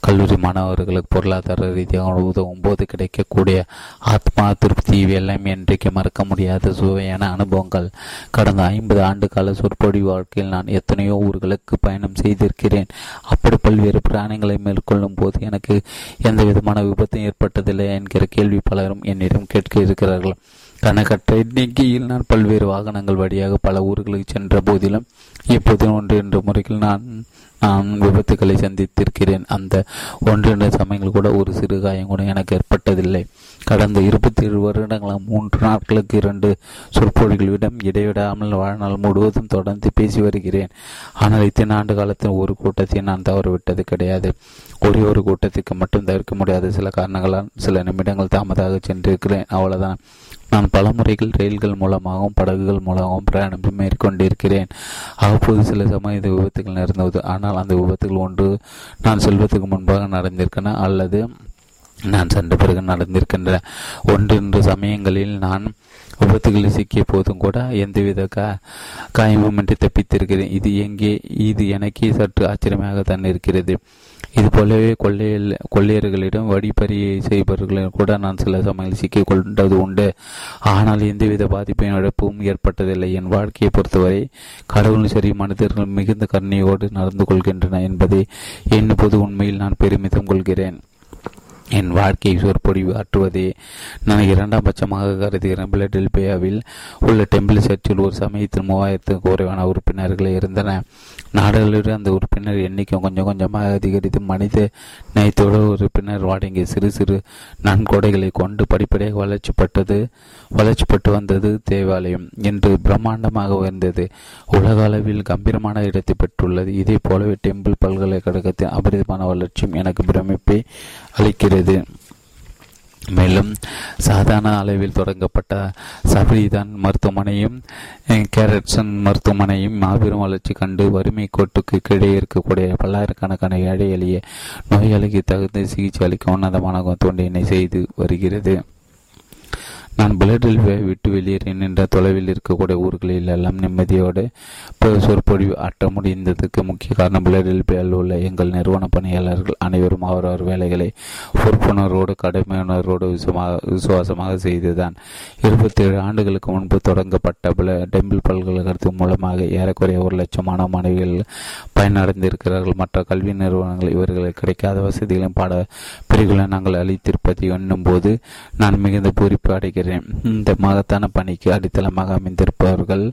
கல்லூரி மாணவர்களுக்கு பொருளாதார ரீதியாக உதவும் போது கிடைக்கக்கூடிய ஆத்மா திருப்தி இவையெல்லாம் என்றைக்கு மறக்க முடியாத சுவையான அனுபவங்கள். கடந்த ஐம்பது ஆண்டு கால சொற்பொழி வாழ்க்கையில் நான் எத்தனையோ ஊர்களுக்கு பயணம் செய்திருக்கிறேன். அப்படி பல்வேறு பிராணிகளை மேற்கொள்ளும் போது எனக்கு எந்த விதமான விபத்தும் ஏற்பட்டதில்லை என்கிற கேள்வி பலரும் என்னிடம் கேட்க இருக்கிறார்கள். கணக்கற்ற எண்ணிக்கையில் நான் பல்வேறு வாகனங்கள் வழியாக பல ஊர்களுக்கு சென்ற போதிலும் இப்போது ஒன்று என்ற முறையில் நான் நான் விபத்துக்களை சந்தித்திருக்கிறேன். அந்த ஒன்று சமயங்கள் கூட ஒரு சிறு காயம் கூட எனக்கு ஏற்பட்டதில்லை. கடந்த இருபத்தி ஏழு வருடங்களாக மூன்று நாட்களுக்கு இரண்டு சொற்பொழிகளிடம் இடைவிடாமல் வாழ்நாள் முழுவதும் தொடர்ந்து பேசி வருகிறேன். ஆனால் இத்தனை ஆண்டு காலத்தில் ஒரு கூட்டத்தை நான் தவறவிட்டது கிடையாது. ஒரே ஒரு கூட்டத்துக்கு மட்டும் தவிர்க்க முடியாத சில காரணங்களால் சில நிமிடங்கள் தாமதாக சென்றிருக்கிறேன். அவ்வளவுதான். நான் பல முறைகள் ரயில்கள் மூலமாகவும் படகுகள் மூலமாகவும் பிரயாணம் மேற்கொண்டிருக்கிறேன். அவ்வப்போது சில சமய விபத்துகள் நடந்தது. ஆனால் அந்த விபத்துகள் ஒன்று நான் செல்வதற்கு முன்பாக நடந்திருக்கன அல்லது நான் சென்ற பிறகு நடந்திருக்கின்ற ஒன்று சமயங்களில் நான் விபத்துகளில் சிக்கிய போதும் கூட எந்தவித கா காயமுமின்றி தப்பித்திருக்கிறேன். இது எங்கே இது எனக்கே சற்று ஆச்சரியமாக தான் இருக்கிறது. இது போலவே கொள்ளையில் கொள்ளையர்களிடம் வழிப்பறி செய்பவர்களிடம் கூட நான் சில சமையல் சிக்கிக் கொண்டது உண்டு. ஆனால் எந்தவித பாதிப்பையும் இழப்பும் ஏற்பட்டதில்லை. என் வாழ்க்கையை பொறுத்தவரை கடவுள் சரி மனிதர்கள் மிகுந்த கருணையோடு நடந்து கொள்கின்றன என்பதை என் பொது உண்மையில் நான் பெருமிதம் கொள்கிறேன். என் வாழ்க்கையை சொற்பொழிவு ஆற்றுவதே நான் இரண்டாம் பட்சமாக கருதுகிறேன். பிலடெல்பியாவில் உள்ள டெம்பிள் சர்ச்சில் ஒரு சமயத்தில் மூவாயிரத்துக்கு குறைவான உறுப்பினர்கள் இருந்தன. நாடுகளில் அந்த உறுப்பினர் எண்ணிக்கை கொஞ்சம் கொஞ்சமாக அதிகரித்து மனித நேயத்தோடு உறுப்பினர் வழங்கிய சிறு சிறு நன்கொடைகளை கொண்டு படிப்படியாக வளர்ச்சிப்பட்டது வளர்ச்சிப்பட்டு வந்தது தேவாலயம் என்று பிரம்மாண்டமாக உயர்ந்தது. உலக அளவில் கம்பீரமான இடத்தை பெற்றுள்ளது. இதே போலவே டெம்பிள் பல்கலைக்கழகத்தின் அபரிதமான வளர்ச்சியும் எனக்கு பிரமிப்பை. அளிக்கிறது. மேலும் சாதாரண அளவில் தொடங்கப்பட்ட சபரிதான் மருத்துவமனையும் கேரட்சன் மருத்துவமனையும் மாபெரும் வளர்ச்சி கண்டு வறுமை கோட்டுக்கு கீழே இருக்கக்கூடிய பல்லாயிரக்கணக்கான ஏழை எளிய நோயாளிக்கு தகுந்த சிகிச்சை அளிக்க உன்னதமான தோண்டினை செய்து வருகிறது. நான் பிளடில் விட்டு வெளியேறேன் என்ற தொலைவில் இருக்கக்கூடிய ஊர்களில் எல்லாம் நிம்மதியோடு சொற்பொழிவு ஆற்ற முடிந்ததுக்கு முக்கிய காரணம் பிளடில் உள்ள எங்கள் நிறுவன பணியாளர்கள் அனைவரும் அவரவர் வேலைகளை பொறுப்புணர்வோடு கடமையுணர்வோடு விசுவாசமாக செய்துதான். இருபத்தி ஏழு ஆண்டுகளுக்கு முன்பு தொடங்கப்பட்ட புல டெம்பிள் பல்கலைக்கழகத்தின் மூலமாக ஏறக்குறைய ஒரு லட்சம் மாணவ மாணவிகள் பயனடைந்திருக்கிறார்கள். மற்ற கல்வி நிறுவனங்கள் இவர்களுக்கு கிடைக்காத வசதிகளையும் பாட பிரிவுகளை நாங்கள் அளித்திருப்பதை எண்ணும் போது நான் மிகுந்த பூரிப்பு அடைகிறேன். இந்த மகத்தான பணிக்கு அடித்தளமாக அமைந்திருப்பவர்கள்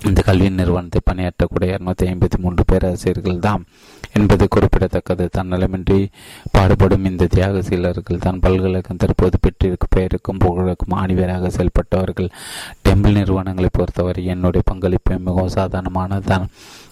இந்த கல்வி நிறுவனத்தை பணியாற்றக்கூடிய இருநூத்தி ஐம்பத்தி மூன்று பேராசிரியர்கள் தான் என்பது குறிப்பிடத்தக்கது. தன்னலமின்றி பாடுபடும் இந்த தியாக சீலர்கள் தான் பல்கலைக்கழகம் தற்போது பெற்றிருக்கும் பெயருக்கும் புகழுக்கும் ஆணிவராக செயல்பட்டவர்கள். டெம்பிள் நிறுவனங்களை பொறுத்தவரை என்னுடைய பங்களிப்பு மிகவும் சாதாரணமானதான்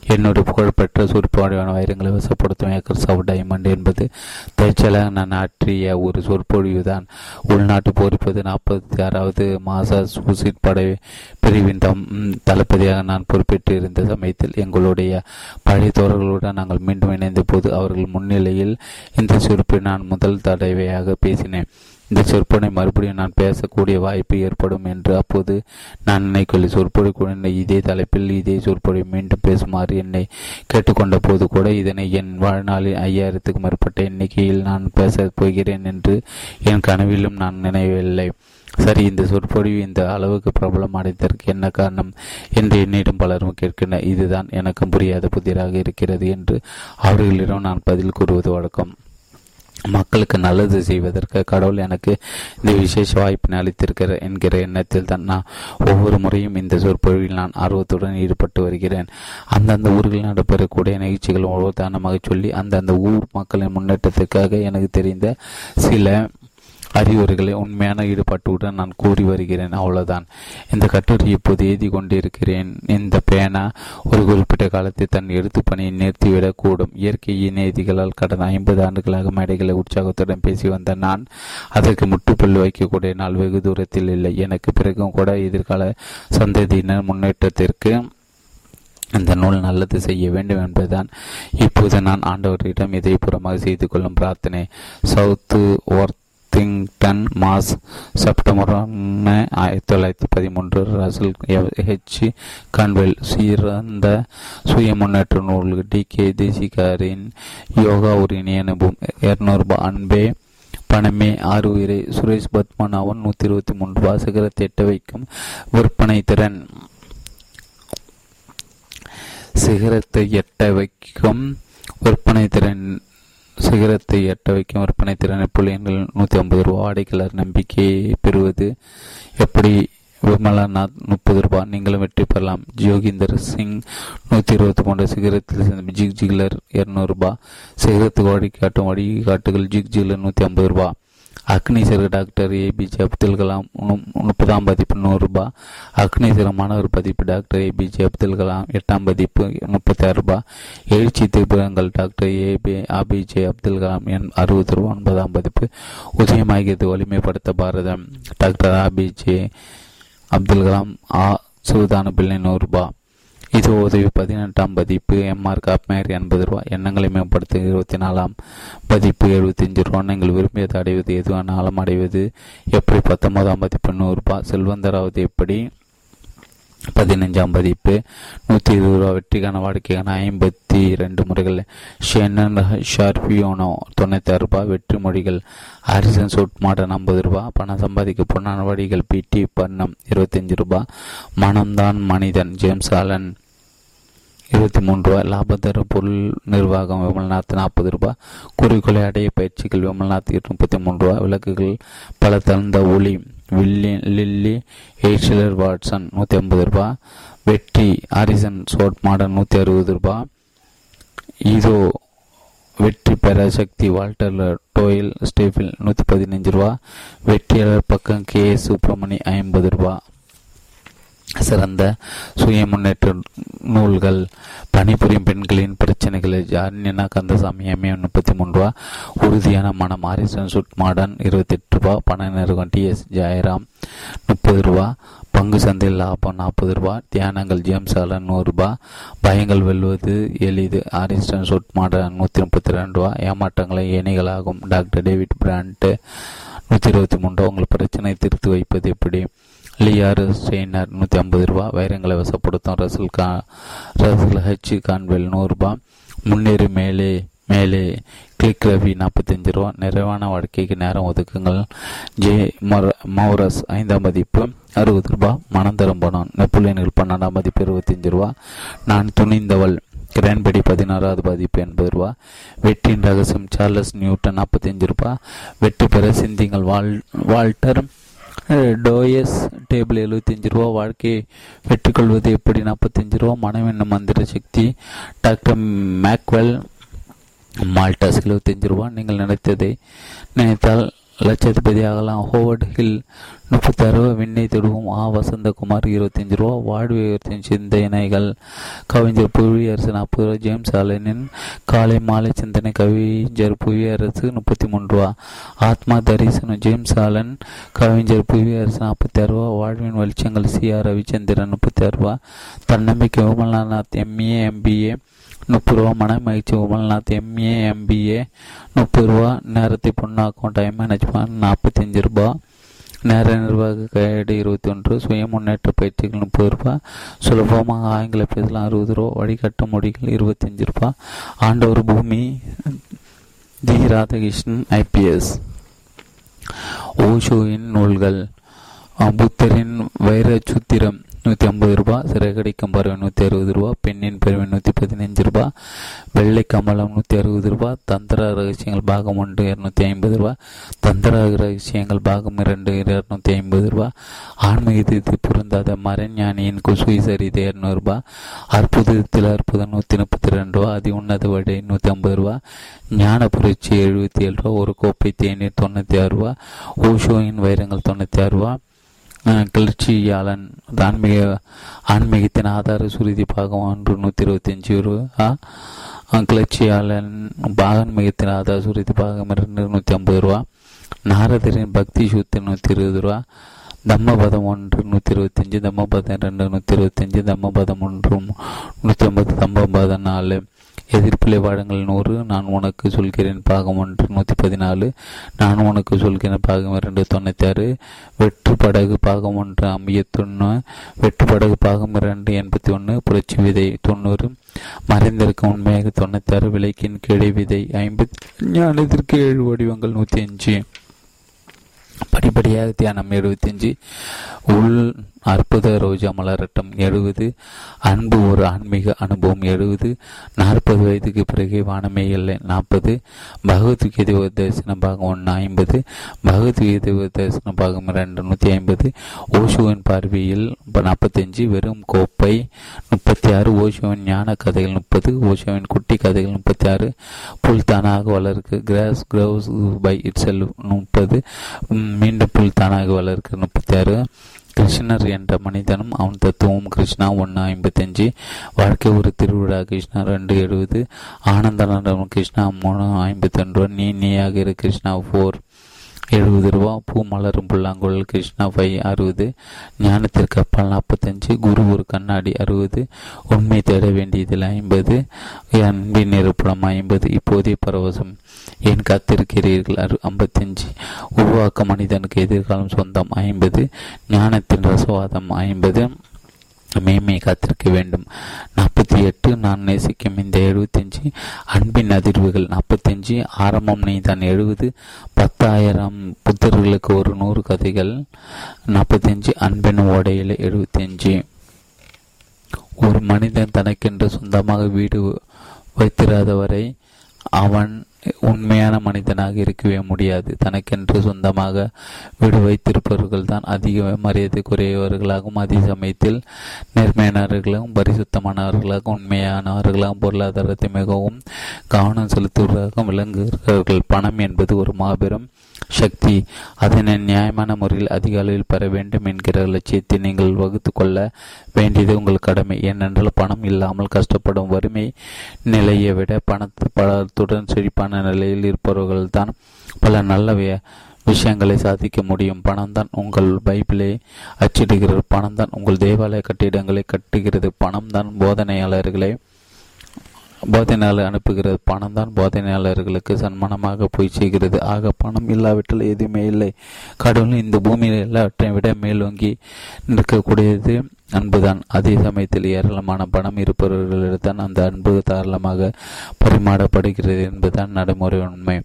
என்னுடைய புகழ்பெற்ற சுருப்பாடியான வைரங்களை வசப்படுத்தும் ஏக்கர் ஆஃப் டைமண்ட் என்பது தற்செயலாக நான் ஆற்றிய ஒரு சொற்பொழிவு தான் உள்நாட்டு போரிப்பது நாற்பத்தி ஆறாவது மாசா சூசிட் படை பிரிவின் தம் தளபதியாக நான் பொறுப்பேற்று இருந்த சமயத்தில் எங்களுடைய பழைய தோழர்களுடன் நாங்கள் மீண்டும் இணைந்த போது அவர்கள் முன்னிலையில் இந்த சுருப்பை நான் முதல் தடவையாக பேசினேன். சொற்பனை மறுபடியும் நான் பேசக்கூடிய வாய்ப்பு ஏற்படும் என்று அப்போது நான் நினைக்கவில்லை. சொற்பொழி இதே தலைப்பில் இதே சொற்பொழி மீண்டும் பேசுமாறு என்னை கேட்டுக்கொண்ட போது கூட இதனை என் வாழ்நாளில் ஐயாயிரத்துக்கும் மேற்பட்ட எண்ணிக்கையில் நான் பேசப் போகிறேன் என்று என் கனவிலும் நான் நினைவில்லை. சரி இந்த சொற்பொழிவு இந்த அளவுக்கு பிரபலம் அடைந்ததற்கு என்ன காரணம் என்று என்னிடம் பலரும் கேட்கின்றனர். இதுதான் எனக்கும் புரியாத புதிராக இருக்கிறது என்று அவர்களிடம் நான் பதில் கூறுவது வழக்கம். மக்களுக்கு நல்லது செய்வதற்கு கடவுள் எனக்கு இந்த விசேஷ வாய்ப்பினை அளித்திருக்கிற என்கிற எண்ணத்தில் தான் நான் ஒவ்வொரு முறையும் இந்த சொற்பொழிவில் நான் ஆர்வத்துடன் ஈடுபட்டு வருகிறேன். அந்தந்த ஊர்களில் நடைபெறக்கூடிய நிகழ்ச்சிகள் உதாரணமாக சொல்லி அந்தந்த ஊர் மக்களின் முன்னேற்றத்திற்காக எனக்கு தெரிந்த சில அறிவுரைகளை உண்மையான ஈடுபாட்டுடன் நான் கூறி வருகிறேன். அவ்வளவுதான். இந்த கட்டுரை இப்போது எழுதி கொண்டிருக்கிறேன். இந்த பேனா ஒரு குறிப்பிட்ட காலத்தில் தன் எழுத்து பணியை நிறுத்திவிடக்கூடும். இயற்கையின் இயற்கை இணையதிகளால் கடந்த ஐம்பது ஆண்டுகளாக மேடைகளை உற்சாகத்துடன் பேசி வந்த நான் அதற்கு முட்டுப்புள்ளி வைக்கக்கூடிய நாள் வெகு தூரத்தில் இல்லை. எனக்கு பிறகும் கூட எதிர்கால சந்ததியினர் முன்னேற்றத்திற்கு இந்த நூல் நல்லது செய்ய வேண்டும் என்பதுதான். இப்போது நான் ஆண்டவரிடம் இதை புறமாக செய்து கொள்ளும் பிரார்த்தனை. South Worth Washington Mass September ஒன்று ஆயிரத்தி தொள்ளாயிரத்தி பதிமூன்று ரசல் ஹெச் கன்வெல் சிறந்த சுய முன்னேற்ற நூல் டி கே தேசிகாரின் யோகா ஒரு அனுபவம். இரநூறுபா அன்பே பணமே ஆறு உயிரை சுரேஷ் பத்மநாபன் நூற்றி இருபத்தி மூன்று. வாசகரத்தை எட்ட வைக்கும் விற்பனை திறன். சிகரத்தை எட்ட வைக்கும் விற்பனை திறன். சிகரத்தை எட்ட வைக்கும் விற்பனை திறனை புள்ளியன்கள் நூற்றி ஐம்பது ரூபா வாடிக்கையாளர் நம்பிக்கையை பெறுவது. எப்படி? விமலாநாத் முப்பது ரூபாய் நீங்களும் வெற்றி பெறலாம். ஜோகிந்தர் சிங் நூற்றி இருபத்தி மூன்று. சிகரத்தில் சேர்ந்த ஜிக் ஜிக்லர் இரநூறுபா சிகரத்துக்கு வழிகாட்டும் வழிகாட்டுகள் ஜிக் ஜிக்லர் நூற்றி ஐம்பது ரூபாய் அக்னீஸ்வர டாக்டர் ஏபிஜே அப்துல் கலாம் முப்பதாம் பதிப்பு நூறுரூபா அக்னீஸ்வர மாணவர் பதிப்பு டாக்டர் ஏபிஜே அப்துல் கலாம் எட்டாம் பதிப்பு முப்பத்தாறு ரூபாய் எழுச்சி திருப்பங்கள் doctor AP APJ Abdul Kalam என் அறுபது ரூபா ஒன்பதாம் பதிப்பு. உதயமாகியது வலிமைப்படுத்த பாரதம். டாக்டர் ஆபிஜே அப்துல் கலாம் ஆ சுல்தான பிள்ளை நூறுரூபா இது உதவி பதினெட்டாம் பதிப்பு. எம்ஆர் காப்மேர் எண்பது ரூபா. எண்ணங்களை மேம்படுத்த இருபத்தி நாலாம் பதிப்பு எழுபத்தஞ்சு ரூபா. நீங்கள் விரும்பியது அடைவது எதுவானாலும் அடைவது எப்படி? பத்தொன்பதாம் பதிப்பு நூறுரூபா செல்வந்தராவது எப்படி? பதினஞ்சாம் பதிப்பு நூற்றி இருபது ரூபா வெற்றிக்கான வாடிக்கைக்கான ஐம்பத்தி ரெண்டு முறைகள் ஷென்னன் ஷார்பியோனோ தொண்ணூத்தாறு ரூபாய் வெற்றி மொழிகள் ஹாரிசன் சூட் மாடன் ஐம்பது ரூபா பணம் சம்பாதிக்க பொன்னான வழிகள் பிடி பன்னம் இருபத்தஞ்சு ரூபாய் மனம்தான் மனிதன் ஜேம்ஸ் ஆலன் இருபத்தி மூன்று ரூபாய் லாபதர பொருள் நிர்வாகம் விமல்நாத் நாற்பது ரூபாய் குறிக்கோளை அடைய பயிற்சிகள் விமல்நாத் முப்பத்தி மூன்று ரூபாய் விளக்குகள் பல தகுந்த ஒளி வில்லி லில்லி ஏஷிலர் வாட்சன் நூற்றி ஐம்பது ரூபா வெற்றி ஆரிசன் சோட் மாடல் நூற்றி அறுபது ரூபாய் இதோ வெற்றி பெற சக்தி வால்டர் டோயில் ஸ்டேஃபில் நூற்றி பதினஞ்சு ரூபா வெற்றியாளர் பக்கம் கே சுப்பிரமணி ஐம்பது ரூபா. சிறந்த சுய முன்னேற்ற நூல்கள் பணிபுரியும் பெண்களின் பிரச்சனைகள் ஜான்யனா கந்தசாமி எம்ஏ முப்பத்தி மூணு ரூபா உறுதியான மனம் ஹாரிசன் சுட் மாடன் இருபத்தெட்டு ரூபா பண நிறுவனம் டி எஸ் ஜெயராம் முப்பது ரூபா பங்கு சந்தையில் லாபம் நாற்பது ரூபா தியானங்கள் ஜேம்ஸ் அலன் நூறுரூபா பயங்கள் வெல்வது எளிது ஆரிஸ்டன் சுட் மாடன் நூற்றி முப்பத்தி ரெண்டு ரூபா ஏமாற்றங்களை ஏணிகளாகும் டாக்டர் டேவிட் பிராண்ட் நூற்றி இருபத்தி மூன்று ரூபா உங்கள் பிரச்சனை திருத்தி வைப்பது எப்படி? லியாரு ஸ்டெய்னர் நூற்றி ஐம்பது ரூபா வைரங்களை வசப்படுத்தும் ரசல் கா ரசல் ஹெச் கான்வெல் நூறுரூபா முன்னேறி மேலே மேலே கிளிக் ரவி நாற்பத்தஞ்சு ரூபா நிறைவான வாழ்க்கைக்கு நேரம் ஒதுக்குங்கள். ஜே மௌரஸ் ஐந்தாம் மதிப்பு அறுபது ரூபா மனம் தரும் பணம் நெப்போலியன்கள் பன்னெண்டாம் மதிப்பு இருபத்தஞ்சு ரூபா. நான் துணிந்தவள் கிரான்படி பதினாறாவது பதிப்பு எண்பது ரூபா. வெற்றியின் ரகசியம் சார்லஸ் நியூட்டன் நாற்பத்தஞ்சு ரூபா. வெற்றி பெற சிந்திங்கள் வால் வால்டர் டோயஸ் டேபிள் எழுபத்தஞ்சு ரூபா வாழ்க்கையை வெற்றி கொள்வது எப்படி? நாற்பத்தஞ்சு ரூபா மனம் என்னும் மந்திர சக்தி. டாக்டர் மேக்வெல் மால்டாஸ் எழுபத்தஞ்சு ரூபா நீங்கள் நினைத்ததை நினைத்தால் லட்சாதிபதி ஆகலாம் ஹோவர்ட் ஹில் முப்பத்தாறு ரூபா விண்ணை தொடுவோம். ஆ வசந்தகுமார் இருபத்தஞ்சு ரூபா வாழ்வு இருபத்தஞ்சு சிந்தனைகள் கவிஞர் புவியரசு நாற்பது ரூபா ஜேம்ஸ் ஆலனின் காலை மாலை சிந்தனை கவிஞர் புவியரசு முப்பத்தி மூணு ரூபா ஆத்மா தரிசனம். ஜேம்ஸ் ஆலன் கவிஞர் புவியரசு நாற்பத்தி ஆறு ரூபா வாழ்வின் வெளிச்சங்கள் சி ஆர் ரவிச்சந்திரன் முப்பத்தி ஆறு ரூபா தன்னம்பிக்கை விமல்நாத் எம்ஏ எம்பிஏ முப்பது ரூபா மன மகிழ்ச்சி உமல்நாத் எம்ஏ எம்பிஏ முப்பது ரூபா நேரத்தை பொண்ணாக்கும் டைம் மேனேஜ்மெண்ட் நாற்பத்தஞ்சு ரூபா. நேர நிர்வாக கையேடு இருபத்தி ஒன்று சுய முன்னேற்ற பயிற்சிகள் முப்பது ரூபா. சுலபமாக ஆங்கில பேசலாம் அறுபது ரூபா. வழிகட்ட மொழிகள் இருபத்தஞ்சு ரூபா. ஆண்டவர் பூமி தி ராதாகிருஷ்ணன் ஐபிஎஸ் ஓஷோவின் நூல்கள் புத்தரின் வைரச்சுத்திரம் நூற்றி ஐம்பது ரூபா சிறகடிக்கும் பறவை நூற்றி அறுபது ரூபா பெண்ணின் பெருமை நூற்றி பதினஞ்சு ரூபா வெள்ளை கமலம் நூற்றி அறுபது ரூபா தந்திர ரகசியங்கள் பாகம் ஒன்று இரநூத்தி ஐம்பது ரூபா தந்திர ரகசியங்கள் பாகம் இரண்டு இரநூத்தி ஐம்பது ரூபா ஆன்மீகத்தில் பொருந்தாத மரஞானியின் குசுசரிதை இரநூறுபா அற்புதத்தில் அற்புதம் நூற்றி முப்பத்தி ரெண்டு ரூபா அதி உன்னத வடை நூற்றி ஐம்பது ரூபா ஞான புரட்சி எழுபத்தி ஏழு ரூபா ஒரு கோப்பை தேநீர் தொண்ணூற்றி ஆறு ரூபா ஓஷோயின் வைரங்கள் தொண்ணூற்றி ஆறு ரூபா கிளர்ச்சியாளன் ஆன்மீக ஆன்மீகத்தின் ஆதார சுருதி பாகம் ஒன்று நூற்றி இருபத்தஞ்சி ரூபா கிளர்ச்சியாளன் ஆன்மீகத்தின் ஆதார சுருதி பாகம் இரண்டு நூற்றி ஐம்பது ரூபா. நாரதரின் பக்தி சூத்திர நூற்றி இருபது ரூபா. தம்மபதம் ஒன்று நூற்றி இருபத்தஞ்சு. தம்மபதம் ரெண்டு நூற்றி இருபத்தஞ்சு. தம்மபதம் ஒன்று நூற்றி ஐம்பது. தம்மபதம் நாலு. எதிர்ப்பிலை வாழங்கள். நூறு நான் உனக்கு சொல்கிறேன் பாகம் ஒன்று நூற்றி பதினாலு. நான் உனக்கு சொல்கிறேன் பாகம் இரண்டு தொண்ணூற்றி ஆறு வெற்று படகு பாகம் ஒன்று ஐம்பத்தொன்று வெற்று படகு பாகம் இரண்டு எண்பத்தி ஒன்று புரட்சி விதை தொண்ணூறு. மறைந்திருக்கும் உண்மையாக தொண்ணூற்றி ஆறு விலைக்கின் கிளை விதை ஐம்பத்தி ஞானத்திற்கு ஏழு வடிவங்கள் நூற்றி அஞ்சு. படிப்படியாக தியானம் எழுபத்தஞ்சு உள் அற்புத ரோஜா மலரட்டம் எழுபது அன்பு ஒரு ஆன்மீக அனுபவம் எழுபது நாற்பது வயதுக்கு பிறகு வானமே இல்லை நாற்பது பகவத்கீதை தரிசன பாகம் ஒன்று ஐம்பது பகவத்கீதை தரிசன பாகம் ரெண்டு நூற்றி ஐம்பது ஓஷுவின் பார்வையில் நாற்பத்தஞ்சு வெறும் கோப்பை முப்பத்தி ஆறு ஓஷோவின் ஞான கதைகள் முப்பது ஓஷோவின் குட்டி கதைகள் முப்பத்தி ஆறு புல் தானாக வளர்க்கு grass grows by itself முப்பது மீண்டும் புல் தானாக வளர்க்கு முப்பத்தி ஆறு கிருஷ்ணர் என்ற மனிதனும் அவன் தத்துவம் கிருஷ்ணா ஒன்று ஐம்பத்தஞ்சு வாழ்க்கை ஒரு திருவிழா கிருஷ்ணா ரெண்டு எழுபது ஆனந்த நடனம் கிருஷ்ணா மூணு ஐம்பத்தி ரெண்டு நீ நீயாக இரு கிருஷ்ணா ஃபோர் எழுபது ரூபா பூ மலரும் புல்லாங்குழல் கிருஷ்ணா பை அறுபது ஞானத்திற்கு அப்பால் நாற்பத்தஞ்சு குரு ஒரு கண்ணாடி அறுபது உண்மை தேட வேண்டியதில் ஐம்பது அன்பின் நிரூபணம் ஐம்பது இப்போதைய பரவசம். ஏன் காத்திருக்கிறீர்கள் அறு ஐம்பத்தஞ்சு. உருவாக்க மனிதனுக்கு எதிர்காலம் சொந்தம் ஐம்பது ஞானத்தின் ரசவாதம் ஐம்பது மேமே காத்திருக்க வேண்டும். நாற்பத்தி எட்டு நான் நேசிக்கும் இந்த எழுபத்தஞ்சு அன்பின் அதிர்வுகள் நாற்பத்தஞ்சு ஆரம்பம் நீ தான் எழுபது பத்தாயிரம் புத்தர்களுக்கு ஒரு நூறு கதைகள் நாற்பத்தஞ்சு அன்பின் ஓடையில் எழுபத்தஞ்சு. ஒரு மனிதன் தனக்கென்று சொந்தமாக வீடு வைத்திராதவரை அவன் உண்மையான மனிதனாக இருக்கவே முடியாது. தனக்கென்று சொந்தமாக வீடு வைத்திருப்பவர்கள் தான் அதிக மரியாதைக்குரியவர்களாகவும் அதே சமயத்தில் நேர்மையானவர்களாகவும் பரிசுத்தமானவர்களாகவும் உண்மையானவர்களாகவும் பொருளாதாரத்தை மிகவும் கவனம் செலுத்துவர்களாகவும் விளங்குகிறார்கள். பணம் என்பது ஒரு மாபெரும் சக்தி. அதனை நியாயமான முறையில் அதிக அளவில் பெற வேண்டும் என்கிற லட்சியத்தை நீங்கள் வகுத்து கொள்ள வேண்டியது உங்கள் கடமை. ஏனென்றால் பணம் இல்லாமல் கஷ்டப்படும் வறுமை நிலையை விட பணத்து பலத்துடன் செழிப்பான நிலையில் இருப்பவர்கள் தான் பல நல்ல விஷயங்களை சாதிக்க முடியும். பணம் தான் உங்கள் பைபிளை அச்சிடுகிறது. பணம் தான் உங்கள் தேவாலய கட்டிடங்களை கட்டுகிறது. பணம் தான் போதனையாளர்களை போதனையாளர் அனுப்புகிறது பணம் தான் போதனையாளர்களுக்கு சன்மானமாக போய் செய்கிறது ஆக பணம் இல்லாவிட்டால் எதுவுமே இல்லை. கடவுள் இந்த பூமியில் எல்லாவற்றையும் விட மேலோங்கி நிற்கக்கூடியது அன்புதான். அதே சமயத்தில் ஏராளமான பணம் இருப்பவர்களிடத்தான் அந்த அன்பு தாராளமாக பரிமாறப்படுகிறது என்பதுதான் நடைமுறை உண்மை.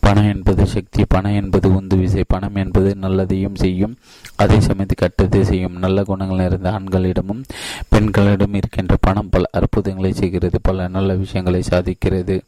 பணம் என்பது சக்தி பணம் என்பது உந்து விசை பணம் என்பது நல்லதையும் செய்யும். அதே சமயத்தில் கட்டத்தை செய்யும். நல்ல குணங்கள் நிறைந்த ஆண்களிடமும் பெண்களிடம் இருக்கின்ற பணம் பல அற்புதங்களை செய்கிறது பல நல்ல விஷயங்களை சாதிக்கிறது.